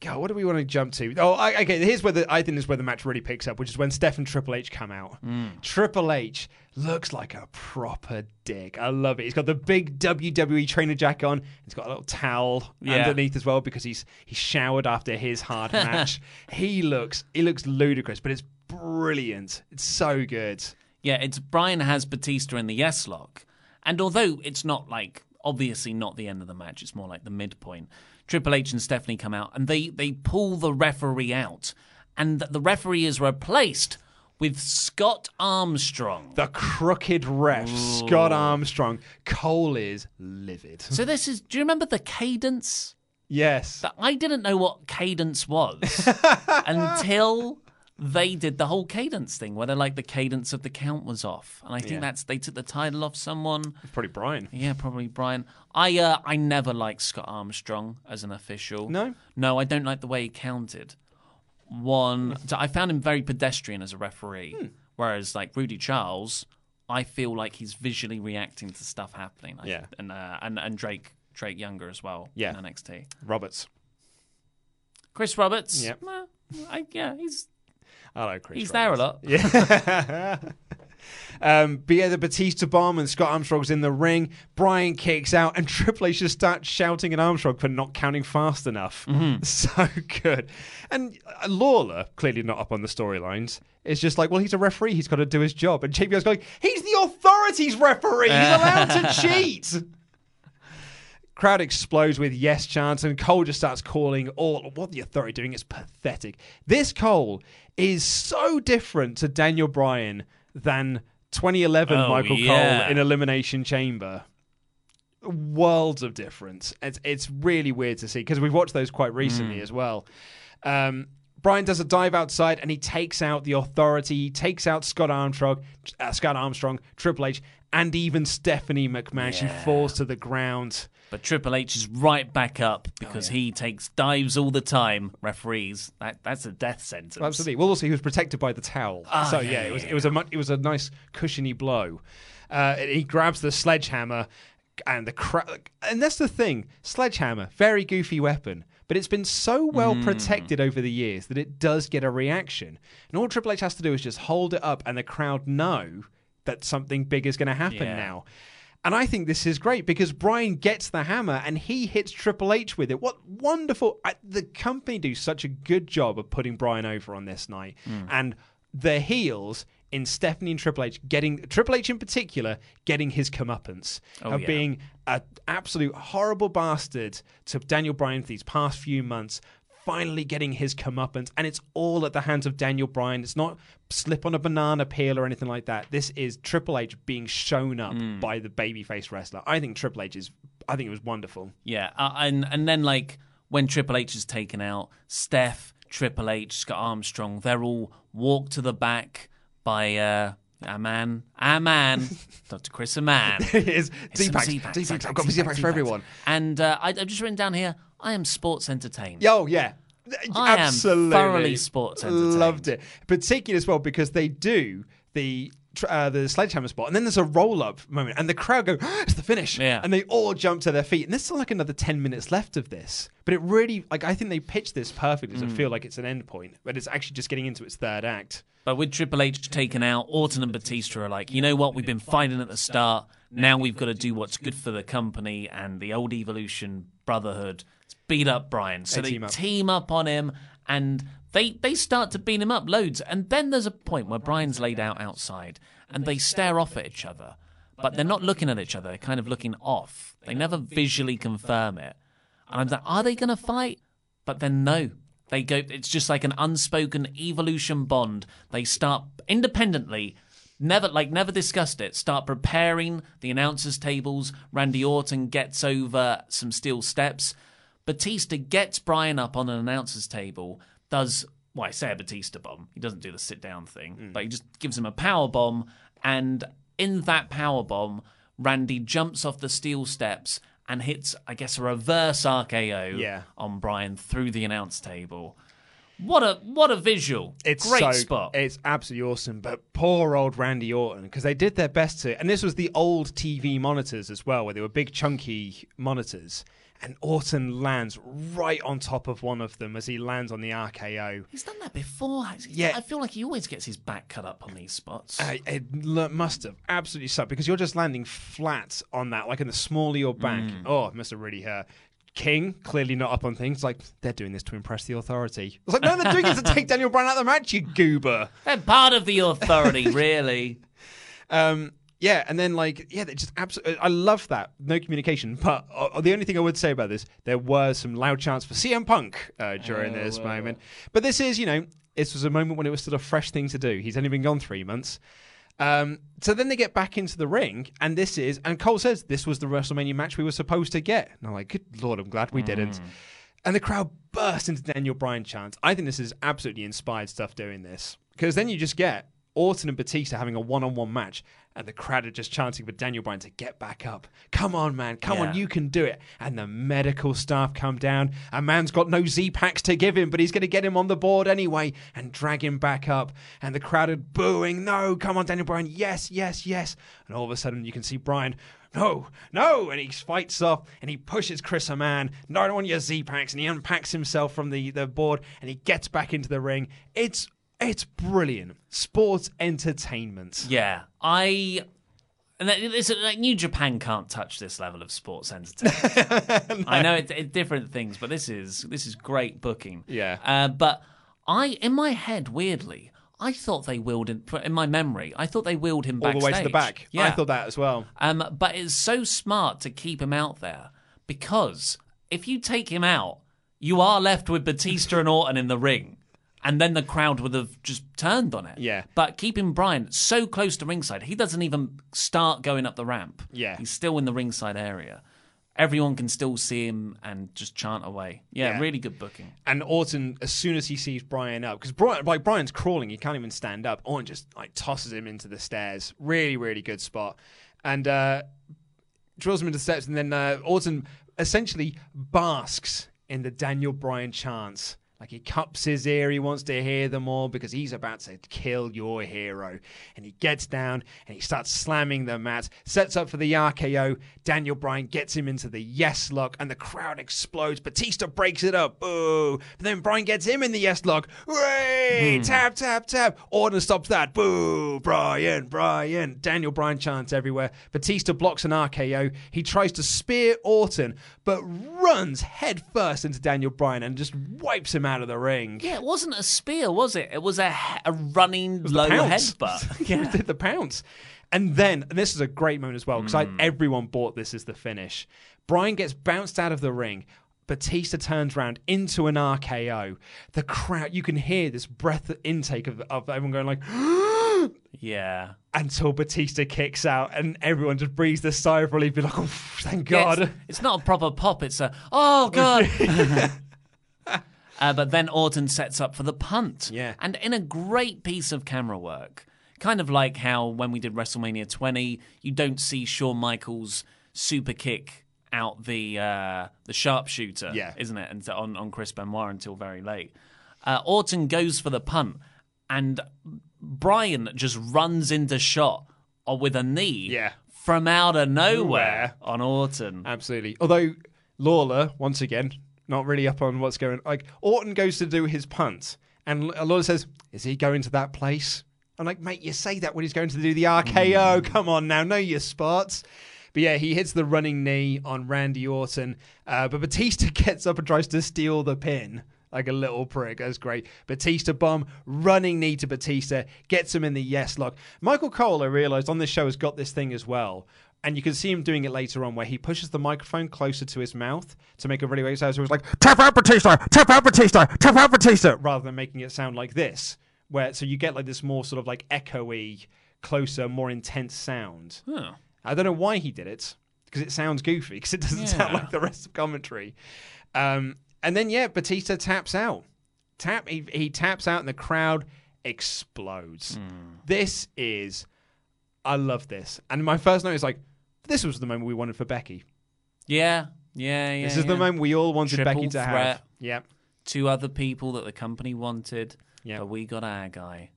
God, what do we want to jump to? Oh, I, okay. Here's where the I think this is where the match really picks up, which is when Steph and Triple H come out. Mm. Triple H looks like a proper dick. I love it. He's got the big WWE trainer jacket on. He's got a little towel Yeah. underneath as well because he's he's showered after his hard match. he looks he looks ludicrous, but it's brilliant. It's so good. Yeah, it's Bryan has Batista in the yes lock, and although it's not like obviously not the end of the match, it's more like the midpoint. Triple H and Stephanie come out and they they pull the referee out, and the referee is replaced with Scott Armstrong. The crooked ref, Scott Armstrong. Cole is livid. So this is. Do you remember the cadence? Yes. I didn't know what cadence was until they did the whole cadence thing, where they're like the cadence of the count was off, and I think Yeah. that's they took the title off someone. Probably Bryan. Yeah, probably Bryan. I uh, I never liked Scott Armstrong as an official. No? no, I don't like the way he counted. One, I found him very pedestrian as a referee, Hmm. whereas like Rudy Charles, I feel like he's visually reacting to stuff happening. I- Yeah. and uh, and and Drake Drake Younger as well. Yeah. in NXT. Roberts. Chris Roberts. Yeah. I, yeah, he's Like Chris. He's there a lot. Yeah. um, but yeah, the Batista bomb and Scott Armstrong's in the ring. Bryan kicks out, and Triple H just starts shouting at Armstrong for not counting fast enough. Mm-hmm. So good. And uh, Lawler, clearly not up on the storylines, is just like, well, he's a referee. He's got to do his job. And JBL's going, he's the authorities referee. He's allowed to cheat. Crowd explodes with yes chants, and Cole just starts calling all what the authority doing is pathetic. This Cole is so different to Daniel Bryan than 2011 Oh, Michael yeah. Cole in Elimination Chamber. Worlds of difference. It's it's really weird to see because we've watched those quite recently Mm. as well. Um, Bryan does a dive outside and he takes out the authority. He takes out Scott Armstrong, uh, Scott Armstrong, Triple H, and even Stephanie McMahon. She falls to the ground. But Triple H is right back up because he takes dives all the time. Referees, that that's a death sentence. Absolutely. Well, also he was protected by the towel, Ah, so yeah, yeah, it was it was a mu- it was a nice cushiony blow. Uh, he grabs the sledgehammer, and the cra- and that's the thing. Sledgehammer, very goofy weapon, but it's been so well Mm. protected over the years that it does get a reaction. And all Triple H has to do is just hold it up, and the crowd know that something big is going to happen Yeah. now. And I think this is great because Bryan gets the hammer and he hits Triple H with it. What wonderful! I, the company do such a good job of putting Bryan over on this night, Mm. and the heels in Stephanie and Triple H getting Triple H in particular getting his comeuppance Oh, of yeah. being an absolute horrible bastard to Daniel Bryan for these past few months. Finally getting his comeuppance, and it's all at the hands of Daniel Bryan. It's not slip on a banana peel or anything like that. This is Triple H being shown up Mm. by the babyface wrestler. I think Triple H is. I think it was wonderful. Yeah, uh, and and then like when Triple H is taken out, Steph, Triple H, Scott Armstrong, they're all walked to the back by uh, our man, our man, Dr. Chris Amann. It is. Here's some Z-packs, Z-packs, Z-packs. I've Z-packs, got Z-packs for everyone. And uh, I, I've just written down here, I am sports entertained. Oh yeah, I am absolutely thoroughly sports entertained. Loved it, particularly as well because they do the. Uh, the sledgehammer spot, and then there's a roll up moment, and the crowd go, "It's the finish!" Yeah. and they all jump to their feet. And there's still like another ten minutes left of this, but it really, like, I think they pitched this perfectly to Mm. feel like it's an end point, but it's actually just getting into its third act. But with Triple H taken out, Orton and Batista are like, you know what? We've been fighting at the start. Now we've got to do what's good for the company and the old Evolution Brotherhood. Beat up Bryan. So They they, team team, up. up. on him and they they start to beat him up loads. And then there's a point where Bryan's laid out outside and they stare off at each other. But they're not looking at each other. They're kind of looking off. They never visually confirm it. And I'm like, are they going to fight? But then no. They go it's just like an unspoken evolution bond. They start independently, never like never discussed it, start preparing the announcers tables. Randy Orton gets over some steel steps. Batista gets Bryan up on an announcers table, does well, I say a Batista bomb. He doesn't do the sit down thing, mm. but he just gives him a power bomb, and in that power bomb, Randy jumps off the steel steps and hits, I guess, a reverse RKO Yeah. on Bryan through the announce table. What a what a visual! It's great so, spot. It's absolutely awesome. But poor old Randy Orton, because they did their best to, and this was the old TV monitors as well, where they were big chunky monitors. And Orton lands right on top of one of them as he lands on the RKO. He's done that before. Yeah. I feel like he always gets his back cut up on these spots. Uh, it must have absolutely sucked because you're just landing flat on that, like in the small of your back. Mm. Oh, it must have really hurt. King clearly not up on things. Like they're doing this to impress the authority. It's like, no, they're doing it to take Daniel Bryan out of the match. You goober. They're part of the authority, really. Um, yeah, and then like yeah, they just absolutely. I love that no communication. But uh, the only thing I would say about this, there were some loud chants for CM Punk uh, during Oh, this wow. moment. But this is, you know, this was a moment when it was still a fresh thing to do. He's only been gone three months. Um, so then they get back into the ring, and this is, and Cole says this was the WrestleMania match we were supposed to get. And I'm like, good lord, I'm glad we didn't. And the crowd burst into Daniel Bryan chants. I think this is absolutely inspired stuff doing this because then you just get Orton and Batista having a one-on-one match, and the crowd are just chanting for Daniel Bryan to get back up. Come on, man, come Yeah. on, you can do it. And the medical staff come down. Amann's got no Z packs to give him, but he's going to get him on the board anyway and drag him back up. And the crowd are booing, "No, come on, Daniel Bryan, yes, yes, yes." And all of a sudden, you can see Bryan no, no, and he fights off and he pushes Chris Amann, not on your Z packs, and he unpacks himself from the, the board and he gets back into the ring. It's it's brilliant. Sports entertainment. Yeah, I. And that- it's like New Japan can't touch this level of sports entertainment. I know it's it, different things, but this is this is great booking. Yeah. Uh, but I, in my head, weirdly, I thought they wheeled him. In my memory, I thought they wheeled him All the way to the backstage. back. Yeah, I thought that as well. Um, but it's so smart to keep him out there because if you take him out, you are left with Batista and Orton in the ring. And then the crowd would have just turned on it. Yeah. But keeping Bryan so close to ringside, he doesn't even start going up the ramp. Yeah. He's still in the ringside area. Everyone can still see him and just chant away. Yeah, Yeah. really good booking. And Orton, as soon as he sees Bryan up, because Bryan, like Bryan's crawling, he can't even stand up. Orton just like tosses him into the stairs. Really, really good spot, and uh, drills him into the steps. And then uh, Orton essentially basks in the Daniel Bryan chants. Like he cups his ear, he wants to hear them all because he's about to kill your hero. And he gets down and he starts slamming the mat, sets up for the RKO. Daniel Bryan gets him into the yes lock, and the crowd explodes. Batista breaks it up. Boo! But then Bryan gets him in the yes lock. Hooray! Hmm. Tap, tap, tap. Orton stops that. Boo! Bryan, Bryan. Daniel Bryan chants everywhere. Batista blocks an RKO. He tries to spear Orton, but runs headfirst into Daniel Bryan and just wipes him out of the ring. Yeah, it wasn't a spear, was it? It was a, a running the low headbutt. He did the pounce. And then, and this is a great moment as well, because Hmm. everyone bought this as the finish. Bryan gets bounced out of the ring. Batista turns around into an RKO. The crowd, you can hear this breath intake of, of everyone going like, Yeah. until Batista kicks out, and everyone just breathes a sigh of relief, be like, "Oh, thank Yeah, God." it's, it's not a proper pop. It's a oh god. uh, but then Orton sets up for the punt. Yeah. and in a great piece of camera work, kind of like how when we did WrestleMania 20, you don't see Shawn Michaels super kick out the uh, the sharpshooter. Yeah. isn't it? And so on on Chris Benoit until very late. Uh, Orton goes for the punt, and Bryan just runs into shot uh, with a knee. Yeah. From out of nowhere Nowhere. on Orton. Absolutely. Although Lawler, once again, not really up on what's going. Like Orton goes to do his punt, and L- Lawler says, "Is he going to that place?" I'm like, "Mate, you say that when he's going to do the RKO. Come on now, know your spots." But yeah, he hits the running knee on Randy Orton. Uh, but Batista gets up and tries to steal the pin. Like a little prick. That's great. Batista bomb, running knee to Batista, gets him in the yes lock. Michael Cole, I realized on this show, has got this thing as well. And you can see him doing it later on where he pushes the microphone closer to his mouth to make a really weird sound. So it's like, tap out Batista, tap out Batista, tap out Batista, rather than making it sound like this. Where So you get like this more sort of like echoey, closer, more intense sound. Huh. I don't know why he did it because it sounds goofy because it doesn't sound Yeah. like the rest of commentary. Um, and then yeah, Batista taps out. Tap he, he taps out and the crowd explodes. This is I love this. And my first note is like this was the moment we wanted for Becky. Yeah, yeah, yeah. this is the moment we all wanted Triple Becky to have. Yep. Two other people that the company wanted. Yeah. But we got our guy.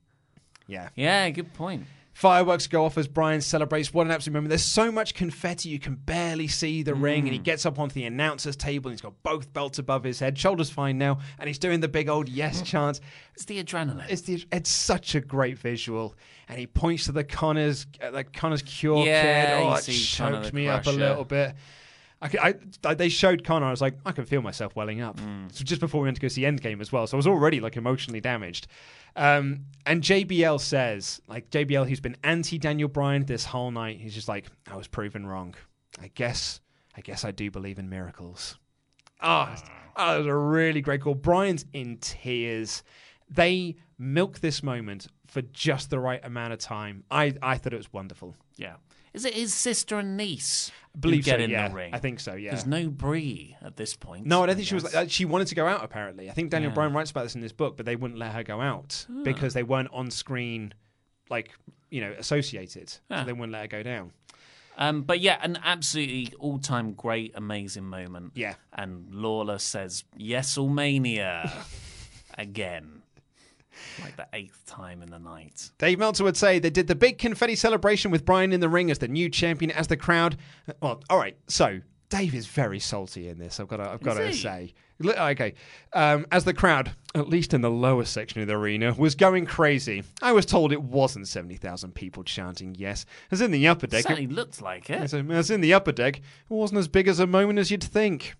Yeah. Yeah, good point. Fireworks go off as Bryan celebrates. What an absolute moment. There's so much confetti, you can barely see the ring. And he gets up onto the announcer's table and he's got both belts above his head. Shoulders fine now. And he's doing the big old yes chant. It's the adrenaline. It's, the, it's such a great visual. And he points to the Connors, uh, the Connor's Cure Yeah, kid. Oh, it choked me up a little bit. I, I, I- they showed Connor. I was like, I can feel myself welling up. Mm. So just before we went to go see Endgame as well, so I was already like emotionally damaged. Um, and JBL says, like JBL, who's been anti Daniel Bryan this whole night, he's just like, I was proven wrong. I guess, I guess I do believe in miracles. Oh, oh, that was a really great call. Bryan's in tears. They milk this moment for just the right amount of time. I, I thought it was wonderful. Yeah. Is it his sister and niece who believe get so, in yeah. the ring? I think so, yeah. There's no Brie at this point. No, I don't think she was. guess. Uh, she wanted to go out. Apparently, I think Daniel Yeah. Bryan writes about this in his book, but they wouldn't let her go out Ah. because they weren't on screen, like you know, associated. Ah. So they wouldn't let her go down. Um, but yeah, an absolutely all-time great, amazing moment. Yeah. And Lawler says, "Yes, Mania," again, like the eighth time in the night. Dave Meltzer would say they did the big confetti celebration with Bryan in the ring as the new champion, as the crowd. Well, all right. So Dave is very salty in this. I've got to, I've got to say. Okay, um, as the crowd, at least in the lower section of the arena, was going crazy. I was told it wasn't seventy thousand people chanting yes, as in the upper deck. Certainly looked like it. As, as in the upper deck, it wasn't as big as a moment as you'd think.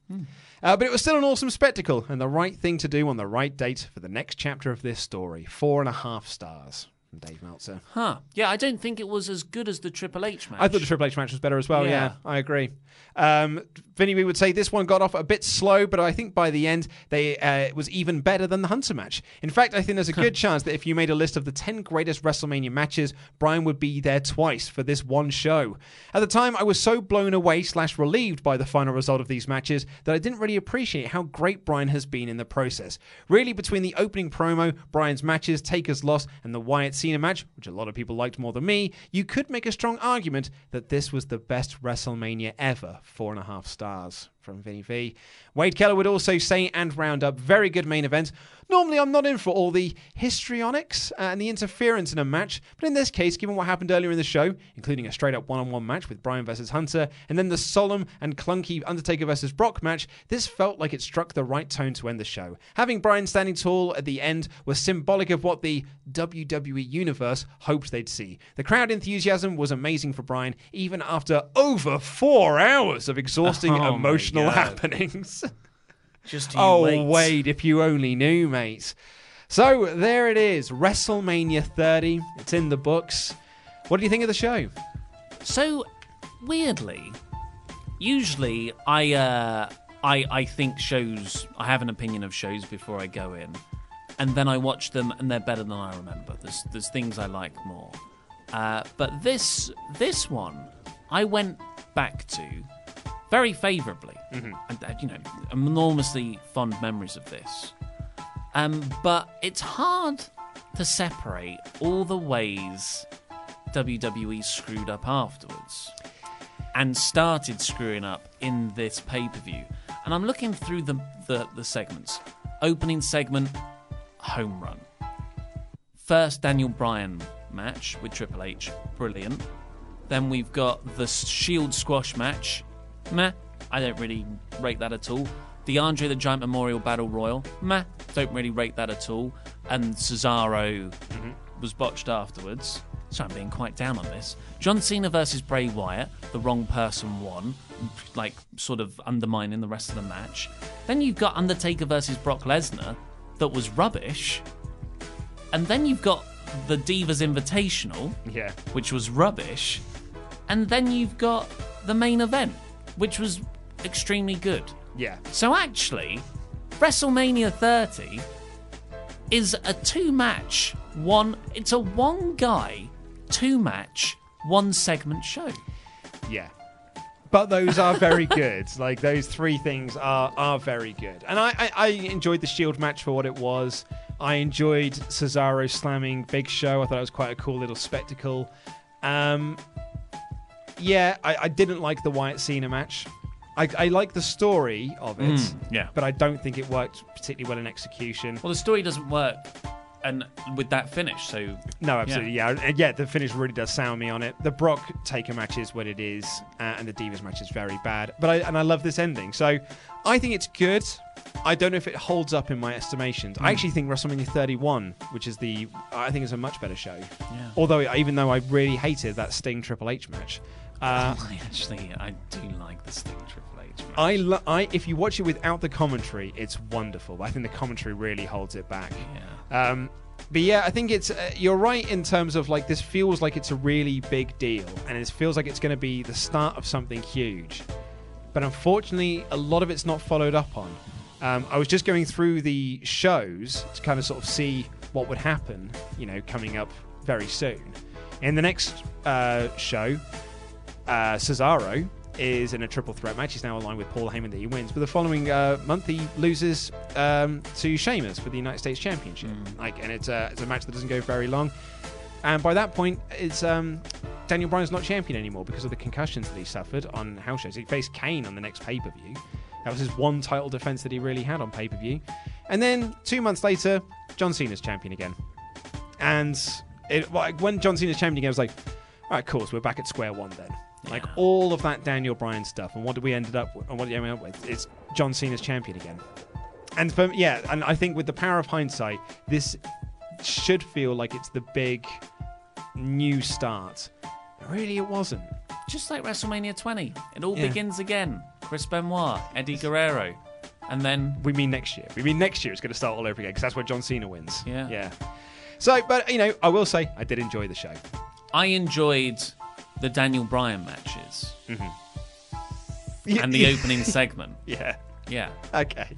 Uh, but it was still an awesome spectacle and the right thing to do on the right date for the next chapter of this story. Four and a half stars from Dave Meltzer. Huh? Yeah, I don't think it was as good as the Triple H match. I thought the Triple H match was better as well. Yeah, Yeah. I agree. Um, Vinny, we would say this one got off a bit slow, but I think by the end they uh, it was even better than the Hunter match. In fact, I think there's a good chance that if you made a list of the 10 greatest WrestleMania matches, Bryan would be there twice for this one show. At the time, I was so blown away slash relieved by the final result of these matches that I didn't really appreciate how great Bryan has been in the process. Really, between the opening promo, Bryan's matches, Taker's loss, and the Wyatt Cena match, which a lot of people liked more than me, you could make a strong argument that this was the best WrestleMania ever. Four and a half stars from Vinny V. Wade Keller would also say and round up very good main event. Normally, I'm not in for all the histrionics uh, and the interference in a match, but in this case, given what happened earlier in the show, including a straight up one on one match with Bryan versus Hunter, and then the solemn and clunky Undertaker versus Brock match, this felt like it struck the right tone to end the show. Having Bryan standing tall at the end was symbolic of what the WWE Universe hoped they'd see. The crowd enthusiasm was amazing for Bryan, even after over four hours of exhausting Oh emotional happenings. Just you oh, wait. Wade, if you only knew, mate. So there it is, WrestleMania 30. It's in the books. What do you think of the show? So weirdly, usually I uh, I I think shows. I have an opinion of shows before I go in, and then I watch them, and they're better than I remember. There's there's things I like more. Uh, but this this one, I went back to very favorably. Mhm. And, uh, you know, enormously fond memories of this. Um, but it's hard to separate all the ways WWE screwed up afterwards and started screwing up in this pay per view. And I'm looking through the, the, the segments. Opening segment, home run. First Daniel Bryan match with Triple H, brilliant. Then we've got the Shield squash match, meh. I don't really rate that at all. The Andre the Giant Memorial Battle Royal, meh. Don't really rate that at all. And Cesaro mm-hmm. was botched afterwards. So I'm being quite down on this. John Cena versus Bray Wyatt, the wrong person won, like sort of undermining the rest of the match. Then you've got Undertaker versus Brock Lesnar, that was rubbish. And then you've got the Divas Invitational, Yeah. which was rubbish. And then you've got the main event, which was extremely good. Yeah. So actually, WrestleMania 30 is a two match, one, it's a one guy, two match, one segment show. Yeah. But those are very good. Like those three things are are very good. And I, I, I enjoyed the Shield match for what it was. I enjoyed Cesaro slamming Big Show. I thought it was quite a cool little spectacle. Um, yeah, I, I didn't like the Wyatt Cena match. I, I like the story of it, Mm, yeah. but I don't think it worked particularly well in execution. Well, the story doesn't work and with that finish, so. No, absolutely, yeah. And yeah, the finish really does sound me on it. The Brock Taker match is what it is, uh, and the Divas match is very bad. But I, and I love this ending, so I think it's good. I don't know if it holds up in my estimations. I Mm. actually think WrestleMania 31, which is the, I think is a much better show. Yeah. Although, even though I really hated that Sting Triple H match. Uh, I actually, I do like the Sting Triple H match. I, lo- I, if you watch it without the commentary, it's wonderful. I think the commentary really holds it back. Yeah. Um, but yeah, I think it's uh, you're right in terms of like this feels like it's a really big deal, and it feels like it's going to be the start of something huge. But unfortunately, a lot of it's not followed up on. Um, I was just going through the shows to kind of sort of see what would happen, you know, coming up very soon. In the next uh, show, uh, Cesaro is in a triple threat match. He's now aligned with Paul Heyman that he wins. But the following uh, month, he loses um, to Sheamus for the United States Championship. Like, and it's a, it's a match that doesn't go very long. And by that point, it's um, Daniel Bryan's not champion anymore because of the concussions that he suffered on house shows. He faced Kane on the next pay per view. That was his one title defense that he really had on pay per view. And then two months later, John Cena's champion again. And it, like, when John Cena's champion again, I was like, all right, cool, so we're back at square one then. Like all of that Daniel Bryan stuff, and what did we ended up with, and what did we end up with? It's John Cena's champion again. And for yeah, and I think with the power of hindsight, this should feel like it's the big new start. But really, it wasn't. Just like WrestleMania 20, it all Yeah. begins again. Chris Benoit, Eddie Guerrero, and then We mean next year. We mean next year it's going to start all over again because that's where John Cena wins. Yeah. Yeah. So, but you know, I will say I did enjoy the show. I enjoyed the Daniel Bryan matches Mm-hmm. and the opening segment. Yeah. Yeah. Okay.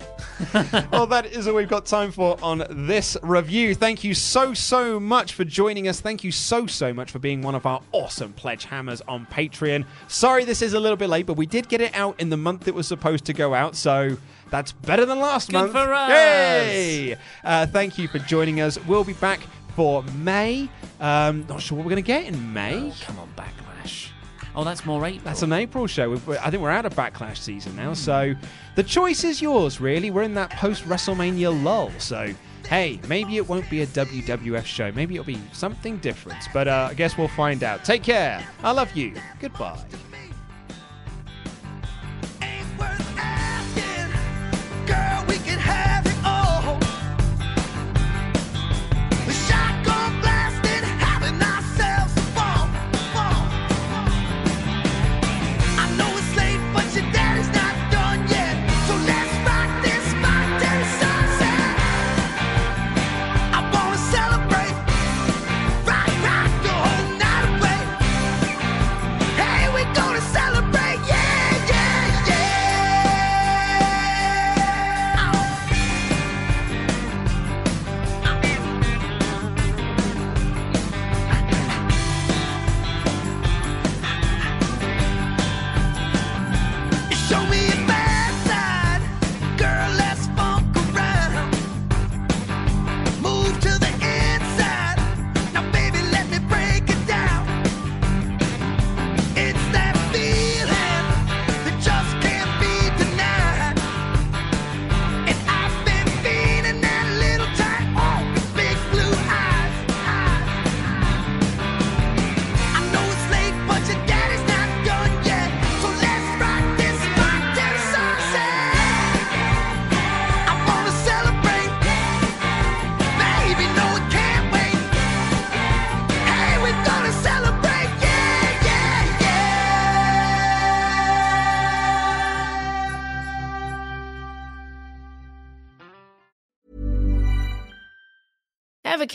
well, that is all we've got time for on this review. Thank you so, so much for joining us. Thank you so, so much for being one of our awesome pledge hammers on Patreon. Sorry this is a little bit late, but we did get it out in the month it was supposed to go out, so that's better than last Good month. for us. Yay! Uh, thank you for joining us. We'll be back for May. Um, not sure what we're going to get in May. come on, Backlash. Oh, that's more April. That's an April show. We've, I think we're out of Backlash season now, so the choice is yours, really. We're in that post WrestleMania lull, so hey, maybe it won't be a WWF show. Maybe it'll be something different, but uh, I guess we'll find out. Take care. I love you. Goodbye.